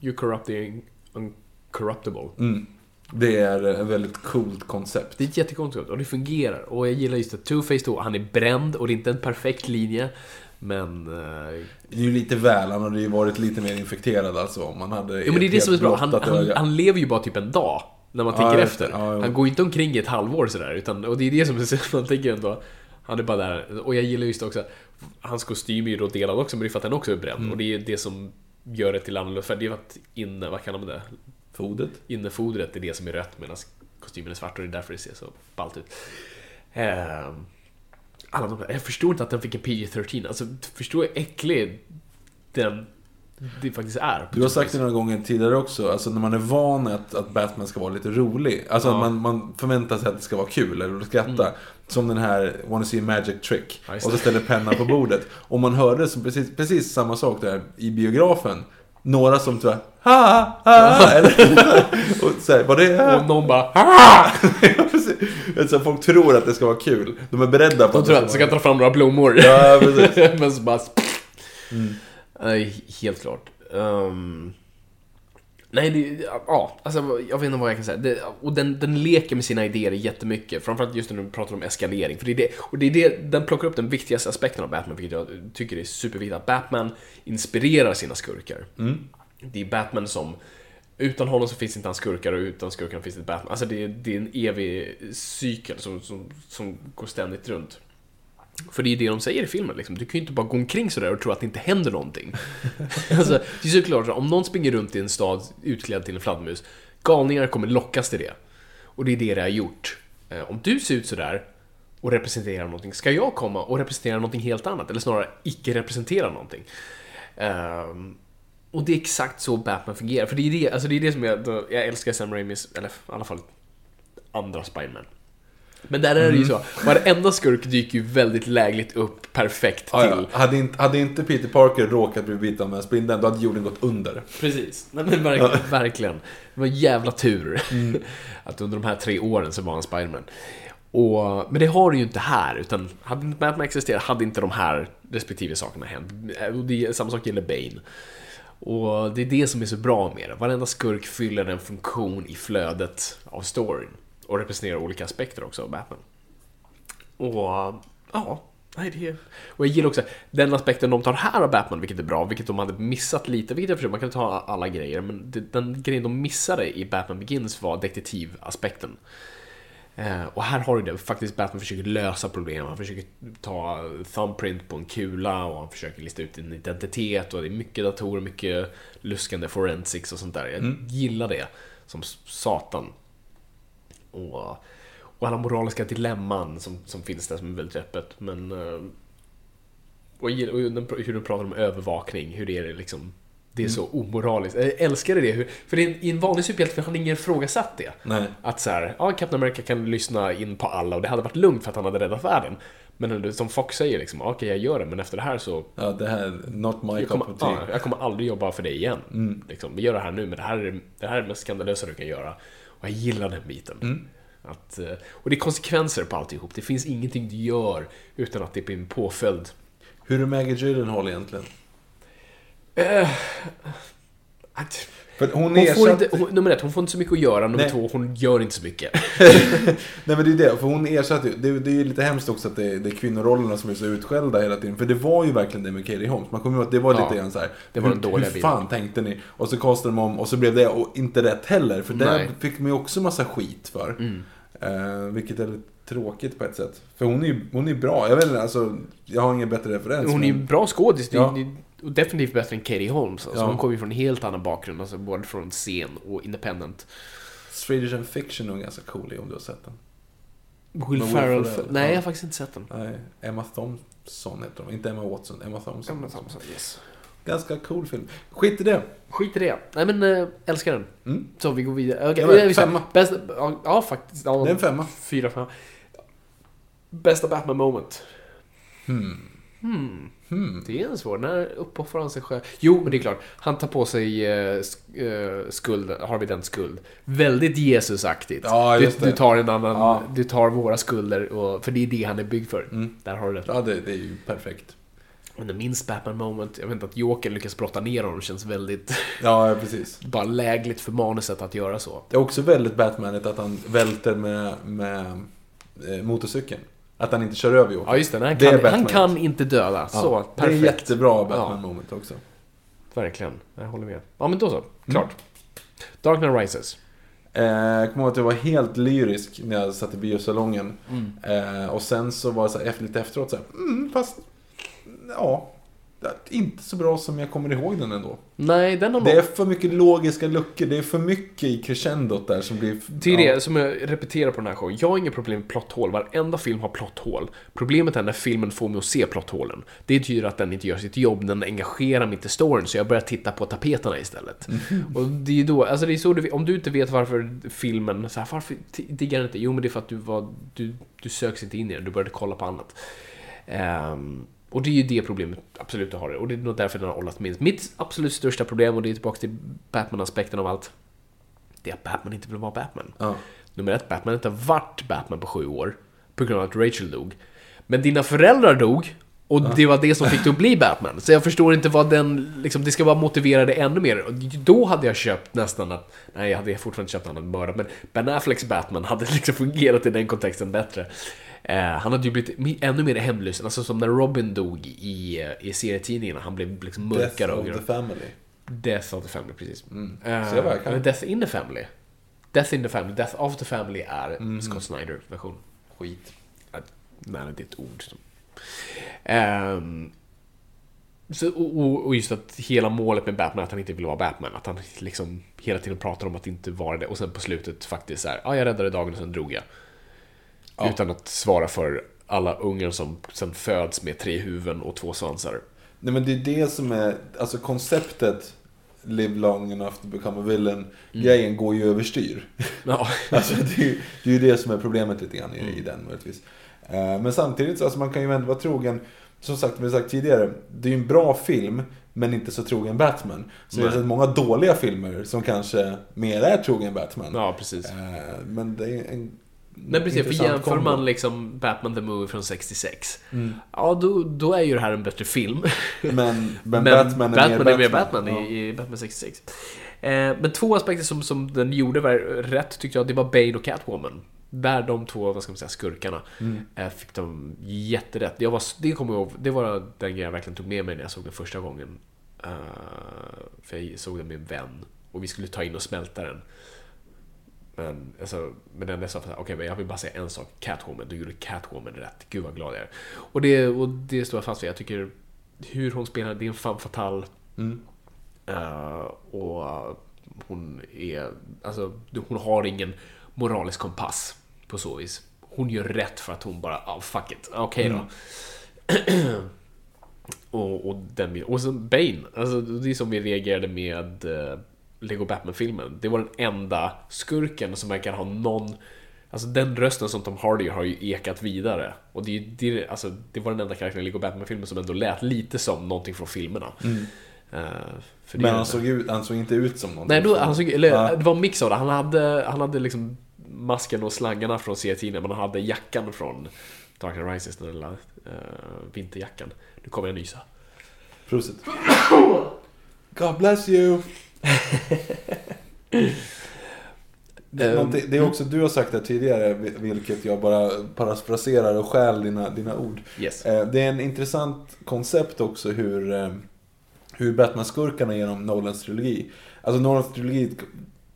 Speaker 2: You corrupt the uncorruptible.
Speaker 1: Mm. Det är ett väldigt coolt koncept.
Speaker 2: Det är ett jättekoncept och det fungerar. Och jag gillar just att Two-Face då, han är bränd och det är inte en perfekt linje. Men... eh,
Speaker 1: Det är ju lite väl, han hade ju varit lite mer infekterad alltså. Om man hade
Speaker 2: Jo men det är det som är bra. Han, han, han lever ju bara typ en dag. När man
Speaker 1: Ja,
Speaker 2: tänker efter.
Speaker 1: Ja, jo.
Speaker 2: han går ju inte omkring i ett halvår sådär. Utan, och det är det som är så, man tänker ändå. Han är bara där. Och jag gillar just också Hans kostym är ju då delad också, men det är för att den också är bränd.
Speaker 1: Mm.
Speaker 2: Och det är det som gör det till annorlunda. För det är att inne, vad kallar man det?
Speaker 1: Fodet.
Speaker 2: Innefodret är det som är rött medan kostymen är svart och det är därför det ser så ballt ut. Ehm, alla de jag förstår inte att den fick en PG-13. Alltså, förstår hur äcklig den det faktiskt är.
Speaker 1: Du har sagt det några gånger tidigare också, alltså när man är van att, att Batman ska vara lite rolig. Alltså
Speaker 2: Ja.
Speaker 1: att man, man förväntar sig att det ska vara kul eller skratta. Som den här Wanna see a magic trick. Och så
Speaker 2: det.
Speaker 1: ställer pennan på bordet. Och man hörde som precis, precis samma sak där i biografen. Några som tror ha ha eller och så här, var det
Speaker 2: Och någon bara
Speaker 1: precis. alltså, folk tror att det ska vara kul. De är beredda på
Speaker 2: De tror att de
Speaker 1: ska
Speaker 2: ta fram några blommor.
Speaker 1: Ja, precis. Mm.
Speaker 2: Men så bara... Nej, helt klart. Ehm, nej, det, ja, alltså jag vet inte vad jag kan säga. Det, och den, den leker med sina idéer jättemycket. Framförallt just när du pratar om eskalering. För det är det, och det är det, den plockar upp den viktigaste aspekten av Batman, vilket jag tycker är superviktigt. Att Batman inspirerar sina skurkar. Det är Batman som... Utan honom så finns inte hans skurkar och utan skurkarna finns inte Batman. Alltså det, är- det är en evig cykel som, som, som går ständigt runt. För det är det de säger i filmen, liksom. du kan ju inte bara gå omkring sådär och tro att det inte händer någonting. alltså, det är såklart, om någon springer runt i en stad utklädd till en fladdermus, galningar kommer lockas till det. Och det är det det har gjort. Eh, Om du ser ut sådär och representerar någonting, ska jag komma och representera någonting helt annat? Eller snarare icke representera någonting. Ehm, och det är exakt så Batman fungerar. För det är det, alltså det, är det som jag, jag älskar Sam Raimis, eller i alla fall andra Spiderman. Men där är det ju
Speaker 1: Mm.
Speaker 2: så, varenda skurk dyker ju väldigt lägligt upp perfekt
Speaker 1: Ja,
Speaker 2: till.
Speaker 1: ja. Hade, inte, hade inte Peter Parker råkat bli biten av spindeln, då hade jorden gått under.
Speaker 2: Precis, Nej, men verkligen, verkligen. Det var en jävla tur
Speaker 1: Mm.
Speaker 2: att under de här tre åren så var han Spiderman. Och, men det har du ju inte här, utan hade inte Batman existerat hade inte de här respektive sakerna hänt. Och det, samma sak gäller Bane. Och det är det som är så bra med det. Varenda skurk fyller en funktion i flödet av storyn. Och representerar olika aspekter också av Batman. Och ja, nej det är... Och jag gillar också den aspekten de tar här av Batman, vilket är bra, vilket de hade missat lite, vilket jag förstår, man kan ta alla grejer, men den grejen de missade i Batman Begins var detektivaspekten. Eh, och här har du det, faktiskt Batman försöker lösa problem, han försöker ta thumbprint på en kula och han försöker lista ut en identitet och det är mycket datorer, mycket luskande forensics och sånt där. Jag gillar det som satan. Och, och alla moraliska dilemman som, som finns där som är väldigt öppet. Men... eh, Och, och hur du pratar om övervakning, hur det är liksom... Det är så omoraliskt. Jag älskade det. hur- För i en vanlig superhjälte hade ingen ifrågasatt det.
Speaker 1: Nej.
Speaker 2: Att så här, ja, Captain America kan lyssna in på alla och det hade varit lugnt för att han hade räddat världen. Men som Fox säger liksom, okej jag gör det, men efter det här så...
Speaker 1: Ja, det här, not my
Speaker 2: Jag
Speaker 1: cup
Speaker 2: kommer,
Speaker 1: of tea.
Speaker 2: ja, jag kommer aldrig jobba för dig igen. Liksom, vi gör det här nu, men det här är det, här är det mest skandalösa du kan göra. Och jag gillar den biten. Att, eh, och det är konsekvenser på alltihop. Det finns ingenting du gör utan att det blir en påföljd.
Speaker 1: Hur är Maggie Gyllenhaal egentligen?
Speaker 2: Att,
Speaker 1: För hon,
Speaker 2: hon
Speaker 1: ersatt...
Speaker 2: får inte, hon, nummer ett, hon får inte så mycket att göra. Nummer
Speaker 1: Nej.
Speaker 2: två, hon gör inte så mycket.
Speaker 1: Nej men det är det, för hon ersatte ju. Det, det är ju lite hemskt också att det, det är kvinnorollerna som är så utskällda hela tiden. För det var ju verkligen det med Katie Holmes. Man kommer ihåg att det var
Speaker 2: Ja,
Speaker 1: lite grann så här.
Speaker 2: det var
Speaker 1: hur,
Speaker 2: den dåliga
Speaker 1: Hur fan tänkte ni? Och så kastade de om och så blev det och inte rätt heller. För.
Speaker 2: Mm.
Speaker 1: fick man ju också massa skit för. Eh, vilket är lite tråkigt på ett sätt. För hon är ju hon är ju bra. Jag vet inte, alltså. Jag har ingen bättre referens.
Speaker 2: Hon är ju
Speaker 1: men-
Speaker 2: bra skådis. Det
Speaker 1: Ja.
Speaker 2: det och definitivt bättre än Katie Holmes. Alltså,
Speaker 1: Ja.
Speaker 2: Hon kommer ju från en helt annan bakgrund. Alltså, både från scen och independent.
Speaker 1: Swedish and Fiction är ganska cool om du har sett den.
Speaker 2: Will Ferrell.
Speaker 1: Ferrell,
Speaker 2: Nej,
Speaker 1: ja.
Speaker 2: jag har faktiskt inte sett den.
Speaker 1: Nej, Emma Thompson heter hon. Inte Emma Watson, Emma Thompson.
Speaker 2: Emma Thompson, yes.
Speaker 1: Ganska cool film. Skit i det.
Speaker 2: Skit i det. Nej men, äh, älskar den.
Speaker 1: Mm.
Speaker 2: Så vi går vidare. Okej,
Speaker 1: Ja,
Speaker 2: vi-
Speaker 1: femma.
Speaker 2: Bästa, ja, faktiskt. Ja,
Speaker 1: Det är en femma.
Speaker 2: Fyra, fem. Bästa Batman moment.
Speaker 1: Hmm.
Speaker 2: Hmm. Det är en svår. När uppoffrar han sig själv? Jo, men det är klart. Han tar på sig eh, eh, skuld, Harvey Dents skuld. Väldigt Jesusaktigt.
Speaker 1: Ja,
Speaker 2: du, du tar en annan,
Speaker 1: Ja.
Speaker 2: du tar våra skulder, och, för det är det han är byggd för. Där har du det.
Speaker 1: Ja, det, det är ju perfekt.
Speaker 2: Men det minst Batman moment, jag vet inte att Joker lyckas brotta ner honom känns väldigt
Speaker 1: Ja, precis.
Speaker 2: bara lägligt för manuset att göra så.
Speaker 1: Det är också väldigt Batmanigt att han välter med, med eh, motorcykeln. Att han inte kör över Joker.
Speaker 2: Ja just det, han,
Speaker 1: Det
Speaker 2: kan, han kan inte döda.
Speaker 1: Ja,
Speaker 2: Så,
Speaker 1: Det är
Speaker 2: perfekt.
Speaker 1: jättebra Batman
Speaker 2: Ja.
Speaker 1: också.
Speaker 2: Verkligen, jag håller med. Ja men då så, klart. Dark Knight Rises.
Speaker 1: Eh, jag kommer ihåg att jag var helt lyrisk när jag satt i biosalongen. Eh, och sen så var det så här, lite efteråt så här, mm, fast ja, inte så bra som jag kommer ihåg den ändå.
Speaker 2: Nej, den har
Speaker 1: Det är
Speaker 2: nog...
Speaker 1: för mycket logiska luckor, det är för mycket i crescendot där som blir...
Speaker 2: Det är
Speaker 1: ja.
Speaker 2: det som jag repeterar på den här showen. Jag har inga problem med plotthål. Varenda film har plotthål. Problemet är när filmen får mig att se plotthålen. Det betyder att den inte gör sitt jobb, den engagerar mig inte i storyn, så jag börjar titta på tapeterna istället. Och det är då, alltså det är så du, om du inte vet varför filmen, så här, varför diggar den inte? Jo men det är för att du var, du, du söks inte in i den, du började kolla på annat. Ehm, och det är ju det problemet absolut du har det. Och det är nog därför den har hållit minst. Mitt absolut största problem, och det är tillbaka till Batman-aspekten av allt, det är att Batman inte vill vara Batman.
Speaker 1: Ja.
Speaker 2: Nummer ett, Batman har inte varit Batman på sju år. På grund av att Rachel dog. Men dina föräldrar dog. Och det var det som fick dig att bli Batman. Så jag förstår inte vad den, liksom, det ska vara motivera det ännu mer. Och Då hade jag köpt nästan att, nej jag hade fortfarande köpt att han hade mördat, men Ben Afflecks Batman hade liksom fungerat i den kontexten bättre. Eh, han hade ju blivit ännu mer hemlysten, alltså som när Robin dog i, eh, i serietidningarna. Han blev liksom
Speaker 1: Death
Speaker 2: mörkare och
Speaker 1: of the family.
Speaker 2: Death of the Family, precis.
Speaker 1: Mm.
Speaker 2: Eh,
Speaker 1: Så jag bara kan-
Speaker 2: eller Death in the Family. Death in the Family, Death of the Family är
Speaker 1: Mm.
Speaker 2: Scott Snyder-version.
Speaker 1: Skit.
Speaker 2: Nej, det är ett ord. Som... Ehm, så, och, och- just att hela målet med Batman är att han inte vill vara Batman. Att han liksom hela tiden pratar om att inte vara det. Och sen på slutet faktiskt så här, ja, jag räddade dagen och sen drog jag.
Speaker 1: Ja.
Speaker 2: Utan att svara för alla ungar som sen föds med tre huvuden och två svansar.
Speaker 1: Nej men det är det som är, alltså konceptet Live long enough to become a villain grejen går ju överstyr.
Speaker 2: Ja.
Speaker 1: Alltså det, är- det är ju det som är problemet lite grann i, i den möjligtvis. Eh, Men samtidigt så alltså man kan ju ändå vara trogen. Som sagt, vi har sagt tidigare. Det är ju en bra film. Men inte så trogen Batman. Så vi har sett många dåliga filmer som kanske mer är trogen Batman.
Speaker 2: ja, precis.
Speaker 1: Eh, Men det är en
Speaker 2: Nej precis, för jämför
Speaker 1: kombo.
Speaker 2: man liksom Batman the Movie från 66 Ja, då, då är ju det här en bättre film
Speaker 1: Men, men,
Speaker 2: Men
Speaker 1: Batman, är mer
Speaker 2: är mer
Speaker 1: Batman.
Speaker 2: Batman
Speaker 1: Ja.
Speaker 2: i, i Batman 66 eh, Men två aspekter som, som den gjorde var rätt tyckte jag, det var Bane och Catwoman Där de två, vad ska man säga, skurkarna
Speaker 1: Mm.
Speaker 2: eh, Fick de jätterätt jag var, Det kommer jag ihåg, det var den grejen jag verkligen tog med mig när jag såg den första gången Eh, För jag såg den med en vän Och vi skulle ta in och smälta den men, alltså, men den jag sa, okej men jag vill bara säga en sak. Catwoman, du gjorde Catwoman rätt. Gud vad glad jag är. Och det, och det står jag fast vid. Jag tycker hur hon spelar, det är en femme fatale.
Speaker 1: Mm.
Speaker 2: Eh, och hon är, alltså hon har ingen moralisk kompass på så vis. Hon gör rätt för att hon bara, ah fuck it, okej då. och, och, den, och sen Bane, alltså det är som vi reagerade med eh, Lego Batman-filmen. Det var den enda skurken som verkar ha någon Alltså den rösten som Tom Hardy har ju ekat vidare. Och det, det, alltså, det var den enda karaktären i Lego Batman-filmen som ändå lät lite som någonting från filmerna.
Speaker 1: Mm. Men
Speaker 2: är
Speaker 1: han såg, ut, han såg inte ut som någonting.
Speaker 2: Nej, då, han såg, eller,
Speaker 1: Ja.
Speaker 2: det var en mix av det. Han hade, han hade liksom masken och slangarna från serietidningen, men han hade jackan från Dark Knight Rises, den lilla uh, vinterjackan. Nu kommer jag nysa.
Speaker 1: Prosit. God bless you. Det är,
Speaker 2: Ehm,
Speaker 1: det är också, du har sagt det tidigare, vilket jag bara parafraserar och stjäl dina, dina ord.
Speaker 2: Yes.
Speaker 1: Eh, Det är en intressant koncept också hur, eh, hur Batman-skurkarna genom Nolans trilogi. Alltså Nolans trilogi,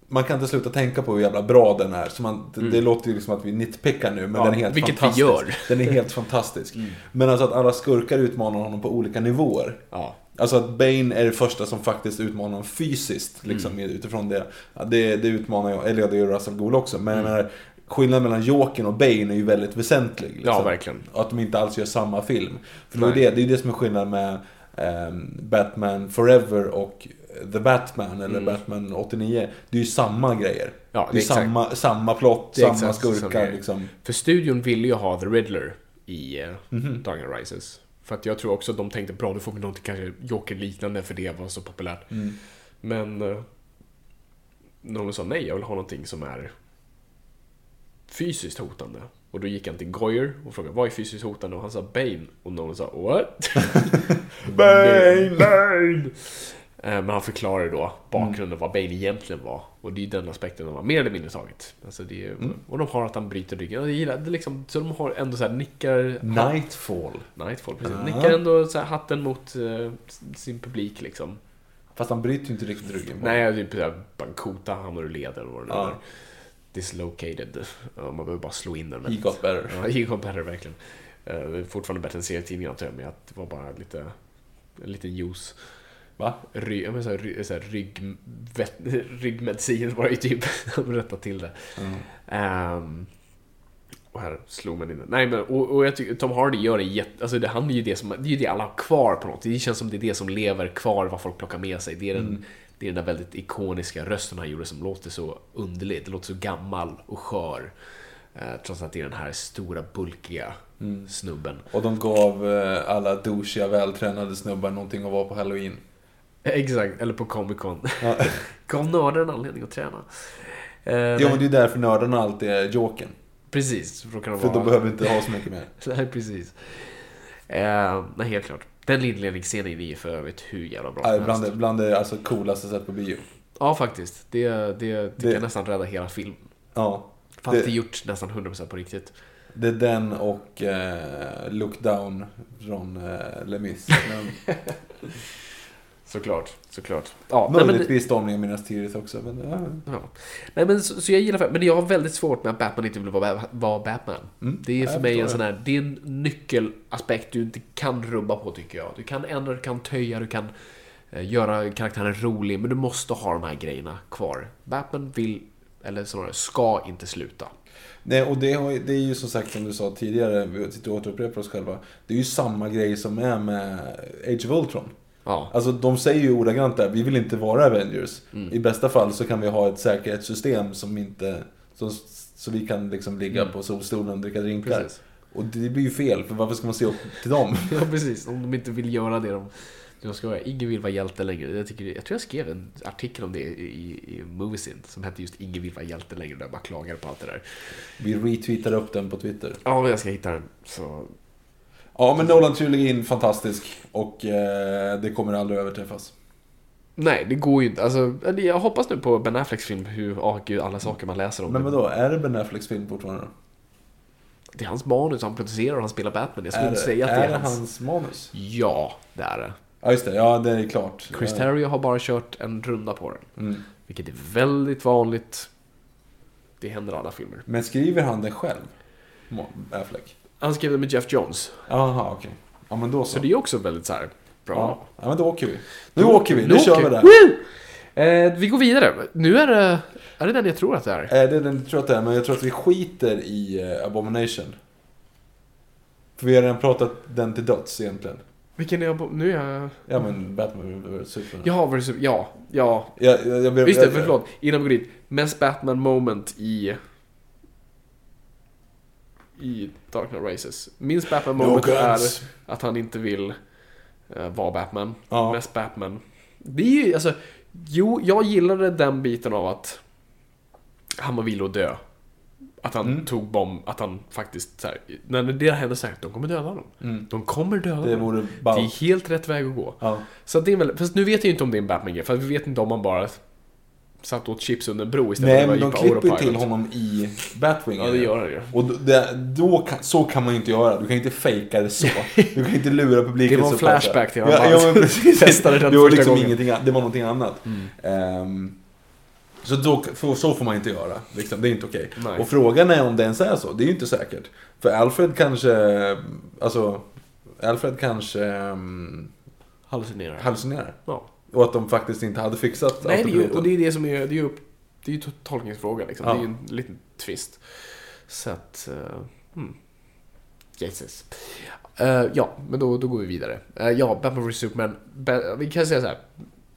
Speaker 1: man kan inte sluta tänka på hur jävla bra den är. Så man, det, det låter ju liksom att vi nitpickar nu, men
Speaker 2: Mm. Ja,
Speaker 1: den är helt
Speaker 2: vilket vi
Speaker 1: fantastisk.
Speaker 2: gör. Mm.
Speaker 1: Den är helt fantastisk. Men alltså att alla skurkar utmanar honom på olika nivåer.
Speaker 2: Ja.
Speaker 1: Alltså att Bane är det första som faktiskt utmanar honom fysiskt. Liksom,
Speaker 2: Mm.
Speaker 1: Utifrån det. Det. Det utmanar jag, eller det gör Russell Gould också. Men
Speaker 2: Mm.
Speaker 1: jag menar, skillnaden mellan Jokern och Bane är ju väldigt väsentlig. Liksom.
Speaker 2: Ja, verkligen.
Speaker 1: Att de inte alls gör samma film. För det är
Speaker 2: Nej.
Speaker 1: det, det är det som är skillnaden med ehm, Batman Forever och The Batman, eller Batman 89. Det är ju samma grejer.
Speaker 2: Mm. Ja,
Speaker 1: det
Speaker 2: det är exakt.
Speaker 1: samma, samma plott, samma skurkar liksom.
Speaker 2: För studion ville ju ha The Riddler i uh,
Speaker 1: Mhm.
Speaker 2: Dark Knight Rises. För att jag tror också att de tänkte bra, då får vi någonting kanske Joker-liknande för det var så populärt.
Speaker 1: Mm.
Speaker 2: Men uh, någon sa nej, jag vill ha någonting som är fysiskt hotande. Och då gick han till Goyer och frågade vad är fysiskt hotande? Och han sa Bane. Och någon sa what? Bane! Bane! Eh, Men han förklarade då bakgrunden vad Bane egentligen var. Och det är den aspekten de har mer eller mindre tagit. Alltså det är, Och de har att han bryter ryggen. Och gillar det liksom, så de har ändå så här nickar...
Speaker 1: Nightfall.
Speaker 2: Nightfall, precis.
Speaker 1: Ja.
Speaker 2: Nickar ändå så hatten mot eh, sin publik liksom.
Speaker 1: Fast han bryter ju inte riktigt ryggen. på
Speaker 2: Nej, typ Bankota hamnar ur led eller vad det nu
Speaker 1: Ja.
Speaker 2: är. Dislocated. Man behöver bara slå in den.
Speaker 1: He got better.
Speaker 2: Ja, he got better verkligen. Uh, fortfarande bättre än serietidningarna tror jag, men att det var bara lite, en liten juice.
Speaker 1: Va?
Speaker 2: Ry, jag menar, så här, så här, rygg, vet, ryggmedicin var ju typ, de rättade till det. Ehm, och här slog man in. Nej men, och, och jag tycker Tom Hardy gör det jätte... Alltså det, han är ju det som, det är ju det alla har kvar på något. Det känns som det är det som lever kvar, vad folk plockar med sig. Det är den, det är den där väldigt ikoniska rösten han gjorde som låter så underligt. Det låter så gammal och skör. Eh, trots att det är den här stora, bulkiga snubben.
Speaker 1: Och de gav eh, alla douchiga, vältränade snubbar någonting att vara på halloween.
Speaker 2: Exakt, eller på Comic Con.
Speaker 1: Ja.
Speaker 2: Gav nörden en anledning att träna. Eh,
Speaker 1: Jo, men det är därför nördarna alltid är Jokern.
Speaker 2: Precis, för kan de
Speaker 1: För
Speaker 2: vara...
Speaker 1: de behöver inte ha så mycket mer.
Speaker 2: Nej, precis. Eh, nej, helt klart. Den inledningsscenen är ju för övrigt hur jävla bra som
Speaker 1: bland, det, bland det alltså, coolaste sett på bio.
Speaker 2: Ja, faktiskt. Det, det, det,
Speaker 1: Det-
Speaker 2: kan nästan rädda hela filmen.
Speaker 1: Ja.
Speaker 2: Fast det,
Speaker 1: Det-
Speaker 2: är gjort nästan 100% på riktigt.
Speaker 1: Det är den och eh, Look Down från eh, Les Mis. Men
Speaker 2: Såklart, såklart. Ja,
Speaker 1: Möjligtvis Stormningen Minas Tirith också. Men, ja.
Speaker 2: ja. nej, men så, så jag gillar Men jag har väldigt svårt med att Batman inte vill vara, vara Batman. Det är
Speaker 1: Ja,
Speaker 2: för
Speaker 1: jag
Speaker 2: mig en sån här, det är en nyckelaspekt du inte kan rubba på tycker jag. Du kan ändra, du kan töja, du kan eh, göra karaktären rolig, men du måste ha de här grejerna kvar. Batman vill, eller snarare ska inte sluta.
Speaker 1: Nej, och det, har, det är ju som sagt som du sa tidigare, vi sitter och återupprepar oss själva. Det är ju samma grej som är med Age of Ultron.
Speaker 2: Ja,
Speaker 1: Alltså de säger ju ordagrant där, vi vill inte vara Avengers.
Speaker 2: Mm.
Speaker 1: I bästa fall så kan vi ha ett säkerhetssystem som inte... Så, så vi kan liksom ligga på solstolen och dricka drinkar.
Speaker 2: Mm. Precis.
Speaker 1: Och det blir ju fel, för varför ska man se upp till dem?
Speaker 2: ja precis. Om de inte vill göra det de... Jag ska vara, ingen vill vara hjälte längre. Jag, tycker, jag tror jag skrev en artikel om det i, i, i Moviesin som hette just Ingen vill vara hjälte längre, där bara klagade på allt det där.
Speaker 1: Vi retweetar upp den på Twitter.
Speaker 2: Ja, jag ska hitta den. Så
Speaker 1: Ja, men Nolan-trilogin, fantastisk. Och eh, det kommer aldrig överträffas.
Speaker 2: Nej, det går ju inte. Alltså, jag hoppas nu på Ben Afflecks film, hur, åh gud, alla saker man läser om.
Speaker 1: Men vadå, är det Ben Afflecks film fortfarande?
Speaker 2: Det är hans manus, han producerar och han spelar Batman. Jag skulle inte
Speaker 1: det-
Speaker 2: säga att det
Speaker 1: är det
Speaker 2: hans.
Speaker 1: hans manus?
Speaker 2: Ja, det är det.
Speaker 1: Ja, just det. Ja, det är klart.
Speaker 2: Chris. Terrio har bara kört en runda på den.
Speaker 1: Mm.
Speaker 2: Vilket är väldigt vanligt. Det händer i alla filmer.
Speaker 1: Men skriver han det själv? Affleck?
Speaker 2: Han skrev det med Jeff Jones.
Speaker 1: Jaha, okej. Ja, men då så.
Speaker 2: Så det är också väldigt så här bra.
Speaker 1: Ja. ja, men då åker vi. Nu åker vi, nu
Speaker 2: Nu
Speaker 1: kör
Speaker 2: åker
Speaker 1: vi det.
Speaker 2: Eh, vi går vidare. Nu är det... Är det den jag tror att det är?
Speaker 1: Eh, det är den jag tror att det är, men jag tror att vi skiter i eh, Abomination. För vi har redan pratat den till döds egentligen.
Speaker 2: Vilken är jag? Nu är jag...
Speaker 1: Ja, men Batman vs Superman.
Speaker 2: Jaha, versus... Ja, ja.
Speaker 1: Jag, jag, jag,
Speaker 2: det,
Speaker 1: jag-
Speaker 2: förlåt. Innan vi går dit. Mest Batman moment i... I Dark Knight Rises. Minst Batman
Speaker 1: No
Speaker 2: moment är
Speaker 1: guns.
Speaker 2: att han inte vill eh, vara Batman.
Speaker 1: Ja.
Speaker 2: Mest Batman. Det är ju, alltså... Jo, jag gillade den biten av att han var villig att dö. Att han
Speaker 1: Mm.
Speaker 2: tog bomb, att han faktiskt så här, när det händer så här, de kommer döda honom. De kommer döda
Speaker 1: Mm. Det
Speaker 2: honom. Det är helt rätt väg att gå.
Speaker 1: Ja.
Speaker 2: Så det är väl, fast nu vet jag ju inte om det är en Batman-grej, för vi vet inte om han bara satt åt chips under en bro istället
Speaker 1: Nej,
Speaker 2: för
Speaker 1: men
Speaker 2: att
Speaker 1: de
Speaker 2: vara på
Speaker 1: klipper ju
Speaker 2: autopilot.
Speaker 1: till honom i Batwing.
Speaker 2: Ja, det gör han ju.
Speaker 1: Och det, då kan, så kan man ju inte göra. Du kan inte fejka det så. Du kan inte lura publiken
Speaker 2: Det var en flashback till
Speaker 1: ja,
Speaker 2: han
Speaker 1: ja, men precis.
Speaker 2: testade den
Speaker 1: det var liksom
Speaker 2: gången. Mm.
Speaker 1: ingenting. Det var någonting annat. Ehm, så, då, för, så får man inte göra. Liksom. Det är inte okej.
Speaker 2: Nej.
Speaker 1: Och frågan är om det ens är så. Det är ju inte säkert. För Alfred kanske... Alltså... Alfred kanske um,
Speaker 2: Hallucinerar.
Speaker 1: hallucinerar.
Speaker 2: ja.
Speaker 1: Och att de faktiskt inte hade fixat
Speaker 2: Nej, det är ju, och det är det som är, det är ju det är ju to- tolkningsfråga liksom.
Speaker 1: Ja.
Speaker 2: Det är ju en liten twist. Så att... Uh, hmm. Jesus. Eh, ja, men då, då går vi vidare. Eh, ja, Batman vs Superman. Ba- vi kan säga så här.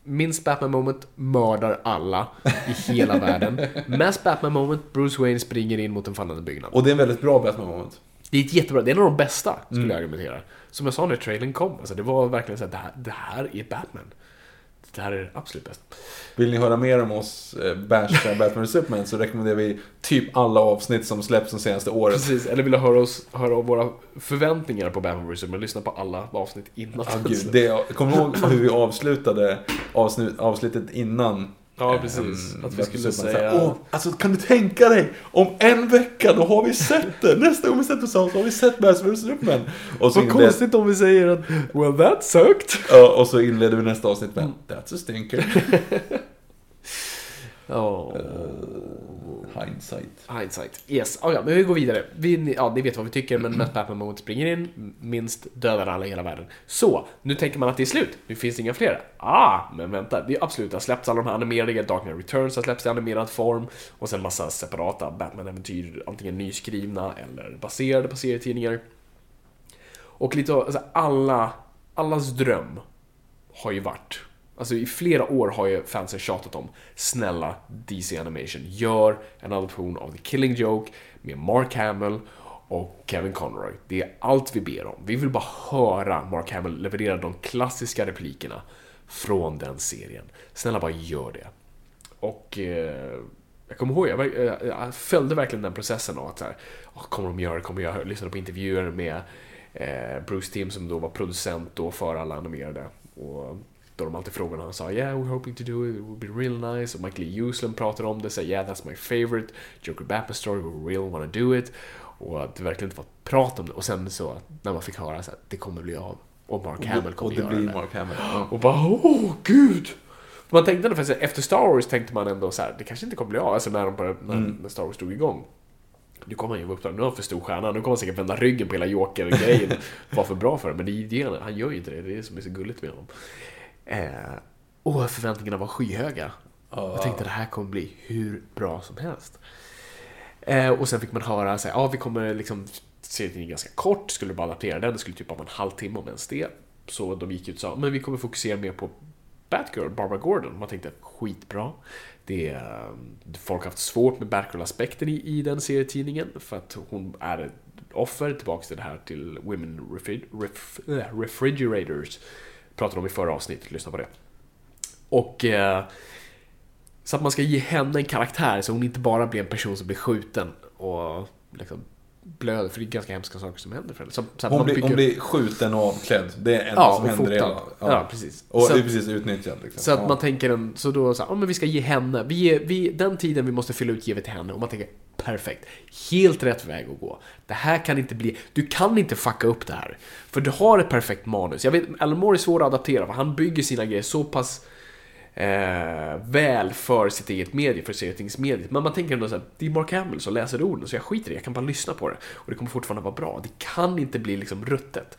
Speaker 2: Minst Batman moment mördar alla i hela världen. Mest Batman moment, Bruce Wayne springer in mot en fallande byggnad.
Speaker 1: Och det är en väldigt bra Batman moment.
Speaker 2: Det är ett jättebra, det är en av de bästa, skulle jag argumentera. Som jag sa när trailern kom, alltså det var verkligen så att det här, det här är Batman. Det här är absolut bäst.
Speaker 1: Vill ni höra mer om oss eh, basha Batman vs Superman så rekommenderar vi typ alla avsnitt som släppts de senaste året.
Speaker 2: Precis, eller vill du höra, oss, höra om våra förväntningar på Batman vs Superman, lyssna på alla avsnitt innan.
Speaker 1: Ah, gud, det, kommer du ihåg hur vi avslutade avsnitt, avsnittet innan?
Speaker 2: Ja, precis.
Speaker 1: ehm,
Speaker 2: Att vi skulle säga-
Speaker 1: Åh, alltså kan du tänka dig? Om en vecka, då har vi sett det! Nästa gång vi sätter oss så har vi sett Batman vs Superman. Och så,
Speaker 2: Vad
Speaker 1: inled,
Speaker 2: konstigt om vi säger att Well that sucked.
Speaker 1: ja, och så inleder vi nästa avsnitt med That's a stinker.
Speaker 2: Ja,
Speaker 1: Hindsight.
Speaker 2: hindsight. Yes, oh, ja, men vi går vidare. Vi, ja, ni vet vad vi tycker, men Matt Batman moment springer in, minst dödar alla i hela världen. Så, nu tänker man att det är slut. Nu finns det inga fler. Ah, men vänta, det är absolut, det har släppts alla de här animerade, Dark Knight Returns har släppts i animerad form, och sen massa separata Batman-äventyr, antingen nyskrivna eller baserade på serietidningar. Och lite av, alltså alla, allas dröm har ju varit Alltså i flera år har ju fansen tjatat om Snälla DC Animation, gör en adoption av The Killing Joke med Mark Hamill och Kevin Conroy. Det är allt vi ber om. Vi vill bara höra Mark Hamill leverera de klassiska replikerna från den serien. Snälla bara gör det. Och eh, jag kommer ihåg, jag, jag, eh, jag följde verkligen den processen av att så här, oh, kommer de göra det, kommer jag göra det?" Jag lyssnade på intervjuer med eh, Bruce Timm som då var producent då för alla animerade. Och då de alltid frågade och han sa yeah we're hoping to do it, it would be real nice. Och Michael E. Uslin pratade om det, sa yeah that's my favorite. Joker Batman story, we really wanna do it. Och att det verkligen inte var prat om det. Och sen så när man fick höra så att det kommer bli av. Och Mark Hamill kommer
Speaker 1: Och det
Speaker 2: göra
Speaker 1: blir
Speaker 2: det.
Speaker 1: Mark Hamill. Ja.
Speaker 2: Och bara åh gud! Man tänkte ändå, för efter Star Wars tänkte man ändå så här, det kanske inte kommer bli av, alltså när, de började, när,
Speaker 1: Mm.
Speaker 2: när Star Wars drog igång. Nu kommer han ju vara upptagen, nu är han för stor stjärna, nu kommer han säkert vända ryggen på hela Joker-grejen. Var för bra för det, men det det, han- han gör ju inte det, det är det som är så gulligt med honom. Eh, och förväntningarna var skyhöga. Jag tänkte det här kommer bli hur bra som helst. Eh, och sen fick man höra att ah, vi kommer liksom, serien är ganska kort, skulle bara adaptera den, det skulle typ vara en halvtimme om ens det. Så de gick ut och sa, men vi kommer fokusera mer på Batgirl, Barbara Gordon. Man tänkte, skitbra. Det är, folk har haft svårt med Batgirl-aspekten i, i den serietidningen, för att hon är ett offer, Tillbaka till det här till Women refri- ref, eh, Refrigerators. Pratade om i förra avsnittet, lyssna på det. Och eh, så att man ska ge henne en karaktär så hon inte bara blir en person som blir skjuten och liksom blöder, för det är ganska hemska saker som händer för henne. Så, så
Speaker 1: Hon, blir,
Speaker 2: bygger-
Speaker 1: hon blir skjuten och avklädd. Det är det enda
Speaker 2: Ja,
Speaker 1: som händer hela.
Speaker 2: Ja, precis.
Speaker 1: Och
Speaker 2: Så
Speaker 1: är precis utnyttjat. Liksom.
Speaker 2: Så att
Speaker 1: ja.
Speaker 2: man tänker en, så då så här, ja, men vi ska ge henne, vi, ger- vi, den tiden vi måste fylla ut ger vi till henne och man tänker perfekt, helt rätt väg att gå. Det här kan inte bli, du kan inte fucka upp det här. För du har ett perfekt manus. Jag vet, Alan Moore är svår att adaptera för han bygger sina grejer så pass eh, väl för sitt eget medie, för serietidningsmediet. Men man tänker ändå så här, det är Mark Hamill som läser orden så jag skiter i det, jag kan bara lyssna på det. Och det kommer fortfarande vara bra. Det kan inte bli liksom ruttet.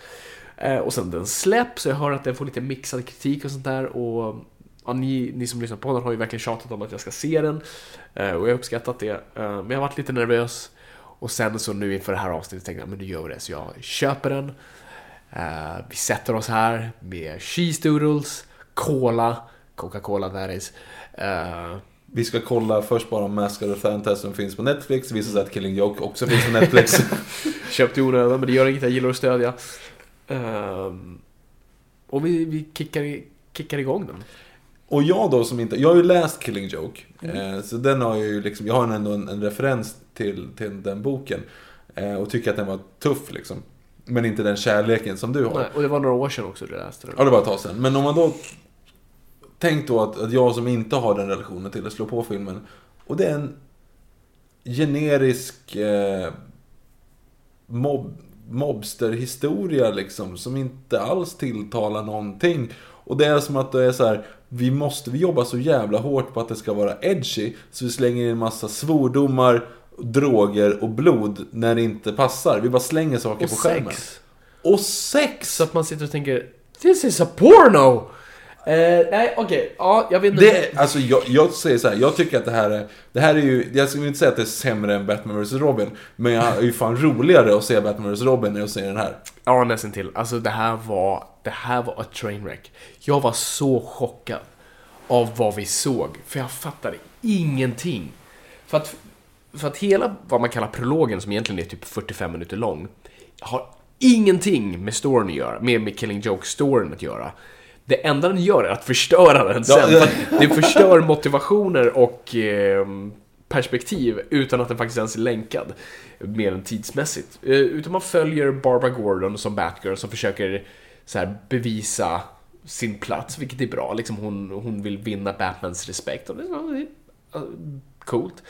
Speaker 2: Eh, och sen den släpps, och jag hör att den får lite mixad kritik och sånt där. Och ja, ni, ni som lyssnar på den har ju verkligen tjatat om att jag ska se den. Eh, och jag har uppskattat det. Eh, men jag har varit lite nervös. Och sen så nu inför det här avsnittet tänkte jag, men nu gör vi det. Så jag köper den. Eh, vi sätter oss här med cheese doodles, cola, Coca-Cola that is. Eh,
Speaker 1: Vi ska kolla först bara om Mask of the Phantasm finns på Netflix. Det visar sig att Killing Joke också finns på Netflix.
Speaker 2: Köpt i onödan, men det gör inget, jag gillar att stödja. Ehm, och vi, vi kickar, kickar igång den.
Speaker 1: Och jag då som inte, jag har ju läst Killing Joke.
Speaker 2: Mm.
Speaker 1: Eh, så den har jag ju liksom, jag har ändå en, en referens till, till den boken. Eh, och tycker att den var tuff liksom. Men inte den kärleken som du har.
Speaker 2: Nej, och det var några år sedan också du läste den.
Speaker 1: Ja, det var ett tag sedan. Men om man då... Tänk då att, att jag som inte har den relationen till att slå på filmen. Och det är en generisk eh, mob, mobsterhistoria liksom. Som inte alls tilltalar någonting. Och det är som att det är så här. Vi måste, vi jobbar så jävla hårt på att det ska vara edgy. Så vi slänger in en massa svordomar, droger och blod när det inte passar. Vi bara slänger saker
Speaker 2: Och
Speaker 1: på skärmen.
Speaker 2: sex.
Speaker 1: Och sex!
Speaker 2: Så att man sitter och tänker This is a porno! Eh, nej, okej. Ja, jag vet inte.
Speaker 1: Det, alltså jag, jag säger så här, jag tycker att det här är, det här är ju, jag skulle inte säga att det är sämre än Batman vs Robin, men jag är ju fan roligare att se Batman vs Robin än att se den här.
Speaker 2: Ja, nästan till. Alltså det här var, det här var ett trainwreck. Jag var så chockad av vad vi såg, för jag fattade ingenting. För att, för att hela vad man kallar prologen, som egentligen är typ 45 minuter lång, har ingenting med storyn att göra, med, med Killing Joke-storyn att göra. Det enda den gör är att förstöra den sen.
Speaker 1: Ja, ja.
Speaker 2: Det förstör motivationer och eh, perspektiv utan att den faktiskt ens är länkad. Mer än tidsmässigt. Eh, utan man följer Barbara Gordon som Batgirl som försöker så här, bevisa sin plats, vilket är bra. Liksom hon, hon vill vinna Batmans respekt. Och det, är coolt.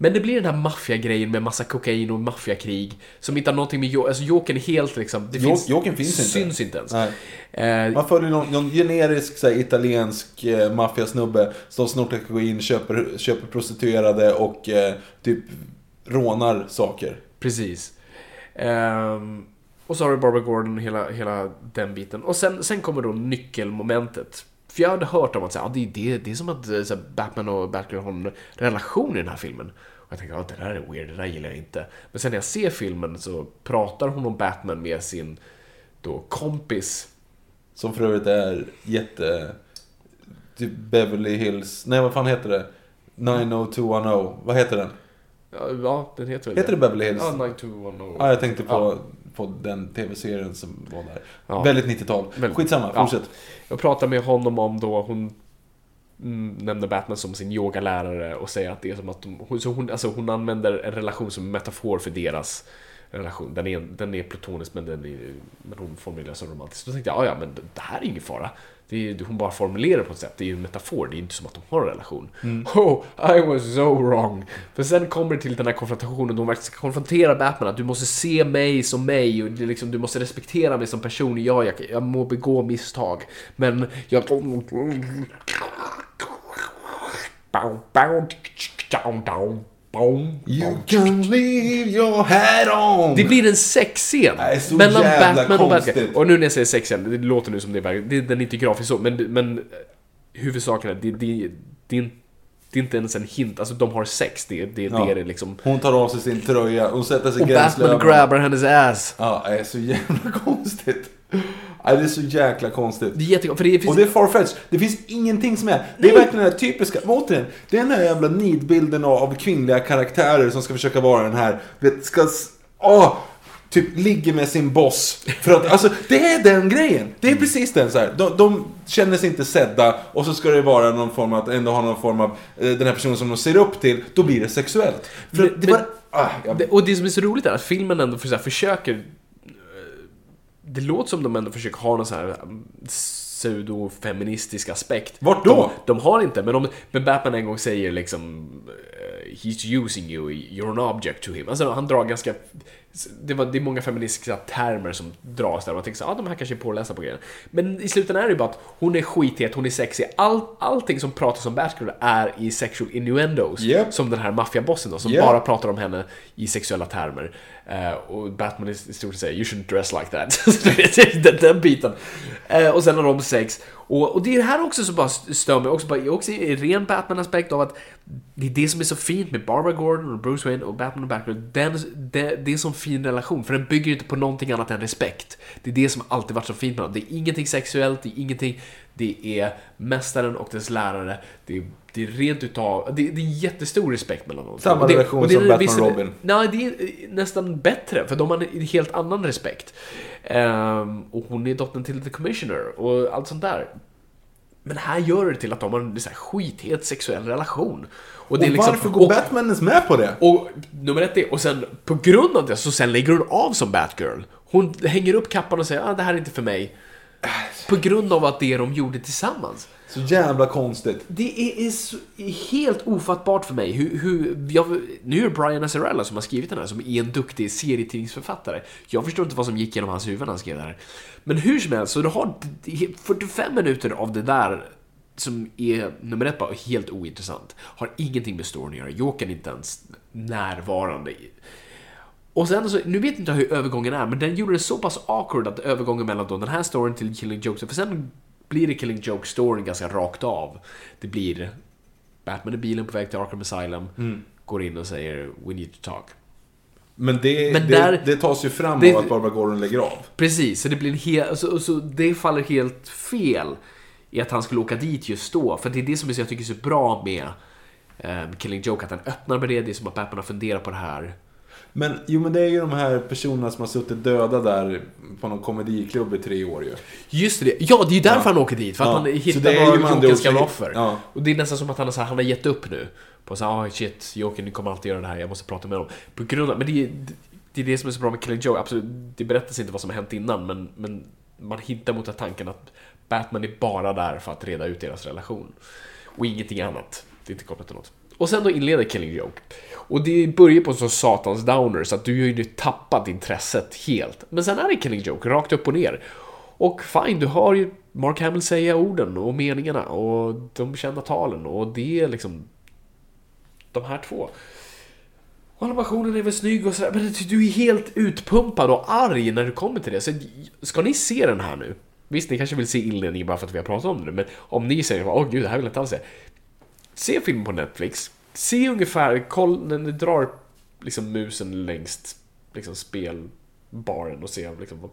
Speaker 2: Men det blir den här maffiagrejen med massa kokain och maffiakrig som inte har någonting med Jokern... Alltså Jokern är helt liksom... Det
Speaker 1: Jo-
Speaker 2: finns,
Speaker 1: Jokern finns inte.
Speaker 2: syns inte ens.
Speaker 1: Nej.
Speaker 2: Eh,
Speaker 1: Man följer någon, någon generisk här, italiensk eh, maffiasnubbe som snortar kokain, köper, köper prostituerade och eh, typ rånar saker.
Speaker 2: Precis. Ehm, och så har du Barbara Gordon och hela, hela den biten. Och sen, sen kommer då nyckelmomentet. För jag hade hört om att så här, det, det, det är som att eh, så här, Batman och Batgirl har en relation i den här filmen. Och jag tänkte, ja, det där är weird, det där gillar jag inte. Men sen när jag ser filmen så pratar hon om Batman med sin då kompis.
Speaker 1: Som för övrigt är jätte... Typ Beverly Hills... Nej, vad fan heter det? 90210. Vad heter den?
Speaker 2: Ja, den heter väl
Speaker 1: Heter det Beverly Hills?
Speaker 2: Ja, 9210.
Speaker 1: Ja, jag tänkte på,
Speaker 2: Ja.
Speaker 1: På den tv-serien som var där.
Speaker 2: Ja.
Speaker 1: Väldigt 90-tal.
Speaker 2: Väldigt-
Speaker 1: Skitsamma,
Speaker 2: ja.
Speaker 1: fortsätt.
Speaker 2: Jag pratade med honom om då hon mm, nämnde Batman som sin yogalärare och säger att det är som att de, hon, så hon, alltså hon använder en relation som metafor för deras relation. Den är, den är platonisk men, den är, men hon formulerar som romantisk. Då tänkte jag, "Ah, ja men det här är ingen fara. Det är, hon bara formulerar på ett sätt, det är ju en metafor, det är inte som att de har en relation. Oh, I was so wrong. För sen kommer det till den här konfrontationen då hon verkligen ska konfrontera Batman att du måste se mig som mig och liksom, du måste respektera mig som person. Ja, jag, jag må begå misstag, men jag...
Speaker 1: You can leave your hat on!
Speaker 2: Det blir en sexscen
Speaker 1: Nej, så
Speaker 2: mellan
Speaker 1: jävla
Speaker 2: Batman och
Speaker 1: konstigt.
Speaker 2: Och nu när jag säger sexscen, det låter nu som det är det, den är inte grafisk så, men, men eh, huvudsaken är, det, det, det, är- det är inte ens en hint, alltså de har sex, det, det,
Speaker 1: Ja.
Speaker 2: det är det liksom.
Speaker 1: Hon tar av sig sin tröja, hon sätter sig
Speaker 2: Och
Speaker 1: gränsle
Speaker 2: Batman grabbar hennes ass.
Speaker 1: Ja, det är så jävla konstigt. Ja, det är så jäkla konstigt.
Speaker 2: Det är jättegott, för det finns...
Speaker 1: Och det är farfetched. Det finns ingenting som är... Det är verkligen den här typiska... Återigen, det är den här jävla nidbilden av, av kvinnliga karaktärer som ska försöka vara den här... Vet, ska... Åh! Typ ligger med sin boss. För att, alltså, det är den grejen. Det är precis den så här. De, de känner sig inte sedda och så ska det vara någon form av, att ändå ha någon form av, eh, den här personen som de ser upp till, då blir det sexuellt. För
Speaker 2: Men-
Speaker 1: det var... Ah, jag,
Speaker 2: Det, och det som är så roligt är att filmen ändå för, här, försöker... Det låter som de ändå försöker ha någon så här mm, pseudo-feministisk aspekt.
Speaker 1: Vart då?
Speaker 2: De, de har inte, men, de, men Batman en gång säger liksom eh, He's using you, you're an object to him. Alltså han drar ganska... Det, var, det är många feministiska termer som dras där man tänker så ja ah, de här kanske är pålästa på grejen. Men i slutändan är det bara att hon är skithet, hon är sexig. All, allting som pratas om Batgirl är i sexual innuendos.
Speaker 1: Japp.
Speaker 2: Som den här maffiabossen då, som
Speaker 1: Ja.
Speaker 2: bara pratar om henne i sexuella termer. Uh, och Batman i stort sett säger “You shouldn't dress like that”. Den, den biten. Uh, och sen har de sex. Och, och det är det här också som bara stör mig, också, bara, också i ren Batman-aspekt av att det är det som är så fint med Barbara Gordon och Bruce Wayne och Batman och Batgirl. Den, det, det är en sån fin relation, för den bygger inte på någonting annat än respekt. Det är det som alltid varit så fint med dem. Det är ingenting sexuellt, det är ingenting... Det är mästaren och dess lärare. Det är, det är rent utav... Det, det är jättestor respekt mellan dem.
Speaker 1: Samma
Speaker 2: Och det,
Speaker 1: relation
Speaker 2: och det
Speaker 1: som Batman och Robin.
Speaker 2: Nej, det är nästan bättre, för de har en helt annan respekt. Ehm, och hon är dottern till The Commissioner och allt sånt där. Men här gör det till att de har en så här skithet sexuell relation. Och, det är
Speaker 1: och
Speaker 2: liksom,
Speaker 1: varför går
Speaker 2: och,
Speaker 1: Batman ens med på det?
Speaker 2: och nummer ett är, och sen på grund av det så sen lägger hon av som Batgirl. Hon hänger upp kappan och säger ah, det här är inte för mig. På grund av att det de gjorde tillsammans.
Speaker 1: Så jävla konstigt.
Speaker 2: Det är, är, så, helt ofattbart för mig hur... hur jag, nu är det Brian Azzarella som har skrivit den här, som är en duktig serietidningsförfattare. Jag förstår inte vad som gick genom hans huvud när han skrev det här. Men hur som helst, så du har 45 minuter av det där som är, nummer ett, bara helt ointressant. Har ingenting med storyn att göra. Jokern är inte ens närvarande. Och sen så, nu vet inte jag hur övergången är, men den gjorde det så pass awkward att övergången mellan då den här storyn till Killing Jokes, för sen blir det Killing Joke-storyn ganska rakt av. Det blir Batman i bilen på väg till Arkham Asylum,
Speaker 1: Mm.
Speaker 2: går in och säger “We need to talk”.
Speaker 1: Men, det,
Speaker 2: Men där-
Speaker 1: det tas ju fram
Speaker 2: det-
Speaker 1: av att Barbara Gordon lägger av.
Speaker 2: Precis, så det blir en hel, så, så det faller helt fel i att han skulle åka dit just då. För det är det som jag tycker är så bra med eh, Killing Joke, att han öppnar med det. Det är som att Batman har funderat på det här.
Speaker 1: Men, jo, men det är ju de här personerna som har suttit döda där på någon komediklubb i tre år ju.
Speaker 2: Just det, ja det är ju därför
Speaker 1: Ja.
Speaker 2: han åker dit. För att
Speaker 1: Ja,
Speaker 2: han hittar
Speaker 1: det är ju med
Speaker 2: var
Speaker 1: andra
Speaker 2: Jokers
Speaker 1: ord-
Speaker 2: gamla offer.
Speaker 1: Ja.
Speaker 2: Och det är nästan som att han, så här, han har gett upp nu. På så här, ah shit, Joker ni kommer alltid göra det här, jag måste prata med dem. På grund av, men det är, det är det som är så bra med Killing Joke, absolut, det berättas inte vad som har hänt innan, men, men man hintar mot tanken att Batman är bara där för att reda ut deras relation. Och ingenting annat. Det är inte kopplat till något. Och sen då inleder Killing Joke. Och det börjar på en sån satans downer, så att du har ju tappat intresset helt. Men sen är det Killing Joke, rakt upp och ner. Och fine, du har ju Mark Hamill säga orden och meningarna och de kända talen och det är liksom de här två. Och animationen är väl snygg och sådär, men du är helt utpumpad och arg när du kommer till det. Så ska ni se den här nu? Visst, ni kanske vill se inledningen bara för att vi har pratat om det, men om ni säger åh gud, det här vill jag inte alls se. Se filmen på Netflix. Se ungefär, koll när ni drar liksom musen längst liksom spelbaren och se liksom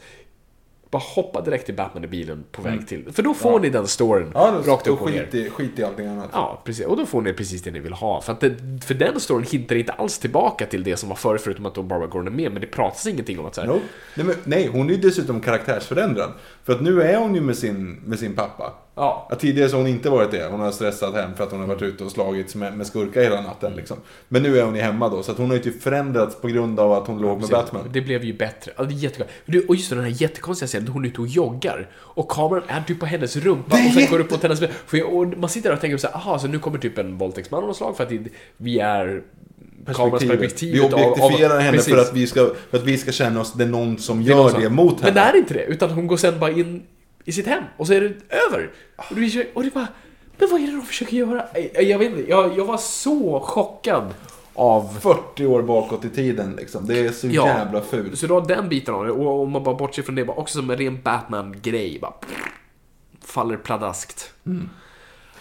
Speaker 2: bara hoppa direkt till Batman i bilen på väg till. För då får
Speaker 1: Ja.
Speaker 2: ni den storyn
Speaker 1: Ja, då,
Speaker 2: rakt upp och ner.
Speaker 1: i, skit i allting annat.
Speaker 2: Ja, precis. Och då får ni precis det ni vill ha. För, att det, för den storyn hittar inte alls tillbaka till det som var förut, förutom att då Barbara Gordon är med. Men det pratas ingenting om att så här,
Speaker 1: No. Nej, men, nej, hon är ju dessutom karaktärsförändrad. För att nu är hon ju med sin, med sin pappa.
Speaker 2: Ja.
Speaker 1: Att tidigare så har hon inte varit det. Hon har stressat hem för att hon har varit ute och slagits med, med skurkar hela natten. Liksom. Men nu är hon ju hemma då. Så hon har ju typ förändrats på grund av att hon låg med
Speaker 2: Precis.
Speaker 1: Batman.
Speaker 2: Det blev ju bättre. Ja, det är jättegott. Du, Och just den här jättekonstiga scenen, hon är ute och joggar. Och kameran är typ på hennes rumpa och sen går upp mot hennes... För man sitter där och tänker så här, aha, så nu kommer typ en våldtäktsman av något slag för att vi är... Kamerans perspektiv
Speaker 1: Vi objektifierar
Speaker 2: av-
Speaker 1: henne
Speaker 2: precis.
Speaker 1: för att, vi ska, för att vi ska känna oss, det är någon som
Speaker 2: Det är
Speaker 1: gör det mot henne.
Speaker 2: Men det är inte det, utan hon går sen bara in i sitt hem och så är det över. Och är- och bara, men vad är det de försöker göra? Jag, vet inte, jag, jag var så chockad av...
Speaker 1: 40 år bakåt i tiden liksom. Det är så
Speaker 2: Ja.
Speaker 1: jävla fult.
Speaker 2: Så du har den biten av det, och om man bara bortser från det, bara också som en ren Batman-grej, bara faller pladaskt.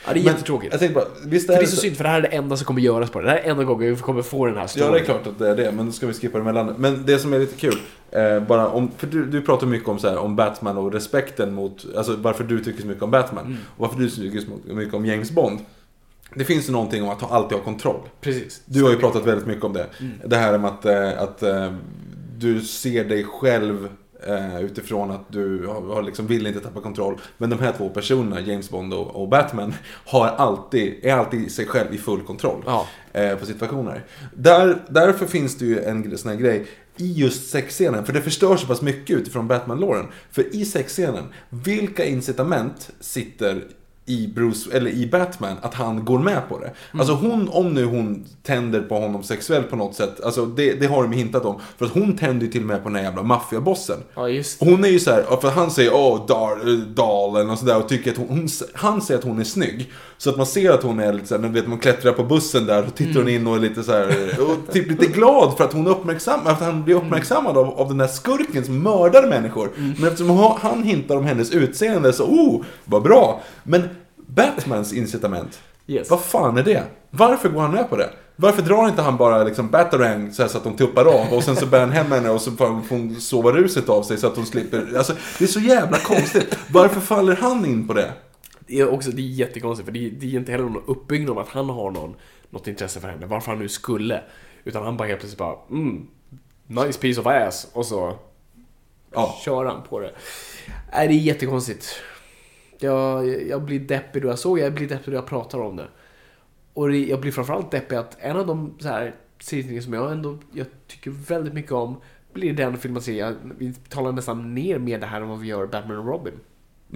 Speaker 2: Ja, det är jättetråkigt.
Speaker 1: Jag tänkte bara, visst
Speaker 2: För
Speaker 1: är
Speaker 2: det är så
Speaker 1: så...
Speaker 2: synd, för det här är det enda som kommer göras på det. Det här är enda gången vi kommer få den här
Speaker 1: Ja,
Speaker 2: storyn.
Speaker 1: det är klart att det är det, men då ska vi skippa det emellan. Men det som är lite kul, eh, bara om, för du, du pratar mycket om, så här, om Batman och respekten mot, alltså varför du tycker så mycket om Batman.
Speaker 2: Mm.
Speaker 1: Och varför du tycker så mycket om James Bond. Det finns ju någonting om att ha, alltid ha kontroll.
Speaker 2: Precis.
Speaker 1: Du har ju pratat väldigt mycket om det.
Speaker 2: Mm.
Speaker 1: Det här med att, eh, att eh, du ser dig själv eh, utifrån att du har, liksom vill inte tappa kontroll. Men de här två personerna, James Bond och, och Batman, har alltid, är alltid sig själv i full kontroll
Speaker 2: Ja.
Speaker 1: eh, på situationer. Där, därför finns det ju en sån här grej i just sexscenen, för det förstör så pass mycket utifrån Batman-låren. För i sexscenen, vilka incitament sitter i Bruce, eller i Batman, att han går med på det. Alltså hon, om nu hon tänder på honom sexuellt på något sätt, alltså det, det har de hintat om. För att hon tänder ju till och med på den här jävla maffiabossen.
Speaker 2: Ja, just
Speaker 1: Och Hon är ju så här, för han säger åh, dar, eh, dalen och sådär och tycker att hon, hon, han säger att hon är snygg. Så att man ser att hon är lite såhär, vet man klättrar på bussen där och tittar hon in och är lite så här och typ lite glad för att hon uppmärksam, att han blir uppmärksammad av, av den där skurken som mördar människor. Men eftersom han- han hintar om hennes utseende så, oh, vad bra. Men Batmans incitament,
Speaker 2: Yes.
Speaker 1: vad fan är det? Varför går han med på det? Varför drar inte han bara liksom Batarang så, så att de tuppar av och sen så bär han hem henne och så får hon- sova ruset av sig så att hon slipper. Alltså, det är så jävla konstigt. Varför faller han in på det?
Speaker 2: Det är också det är jättekonstigt, för det är, det är inte heller någon uppbyggnad av att han har någon, något intresse för henne, varför han nu skulle. Utan han bara helt plötsligt bara, mm, nice piece of ass, och så
Speaker 1: Ja.
Speaker 2: kör han på det. Nej, det är jättekonstigt. Jag, jag blir deppig då jag såg jag blir deppig då jag pratar om det. Och det, jag blir framförallt deppig att en av de så här serietidningar som jag ändå jag tycker väldigt mycket om blir den filmen ser jag, vi talar nästan ner med det här än vad vi gör Batman och Robin.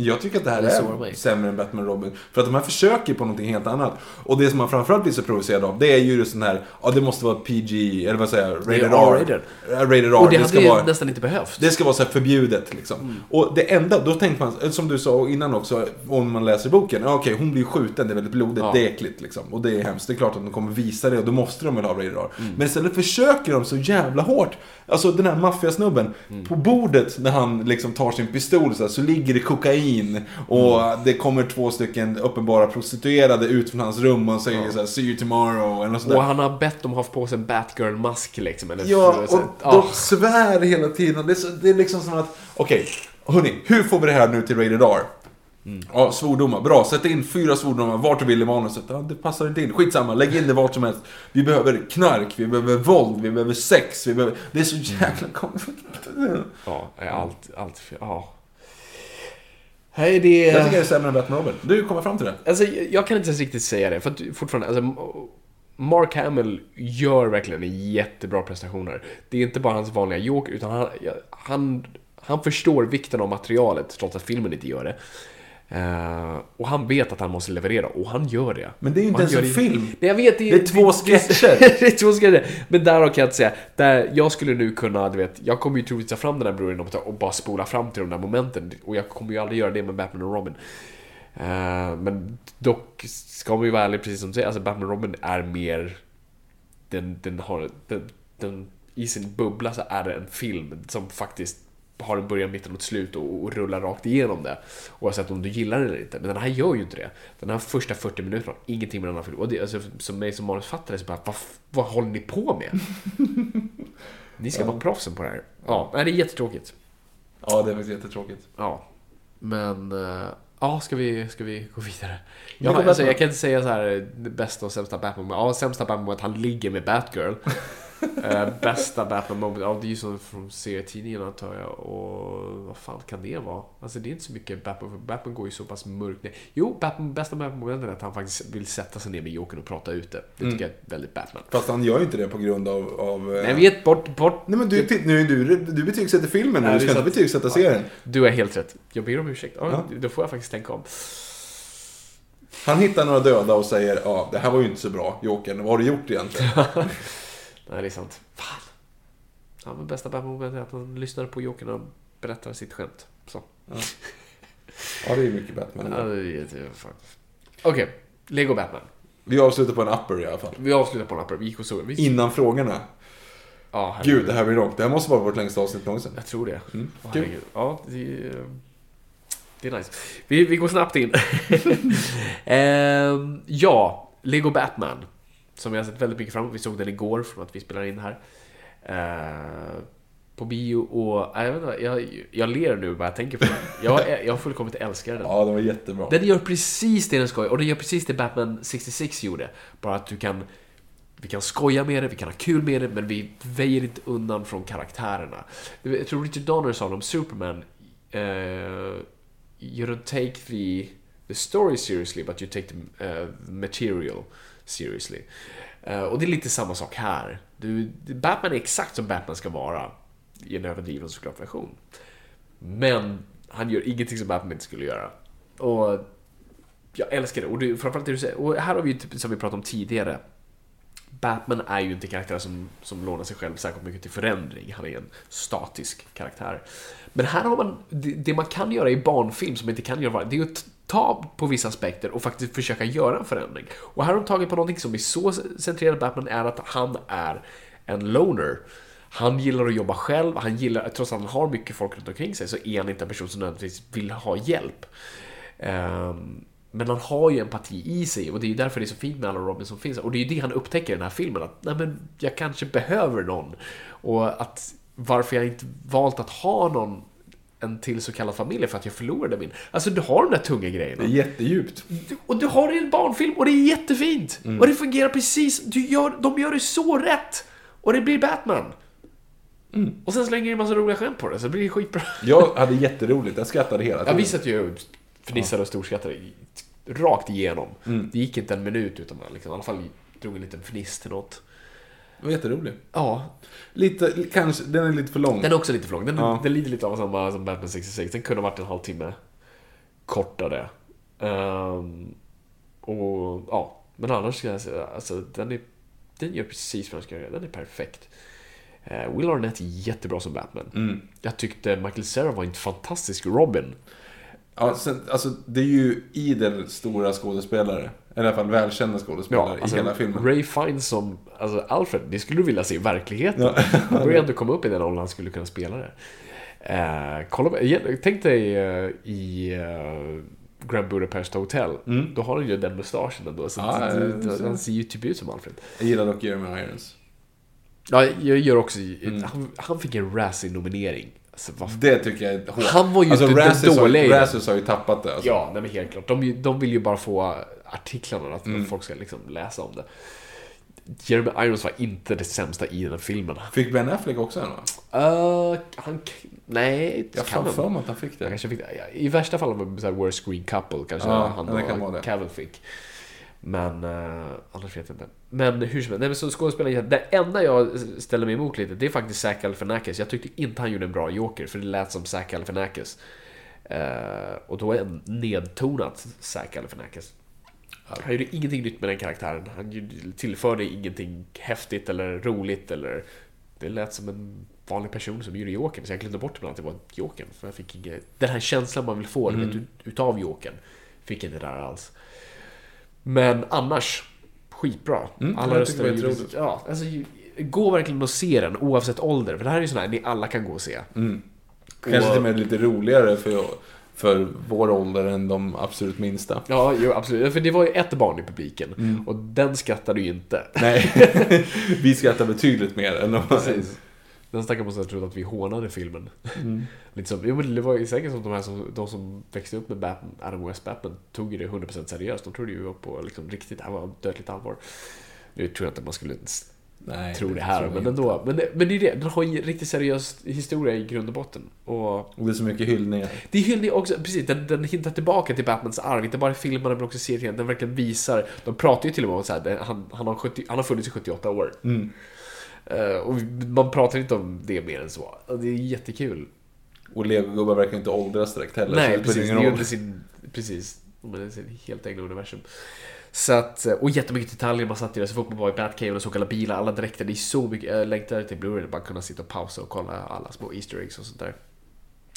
Speaker 1: Jag tycker att det här är
Speaker 2: mig.
Speaker 1: sämre än Batman Robin. För att de här försöker på någonting helt annat. Och det som man framförallt blir så provocerad av, det är ju just den här, ja det måste vara PG, eller vad säger jag, rated R. Rated R.
Speaker 2: Och det,
Speaker 1: det
Speaker 2: hade ju
Speaker 1: vara...
Speaker 2: nästan inte behövt.
Speaker 1: Det ska vara så här förbjudet liksom. Och det enda, då tänker man, som du sa innan också, om man läser boken, ja, okej hon blir skjuten, det är väldigt blodigt,
Speaker 2: Ja.
Speaker 1: det är äckligt liksom. Och det är hemskt, det är klart att de kommer visa det och då måste de väl ha Rated R. Men istället försöker de så jävla hårt. Alltså den här maffiasnubben, på bordet när han liksom tar sin pistol så, här, så ligger det kokain amfetamin. Och det kommer två stycken uppenbara prostituerade ut från hans rum och säger så här, see you tomorrow. Eller något sånt
Speaker 2: Och
Speaker 1: där.
Speaker 2: han har bett dem ha på sig en Batgirl-mask liksom. Eller
Speaker 1: Ja, och
Speaker 2: ja.
Speaker 1: de svär hela tiden. Det är, så, det är liksom som att, okej, hörni, hur får vi det här nu till Rated R? Ja, svordomar. Bra, sätt in fyra svordomar vart du vill i manuset. Ja, det passar inte in. Skitsamma, lägg in det vart som helst. Vi behöver knark, vi behöver våld, vi behöver sex, vi behöver... Det är så jävla konstigt.
Speaker 2: Ja, allt, allt. Ja. Nej, det
Speaker 1: Jag tycker det är sämre än Batman Robin. Du kommer fram till det.
Speaker 2: Alltså, jag kan inte ens riktigt säga det, för att fortfarande, alltså, Mark Hamill gör verkligen en jättebra prestationer. Det är inte bara hans vanliga Joker, utan han, han, han förstår vikten av materialet, trots att filmen inte gör det. Eh, och han vet att han måste leverera, och han gör det.
Speaker 1: Men det är ju inte ens en
Speaker 2: det-
Speaker 1: film.
Speaker 2: Nej, jag vet, det,
Speaker 1: Det är två sketcher.
Speaker 2: det är två sketcher. Men där kan jag inte säga, där jag skulle nu kunna, du vet, jag kommer ju troligtvis ta fram den här brorn och bara spola fram till de där momenten. Och jag kommer ju aldrig göra det med Batman och Robin. Eh, men dock ska man ju vara ärlig, precis som du säger, alltså Batman och Robin är mer... Den, den har... Den, den, I sin bubbla så är det en film som faktiskt har en början, mitten och ett slut och, och rullar rakt igenom det. Oavsett om du gillar det eller inte. Men den här gör ju inte det. Den här första 40 minuterna har ingenting med den här filmen. Och det, alltså, som mig som manusfattare så bara, vad, vad håller ni på med? ni ska vara proffsen på det här. Ja, det är jättetråkigt.
Speaker 1: Ja, det är faktiskt jättetråkigt.
Speaker 2: Ja. Men... eh, ja, ska vi, ska vi gå vidare?
Speaker 1: Vi
Speaker 2: Jag, alltså, jag kan inte säga så här det bästa och sämsta Batman. Ja, sämsta Batman är att han ligger med Batgirl. Eh, bästa Batman moment, ja det är ju som från serietidningen antar jag. Och vad fan kan det vara? Alltså det är inte så mycket Batman, för Batman går ju så pass mörkt ner. Jo, Batman, bästa Batman momentet är att han faktiskt vill sätta sig ner med Jokern och prata ut det. Det tycker jag är väldigt Batman.
Speaker 1: Fast han gör ju inte det på grund av... av eh,
Speaker 2: Nej, vet bort, bort.
Speaker 1: Nej men du, nu, du, du betygsätter filmen nu, du ska inte betygsätta serien.
Speaker 2: Du är helt rätt. Jag ber om ursäkt. Ja,
Speaker 1: Ja.
Speaker 2: Då får jag faktiskt tänka om.
Speaker 1: Han hittar några döda och säger ja, det här var ju inte så bra, Jokern. Vad har du gjort egentligen?
Speaker 2: Nej, det är sant. Fan. Ja, men bästa Batman-momentet är att han lyssnar på Jokern och berättar sitt skämt. Så.
Speaker 1: Ja, det är mycket Batman.
Speaker 2: Ja, det är jätte- fan. Okej, Lego Batman.
Speaker 1: Vi avslutar på en upper i alla fall.
Speaker 2: Vi avslutar på en upper. Vi gick och såg. Vi...
Speaker 1: Innan frågorna.
Speaker 2: Ja, herregud.
Speaker 1: Gud, det här blir långt. Det här måste vara vårt längsta avsnitt någonsin.
Speaker 2: Jag tror det.
Speaker 1: Mm.
Speaker 2: Herregud. Ja, det är, det är nice. Vi, vi går snabbt in. Ehm, ja, Lego Batman. Som jag har sett väldigt mycket fram emot. Vi såg den igår från att vi spelar in här. Ehm, på bio och jag, vet inte, jag, jag ler nu bara jag tänker på den. Jag, jag fullkomligt älskar den.
Speaker 1: Ja, de var jättebra.
Speaker 2: Den gör precis det den ska och den gör precis det Batman 66 gjorde. Bara att du kan... Vi kan skoja med det, vi kan ha kul med det, men vi väjer inte undan från karaktärerna. Jag tror Richard Donner sa om Superman. Uh, you don't take the, the story seriously, but you take the eh, material seriously. Eh, och det är lite samma sak här. Du, Batman är exakt som Batman ska vara. I en överdriven såklart version. Men han gör ingenting som Batman inte skulle göra. Och jag älskar det. Och det, framförallt det du säger. Och här har vi ju, typ, som vi pratade om tidigare. Batman är ju inte en karaktär som, som lånar sig själv särskilt mycket till förändring. Han är en statisk karaktär. Men här har man, det, det man kan göra i barnfilm som man inte kan göra, det är att ta på vissa aspekter och faktiskt försöka göra en förändring. Och här har de tagit på någonting som är så centrerat Batman är att han är en loner. Han gillar att jobba själv, han gillar, trots att han har mycket folk runt omkring sig, så är han inte en person som nödvändigtvis vill ha hjälp. Um, men han har ju empati i sig och det är ju därför det är så fint med alla Robin som finns. Och det är ju det han upptäcker i den här filmen, att nej men jag kanske behöver någon. Och att varför jag inte valt att ha någon en till så kallad familj för att jag förlorade min. Alltså du har de där tunga grejerna.
Speaker 1: Det är jättedjupt.
Speaker 2: Och du har det i en barnfilm och det är jättefint. Och det fungerar precis, du gör, de gör det så rätt. Och det blir Batman. Och sen slänger de en massa roliga skämt på det, så det blir skitbra.
Speaker 1: Jag hade jätteroligt, jag skrattade hela tiden.
Speaker 2: vi satt ju och fnissade och storskrattade rakt igenom. Det gick inte en minut utan man liksom, i alla fall drog en liten fniss till något.
Speaker 1: Var jätteroligt.
Speaker 2: Ja,
Speaker 1: Lite, kanske, den är lite för lång.
Speaker 2: den är också lite för lång. Den,
Speaker 1: Ja.
Speaker 2: den lider lite av samma som Batman 66. Den kunde ha varit en halvtimme kortare. Ehm, och ja, men annars ska jag säga, alltså den är den gör precis vad den ska göra. Den är perfekt. Uh, Will Arnett är jättebra som Batman.
Speaker 1: Mm.
Speaker 2: Jag tyckte Michael Cera var en fantastisk Robin.
Speaker 1: Ja, sen, alltså, det är ju idel stora skådespelare. Eller i alla fall välkända skådespelare
Speaker 2: alltså,
Speaker 1: i hela filmen.
Speaker 2: Ray Fiennes som alltså Alfred, det skulle du vilja se i verkligheten.
Speaker 1: Ja.
Speaker 2: Han börjar ändå komma upp i den åldern han skulle kunna spela det. Eh, kolla, tänk dig eh, i eh, Grand Budapest Hotel. Då har han ju den mustaschen ändå. Så
Speaker 1: Mm. Ja,
Speaker 2: att,
Speaker 1: ja,
Speaker 2: det-
Speaker 1: ja.
Speaker 2: han ser ju typ ut som Alfred.
Speaker 1: Jag gillar dock Jeremy Irons.
Speaker 2: Ja, jag gör också...
Speaker 1: Mm.
Speaker 2: Han, han fick en Razzie-nominering. Alltså,
Speaker 1: Det tycker jag är hårt.
Speaker 2: Han var ju
Speaker 1: alltså,
Speaker 2: inte
Speaker 1: Razzies har-
Speaker 2: i den.
Speaker 1: Razzies har ju tappat det. Alltså.
Speaker 2: Ja, nej men helt klart. De, de vill ju bara få artiklarna, att
Speaker 1: Mm.
Speaker 2: folk ska liksom läsa om det. Jeremy Irons var inte det sämsta i den här filmen.
Speaker 1: Fick Ben Affleck också en va?
Speaker 2: Uh, han... Nej,
Speaker 1: Jag
Speaker 2: kan
Speaker 1: har
Speaker 2: han.
Speaker 1: för mig att han fick
Speaker 2: Han
Speaker 1: det.
Speaker 2: kanske fick det. I värsta fall var det så worst screen couple kanske
Speaker 1: Ja,
Speaker 2: han
Speaker 1: kan
Speaker 2: och
Speaker 1: det.
Speaker 2: Cavill fick. Men uh, annars vet jag inte. Men hur som helst, nej, men så skådespelaren, det enda jag ställer mig emot lite, det är faktiskt Zac Galifianakis. Jag tyckte inte han gjorde en bra Joker, för det lät som Zac Galifianakis. Uh, och då är en nedtonat Zac Galifianakis. Han gjorde ingenting nytt med den karaktären. Han tillförde ingenting häftigt eller roligt eller... Det lät som en vanlig person som gjorde Jokern, så jag glömde bort ibland att det var Jokern. För jag fick inget... Den här känslan man vill få
Speaker 1: Mm.
Speaker 2: vet, ut, utav Jokern, fick jag inte där alls. Men annars, skitbra.
Speaker 1: Mm, var
Speaker 2: gjordes-
Speaker 1: jätteroligt.
Speaker 2: Ja, alltså, gå verkligen och se den oavsett ålder. För det här är ju sån här ni alla kan gå och se.
Speaker 1: Kanske
Speaker 2: Och-
Speaker 1: till och med lite roligare för, för vår ålder än de absolut minsta.
Speaker 2: Ja, jo, absolut. För det var ju ett barn i publiken.
Speaker 1: Mm.
Speaker 2: Och den skrattade ju inte.
Speaker 1: Nej, vi skrattar betydligt mer än de
Speaker 2: Precis. Den stackaren måste ha trott att vi hånade filmen.
Speaker 1: Mm.
Speaker 2: Lite som, jo, men det var ju säkert som de här som, de som växte upp med Batman, Adam West Batman tog ju det 100% seriöst. De trodde ju var på liksom, riktigt, det här var dödligt allvar. Nu tror jag inte man skulle
Speaker 1: Nej,
Speaker 2: tro det här,
Speaker 1: tror jag
Speaker 2: men
Speaker 1: inte.
Speaker 2: ändå. Men det, men det är det, den har ju riktigt seriös historia i grund och botten. Och
Speaker 1: Och det är så mycket hyllningar.
Speaker 2: det är hyllning också, precis, den, den hintar tillbaka till Batmans arv, inte bara i filmerna men också i serien. Den verkligen visar, de pratar ju till och med om här, det- han, han, har 70, han har funnits i 78 år.
Speaker 1: Mm.
Speaker 2: Eh, och man pratar inte om det mer än så. Det är jättekul.
Speaker 1: Och legogubbar verkar inte åldras direkt heller.
Speaker 2: Nej, precis. Det är sin... Precis. Men det är sin helt egna universum. Så att, och jättemycket detaljer man satt i det. Så fort man var i Batcave och såg alla bilar, alla dräkter. Det är så mycket. Jag längtar till Blu-ray. Bara kunna sitta och pausa och kolla alla små Easter eggs och sånt där.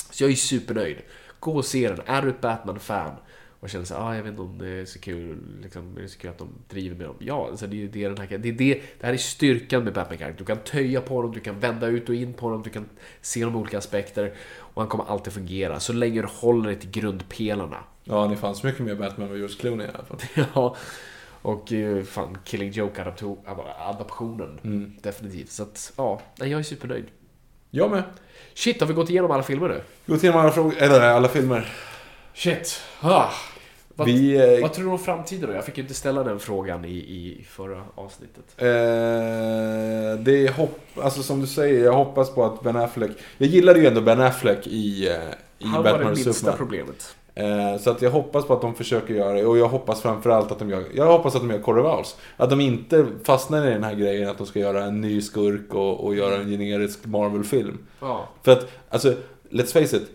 Speaker 2: Så jag är supernöjd. Gå och se den. Är du ett Batman-fan och känner så ah, jag vet inte om det är så kul, liksom, är det så kul att de driver med dem. Ja, alltså det, är det, den här, det, är det, det här är styrkan med Batman-karaktären. Du kan töja på dem, du kan vända ut och in på dem, du kan se dem olika aspekter. Och han kommer alltid fungera, så länge du håller dig till grundpelarna.
Speaker 1: Ja, det fanns mycket mer Batman med George Clooney i alla fall.
Speaker 2: Ja, och eh, fan, Killing Joke-adaptionen.
Speaker 1: Mm.
Speaker 2: Definitivt. Så att, ja, jag är supernöjd.
Speaker 1: Jag med.
Speaker 2: Shit, har vi gått igenom alla filmer nu?
Speaker 1: Gå till alla, frågor, eller alla filmer.
Speaker 2: Shit. Ah. Vad,
Speaker 1: Vi, eh,
Speaker 2: vad tror du om framtiden då? Jag fick ju inte ställa den frågan i, i förra avsnittet.
Speaker 1: Eh, det är hopp, alltså som du säger, jag hoppas på att Ben Affleck, jag gillade ju ändå Ben Affleck i, eh, i
Speaker 2: Han var
Speaker 1: Batman
Speaker 2: det
Speaker 1: och
Speaker 2: minsta problemet.
Speaker 1: Eh, så att jag hoppas på att de försöker göra det och jag hoppas framförallt att de gör, jag hoppas att de gör Corey Vowles. Att de inte fastnar i den här grejen att de ska göra en ny skurk och, och göra en generisk Marvel-film.
Speaker 2: Ja.
Speaker 1: För att, alltså, let's face it.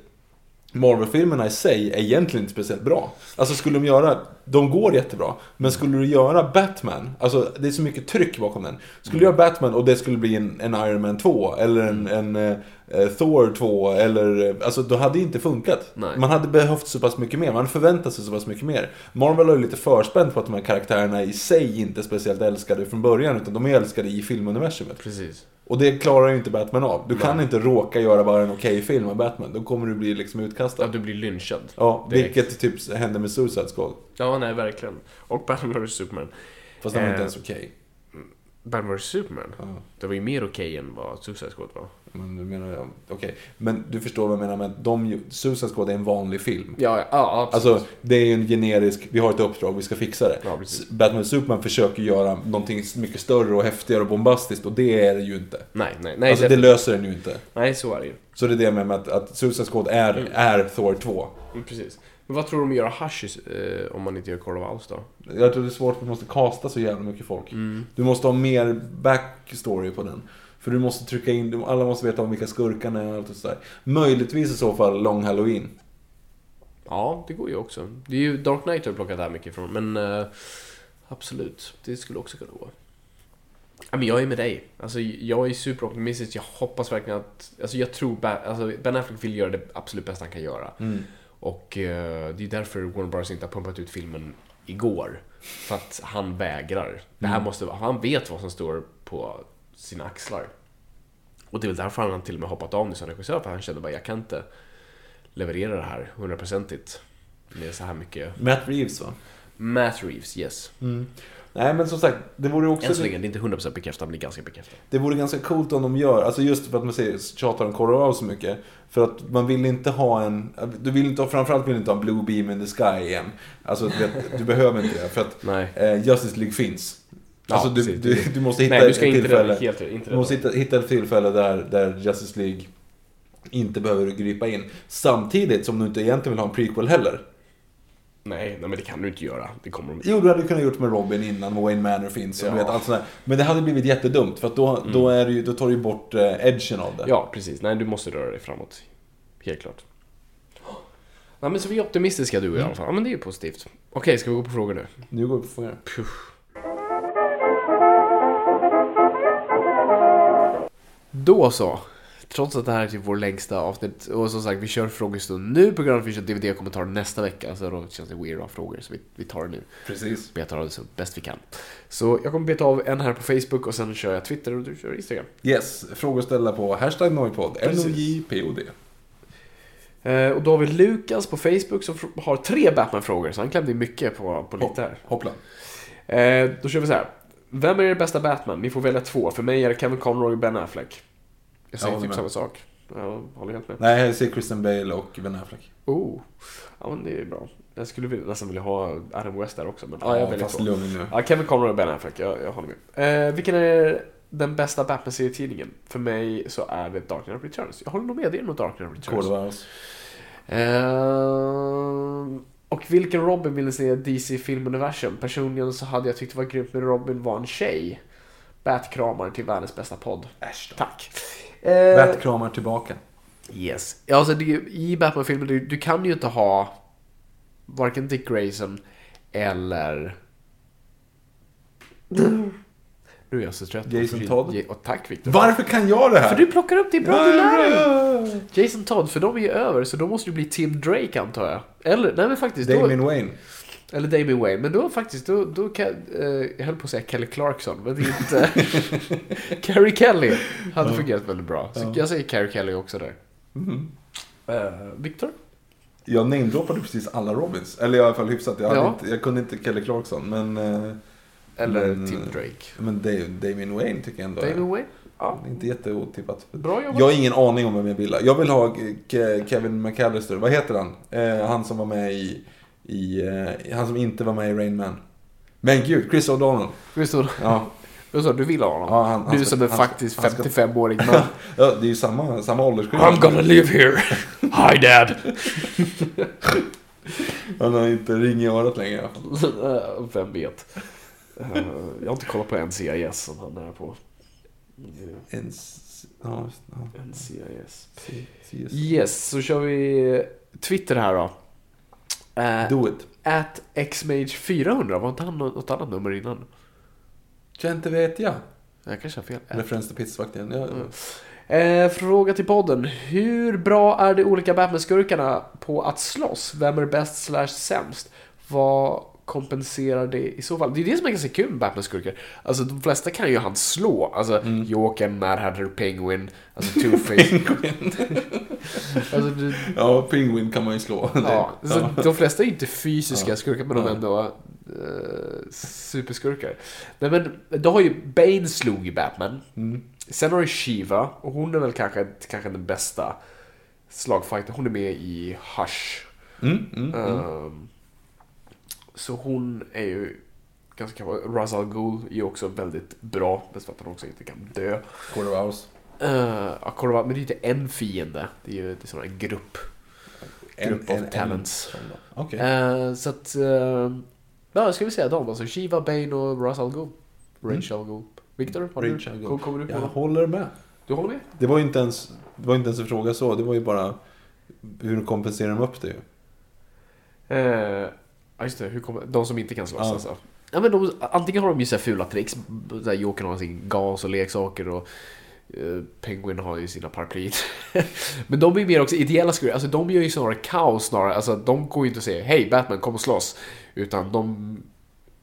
Speaker 1: Marvel-filmerna i sig är egentligen inte speciellt bra. Alltså skulle de göra, de går jättebra. Men skulle du göra Batman, alltså det är så mycket tryck bakom den. Skulle du göra Batman och det skulle bli en, en Iron Man 2 eller en, en eh, Thor 2 eller, eh, alltså då hade det inte funkat.
Speaker 2: Nej.
Speaker 1: Man hade behövt så pass mycket mer, man hade förväntat sig så pass mycket mer. Marvel har ju lite förspänt på att de här karaktärerna i sig inte är speciellt älskade från början, utan de är älskade i filmuniversumet.
Speaker 2: Precis.
Speaker 1: Och det klarar ju inte Batman av. Du kan
Speaker 2: Nej.
Speaker 1: inte råka göra bara en okej film av Batman. Då kommer du bli liksom utkastad.
Speaker 2: Att du blir lynchad.
Speaker 1: Ja,
Speaker 2: direkt.
Speaker 1: vilket typ hände med Suicide Squad.
Speaker 2: Ja, nej, verkligen. Och Batman vs Superman.
Speaker 1: Fast den var inte
Speaker 2: Eh.
Speaker 1: ens okej.
Speaker 2: Batman vs Superman?
Speaker 1: Ja.
Speaker 2: Det var ju mer okej än vad Suicide Squad var.
Speaker 1: Men du menar, okej. Men du förstår vad jag menar med att de, Suicide Squad är en vanlig film.
Speaker 2: Ja, ja, ja absolut.
Speaker 1: Alltså, det är ju en generisk, vi har ett uppdrag, vi ska fixa det.
Speaker 2: Ja.
Speaker 1: Batman och Superman försöker göra någonting mycket större och häftigare och bombastiskt och det är det ju inte.
Speaker 2: nej, nej, nej.
Speaker 1: alltså det löser den ju inte.
Speaker 2: Nej, så är det ju.
Speaker 1: Så det är det med att, att Suicide Squad är, är Thor 2.
Speaker 2: Mm, Precis. Men vad tror du om att göra Hush eh, om man inte gör Call of House då?
Speaker 1: Jag tror det är svårt för att du måste kasta så jävla mycket folk. Du måste ha mer backstory på den. För du måste trycka in, alla måste veta om vilka skurkarna är och allt sådär. Möjligtvis i så fall Long Halloween.
Speaker 2: Ja, det går ju också. Det är ju Dark Knight har plockat där mycket ifrån, men eh, absolut, det skulle också kunna gå. Ja, men jag är med dig. Alltså, jag är superoptimistisk. Jag hoppas verkligen att... Alltså, jag tror ba- alltså, Ben Affleck vill göra det absolut bästa han kan göra. Och eh, det är därför Warner Bros inte har pumpat ut filmen igår. För att han vägrar. Det här måste vara... Han vet vad som står på sina axlar. Och det är väl därför han till och med hoppat av nu som regissör, för han kände bara jag kan inte leverera det här hundraprocentigt med så här mycket.
Speaker 1: Matt Reeves va?
Speaker 2: Matt Reeves, yes.
Speaker 1: Nej men som sagt, det vore också...
Speaker 2: Än så länge, det är inte 100% bekräftat, men det är ganska bekräftat.
Speaker 1: Det vore ganska coolt om de gör, alltså just för att man säger, tjatar om Colorado så mycket. För att man vill inte ha en, du vill inte, ha- framförallt vill du inte ha en Blue Beam in the Sky igen. Alltså du, vet, du behöver inte det, för att eh, Justice League finns.
Speaker 2: Ja,
Speaker 1: Alltså du,
Speaker 2: precis.
Speaker 1: du, du måste hitta
Speaker 2: Nej, du
Speaker 1: ett
Speaker 2: ska inte
Speaker 1: tillfälle.
Speaker 2: rädda- helt- inte
Speaker 1: du måste hitta, hitta ett tillfälle där, där Justice League inte behöver gripa in. Samtidigt som du inte egentligen vill ha en prequel heller.
Speaker 2: Nej, nej, men det kan du inte göra. Det kommer de
Speaker 1: Jo, du hade kunnat gjort med Robin innan Wayne Manor finns och
Speaker 2: Ja.
Speaker 1: vet, allt sånt där. Men det hade blivit jättedumt för att då, då, är ju, då tar du ju bort eh, edgen av det.
Speaker 2: Ja, precis. Nej, du måste röra dig framåt. Helt klart. Ja, men så vi är optimistiska du och jag i alla fall. Ja, men det är ju positivt. Okej, ska vi gå på frågor nu?
Speaker 1: Nu går vi på frågan.
Speaker 2: Då så. Trots att det här är typ vår längsta avsnitt och som sagt vi kör frågestund nu på grund av att vi kör DVD-kommentarer nästa vecka så då känns det weird ha frågor så vi, vi tar det nu.
Speaker 1: Precis.
Speaker 2: Betar av det så bäst vi kan. Så jag kommer beta av en här på Facebook och sen kör jag Twitter och du kör Instagram.
Speaker 1: Yes, frågor ställda på hashtag Noipod. N-O-J-P-O-D.
Speaker 2: Eh, och då har vi Lukas på Facebook som har tre Batman-frågor så han klämde mycket på, på lite här.
Speaker 1: Hoppla.
Speaker 2: Eh, då kör vi så här. Vem är er bästa Batman? Ni får välja två. För mig är det Kevin Conroy och Ben Affleck. Jag säger
Speaker 1: Jag
Speaker 2: typ
Speaker 1: med.
Speaker 2: samma sak. Jag håller helt med.
Speaker 1: Nej, jag ser Kristen Bale och Ben Affleck.
Speaker 2: Oh. Ja men det är bra. Jag skulle vilja- nästan vilja ha Adam West där också. Men ja, jag väljer
Speaker 1: fast
Speaker 2: två.
Speaker 1: lugn nu.
Speaker 2: Ja, Kevin Conroy och Ben Affleck. Jag, jag håller med. Eh, vilken är den bästa Batman-serietidningen? För mig så är det Dark Knight Returns. Jag håller nog med. Det är nog Dark Knight Returns. Ehm, och vilken Robin vill ni se i DC-filmuniversum? Personligen så hade jag tyckt det var grymt med Robin var en tjej. Bat-kramar till världens bästa podd.
Speaker 1: Äsch då.
Speaker 2: Tack. Eh,
Speaker 1: Bat-kramar tillbaka.
Speaker 2: Yes. Ja, alltså det, I Batman-filmer, du, du kan ju inte ha varken Dick Grayson eller... Är jag så trött.
Speaker 1: Jason Todd.
Speaker 2: Ja, och tack Victor.
Speaker 1: Varför kan jag det här?
Speaker 2: För du plockar upp det bra,
Speaker 1: Ja,
Speaker 2: du lär
Speaker 1: ja,
Speaker 2: dig. Jason Todd, för de är ju över, så då måste du bli Tim Drake antar jag. Eller, nej men faktiskt. Då,
Speaker 1: Damien Wayne.
Speaker 2: eller Damien Wayne. Men då faktiskt, då, då kan, eh, jag höll på att säga Kelly Clarkson, men det är inte... Carrie Kelly hade fungerat väldigt bra. Så jag säger Carrie Kelly också där.
Speaker 1: Mhm.
Speaker 2: Eh, Victor?
Speaker 1: Jag namedroppade precis alla Robins. Eller i alla fall hyfsat. Jag,
Speaker 2: Ja.
Speaker 1: inte, jag kunde inte Kelly Clarkson. Men, eh,
Speaker 2: Eller
Speaker 1: Men,
Speaker 2: Tim
Speaker 1: eh,
Speaker 2: Drake?
Speaker 1: men Dave, Damien Wayne tycker jag ändå är.
Speaker 2: Damien Wayne? Ja,
Speaker 1: Det är inte jätteotippat.
Speaker 2: bra jobbat.
Speaker 1: Jag har ingen aning om vem jag vill ha. Jag vill ha Ke- Kevin McAllister. Vad heter han? Eh, han som var med i... i eh, han som inte var med i Rain Man. Men gud, Chris O'Donnell.
Speaker 2: Visst var
Speaker 1: Ja,
Speaker 2: sa du? Vill ha honom?
Speaker 1: Ja, han- han
Speaker 2: du som är
Speaker 1: han
Speaker 2: faktiskt
Speaker 1: han ska-
Speaker 2: 55-årig man.
Speaker 1: ja det är ju samma, samma åldersskillnad.
Speaker 2: I'm gonna live here. Hi dad.
Speaker 1: Han har inte ring i örat längre.
Speaker 2: Eh, Vem vet? Eh, jag har inte kollat på NCIS som han är på.
Speaker 1: Ja, ja,
Speaker 2: NCIS.
Speaker 1: yes.
Speaker 2: Yes, så kör vi Twitter här då. Uh,
Speaker 1: Do it.
Speaker 2: at xmage400, var inte han nå- något annat nummer innan?
Speaker 1: Ja, inte vet jag.
Speaker 2: Jag kanske har fel.
Speaker 1: Referens till pizzavakten. Ja,
Speaker 2: Eh, fråga till podden. Hur bra är de olika Batman-skurkarna på att slåss? Vem är bäst slash sämst? Vad kompenserar det i så fall? Det är det som är ganska kul med Batman-skurkar. Alltså de flesta kan ju han slå. Alltså Joker, Mad Hatter, Penguin, alltså Two-Face. alltså, du,
Speaker 1: ja, Penguin kan man ju slå.
Speaker 2: ja, så de flesta är inte fysiska
Speaker 1: Ja.
Speaker 2: skurkar men de är ändå eh, superskurkar. Nej men, då har ju Bane slog ju Batman.
Speaker 1: Mm.
Speaker 2: Sen har du Shiva och hon är väl kanske, kanske den bästa slagfighter. Hon är med i Hush.
Speaker 1: Mm, mm, mm.
Speaker 2: Ehm, så hon är ju ganska kapabel. Ra's al Ghul är ju också väldigt bra. Bäst för att han också inte kan dö.
Speaker 1: Quarter hours.
Speaker 2: Uh, ja, men det är ju inte en fiende. Det är ju det är sån en grupp. Grupp of talents.
Speaker 1: Okej.
Speaker 2: Eh, så att... Uh, ja, ska vi säga dem? Alltså Shiva, Bane och Ra's al Ghul. Rachel al Ghul. Victor, har du,
Speaker 1: Rachel
Speaker 2: kom- kommer du på
Speaker 1: Jag håller med.
Speaker 2: Du håller med?
Speaker 1: Det var ju inte ens, det var inte ens en fråga så. Det var ju bara hur kompenserar de upp det ju?
Speaker 2: Eh, ja, just det. Hur kommer, de som inte kan slåss
Speaker 1: Ja.
Speaker 2: alltså. Ja, men de, antingen har de ju så här fula tricks. Där Jokern har sin gas och leksaker och eh, Penguin har ju sina paraplyer. men de är mer också ideella skurkar. Alltså de gör ju snarare kaos snarare. Alltså de går ju inte och säger Hej Batman kom och slåss. Utan de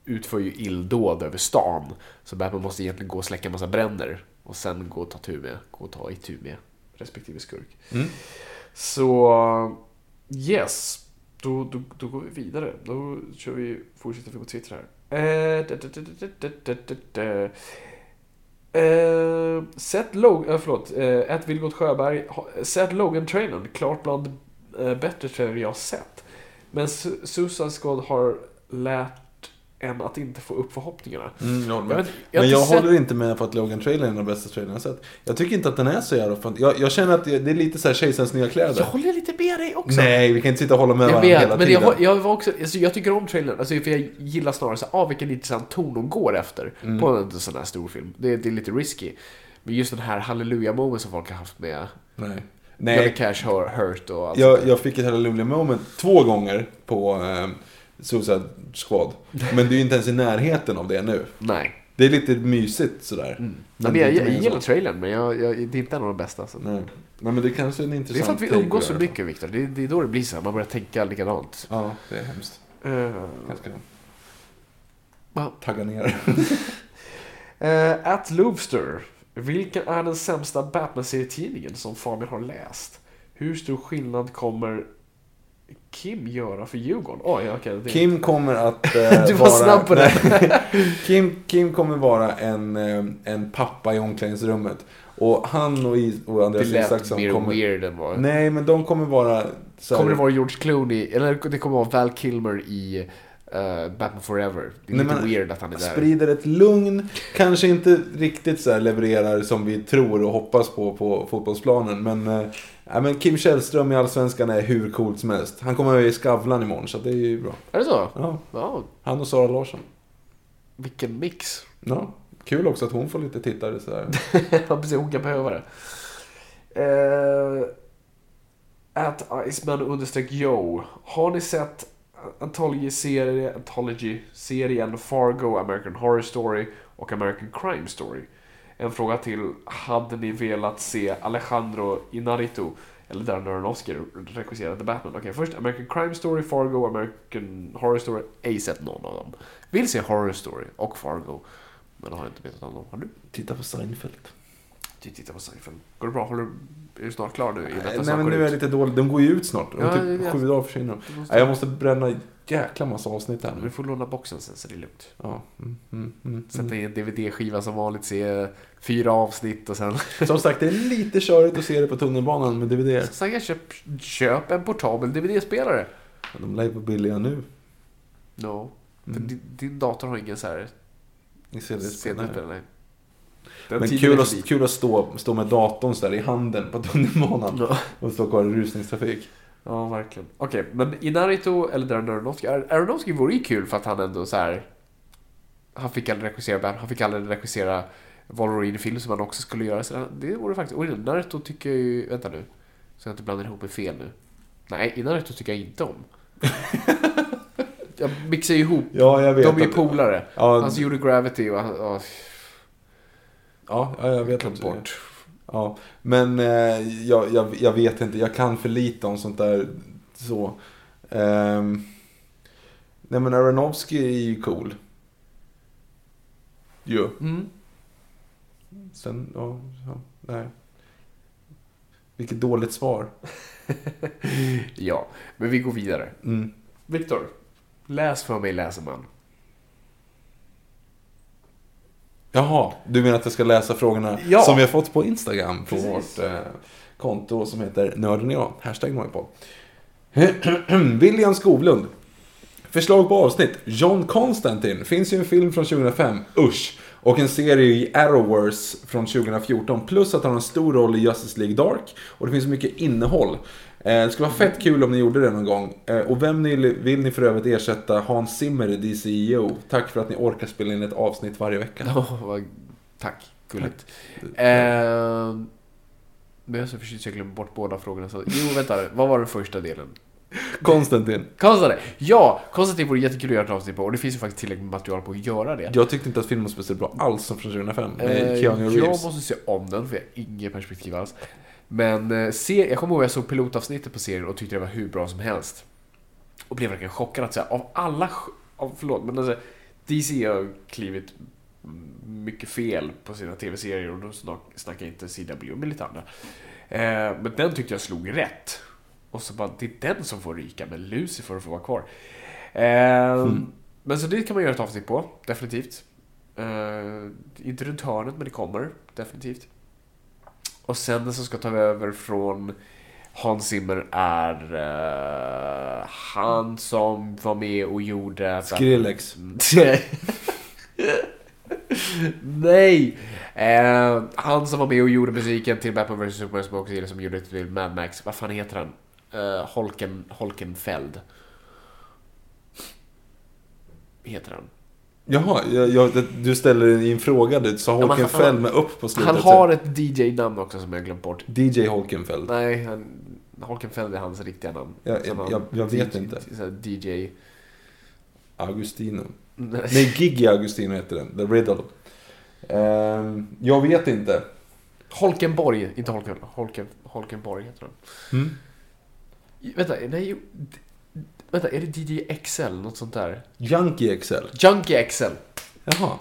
Speaker 2: utför ju illdåd över stan. Så Batman måste egentligen gå och släcka en massa bränder. Och sen gå och ta, tur med, gå och ta itu med respektive skurk.
Speaker 1: Mm.
Speaker 2: Så yes, då, då, då går vi vidare. Då kör vi, fortsätter vi på Twitter här. Eh, Seth Logan, eh, förlåt, eh, Vilgot Sjöberg. Seth Logan-trailern, klart bland eh, bättre trailrar jag sett. Men Susan Suicide Squad har lät en att inte få upp förhoppningarna.
Speaker 1: Mm, jag
Speaker 2: vet- jag
Speaker 1: Men jag
Speaker 2: sett-
Speaker 1: håller inte med på att Logan-trailern är den bästa trailern jag sett. Jag tycker inte att den är så jävla fan. Jag, jag känner att det, är lite så här kejsarens nya kläder.
Speaker 2: Jag håller lite med dig också.
Speaker 1: Nej, vi kan inte sitta och hålla med
Speaker 2: Jag
Speaker 1: varandra
Speaker 2: vet,
Speaker 1: hela
Speaker 2: men
Speaker 1: tiden.
Speaker 2: jag, jag, var också, alltså jag tycker om trailern, alltså för jag gillar snarare så, ah, vilken intressant ton de går efter
Speaker 1: Mm.
Speaker 2: på en sån här stor film. Det, det är lite risky. Men just den här halleluja moment som folk har haft med
Speaker 1: Nej.
Speaker 2: Johnny
Speaker 1: Nej,
Speaker 2: Cash hör- Hurt och allt
Speaker 1: jag, jag fick ett Hallelujah moment två gånger på eh, Suicide Squad. Men det är inte ens i närheten av det nu.
Speaker 2: Nej.
Speaker 1: Det är lite mysigt sådär.
Speaker 2: Nej,
Speaker 1: Men
Speaker 2: jag, jag, jag gillar trailern, men jag, jag, det är inte en av de bästa. Så.
Speaker 1: Nej. Nej, men det kanske är en
Speaker 2: Det är
Speaker 1: intressant
Speaker 2: för att vi umgås så mycket, Viktor. Det, är- det är då det blir så här, man börjar tänka likadant.
Speaker 1: Ja, det är hemskt.
Speaker 2: Uh,
Speaker 1: Jag ska
Speaker 2: Ja.
Speaker 1: tagga ner.
Speaker 2: Uh, at Loobster. Vilken är den sämsta Batman-serietidningen som Fabian har läst? Hur stor skillnad kommer Kim göra för Djurgården? Oj, okej. det-
Speaker 1: Kim kommer att eh,
Speaker 2: Du var snabb på det.
Speaker 1: Kim, Kim kommer vara en, eh, en pappa i omklädningsrummet. Och han och, Is- och
Speaker 2: Det
Speaker 1: Andreas
Speaker 2: lät
Speaker 1: Isaksson
Speaker 2: mer
Speaker 1: kommer...
Speaker 2: weird än vad...
Speaker 1: Nej, men de kommer vara... Här,
Speaker 2: Kommer det vara George Clooney, eller det kommer vara Val Kilmer i eh, Batman Forever? Det är
Speaker 1: Nej,
Speaker 2: lite weird att han är där.
Speaker 1: Sprider ett lugn, kanske inte riktigt så levererar som vi tror och hoppas på på fotbollsplanen. Men, eh, ja, men Kim Källström i Allsvenskan är hur coolt som helst. Han kommer med i Skavlan imorgon, så det är ju bra.
Speaker 2: Är det så?
Speaker 1: Ja,
Speaker 2: Ja,
Speaker 1: han och Sara Larsson.
Speaker 2: vilken mix.
Speaker 1: Ja, kul också att hon får lite tittare så här.
Speaker 2: Ja, precis. Hon kan behöva det. Uh, at Iceman understreck Joe. Har ni sett Anthology-serien Anthology Fargo, American Horror Story och American Crime Story? En fråga till. Hade ni velat se Alejandro Inarritu eller Darren Aronofsky regissera The Batman? Okej, först American Crime Story, Fargo, American Horror Story. Ej sett någon av dem. Vill se Horror Story och Fargo. Men har inte vetat om dem. Har du?
Speaker 1: Titta på Seinfeld.
Speaker 2: Du tittar på Seinfeld. Går det bra? Håller, är du snart klar nu?
Speaker 1: Nej, nej men nu är jag lite dålig. De går ju ut snart. Om
Speaker 2: Ja,
Speaker 1: typ
Speaker 2: vet.
Speaker 1: sju dagar försvinner de.
Speaker 2: Du måste-
Speaker 1: Jag måste bränna jäkla massa avsnitt här
Speaker 2: Du
Speaker 1: nu.
Speaker 2: får låna boxen sen så det är lugnt.
Speaker 1: Ja. Mm, mm, mm,
Speaker 2: Sätta
Speaker 1: mm.
Speaker 2: i en DVD-skiva som vanligt, se fyra avsnitt och sen...
Speaker 1: Som sagt, det är lite körigt att se det på tunnelbanan med DVD.
Speaker 2: Sen kan köp, köp en portabel DVD-spelare.
Speaker 1: De lär ju vara billiga nu.
Speaker 2: No. För
Speaker 1: Mm.
Speaker 2: din, din dator har ingen så här
Speaker 1: CD-spelare. Men kul att, kul att stå, stå med datorn så där i handen på tunnelbanan.
Speaker 2: Ja.
Speaker 1: Och stå kvar i rusningstrafik.
Speaker 2: Ja, verkligen. Okej, men Inarito eller Darren Aronofsky? Ar- Aronofsky vore ju kul för att han ändå så här. Han fick aldrig regissera han fick aldrig regissera Wolverine-film som han också skulle göra. Så det vore faktiskt... Och Naruto tycker jag ju... Vänta nu. Så jag inte blandar ihop med fel nu. Nej, Naruto tycker jag inte om. jag mixar ju ihop.
Speaker 1: Ja, jag vet.
Speaker 2: De är ju polare.
Speaker 1: Ja,
Speaker 2: Han gjorde Gravity och han...
Speaker 1: Ja, ja, jag vet
Speaker 2: glömt bort.
Speaker 1: Ja, men eh, jag, jag, jag vet inte. Jag kan för lite om sånt där. Så. Ehm, nej men Aronofsky är ju cool. Jo.
Speaker 2: Mm.
Speaker 1: Sen, ja, ja, nej. Vilket dåligt svar.
Speaker 2: Ja, men vi går vidare.
Speaker 1: Mm.
Speaker 2: Viktor, läs för mig läser man.
Speaker 1: Jaha, du menar att jag ska läsa frågorna
Speaker 2: Ja.
Speaker 1: som vi har fått på Instagram på
Speaker 2: Precis.
Speaker 1: vårt eh, konto som heter Nörden och jag. Hashtag Nojpodd. William Skovlund. Förslag på avsnitt. John Constantine. Finns ju en film från 2005. Usch. Och en serie i Arrowverse från 2014. Plus att han har en stor roll i Justice League Dark. Och det finns mycket innehåll. Eh, Det skulle vara fett kul om ni gjorde det någon gång. Eh, Och vem ni, vill ni för övrigt ersätta Hans Zimmer i DCEO? Tack för att ni orkar spela in ett avsnitt varje vecka.
Speaker 2: Ja, vad- tack. Gulligt. Eh, men jag är så förtjust jag glömde bort båda frågorna. Så, jo, vänta. Vad var den första delen?
Speaker 1: Konstantin.
Speaker 2: Konstantine. Ja, Konstantine vore jättekul att göra ett avsnitt på. Och det finns ju faktiskt tillräckligt med material på att göra det.
Speaker 1: Jag tyckte inte att filmen var speciellt bra alls som från 2005. Med
Speaker 2: Eh,
Speaker 1: Keanu
Speaker 2: jag måste se om den, för jag har inget perspektiv alls. Men eh, se, jag kommer ihåg att jag såg pilotavsnittet på serien och tyckte det var hur bra som helst. Och blev verkligen chockad att säga, av alla... Av, förlåt, men alltså, DC har klivit mycket fel på sina tv-serier och då snackar jag inte CW men lite andra. Eh, men den tyckte jag slog rätt. Och så bara, det är den som får ryka, men Lucifer får vara kvar. Eh, Men så det kan man göra ett avsnitt på, definitivt. Eh, inte runt hörnet, men det kommer, definitivt. Och sen den som ska ta över från Hans Zimmer är eh, han som var med och gjorde...
Speaker 1: Skrillex.
Speaker 2: Nej! Eh, han som var med och gjorde musiken till Batman vs Superman som också som gjorde till Mad Max. Vad fan heter han? Eh, Holken, Holkenfeld. Heter han.
Speaker 1: Jaha, jag, jag, du ställer en fråga. Du sa Holkenfeld med upp på slutet.
Speaker 2: Han har ett DJ-namn också som jag glömt bort.
Speaker 1: DJ Holkenfeld.
Speaker 2: Nej, han, Holkenfeld är hans riktiga namn.
Speaker 1: Ja, jag- jag- jag vet
Speaker 2: DJ
Speaker 1: inte.
Speaker 2: DJ...
Speaker 1: Augustino. Nej, Gigi Augustino heter den. The Riddle. Ehm, jag vet inte.
Speaker 2: Holkenborg, inte Holken, Holken, Holkenborg heter han.
Speaker 1: Mm.
Speaker 2: Vänta, nej, vänta, är det DJ XL? Något sånt där?
Speaker 1: Junkie XL.
Speaker 2: Junkie XL.
Speaker 1: Jaha.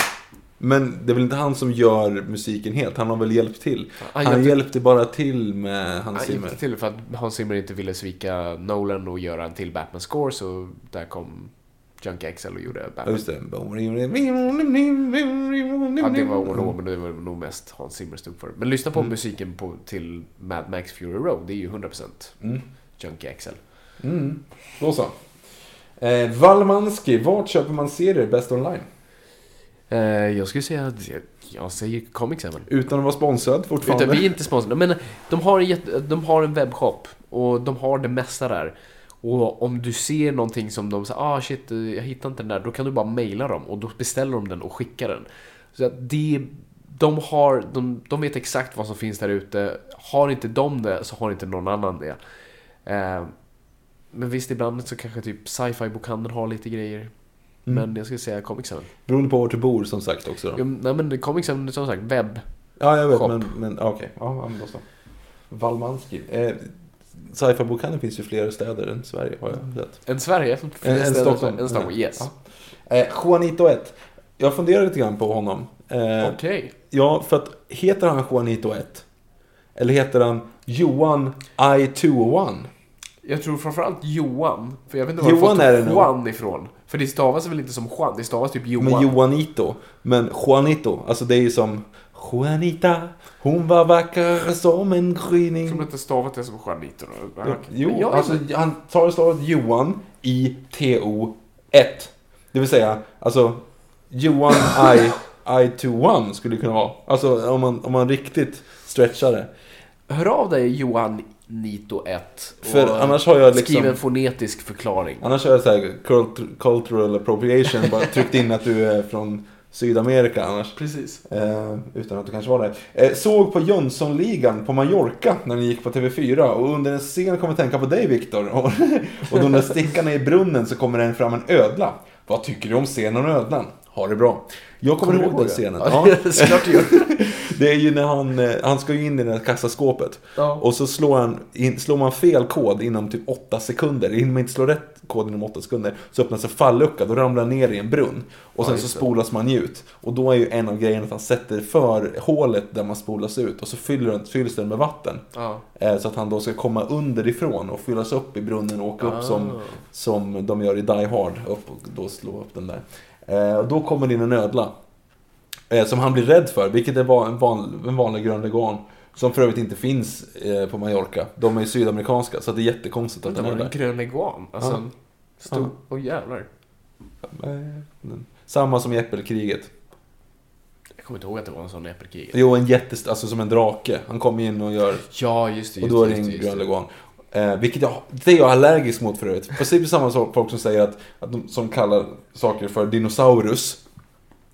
Speaker 1: Men det är väl inte han som gör musiken helt? Han har väl hjälpt till?
Speaker 2: Han
Speaker 1: Han,
Speaker 2: hjälpte-
Speaker 1: hjälpte bara till med Hans
Speaker 2: Han
Speaker 1: Zimmer.
Speaker 2: hjälpte till för att Hans Zimmer inte ville svika Nolan och göra en till Batman-score så där kom Junkie XL och gjorde Batman.
Speaker 1: just det.
Speaker 2: Ja, det var O&O men det var nog mest Hans Zimmer stod för. Men lyssna på musiken på, till Mad Max Fury Road, det är ju 100%
Speaker 1: Mm.
Speaker 2: Junkie XL.
Speaker 1: Mm. Då så. Eh, Valmanski, vart köper man serier bäst online?
Speaker 2: Eh, jag skulle säga att jag, jag säger Comics även.
Speaker 1: Utan att vara sponsrad fortfarande.
Speaker 2: Utan vi är inte sponsrade. Men de har, en jätte, de har en webbshop och de har det mesta där. Och om du ser någonting som de säger, ah shit, jag hittar inte den där. Då kan du bara mejla dem och då beställer de den och skickar den. Så att det, de, har, de, de vet exakt vad som finns där ute. Har inte de det så har inte någon annan det. Eh, men visst, ibland så kanske typ sci-fi bokhandeln har lite grejer. Men jag skulle säga Comics även.
Speaker 1: Beroende på var du bor som sagt också. Då.
Speaker 2: Ja, nej men Comics även, som sagt, webb.
Speaker 1: Ja, jag vet.
Speaker 2: Shop.
Speaker 1: Men, men okej. Ja, ja, men då så. Valmanski. Eh, Sci-fi-bokhandeln finns ju fler städer än Sverige har jag sett.
Speaker 2: En Sverige?
Speaker 1: En, en Stockholm.
Speaker 2: En Stockholm, yes.
Speaker 1: Ja. Eh, Juanito 1. Jag funderar lite grann på honom. Eh,
Speaker 2: Okej.
Speaker 1: Ja, för att heter han Juanito 1? Eller heter han Johan I201?
Speaker 2: Jag tror framförallt Johan. För jag vet inte var
Speaker 1: Johan det
Speaker 2: fått. Juan ifrån. För det stavas väl inte som Juan? Det stavas typ Johan.
Speaker 1: Men Johanito. Men Juanito, alltså det är ju som Juanita, hon var vacker som en
Speaker 2: Jag
Speaker 1: gryning.
Speaker 2: inte stavat det som Juanito då.
Speaker 1: Jo,
Speaker 2: Men
Speaker 1: Jo,
Speaker 2: jag-
Speaker 1: alltså han tar stavet Johan i T-O-1. Det vill säga, alltså Johan I, I-2-1 skulle det kunna vara. Alltså om man, om man riktigt stretchar det.
Speaker 2: Hör av dig Johan Nito 1.
Speaker 1: För annars har jag liksom-
Speaker 2: Skriv en fonetisk förklaring.
Speaker 1: Annars är det så här cult- cultural appropriation, bara tryckt in att du är från Sydamerika annars.
Speaker 2: Precis.
Speaker 1: Eh, utan att du kanske var där. Eh, såg på Jönssonligan på Mallorca när den gick på TV4 och under en scen kom jag att tänka på dig Viktor. Och, och de där stickarna i brunnen så kommer det fram en ödla. Vad tycker du om scenen om ödlan? Ha det bra. Jag kommer,
Speaker 2: Kommer
Speaker 1: ihåg
Speaker 2: ihåg
Speaker 1: den
Speaker 2: det?
Speaker 1: scenen.
Speaker 2: Ja, såklart du gör.
Speaker 1: Det är ju när han, eh, han ska ju in i det där kassaskåpet.
Speaker 2: Ja.
Speaker 1: Och så slår, han in, slår man fel kod inom typ 8 sekunder. Hinner man inte slå rätt kod inom 8 sekunder så öppnas en fallucka. Då ramlar han ner i en brunn. Och sen så
Speaker 2: just det.
Speaker 1: spolas man ut. Och då är ju en av grejerna att han sätter för hålet där man spolas ut. Och så fyller den, fylls den med vatten.
Speaker 2: Ja.
Speaker 1: Eh, Så att han då ska komma underifrån och fyllas upp i brunnen och åka upp som, som de gör i Die Hard. Upp och då slå upp den där. Eh, Och då kommer det in en ödla. Eh, Som han blir rädd för, vilket är en, van, en vanlig grön leguan. Som för övrigt inte finns eh, på Mallorca. De är sydamerikanska, så det är jättekonstigt att
Speaker 2: Det
Speaker 1: den
Speaker 2: var
Speaker 1: är
Speaker 2: en
Speaker 1: där.
Speaker 2: grön leguan. Alltså
Speaker 1: Ja.
Speaker 2: en stor... Åh jävlar.
Speaker 1: Eh, den- Samma som i Äppelkriget.
Speaker 2: Jag kommer inte ihåg att det var en sån i Äppelkriget.
Speaker 1: Jo, en jättest... Alltså som en drake. Han kommer in och gör...
Speaker 2: Ja, just det.
Speaker 1: Och då är
Speaker 2: det,
Speaker 1: det en
Speaker 2: det,
Speaker 1: grön
Speaker 2: det.
Speaker 1: leguan. Eh, vilket jag, det är jag allergisk mot för övrigt. Precis samma sak folk som säger att, att de, som kallar saker för dinosaurus.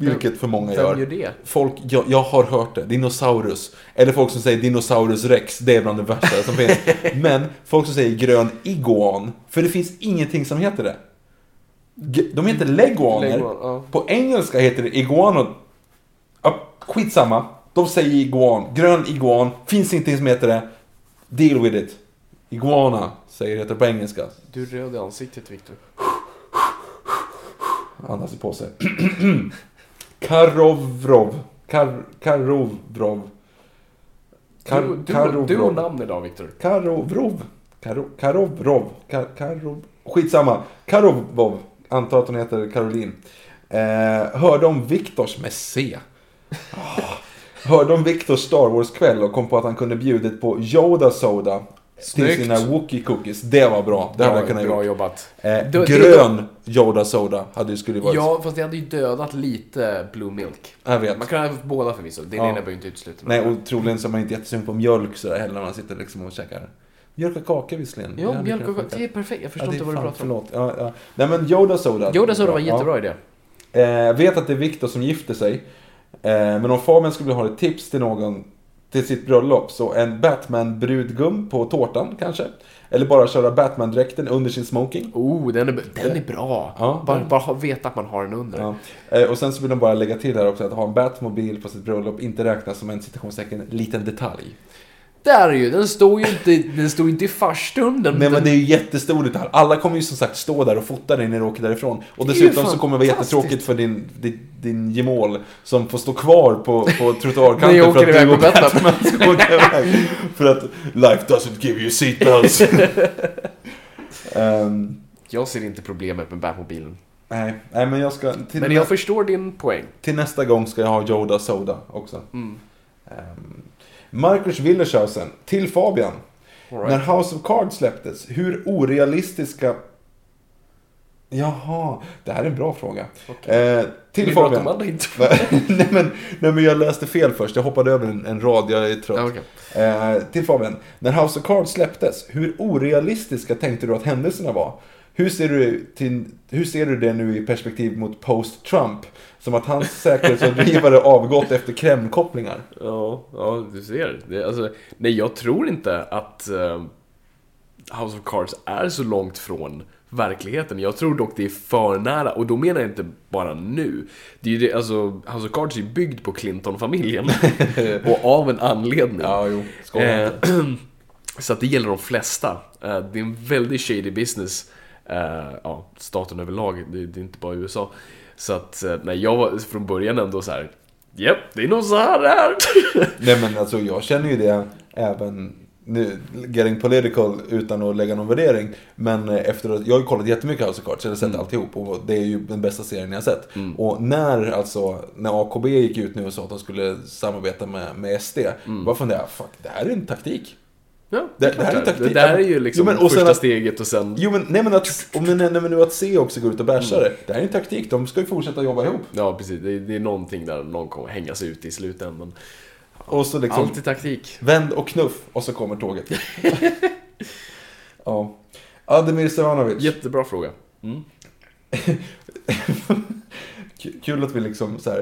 Speaker 1: Vilket för många gör.
Speaker 2: gör det?
Speaker 1: Folk, jag, jag har hört det, dinosaurus. Eller folk som säger dinosaurus rex, det är bland det värsta som finns. Men folk som säger grön iguan, för det finns ingenting som heter det. De heter leguaner.
Speaker 2: Leguan, ja.
Speaker 1: På engelska heter det iguanod. Ja, skitsamma. De säger iguan. Grön iguan. Finns ingenting som heter det. Deal with it. Iguana säger det på engelska.
Speaker 2: Du är röd i ansiktet, Viktor.
Speaker 1: andas på sig. Karovrov. Kar, Karovrov. Kar,
Speaker 2: Du, du, du
Speaker 1: Karovrov.
Speaker 2: och namn idag, Viktor.
Speaker 1: Karovrov. Karo, Karovrov. Kar, Karov. Skitsamma. Karovov. Antar att hon heter Caroline. Eh, hörde om Viktors med C. Ah. Hörde om Viktors Star Wars-kväll och kom på att han kunde bjudit på Yoda Soda. Till
Speaker 2: Snyggt.
Speaker 1: sina Wookie cookies. Det var bra. Det hade
Speaker 2: Bra,
Speaker 1: jag kunnat
Speaker 2: bra
Speaker 1: gjort.
Speaker 2: jobbat.
Speaker 1: Eh,
Speaker 2: Då-
Speaker 1: grön Yoda Soda hade ju skulle varit.
Speaker 2: Ja, fast det hade ju dödat lite Blue Milk.
Speaker 1: Jag vet.
Speaker 2: Man kan ha båda förvisso. Det
Speaker 1: Ja.
Speaker 2: ena behöver inte utesluta
Speaker 1: Nej, och troligen så är man inte jättesugen på mjölk sådär heller när man sitter liksom och käkar. Mjölk och kaka visserligen. Det
Speaker 2: Ja,
Speaker 1: hade
Speaker 2: mjölk och
Speaker 1: funka.
Speaker 2: Det är perfekt. Jag förstår
Speaker 1: Ja, det
Speaker 2: inte vad du pratar om.
Speaker 1: Förlåt. Ja, ja. Nej men Yoda Soda.
Speaker 2: Yoda Soda var en
Speaker 1: Ja.
Speaker 2: jättebra idé.
Speaker 1: Eh, vet att det är Viktor som gifter sig. Eh, men om Fabian skulle vilja ha ett tips till någon till sitt bröllop så en Batman-brudgum på tårtan kanske. Eller bara köra Batman-dräkten under sin smoking.
Speaker 2: Oh, den är, den är bra.
Speaker 1: Ja.
Speaker 2: bara, bara ha- veta att man har den under.
Speaker 1: Ja. Eh, och sen så vill de bara lägga till här också att ha en Batmobil på sitt bröllop inte räknas som en citationstecken liten detalj.
Speaker 2: Där är ju, den står ju inte, den står inte i farstunden.
Speaker 1: Nej men det är ju jättestor detalj. Alla kommer ju som sagt stå där och fota dig när du åker därifrån. Och dessutom så kommer det vara jättetråkigt för din, din, din gemål som får stå kvar på, på trottoarkanten för att du och
Speaker 2: Batman.
Speaker 1: Ska åka iväg. För att life doesn't give you seatbelts. Ehm,
Speaker 2: Jag ser inte problemet med Batmobilen.
Speaker 1: nej, nej, men jag ska...
Speaker 2: Men jag förstår din poäng.
Speaker 1: till nästa gång ska jag ha Yoda Soda också.
Speaker 2: Mm.
Speaker 1: Um, Marcus Willershausen, till Fabian.
Speaker 2: Right.
Speaker 1: När House of Cards släpptes, hur orealistiska... Jaha, det här är en bra fråga. Eh, till
Speaker 2: att
Speaker 1: Fabian.
Speaker 2: andra inte...
Speaker 1: nej, men, nej men jag läste fel först, jag hoppade över en, en rad, jag är trött.
Speaker 2: Okej.
Speaker 1: eh, till Fabian. När House of Cards släpptes, hur orealistiska tänkte du att händelserna var? Hur ser du, till, hur ser du det nu i perspektiv mot post-Trump? Som att hans säkerhetsrådgivare avgått efter Kreml-kopplingar.
Speaker 2: Ja, ja, du ser. Det, alltså, nej, jag tror inte att eh, House of Cards är så långt från verkligheten. Jag tror dock det är för nära, och då menar jag inte bara nu. Det är ju det, alltså, House of Cards är ju byggd på Clinton-familjen. och av en anledning.
Speaker 1: Ja, jo.
Speaker 2: Eh, så att det gäller de flesta. Eh, det är en väldigt shady business. Eh, ja, staten överlag, det, det är inte bara USA. Så att, eh, nej, jag var från början ändå så här. Japp, det är nog så här det är.
Speaker 1: Nej men alltså jag känner ju det även nu, getting political utan att lägga någon värdering. Men eh, efter att, jag har ju kollat jättemycket House of Cards, jag har sett alltihop och det är ju den bästa serien jag har sett. Och när alltså, när AKB gick ut nu och sa att de skulle samarbeta med, med SD, mm. bara funderade jag, fuck, det här är en taktik.
Speaker 2: Ja,
Speaker 1: Det-
Speaker 2: det,
Speaker 1: det här är taktik.
Speaker 2: Det där är ju liksom
Speaker 1: Jo, men- och
Speaker 2: första
Speaker 1: att-
Speaker 2: steget och sen...
Speaker 1: Jo men, nej men att, men, nej, men nu att C också går ut och bashar det, det här är en taktik, de ska ju fortsätta jobba ihop.
Speaker 2: Ja, precis. Det, det är någonting där någon kommer hängas ut i slutändan.
Speaker 1: Och så liksom,
Speaker 2: Alltid taktik.
Speaker 1: vänd och knuff och så kommer tåget. ja. Ademir Stevanovic.
Speaker 2: Jättebra fråga. Mm.
Speaker 1: Kul att vi liksom så här,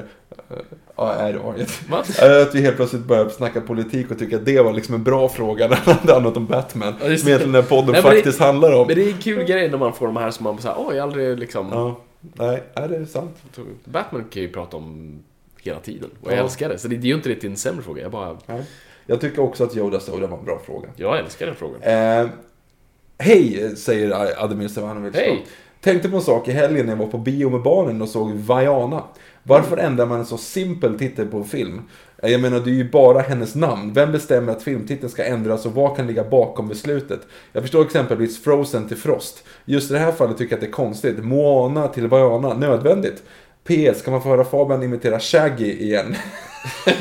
Speaker 1: eh, ja, är det arget. Att vi helt plötsligt börjar snacka politik och tycker att det var liksom en bra fråga när det handlade annat om Batman.
Speaker 2: Ja, just
Speaker 1: egentligen den här podden
Speaker 2: Nej, men det-
Speaker 1: faktiskt handlar om.
Speaker 2: Men det är en kul grej när man får de här som man säger, oj, aldrig liksom...
Speaker 1: Ja, nej, är det är sant.
Speaker 2: Batman kan ju prata om hela tiden. Och jag
Speaker 1: Ja.
Speaker 2: älskar det. Så det, är ju inte till en sämre fråga. Jag bara,
Speaker 1: Nej. Jag tycker också att Yoda Soda var en bra fråga.
Speaker 2: jag älskar den frågan.
Speaker 1: Eh, Hej, säger Ademir Stevanovic.
Speaker 2: Hej.
Speaker 1: Tänkte på en sak i helgen när jag var på bio med barnen och såg Vaiana. Varför ändrar man en så simpel titel på en film? Jag menar, det är ju bara hennes namn. Vem bestämmer att filmtiteln ska ändras och vad kan ligga bakom beslutet? Jag förstår exempelvis Frozen till Frost. Just i det här fallet tycker jag att det är konstigt. Moana till Vaiana, nödvändigt. PS, kan man få höra Fabian imitera Shaggy igen?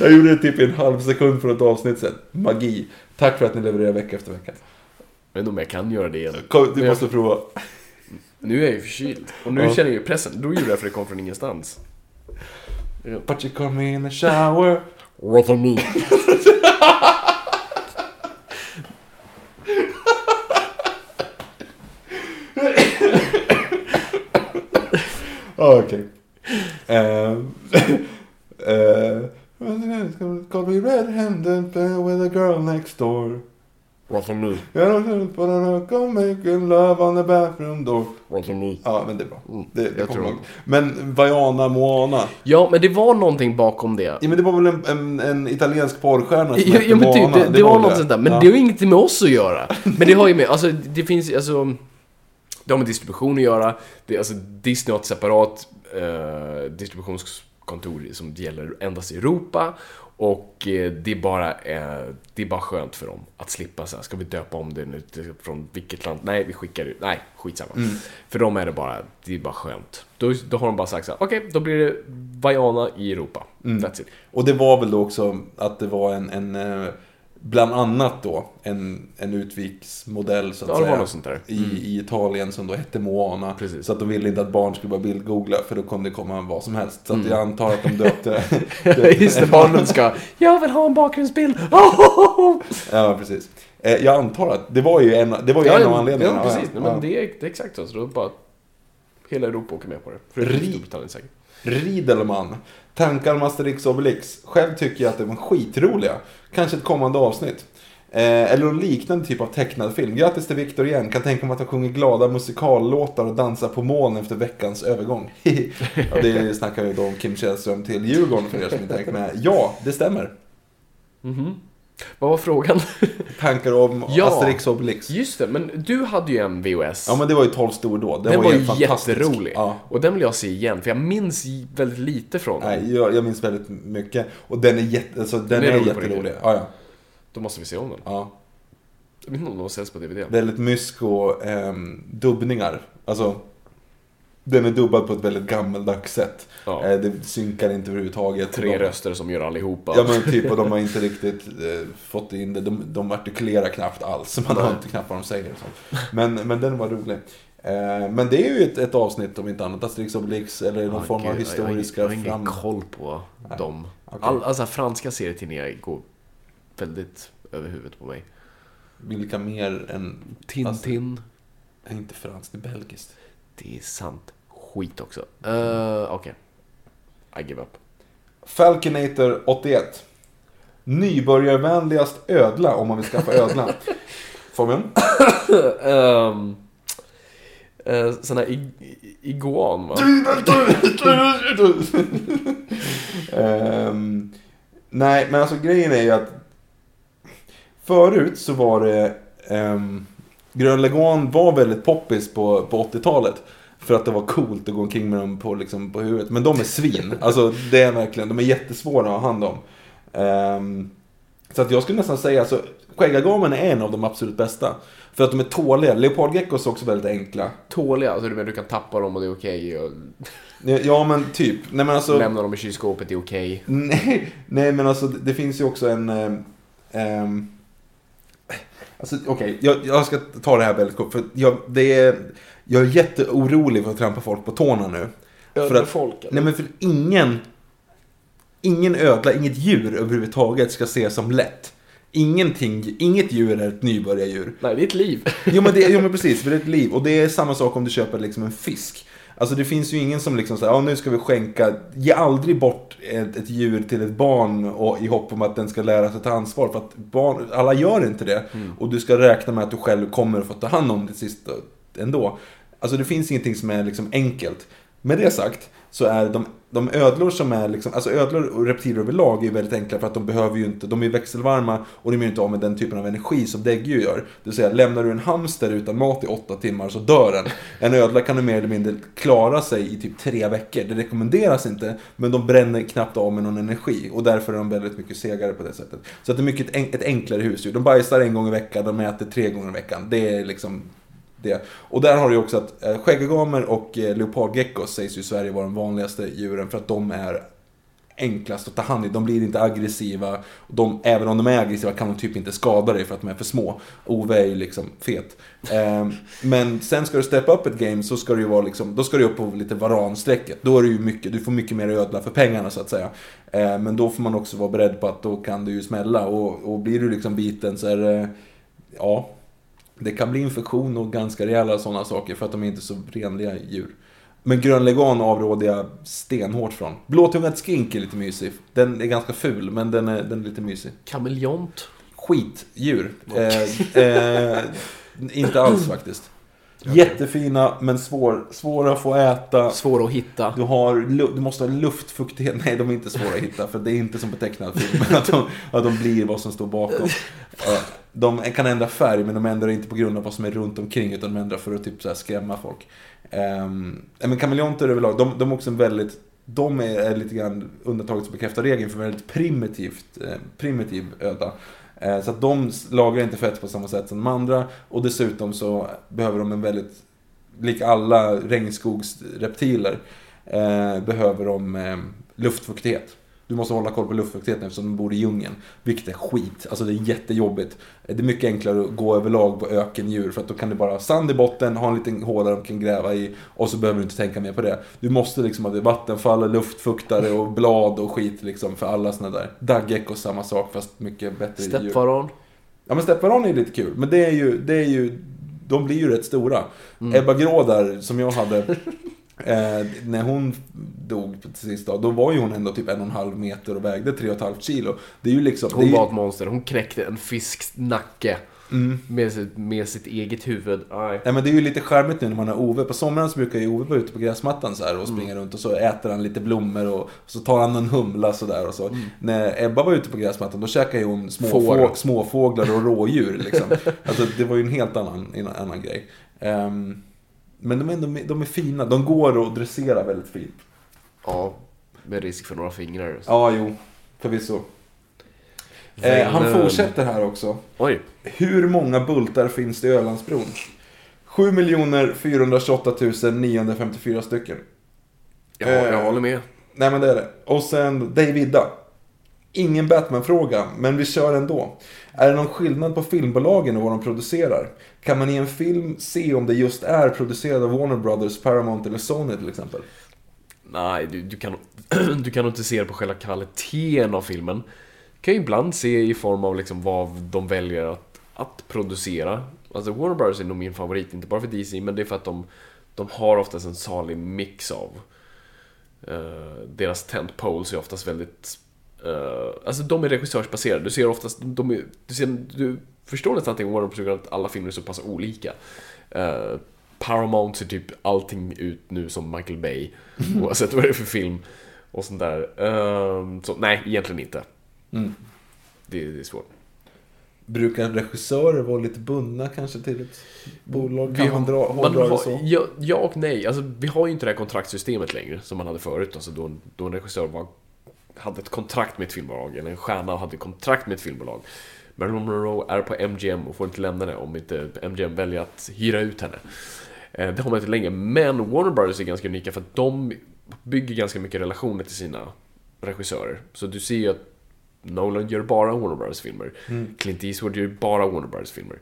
Speaker 1: jag gjorde det typ i en halv sekund för ett avsnitt sen. Magi. Tack för att ni levererar vecka efter vecka.
Speaker 2: Jag vet inte om jag kan göra det igen.
Speaker 1: Kom, du
Speaker 2: jag-
Speaker 1: måste prova.
Speaker 2: Nu är jag ju förkyld. Och nu
Speaker 1: Ja.
Speaker 2: känner jag ju pressen. Då gjorde jag för det kom från ingenstans.
Speaker 1: But you come in the shower.
Speaker 2: What a me.
Speaker 1: Okej. Call me red-handed with a girl next door.
Speaker 2: What a me.
Speaker 1: Go making love on the bathroom door.
Speaker 2: What a me.
Speaker 1: Ja, men det är bra. Det, det
Speaker 2: jag
Speaker 1: kommer ihåg. Men Vaiana Moana.
Speaker 2: Ja, men det var någonting bakom det.
Speaker 1: Ja, men det var väl en, en, en italiensk porrstjärna som
Speaker 2: Ja,
Speaker 1: hette
Speaker 2: ja men typ,
Speaker 1: Moana.
Speaker 2: det, det var något
Speaker 1: det.
Speaker 2: sånt där. Men
Speaker 1: Ja.
Speaker 2: det har ju ingenting med oss att göra. Men det har ju med, alltså det finns alltså... Det har med distribution att göra. Det, alltså, Disney har ett separat eh, distributionskontor som gäller endast i Europa. Och eh, det, är bara, eh, det är bara skönt för dem att slippa så här, ska vi döpa om det nu från vilket land? Nej, vi skickar det. Nej, skitsamma. För dem är det bara, det är bara skönt. Då, då har de bara sagt så okej, då blir det Vaiana i Europa. That's it.
Speaker 1: Och det var väl då också att det var en, en eh, bland annat då, en, en utviksmodell så att
Speaker 2: Ja,
Speaker 1: säga.
Speaker 2: sånt där.
Speaker 1: I, I Italien som då hette Moana.
Speaker 2: Precis.
Speaker 1: Så att de ville inte att barn skulle börja bildgoogla för då kunde det komma vad som helst. Så att
Speaker 2: Mm.
Speaker 1: jag antar att de döpte...
Speaker 2: Just det, barnen ska, jag vill ha en bakgrundsbild.
Speaker 1: Ja, precis. Eh, Jag antar att det var ju en, det var ju en av anledningarna.
Speaker 2: Ja, precis.
Speaker 1: Ja, ja.
Speaker 2: men det, är, det är exakt så. Så då bara hela Europa åker med på det. För
Speaker 1: Ri-
Speaker 2: Storbritannien säkert.
Speaker 1: Riedelman. Tankar om Asterix och Obelix. Själv tycker jag att de var skitroliga. Kanske ett kommande avsnitt. Eh, eller en liknande typ av tecknad film. Grattis till Viktor igen. Kan tänka mig att han sjunger glada musikallåtar och dansar på moln efter veckans övergång. ja, det snackar ju då om Kim Källström till Djurgården för er som inte tänker med. Ja, det stämmer. Mhm.
Speaker 2: Vad var frågan?
Speaker 1: Tankar om
Speaker 2: Ja.
Speaker 1: Asterix och Obelix.
Speaker 2: Just det, men du hade ju en VHS.
Speaker 1: Ja, men det var ju 12 stordåd.
Speaker 2: den var, ju
Speaker 1: helt fantastisk.
Speaker 2: jätterolig.
Speaker 1: Ja.
Speaker 2: Och den vill jag se igen, för jag minns väldigt lite från den.
Speaker 1: Nej, jag, jag minns väldigt mycket. Och den är, jätte, alltså, den
Speaker 2: är
Speaker 1: är,
Speaker 2: rolig på
Speaker 1: jätterolig. Ja, ja.
Speaker 2: Då måste vi se om den.
Speaker 1: ja.
Speaker 2: Jag vet inte om de säljs på DVD.
Speaker 1: väldigt mysko ehm, dubbningar. Alltså, den är dubbad på ett väldigt gammaldags sätt.
Speaker 2: Ja.
Speaker 1: Eh, det synkar inte överhuvudtaget.
Speaker 2: Tre
Speaker 1: de,
Speaker 2: röster som gör allihopa.
Speaker 1: Ja men typ, och de har inte riktigt eh, fått in det. De, de artikulerar knappt alls. Man hör inte knappt vad de säger. och Så. Men, men den var rolig. Eh, men det är ju ett, ett avsnitt om inte annat. Asterix Obelix eller någon
Speaker 2: Ah,
Speaker 1: form av historiska
Speaker 2: Jag har ingen koll på dem.
Speaker 1: okej.
Speaker 2: All, alltså franska serietidningar går väldigt över huvudet på mig.
Speaker 1: Vilka mer än...
Speaker 2: Tintin.
Speaker 1: Alltså, inte franskt, det är belgiskt.
Speaker 2: Det är sant. Skit också. Uh, Okej. I give up.
Speaker 1: Falconator 81. Nybörjarvänligast ödla om man vill skaffa ödla. Fabian?
Speaker 2: um, uh, sån här ig- iguan va?
Speaker 1: Ehm, nej, men alltså grejen är ju att förut så var det um, Grön Leguan var väldigt poppis på, på 80-talet. För att det var coolt att gå omkring med dem på, liksom, på huvudet. Men de är svin. Alltså det är verkligen, de är jättesvåra att ha hand om. Ehm, så att jag skulle nästan säga, alltså skäggagamen är en av de absolut bästa. För att de är tåliga. Leopardgeckos är också väldigt enkla.
Speaker 2: Tåliga, alltså du menar du kan tappa dem och det är okej och
Speaker 1: Ja men typ. Nej men alltså.
Speaker 2: lämna dem i kylskåpet, det är okej.
Speaker 1: Nej, nej men alltså det finns ju också en... ehm, alltså okej, jag, jag ska ta det här väldigt kort. För jag, det är, jag är jätteorolig för att trampa folk på tårna nu. Att,
Speaker 2: folk, eller?
Speaker 1: nej men för ingen... Ingen ödla, inget djur överhuvudtaget ska ses som lätt. Ingenting, inget djur är ett nybörjardjur.
Speaker 2: Nej, det är ett liv.
Speaker 1: Jo men, det, jo men precis, det är ett liv. Och det är samma sak om du köper liksom en fisk. Alltså det finns ju ingen som liksom säger, ja nu ska vi skänka, ge aldrig bort ett, ett djur till ett barn och, i hopp om att den ska lära sig ta ansvar. För att barn, alla gör inte det. Och du ska räkna med att du själv kommer att få ta hand om det sist ändå. Alltså det finns ingenting som är liksom enkelt. Med det sagt så är de, de ödlor som är liksom, alltså ödlor och reptiler överlag är ju väldigt enkla för att de behöver ju inte, de är växelvarma och de är ju inte av med den typen av energi som däggdjur gör. Det vill säga, lämnar du en hamster utan mat i åtta timmar så dör den. En ödla kan du mer eller mindre klara sig i typ tre veckor. Det rekommenderas inte, men de bränner knappt av med någon energi och därför är de väldigt mycket segare på det sättet. Så att det är mycket ett, ett enklare husdjur. De bajsar en gång i veckan, de äter tre gånger i veckan. Det är liksom det. Och där har du ju också att eh, skäggagamer och eh, leopardgeckos sägs ju i Sverige vara de vanligaste djuren för att de är enklast att ta hand i. De blir inte aggressiva. De, även om de är aggressiva kan de typ inte skada dig för att de är för små. Ove är ju liksom fet. Eh, men sen ska du steppa upp ett game så ska du ju vara liksom, då ska du upp på lite varansträcket. Då är det ju mycket, du får mycket mer ödla för pengarna så att säga. Eh, men då får man också vara beredd på att då kan det ju smälla och, och blir du liksom biten så är det, ja, det kan bli infektion och ganska rejäla sådana saker för att de är inte så renliga djur. Men grön legan avråder jag stenhårt från. Blåtungad skink är lite mysig. Den är ganska ful, men den är, den är lite mysig.
Speaker 2: Kameleont.
Speaker 1: Skitdjur. Eh, eh, inte alls faktiskt. Jättefina, men svår, svåra att få äta.
Speaker 2: Svåra att hitta.
Speaker 1: Du, har, du måste ha luftfuktighet. Nej, de är inte svåra att hitta. För det är inte som på tecknad film. Att de, att de blir vad som står bakom. De kan ändra färg, men de ändrar inte på grund av vad som är runt omkring, utan de ändrar för att typ så här skrämma folk. Um, men kameleonter överlag, de, de är också en väldigt de är, är lite grann undantaget som bekräftar regeln för väldigt primitivt, eh, primitiv öda. Eh, så att de lagrar inte fett på samma sätt som de andra. Och dessutom så behöver de en väldigt, lik alla regnskogsreptiler, eh, behöver de eh, luftfuktighet. Du måste hålla koll på luftfuktigheten eftersom de bor i djungeln. Vilket är skit. Alltså det är jättejobbigt. Det är mycket enklare att gå överlag på ökendjur. För att då kan du bara ha sand i botten, ha en liten håla de kan gräva i. Och så behöver du inte tänka mer på det. Du måste liksom ha vattenfall, luftfuktare och blad och skit liksom för alla såna där. Daggecko samma sak fast mycket bättre djur.
Speaker 2: Steppvaran.
Speaker 1: Ja men steppvaran är lite kul. Men det är ju, det är ju de blir ju rätt stora. Ebba Grå där, som jag hade, Eh, när hon dog till sist då, då var ju hon ändå typ en och en halv meter och vägde tre och ett halvt kilo. Det är ju liksom...
Speaker 2: Hon
Speaker 1: det är
Speaker 2: var
Speaker 1: ju,
Speaker 2: ett monster. Hon knäckte en fisks nacke. Med, sitt, med sitt eget huvud. Aj.
Speaker 1: Nej men det är ju lite charmigt nu när man har Ove. På sommaren så brukar ju Ove vara ute på gräsmattan så här och
Speaker 2: Mm.
Speaker 1: springa runt och så äter han lite blommor och, och så tar han en humla sådär och så. När Ebba var ute på gräsmattan då käkade ju hon små
Speaker 2: Mm. Får.
Speaker 1: få, småfåglar och rådjur liksom. Alltså det var ju en helt annan, en annan grej. Ehm, men de är, ändå, de är fina, de går att dressera väldigt fint.
Speaker 2: Ja, med risk för några fingrar.
Speaker 1: Ja, jo, förvisso. Eh, han fortsätter här också.
Speaker 2: Oj.
Speaker 1: Hur många bultar finns det i Ölandsbron? 7 428 954 stycken.
Speaker 2: Jag, jag
Speaker 1: Eh.
Speaker 2: håller med.
Speaker 1: Nej men det är det. Och sen Davida. Ingen Batman-fråga, men vi kör ändå. Är det någon skillnad på filmbolagen och vad de producerar? Kan man i en film se om det just är producerad av Warner Brothers, Paramount eller Sony till exempel?
Speaker 2: Nej, du, du, kan, du kan inte se det på själva kvaliteten av filmen. Du kan ju ibland se i form av liksom vad de väljer att, att producera. Alltså Warner Brothers är nog min favorit, inte bara för DC, men det är för att de, de har oftast en salig mix av Uh, deras tentpoles är oftast väldigt eh, alltså de är regissörsbaserade. Du ser oftast... De är, du, ser, du förstår nästan det är Warner Brothers att alla filmer är så pass olika. Eh, Paramount ser typ allting ut nu som Michael Bay. Oavsett vad det är för film. Och sånt där. Ehm, så nej, egentligen inte.
Speaker 1: Mm.
Speaker 2: Det, det är svårt.
Speaker 1: Brukar regissörer vara lite bundna kanske till ett bolag? Kan
Speaker 2: Vi
Speaker 1: man
Speaker 2: har-
Speaker 1: dra,
Speaker 2: man har-
Speaker 1: så?
Speaker 2: Ja, ja och nej. Alltså, vi har ju inte det här kontraktsystemet längre som man hade förut. Alltså, då, då en regissör var, hade ett kontrakt med ett filmbolag, eller en stjärna hade ett kontrakt med ett filmbolag. Marilyn Monroe är på MGM och får inte lämna det om inte MGM väljer att hyra ut henne. Eh, Det har man inte längre, men Warner Brothers är ganska unika för att de bygger ganska mycket relationer till sina regissörer. Så du ser ju att Nolan gör bara Warner Brothers-filmer. Clint Eastwood gör bara Warner Brothers-filmer.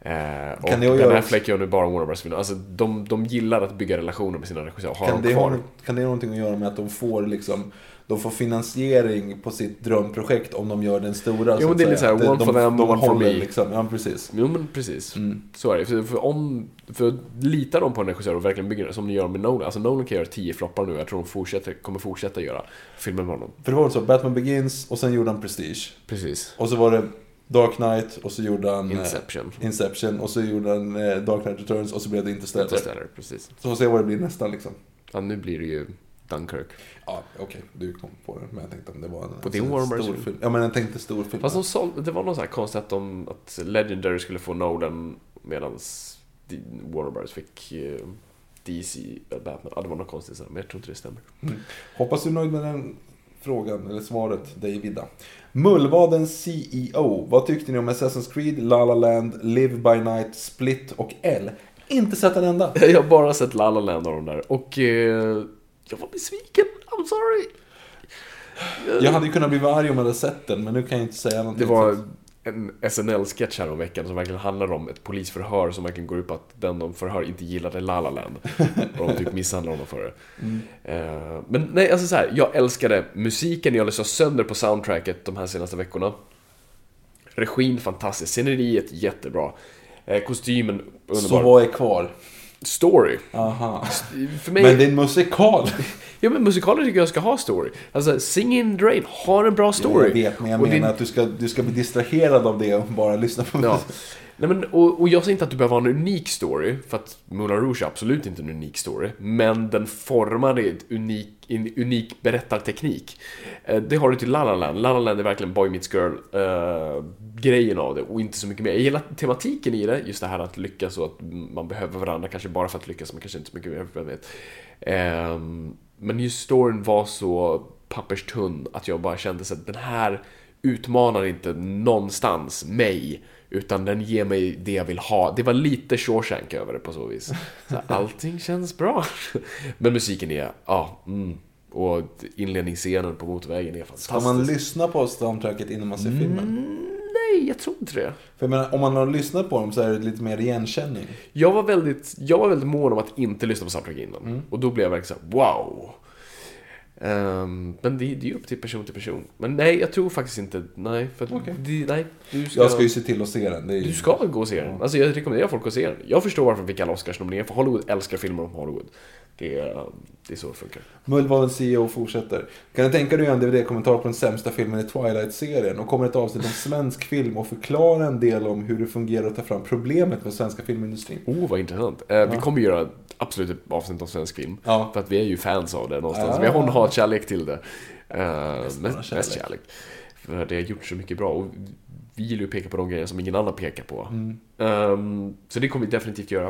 Speaker 2: Eh, och
Speaker 1: Kan att
Speaker 2: Ben Affleck gör nu bara Warner Brothers-filmer. Alltså, de, de gillar att bygga relationer med sina regissörer och
Speaker 1: Kan
Speaker 2: dem
Speaker 1: det,
Speaker 2: kvar.
Speaker 1: ha, kan det ha någonting att göra med att de får liksom de får finansiering på sitt drömprojekt om de gör den stora.
Speaker 2: Jo,
Speaker 1: så
Speaker 2: men det är lite
Speaker 1: säga.
Speaker 2: så här,
Speaker 1: Att
Speaker 2: one
Speaker 1: de,
Speaker 2: for them,
Speaker 1: de
Speaker 2: one for me.
Speaker 1: Liksom. Ja, precis.
Speaker 2: Jo men precis.
Speaker 1: Mm.
Speaker 2: Så är det. För, för, om, för litar de på en regissör och verkligen bygger det som de gör med Nolan. Alltså Nolan kan göra 10 floppar nu. Jag tror de fortsätter, kommer fortsätta göra filmer med honom.
Speaker 1: För det var så, Batman Begins och sen gjorde han Prestige.
Speaker 2: Precis.
Speaker 1: Och så var det Dark Knight och så gjorde han... eh,
Speaker 2: Inception.
Speaker 1: Inception och så gjorde han eh, Dark Knight Returns och så blev det Interstellar.
Speaker 2: Interstellar, precis.
Speaker 1: Så får se vad det blir nästa liksom.
Speaker 2: Ja, nu blir det ju Dunkirk.
Speaker 1: Ja, okej, du kom på det. Men jag tänkte om det var en,
Speaker 2: På din
Speaker 1: en
Speaker 2: Warner
Speaker 1: stor film. Ja, men jag tänkte stor film.
Speaker 2: Fast de sålde, det var något så här konstigt att, de, att Legendary skulle få Nolan medan Warner Brothers fick eh, DC, eh, Batman. Ja, det var något konstigt så här, men jag tror inte det stämmer.
Speaker 1: Hoppas du är nöjd med den frågan, eller svaret, Davida. Mullvadens CEO. Vad tyckte ni om Assassin's Creed, La La Land, Live By Night, Split och L? Inte sett en enda.
Speaker 2: Jag har bara sett La La Land av de där och eh, jag var besviken. I'm sorry.
Speaker 1: Jag hade ju kunnat bli arg om jag hade sett den, men nu kan jag inte säga någonting.
Speaker 2: Det var en SNL-sketch här om veckan som verkligen handlar om ett polisförhör som verkligen går ut på att den de förhör inte gillade La La Land. Och de typ misshandlar honom för det. Eh, Men nej, alltså så här, jag älskade musiken, jag lyssnade sönder på soundtracket de här senaste veckorna. Regin fantastisk, sceneriet jättebra. Eh, Kostymen
Speaker 1: Så
Speaker 2: underbar.
Speaker 1: vad är kvar?
Speaker 2: Story.
Speaker 1: Aha.
Speaker 2: Mig...
Speaker 1: Men det är en musikal.
Speaker 2: Ja men musikaler tycker jag ska ha story. Alltså Singing in the Rain har en bra story.
Speaker 1: Jag vet, men jag
Speaker 2: Och
Speaker 1: menar att du ska, du ska bli distraherad av det och bara lyssna på
Speaker 2: Ja. Nej, men, och, och jag säger inte att du behöver ha en unik story, för att Moulin Rouge är absolut inte en unik story, men den formar en unik, en unik berättarteknik. Eh, det har du till La La Land. La La Land är verkligen Boy Meets Girl-grejen eh, av det, och inte så mycket mer. Jag gillar tematiken i det, just det här att lyckas och att man behöver varandra, kanske bara för att lyckas, men kanske inte så mycket mer, vem vet. Ehm, Men just storyn var så papperstunn att jag bara kände att den här utmanar inte någonstans mig utan den ger mig det jag vill ha. Det var lite Shawshank över det på så vis. Så allting känns bra. Men musiken är, ja, mm. Och inledningsscenen på motorvägen är fantastisk.
Speaker 1: Kan man lyssna på soundtracket innan man ser filmen?
Speaker 2: Nej, jag tror inte det.
Speaker 1: För jag menar, om man har lyssnat på dem så är det lite mer igenkänning.
Speaker 2: Jag var väldigt, jag var väldigt mån om att inte lyssna på soundtrack innan. Och då blev jag verkligen såhär, wow. Ehm, men det, det är ju upp till person till person. Men nej, jag tror faktiskt inte, nej. För att
Speaker 1: Okej.
Speaker 2: det, nej du ska,
Speaker 1: Jag ska ju se till att se den. Det är ju...
Speaker 2: Du ska gå och se den. Alltså jag rekommenderar folk att se den. Jag förstår varför vi fick alla Oscars-nomineringar, för Hollywood älskar filmer om Hollywood. Det är, det är så det funkar.
Speaker 1: Mullvadens CEO fortsätter. Kan du tänka dig en DVD-kommentar på den sämsta filmen i Twilight-serien? Och kommer ett avsnitt om svensk film och förklara en del om hur det fungerar att ta fram problemet med svenska filmindustrin.
Speaker 2: Oh, vad intressant. Eh, Vi kommer göra absolut ett avsnitt om svensk film.
Speaker 1: Ja.
Speaker 2: För att vi är ju fans av det någonstans.
Speaker 1: Ja.
Speaker 2: Vi har en hatkärlek till det. Uh, mest,
Speaker 1: bara
Speaker 2: mest,
Speaker 1: kärlek.
Speaker 2: För det har gjort så mycket bra. Och vi gillar ju att peka på de grejer som ingen annan pekar på.
Speaker 1: Mm.
Speaker 2: Ehm, så det kommer vi definitivt göra.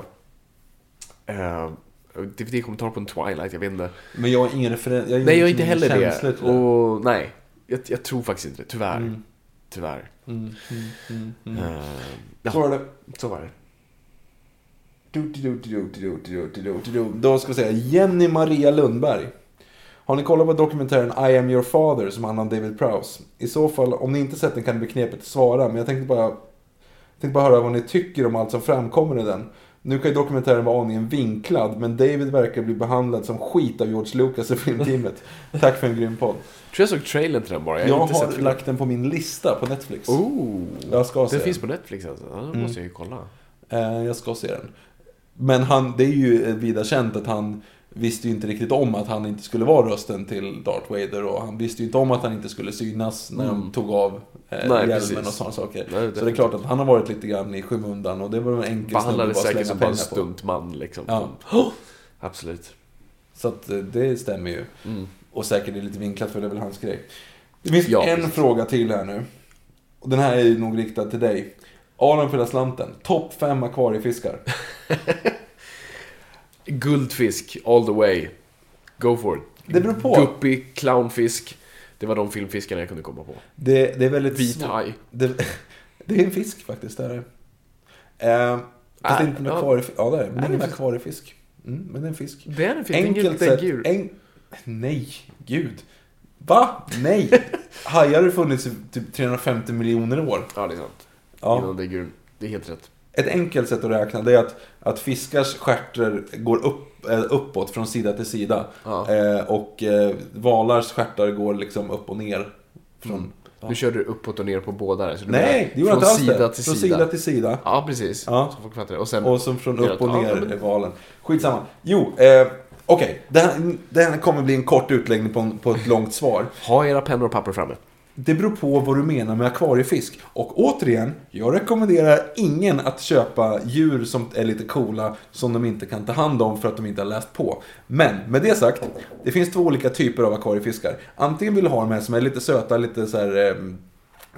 Speaker 2: Uh, DVD-kommentar på en Twilight, jag vet inte.
Speaker 1: Men jag har ingen referens. Jag har
Speaker 2: nej, jag har inte heller det. Och nej, jag, jag, tror faktiskt inte det. Tyvärr.
Speaker 1: Mm.
Speaker 2: Tyvärr.
Speaker 1: Mm, mm, mm,
Speaker 2: uh, ja.
Speaker 1: Så var det.
Speaker 2: Så var det.
Speaker 1: Då ska vi säga Jenny Maria Lundberg. Har ni kollat på dokumentären I am your father som handlar om David Prowse? I så fall, om ni inte sett den kan det bli knepigt att svara, men jag tänkte bara, jag tänkte bara höra vad ni tycker om allt som framkommer i den. Nu kan ju dokumentären vara aningen vinklad, men David verkar bli behandlad som skit av George Lucas och filmteamet. Tack för en grym podd.
Speaker 2: tror jag såg trailern till den bara. Jag,
Speaker 1: Jag
Speaker 2: har
Speaker 1: har
Speaker 2: filmen.
Speaker 1: lagt den på min lista på Netflix.
Speaker 2: Oh!
Speaker 1: Jag ska se
Speaker 2: Den
Speaker 1: den.
Speaker 2: finns på Netflix alltså? Ja, då måste jag ju kolla.
Speaker 1: Eh, jag ska se den. Men han, det är ju vida känt att han visste ju inte riktigt om att han inte skulle vara rösten till Darth Vader och han visste ju inte om att han inte skulle synas när de tog av eh,
Speaker 2: Mm. Nej,
Speaker 1: hjälmen
Speaker 2: precis.
Speaker 1: och sådana saker.
Speaker 2: Nej,
Speaker 1: så det är klart att han har varit lite grann i skymundan och det var en enkel snubbe att
Speaker 2: säkert som bara en stuntman liksom.
Speaker 1: Ja.
Speaker 2: Oh, absolut.
Speaker 1: Så att eh, det stämmer ju.
Speaker 2: Mm.
Speaker 1: Och säkert är lite vinklat för det är väl hans grej. Det finns
Speaker 2: Ja,
Speaker 1: en
Speaker 2: precis.
Speaker 1: fråga till här nu. Och den här är ju nog riktad till dig. Aron för slanten. Topp fem akvariefiskar.
Speaker 2: Guldfisk, all the way. Go for it.
Speaker 1: Det beror på.
Speaker 2: Guppy, clownfisk. Det var de filmfiskarna jag kunde komma på.
Speaker 1: Det, det är väldigt
Speaker 2: Vit haj.
Speaker 1: Det, det är en fisk faktiskt, det är det. Eh, fast
Speaker 2: Ah,
Speaker 1: inte en akvariefisk. Ja, det är det. Men det är
Speaker 2: det
Speaker 1: en
Speaker 2: fisk?
Speaker 1: akvariefisk. Mm, men det är en fisk.
Speaker 2: Det är en fisk,
Speaker 1: Enkelt
Speaker 2: inget
Speaker 1: sett.
Speaker 2: däggdjur.
Speaker 1: En... Nej, gud. Va? Nej. Hajar har funnits i typ 350 miljoner år.
Speaker 2: Ja, det är sant.
Speaker 1: Ja.
Speaker 2: Innan. Det är helt rätt.
Speaker 1: Ett enkelt sätt att räkna det är att, att fiskars stjärter går upp, eh, uppåt från sida till sida.
Speaker 2: Ja.
Speaker 1: Eh, och eh, valars stjärtar går liksom upp och ner. Från, ja.
Speaker 2: Nu körde du uppåt och ner på båda där. Så du
Speaker 1: Nej, det gjorde jag inte alls
Speaker 2: sida
Speaker 1: det.
Speaker 2: till
Speaker 1: Från
Speaker 2: sida.
Speaker 1: sida till sida.
Speaker 2: Ja, precis.
Speaker 1: Ja.
Speaker 2: Så folk det. Och sen...
Speaker 1: Och som från upp och
Speaker 2: Ja,
Speaker 1: ner
Speaker 2: men-
Speaker 1: är valen. Skitsamma. Jo, eh, okej. Det, här, det här kommer bli en kort utläggning på, en, på ett långt svar.
Speaker 2: Ha era pennor och papper framme.
Speaker 1: Det beror på vad du menar med akvariefisk. Och återigen, jag rekommenderar ingen att köpa djur som är lite coola som de inte kan ta hand om för att de inte har läst på. Men med det sagt, det finns två olika typer av akvariefiskar. Antingen vill du ha de här som är lite söta, lite så här eh,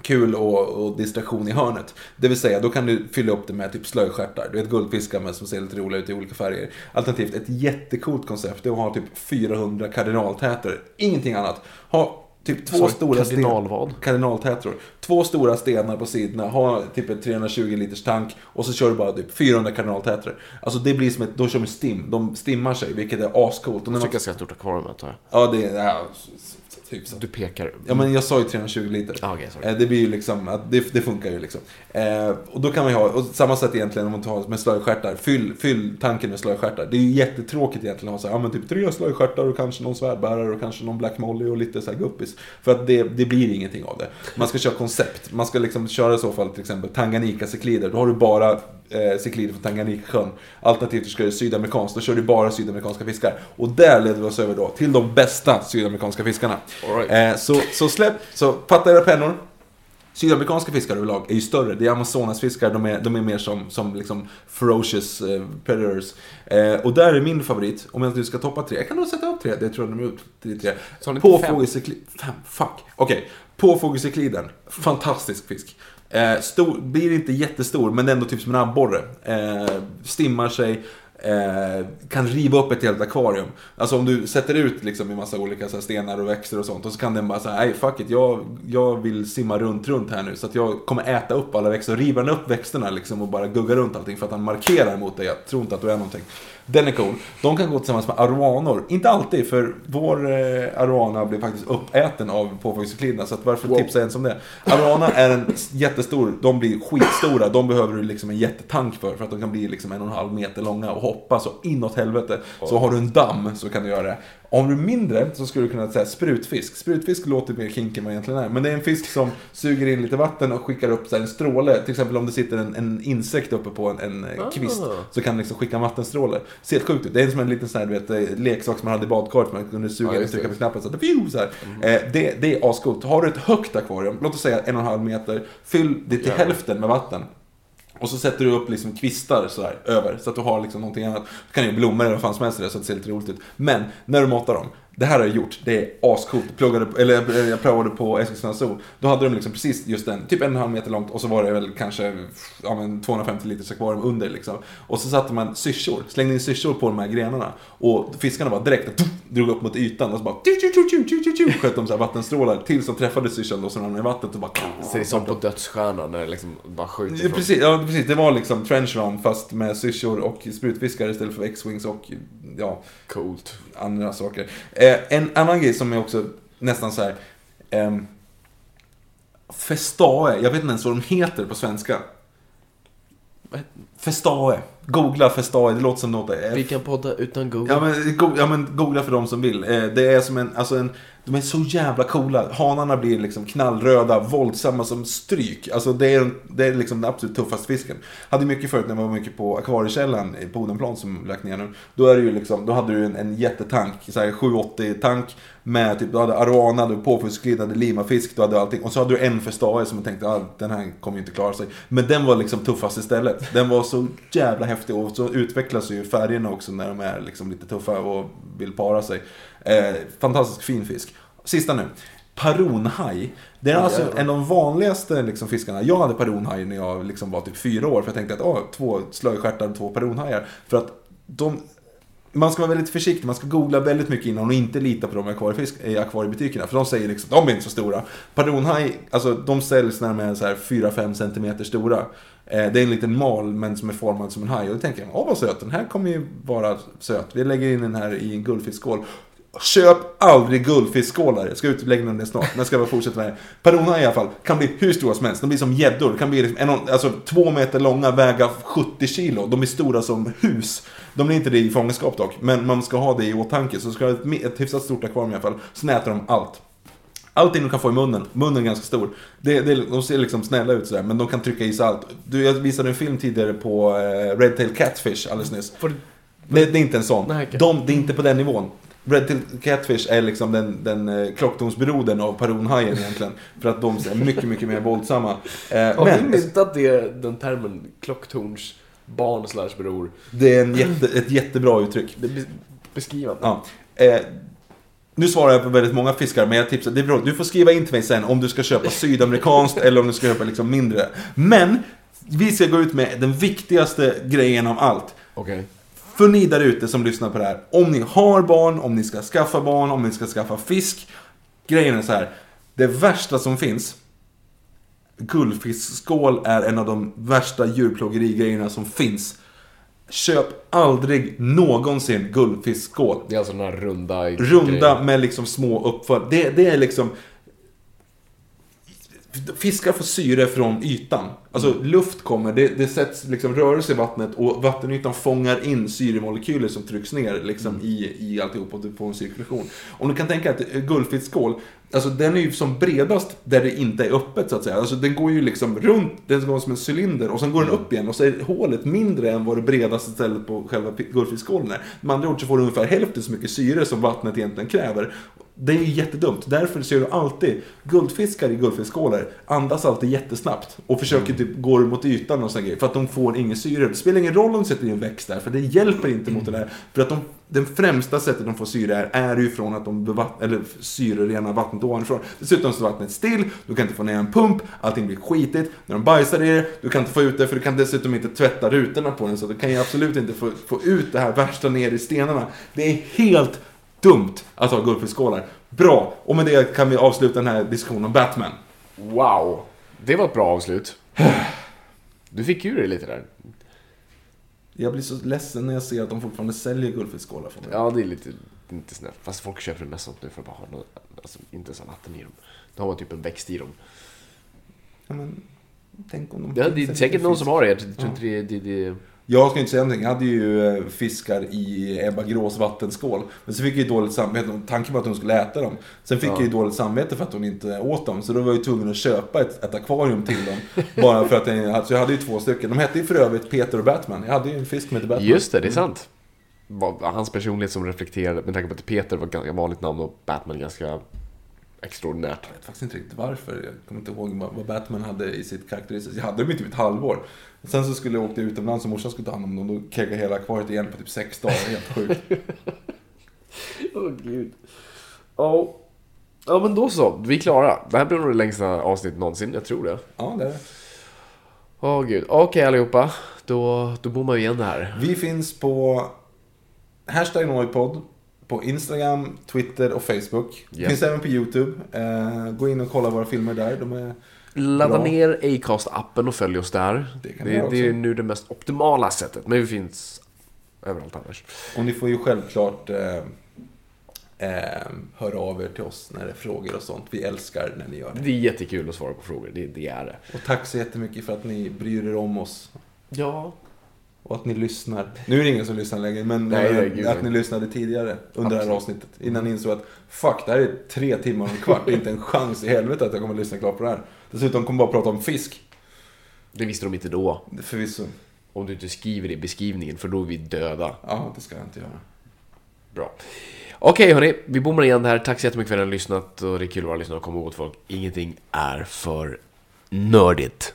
Speaker 1: kul och, och distraktion i hörnet. Det vill säga, då kan du fylla upp det med typ slöjstjärtar. Du vet guldfiskar med som ser lite roliga ut i olika färger. Alternativt, ett jättecoolt koncept är att ha typ 400 kardinaltäter. Ingenting annat. Ha typ två
Speaker 2: Sorry,
Speaker 1: stora sten-
Speaker 2: kardinal vad?
Speaker 1: kardinaltätror. Två stora stenar på sidorna, ha typ en 320 liters tank och så kör du bara typ 400 kardinaltätor. Alltså det blir som ett, då kör de stim, de stimmar sig vilket är ascoolt. Och när
Speaker 2: Jag
Speaker 1: man,
Speaker 2: tycker jag ska ha ett stort akvarium antar jag.
Speaker 1: ja, det är, ja, typ så.
Speaker 2: Du pekar.
Speaker 1: Ja men jag sa ju 320 liter.
Speaker 2: Ah, okej, sorry.
Speaker 1: Eh, det blir ju liksom, det, det funkar ju liksom. Eh, och då kan man ju ha, och samma sätt egentligen om man tar med slöjstjärtar. Fyll, fyll tanken med slöjstjärtar. Det är ju jättetråkigt egentligen att ha så här, ja men typ tre slöjstjärtar och kanske någon svärdbärare och kanske någon Black Molly och lite så här guppis. För att det, det blir ingenting av det. Man ska köra koncept. Man ska liksom köra i så fall till exempel Tanganyika-cyklider. Då har du bara eh, cyklider från Tanganyika-sjön. Alternativt ska du sydamerikanskt, då kör du bara sydamerikanska fiskar. Och där leder vi oss över då till de bästa sydamerikanska fiskarna.
Speaker 2: Right.
Speaker 1: Eh, så, så släpp, så fatta era pennor. Sydamerikanska fiskar överlag är ju större. Det är Amazonasfiskar, de är, de är mer som, som liksom ferocious eh, predators. Eh, och där är min favorit, om jag nu ska toppa tre. Jag kan nog sätta upp tre, det tror jag de är upp till tre.
Speaker 2: Så har inte fem?
Speaker 1: Fuck. Okej. Påfågelsekliden. Fantastisk fisk. Eh, stor, blir inte jättestor, men ändå typ som en abborre. Eh, stimmar sig. Eh, kan riva upp ett helt akvarium. Alltså om du sätter ut liksom i massa olika så här, stenar och växter och sånt och så kan den bara säga nej fuck it, jag, jag vill simma runt, runt här nu så att jag kommer äta upp alla växter och riva den upp växterna liksom och bara gugga runt allting för att han markerar mot dig. Jag tror inte att du är någonting. Den är cool. De kan gå tillsammans med aroanor. Inte alltid, för vår eh, aroana blir faktiskt uppäten av påfågelseklidna. Så att varför tipsa ens om det? Aroana är en jättestor, de blir skitstora. De behöver du liksom en jättetank för. För att de kan bli liksom en och en halv meter långa och hoppa så inåt helvete. Så har du en damm så kan du göra det. Om du är mindre så skulle du kunna säga sprutfisk. Sprutfisk låter mer kinky än vad det egentligen är. Men det är en fisk som suger in lite vatten och skickar upp så en stråle. Till exempel om det sitter en, en insekt uppe på en, en eh, kvist. Så kan den liksom skicka en vattenstråle. Ser helt sjukt ut. Det är som en liten sån här, du vet, eh, leksak som man hade i badkaret. Man kunde suga
Speaker 2: Ja,
Speaker 1: in och trycka på knappen så att det pju, så här. Eh, det, det är ascoolt. Har du ett högt akvarium, låt oss säga en och en halv meter. Fyll det till hälften med vatten. Och så sätter du upp liksom kvistar så här, över, så att du har liksom någonting annat. Du kan ju blommor eller vad fan som helst i det, så att det ser lite roligt ut. Men, när du matar dem. Det här har jag gjort, det är ascoolt. Jag Pluggade, eller jag- prövade på Eskilstuna Zoo. Då hade de liksom precis just den, typ en och en halv meter långt och så var det väl kanske ja, men 250 liters akvarium under liksom. Och så satte man syrsor, slängde in syrsor på de här grenarna. Och fiskarna bara direkt drog upp mot ytan och så bara tju, tju, tju, sköt de så här vattenstrålar tills de träffade syrsan då som ramlade i vattnet och bara
Speaker 2: Så det är som på Dödsstjärnan när det liksom bara skjuter
Speaker 1: Ja, precis, ja, precis, det var liksom trench run fast med syrsor och sprutfiskar istället för X-Wings och ja,
Speaker 2: Coolt.
Speaker 1: andra saker. Eh, en annan grej som är också nästan så här. Eh, Festae, jag vet inte ens vad de heter på svenska. Festae. Googla Festae, det låter som något. eh,
Speaker 2: Vi kan podda utan Google.
Speaker 1: Ja men, go- ja men googla för de som vill. Eh, Det är som en, alltså en, de är så jävla coola. Hanarna blir liksom knallröda, våldsamma som stryk. Alltså det är, det är liksom den absolut tuffaste fisken. Hade mycket förut när man var mycket på Akvariekällan på Odenplan som lagt ner nu. Då är det ju liksom, då hade du en, en jättetank, så här 780 tank med typ, du hade arowana, du hade påfusklid, du hade limafisk, du hade allting. Och så hade du en för stae som jag tänkte, ah, den här kommer ju inte klara sig. Men den var liksom tuffast istället. Den var så jävla häftig och så utvecklas ju färgerna också när de är liksom lite tuffa och vill para sig. Eh, fantastisk fin fisk. Sista nu. Paronhaj. Det är alltså en av de vanligaste liksom, fiskarna. Jag hade paronhaj när jag liksom var typ fyra år. För jag tänkte att åh, två slöjstjärtar och två paronhajar. För att de man ska vara väldigt försiktig, man ska googla väldigt mycket innan och inte lita på de akvariefisk, i akvariebutikerna. För de säger liksom, de är inte så stora. Paronhaj, alltså de säljs när de är så här 4-5 cm stora. Eh, det är en liten mal men som är formad som en haj. Och då tänker jag, åh vad söt, den här kommer ju vara söt. Vi lägger in den här i en guldfiskskål. Köp aldrig guldfiskskålar. Jag ska utlägga om det snart, men jag ska bara fortsätta med det. Perona i alla fall kan bli hur stora som helst. De blir som gäddor. De kan bli liksom en, alltså, två meter långa, väga 70 kilo. De är stora som hus. De blir inte det i fångenskap dock, men man ska ha det i åtanke. Så ska ha ett, ett hyfsat stort akvarium i alla fall. Sen äter de allt. Allting de kan få i munnen. Munnen är ganska stor. Det, det, de ser liksom snälla ut sådär, men de kan trycka i sig allt. Du, jag visade en film tidigare på eh, Red Tail Catfish alldeles nyss. Det, det är inte en sån.
Speaker 2: Nej, okej.
Speaker 1: de, det är inte på den nivån. Red Tail Catfish är liksom den, den eh, klocktornsbrodern av paronhajen egentligen. För att de är mycket, mycket mer våldsamma. Eh,
Speaker 2: Har vi myntat det, den termen klocktorns barn slash bror?
Speaker 1: det är en jätte, ett jättebra uttryck.
Speaker 2: Det beskrivande.
Speaker 1: Ja. Eh, nu svarar jag på väldigt många fiskar, men jag tipsar, det är bra. Du får skriva in till mig sen om du ska köpa sydamerikanskt eller om du ska köpa liksom mindre. Men, vi ska gå ut med den viktigaste grejen av allt.
Speaker 2: Okej.
Speaker 1: För ni där ute som lyssnar på det här, om ni har barn, om ni ska skaffa barn, om ni ska skaffa fisk. Grejen är så här, det värsta som finns, guldfiskskål är en av de värsta djurplågerigrejerna som finns. Köp aldrig någonsin guldfiskskål.
Speaker 2: Det är alltså den här runda
Speaker 1: Runda
Speaker 2: grejen.
Speaker 1: med liksom små uppför. Det, det är liksom... Fiskar får syre från ytan. Alltså
Speaker 2: Mm.
Speaker 1: luft kommer, det, det sätts liksom rörelse i vattnet och vattenytan fångar in syremolekyler som trycks ner liksom
Speaker 2: Mm.
Speaker 1: i, i alltihop och du får en cirkulation. Om du kan tänka att eh, guldfiskskål, alltså den är ju som bredast där det inte är öppet så att säga. Alltså den går ju liksom runt, den går som en cylinder och sen går den
Speaker 2: Mm.
Speaker 1: upp igen och så är hålet mindre än vad det bredaste stället på själva guldfiskskålen är. Med andra ord så får du ungefär hälften så mycket syre som vattnet egentligen kräver. Det är ju jättedumt. Därför ser du alltid guldfiskar i guldfiskskålar andas alltid jättesnabbt och försöker typ gå mot ytan och sån grej för att de får ingen syre. Det spelar ingen roll om du sätter in en växt där för det hjälper inte mot det där. För att de, den främsta sättet de får syre är, är ju från att de bevatt, eller syrerenar vattnet ovanifrån. Dessutom står vattnet still, du kan inte få ner en pump, allting blir skitigt. När de bajsar i det, du kan inte få ut det för du kan dessutom inte tvätta rutorna på den så du kan ju absolut inte få, få ut det här värsta ner i stenarna. Det är helt dumt att ha guldfiskskålar. Bra! Och med det kan vi avsluta den här diskussionen om Batman.
Speaker 2: Wow! Det var ett bra avslut. Du fick ur dig lite där.
Speaker 1: Jag blir så ledsen när jag ser att de fortfarande säljer guldfiskskålar för mig.
Speaker 2: Ja, det är lite, inte snällt. Fast folk köper det mest sånt nu för att bara ha något, alltså, inte så vatten i dem. Då har man typ en växt i dem.
Speaker 1: Ja, men, tänk om de
Speaker 2: Ja, det är säkert någon som har det. Jag tror inte det, det, det...
Speaker 1: Jag ska inte säga någonting. Jag hade ju eh, fiskar i Ebba Grås vattenskål. Men så fick jag ju dåligt samvete. Tanken var att hon skulle äta dem. Sen fick jag ju dåligt samvete för att hon inte åt dem. Så då var jag ju tvungen att köpa ett, ett akvarium till dem. bara för att jag, alltså jag hade ju två stycken. De hette ju för övrigt Peter och Batman. Jag hade ju en fisk som hette Batman.
Speaker 2: Just det, det är sant. Var- Hans personlighet som reflekterade, med tanke på att Peter var ett ganska vanligt namn och Batman ganska extraordinärt.
Speaker 1: Jag vet faktiskt inte riktigt varför. Jag kommer inte ihåg vad Batman hade i sitt karaktäristiskt. Jag hade dem i typ ett halvår. Sen så skulle jag åka utomlands och morsan skulle ta hand om dem. Då keggade hela akvariet igen på typ sex dagar. Helt sjukt.
Speaker 2: Åh gud. Ja. Ja men då så, vi är klara. Det här blir nog det längsta avsnittet någonsin, jag tror det.
Speaker 1: Ja, det är det.
Speaker 2: Åh gud. Okej allihopa, då, då bommar vi igen det här.
Speaker 1: Vi finns på hashtag Noipod på Instagram, Twitter och Facebook.
Speaker 2: Ja.
Speaker 1: Finns även på YouTube. Eh, gå in och kolla våra filmer där. De är
Speaker 2: Ladda
Speaker 1: Bra.
Speaker 2: ner Acast-appen och följ oss där.
Speaker 1: Det kan
Speaker 2: det, det är nu det mest optimala sättet, men vi finns överallt annars.
Speaker 1: Och ni får ju självklart eh, eh, höra av er till oss när det är frågor och sånt. Vi älskar när ni gör det.
Speaker 2: Det är jättekul att svara på frågor, det, det är det.
Speaker 1: Och tack så jättemycket för att ni bryr er om oss.
Speaker 2: Ja.
Speaker 1: Och att ni lyssnar. Nu är det ingen som lyssnar längre, men
Speaker 2: Nej,
Speaker 1: eh,
Speaker 2: nej, gud,
Speaker 1: att ni lyssnade tidigare under det här
Speaker 2: Absolut.
Speaker 1: avsnittet. Innan ni insåg att fuck, det här är tre timmar och en kvart. Det är inte en chans i helvete att jag kommer att lyssna klart på det här. Dessutom kommer jag bara prata om fisk.
Speaker 2: Det visste de inte då.
Speaker 1: Förvisso.
Speaker 2: Om du inte skriver det i beskrivningen, för då är vi döda.
Speaker 1: Ja, det ska jag inte göra.
Speaker 2: Bra. Okej hörni, vi bommar igen det här. Tack så jättemycket för att ni har lyssnat och det är kul att vara lyssnare och komma ihåg att folk. Ingenting är för nördigt.